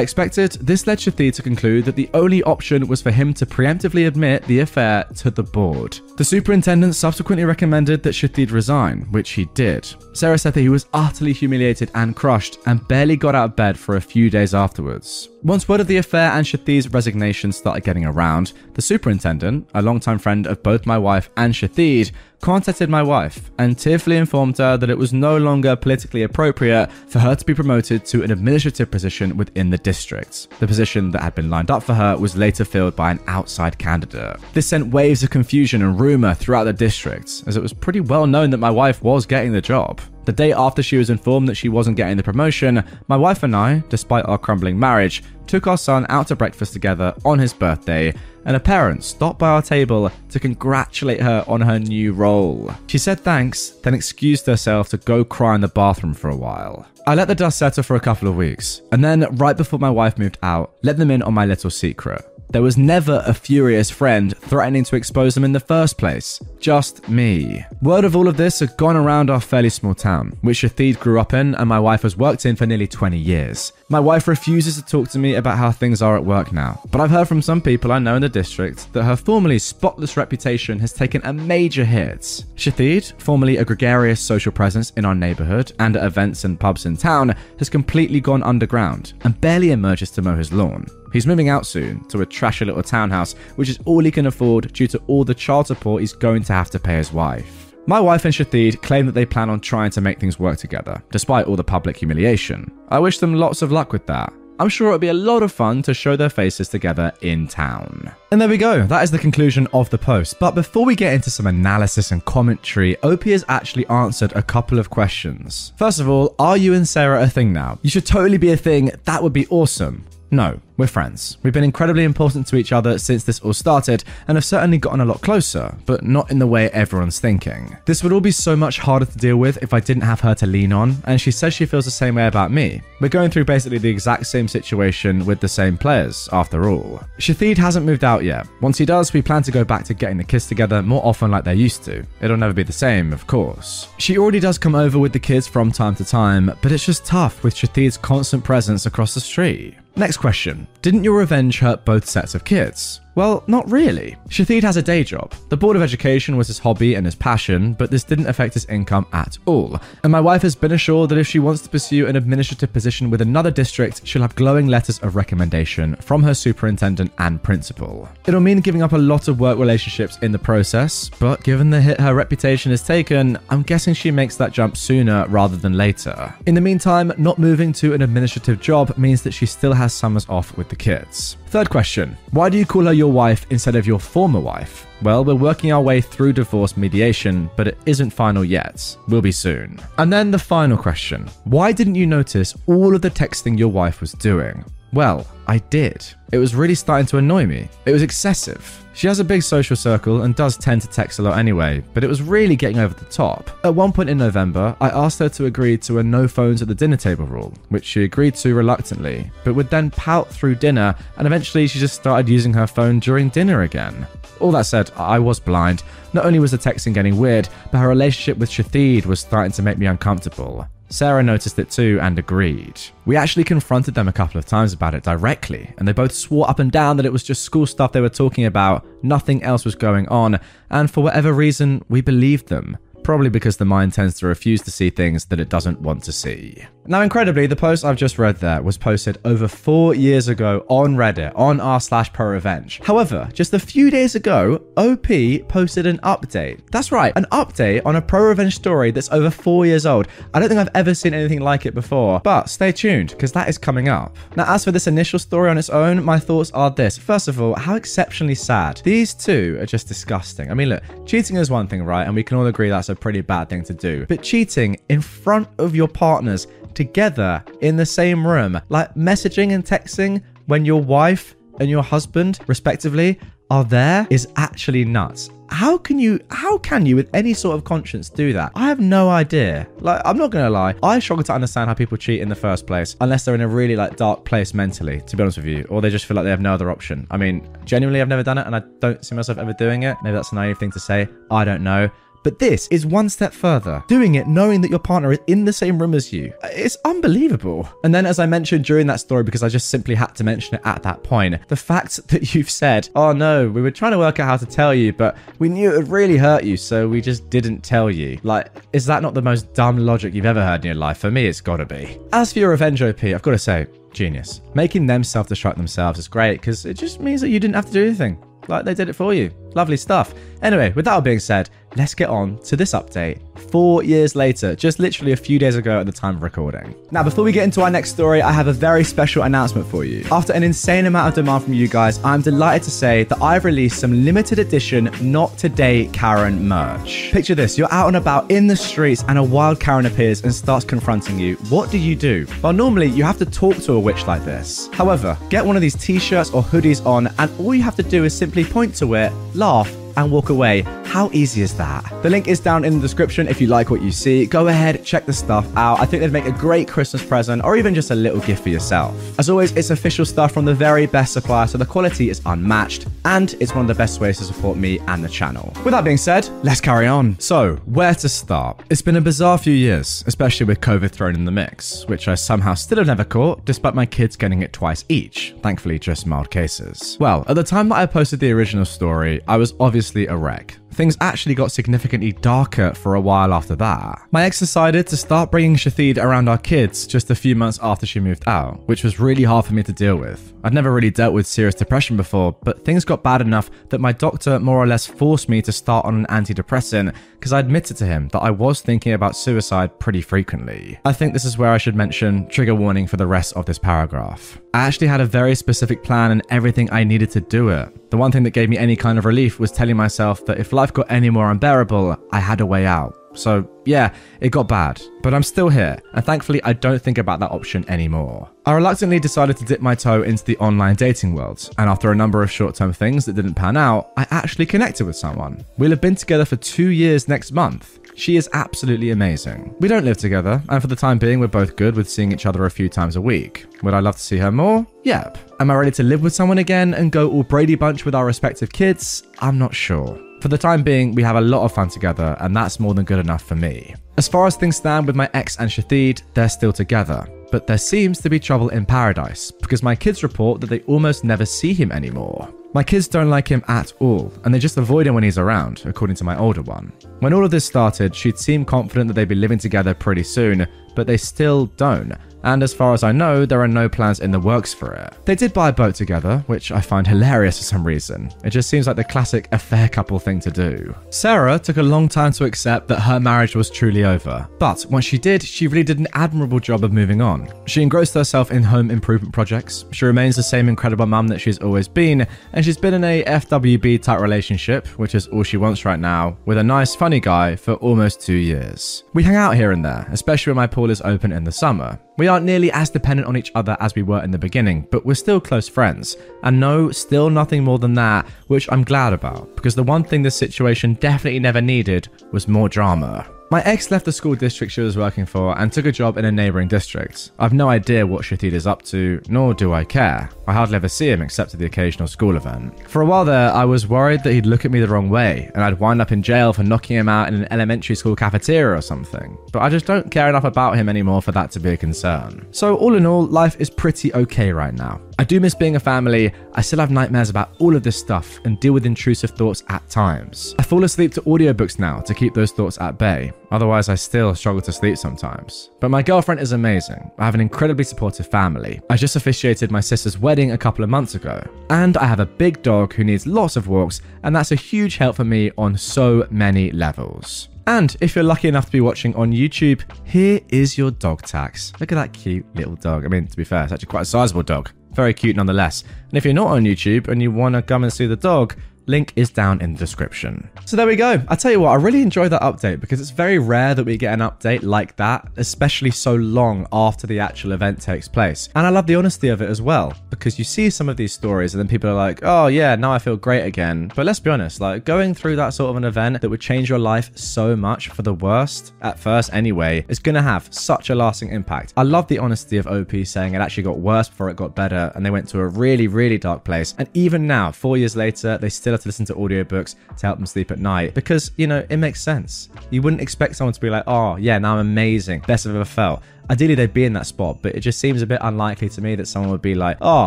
expected, this led Shathid to conclude that the only option was for him to preemptively admit the affair to the board. The superintendent subsequently recommended that Shathid resign, which he did. Sarah said that he was utterly humiliated and crushed and barely got out of bed for a few days afterwards. Once word of the affair and Shathid's resignation started getting around, the superintendent, a longtime friend of both my wife and Shathid, contacted my wife and tearfully informed her that it was no longer politically appropriate for her to be promoted to an administrative position within the district. The position that had been lined up for her was later filled by an outside candidate. This sent waves of confusion and rumour throughout the district, as it was pretty well known that my wife was getting the job. The day after she was informed that she wasn't getting the promotion, my wife and I, despite our crumbling marriage, took our son out to breakfast together on his birthday, and a parent stopped by our table to congratulate her on her new role. She said thanks, then excused herself to go cry in the bathroom for a while. I let the dust settle for a couple of weeks, and then, right before my wife moved out, let them in on my little secret. There was never a furious friend threatening to expose them in the first place. Just me. Word of all of this had gone around our fairly small town, which Shathid grew up in and my wife has worked in for nearly 20 years. My wife refuses to talk to me about how things are at work now, but I've heard from some people I know in the district that her formerly spotless reputation has taken a major hit. Shathid, formerly a gregarious social presence in our neighborhood and at events and pubs in town, has completely gone underground and barely emerges to mow his lawn. He's moving out soon to a trashy little townhouse, which is all he can afford due to all the child support he's going to have to pay his wife. My wife and Shathid claim that they plan on trying to make things work together, despite all the public humiliation. I wish them lots of luck with that. I'm sure it'll be a lot of fun to show their faces together in town. And there we go, that is the conclusion of the post. But before we get into some analysis and commentary, OP has actually answered a couple of questions. First of all, are you and Sarah a thing now? You should totally be a thing, that would be awesome. No, we're friends. We've been incredibly important to each other since this all started and have certainly gotten a lot closer, but not in the way everyone's thinking. This would all be so much harder to deal with if I didn't have her to lean on, and she says she feels the same way about me. We're going through basically the exact same situation with the same players, after all. Shathid hasn't moved out yet. Once he does, we plan to go back to getting the kids together more often like they used to. It'll never be the same, of course. She already does come over with the kids from time to time, but it's just tough with Shathid's constant presence across the street. Next question. Didn't your revenge hurt both sets of kids? Well, not really. Shathid has a day job. The Board of Education was his hobby and his passion, but this didn't affect his income at all. And my wife has been assured that if she wants to pursue an administrative position with another district, she'll have glowing letters of recommendation from her superintendent and principal. It'll mean giving up a lot of work relationships in the process, but given the hit her reputation has taken, I'm guessing she makes that jump sooner rather than later. In the meantime, not moving to an administrative job means that she still has summers off with the kids. Third question Why do you call her your wife instead of your former wife? Well, we're working our way through divorce mediation, but it isn't final yet. We'll be soon. And then the final question Why didn't you notice all of the texting your wife was doing? Well, I did. It was really starting to annoy me. It was excessive. She has a big social circle and does tend to text a lot anyway, but it was really getting over the top. At one point in November, I asked her to agree to a no phones at the dinner table rule, which she agreed to reluctantly, but would then pout through dinner, and eventually she just started using her phone during dinner again. All that said, I was blind. Not only was the texting getting weird, but her relationship with Shathid was starting to make me uncomfortable. Sarah noticed it too and agreed. We actually confronted them a couple of times about it directly, and they both swore up and down that it was just school stuff they were talking about, nothing else was going on, and for whatever reason, we believed them. Probably because the mind tends to refuse to see things that it doesn't want to see. Now, incredibly, the post I've just read there was posted over four years ago on Reddit on r slash pro revenge. However, just a few days ago, OP posted an update. That's right, an update on a pro revenge story that's over four years old. I don't think I've ever seen anything like it before, but stay tuned because that is coming up. Now, as for this initial story on its own, my thoughts are this. First of all, how exceptionally sad. These two are just disgusting. I mean, look, cheating is one thing, right? And we can all agree that's a pretty bad thing to do. But cheating in front of your partners together in the same room, like messaging and texting when your wife and your husband, respectively, are there is actually nuts. How can you how can you with any sort of conscience do that? I have no idea. Like I'm not gonna lie, I struggle to understand how people cheat in the first place, unless they're in a really like dark place mentally, to be honest with you, or they just feel like they have no other option. I mean, genuinely I've never done it and I don't see myself ever doing it. Maybe that's a naive thing to say. I don't know. But this is one step further. Doing it knowing that your partner is in the same room as you. It's unbelievable. And then, as I mentioned during that story, because I just simply had to mention it at that point, the fact (laughs) that you've said, oh no, we were trying to work out how to tell you, but we knew it would really hurt you, so we just didn't tell you. Like, is that not the most dumb logic you've ever heard in your life? For me, it's gotta be. As for your revenge OP, I've got to say, genius. Making them self destruct themselves is great because it just means that you didn't have to do anything. Like they did it for you. Lovely stuff. Anyway, with that all being said, let's get on to this update four years later, just literally a few days ago at the time of recording. Now, before we get into our next story, I have a very special announcement for you. After an insane amount of demand from you guys, I'm delighted to say that I've released some limited edition Not Today Karen merch. Picture this you're out and about in the streets, and a wild Karen appears and starts confronting you. What do you do? Well, normally you have to talk to a witch like this. However, get one of these t shirts or hoodies on, and all you have to do is simply point to it, laugh, and walk away. How easy is that? The link is down in the description if you like what you see. Go ahead, check the stuff out. I think they'd make a great Christmas present or even just a little gift for yourself. As always, it's official stuff from the very best supplier, so the quality is unmatched and it's one of the best ways to support me and the channel. With that being said, let's carry on. So, where to start? It's been a bizarre few years, especially with COVID thrown in the mix, which I somehow still have never caught, despite my kids getting it twice each. Thankfully, just mild cases. Well, at the time that I posted the original story, I was obviously a wreck. Things actually got significantly darker for a while after that. My ex decided to start bringing Shathid around our kids just a few months after she moved out, which was really hard for me to deal with. I'd never really dealt with serious depression before, but things got bad enough that my doctor more or less forced me to start on an antidepressant because I admitted to him that I was thinking about suicide pretty frequently. I think this is where I should mention trigger warning for the rest of this paragraph. I actually had a very specific plan and everything I needed to do it. The one thing that gave me any kind of relief was telling myself that if life got any more unbearable, I had a way out. So, yeah, it got bad, but I'm still here, and thankfully, I don't think about that option anymore. I reluctantly decided to dip my toe into the online dating world, and after a number of short term things that didn't pan out, I actually connected with someone. We'll have been together for two years next month. She is absolutely amazing. We don't live together, and for the time being, we're both good with seeing each other a few times a week. Would I love to see her more? Yep. Am I ready to live with someone again and go all Brady Bunch with our respective kids? I'm not sure. For the time being, we have a lot of fun together, and that's more than good enough for me. As far as things stand with my ex and Shahid, they're still together. But there seems to be trouble in paradise because my kids report that they almost never see him anymore. My kids don't like him at all, and they just avoid him when he's around, according to my older one. When all of this started, she'd seemed confident that they'd be living together pretty soon, but they still don't, and as far as I know, there are no plans in the works for it. They did buy a boat together, which I find hilarious for some reason. It just seems like the classic affair couple thing to do. Sarah took a long time to accept that her marriage was truly over, but once she did, she really did an admirable job of moving on. She engrossed herself in home improvement projects, she remains the same incredible mum that she's always been, and she's been in a FWB type relationship, which is all she wants right now, with a nice, funny guy for almost two years. We hang out here and there, especially when my pool is open in the summer. We aren't nearly as dependent on each other as we were in the beginning, but we're still close friends. And no, still nothing more than that, which I'm glad about, because the one thing this situation definitely never needed was more drama. My ex left the school district she was working for and took a job in a neighbouring district. I've no idea what Shahid is up to, nor do I care. I hardly ever see him except at the occasional school event. For a while there, I was worried that he'd look at me the wrong way, and I'd wind up in jail for knocking him out in an elementary school cafeteria or something. But I just don't care enough about him anymore for that to be a concern. So, all in all, life is pretty okay right now. I do miss being a family. I still have nightmares about all of this stuff and deal with intrusive thoughts at times. I fall asleep to audiobooks now to keep those thoughts at bay. Otherwise, I still struggle to sleep sometimes. But my girlfriend is amazing. I have an incredibly supportive family. I just officiated my sister's wedding a couple of months ago. And I have a big dog who needs lots of walks, and that's a huge help for me on so many levels. And if you're lucky enough to be watching on YouTube, here is your dog tax. Look at that cute little dog. I mean, to be fair, it's actually quite a sizable dog. Very cute nonetheless. And if you're not on YouTube and you want to come and see the dog, Link is down in the description. So there we go. I tell you what, I really enjoy that update because it's very rare that we get an update like that, especially so long after the actual event takes place. And I love the honesty of it as well because you see some of these stories and then people are like, oh yeah, now I feel great again. But let's be honest, like going through that sort of an event that would change your life so much for the worst, at first anyway, is going to have such a lasting impact. I love the honesty of OP saying it actually got worse before it got better and they went to a really, really dark place. And even now, four years later, they still to listen to audiobooks to help them sleep at night because, you know, it makes sense. You wouldn't expect someone to be like, oh, yeah, now I'm amazing, best I've ever felt. Ideally, they'd be in that spot, but it just seems a bit unlikely to me that someone would be like, oh,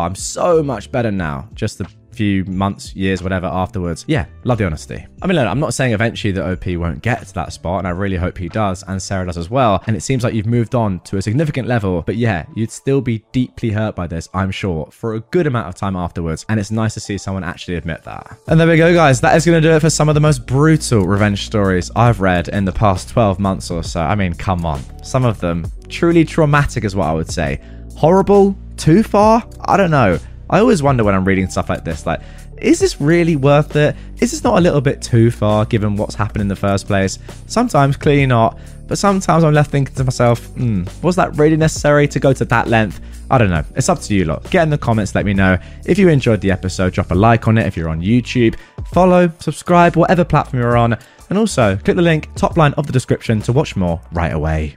I'm so much better now, just to few months, years, whatever afterwards. Yeah, love the honesty. I mean, look, I'm not saying eventually that OP won't get to that spot, and I really hope he does, and Sarah does as well. And it seems like you've moved on to a significant level, but yeah, you'd still be deeply hurt by this, I'm sure, for a good amount of time afterwards. And it's nice to see someone actually admit that. And there we go, guys. That is going to do it for some of the most brutal revenge stories I've read in the past 12 months or so. I mean, come on. Some of them truly traumatic, is what I would say. Horrible? Too far? I don't know. I always wonder when I'm reading stuff like this, like, is this really worth it? Is this not a little bit too far given what's happened in the first place? Sometimes, clearly not, but sometimes I'm left thinking to myself, hmm, was that really necessary to go to that length? I don't know. It's up to you lot. Get in the comments, let me know. If you enjoyed the episode, drop a like on it if you're on YouTube, follow, subscribe, whatever platform you're on, and also click the link top line of the description to watch more right away.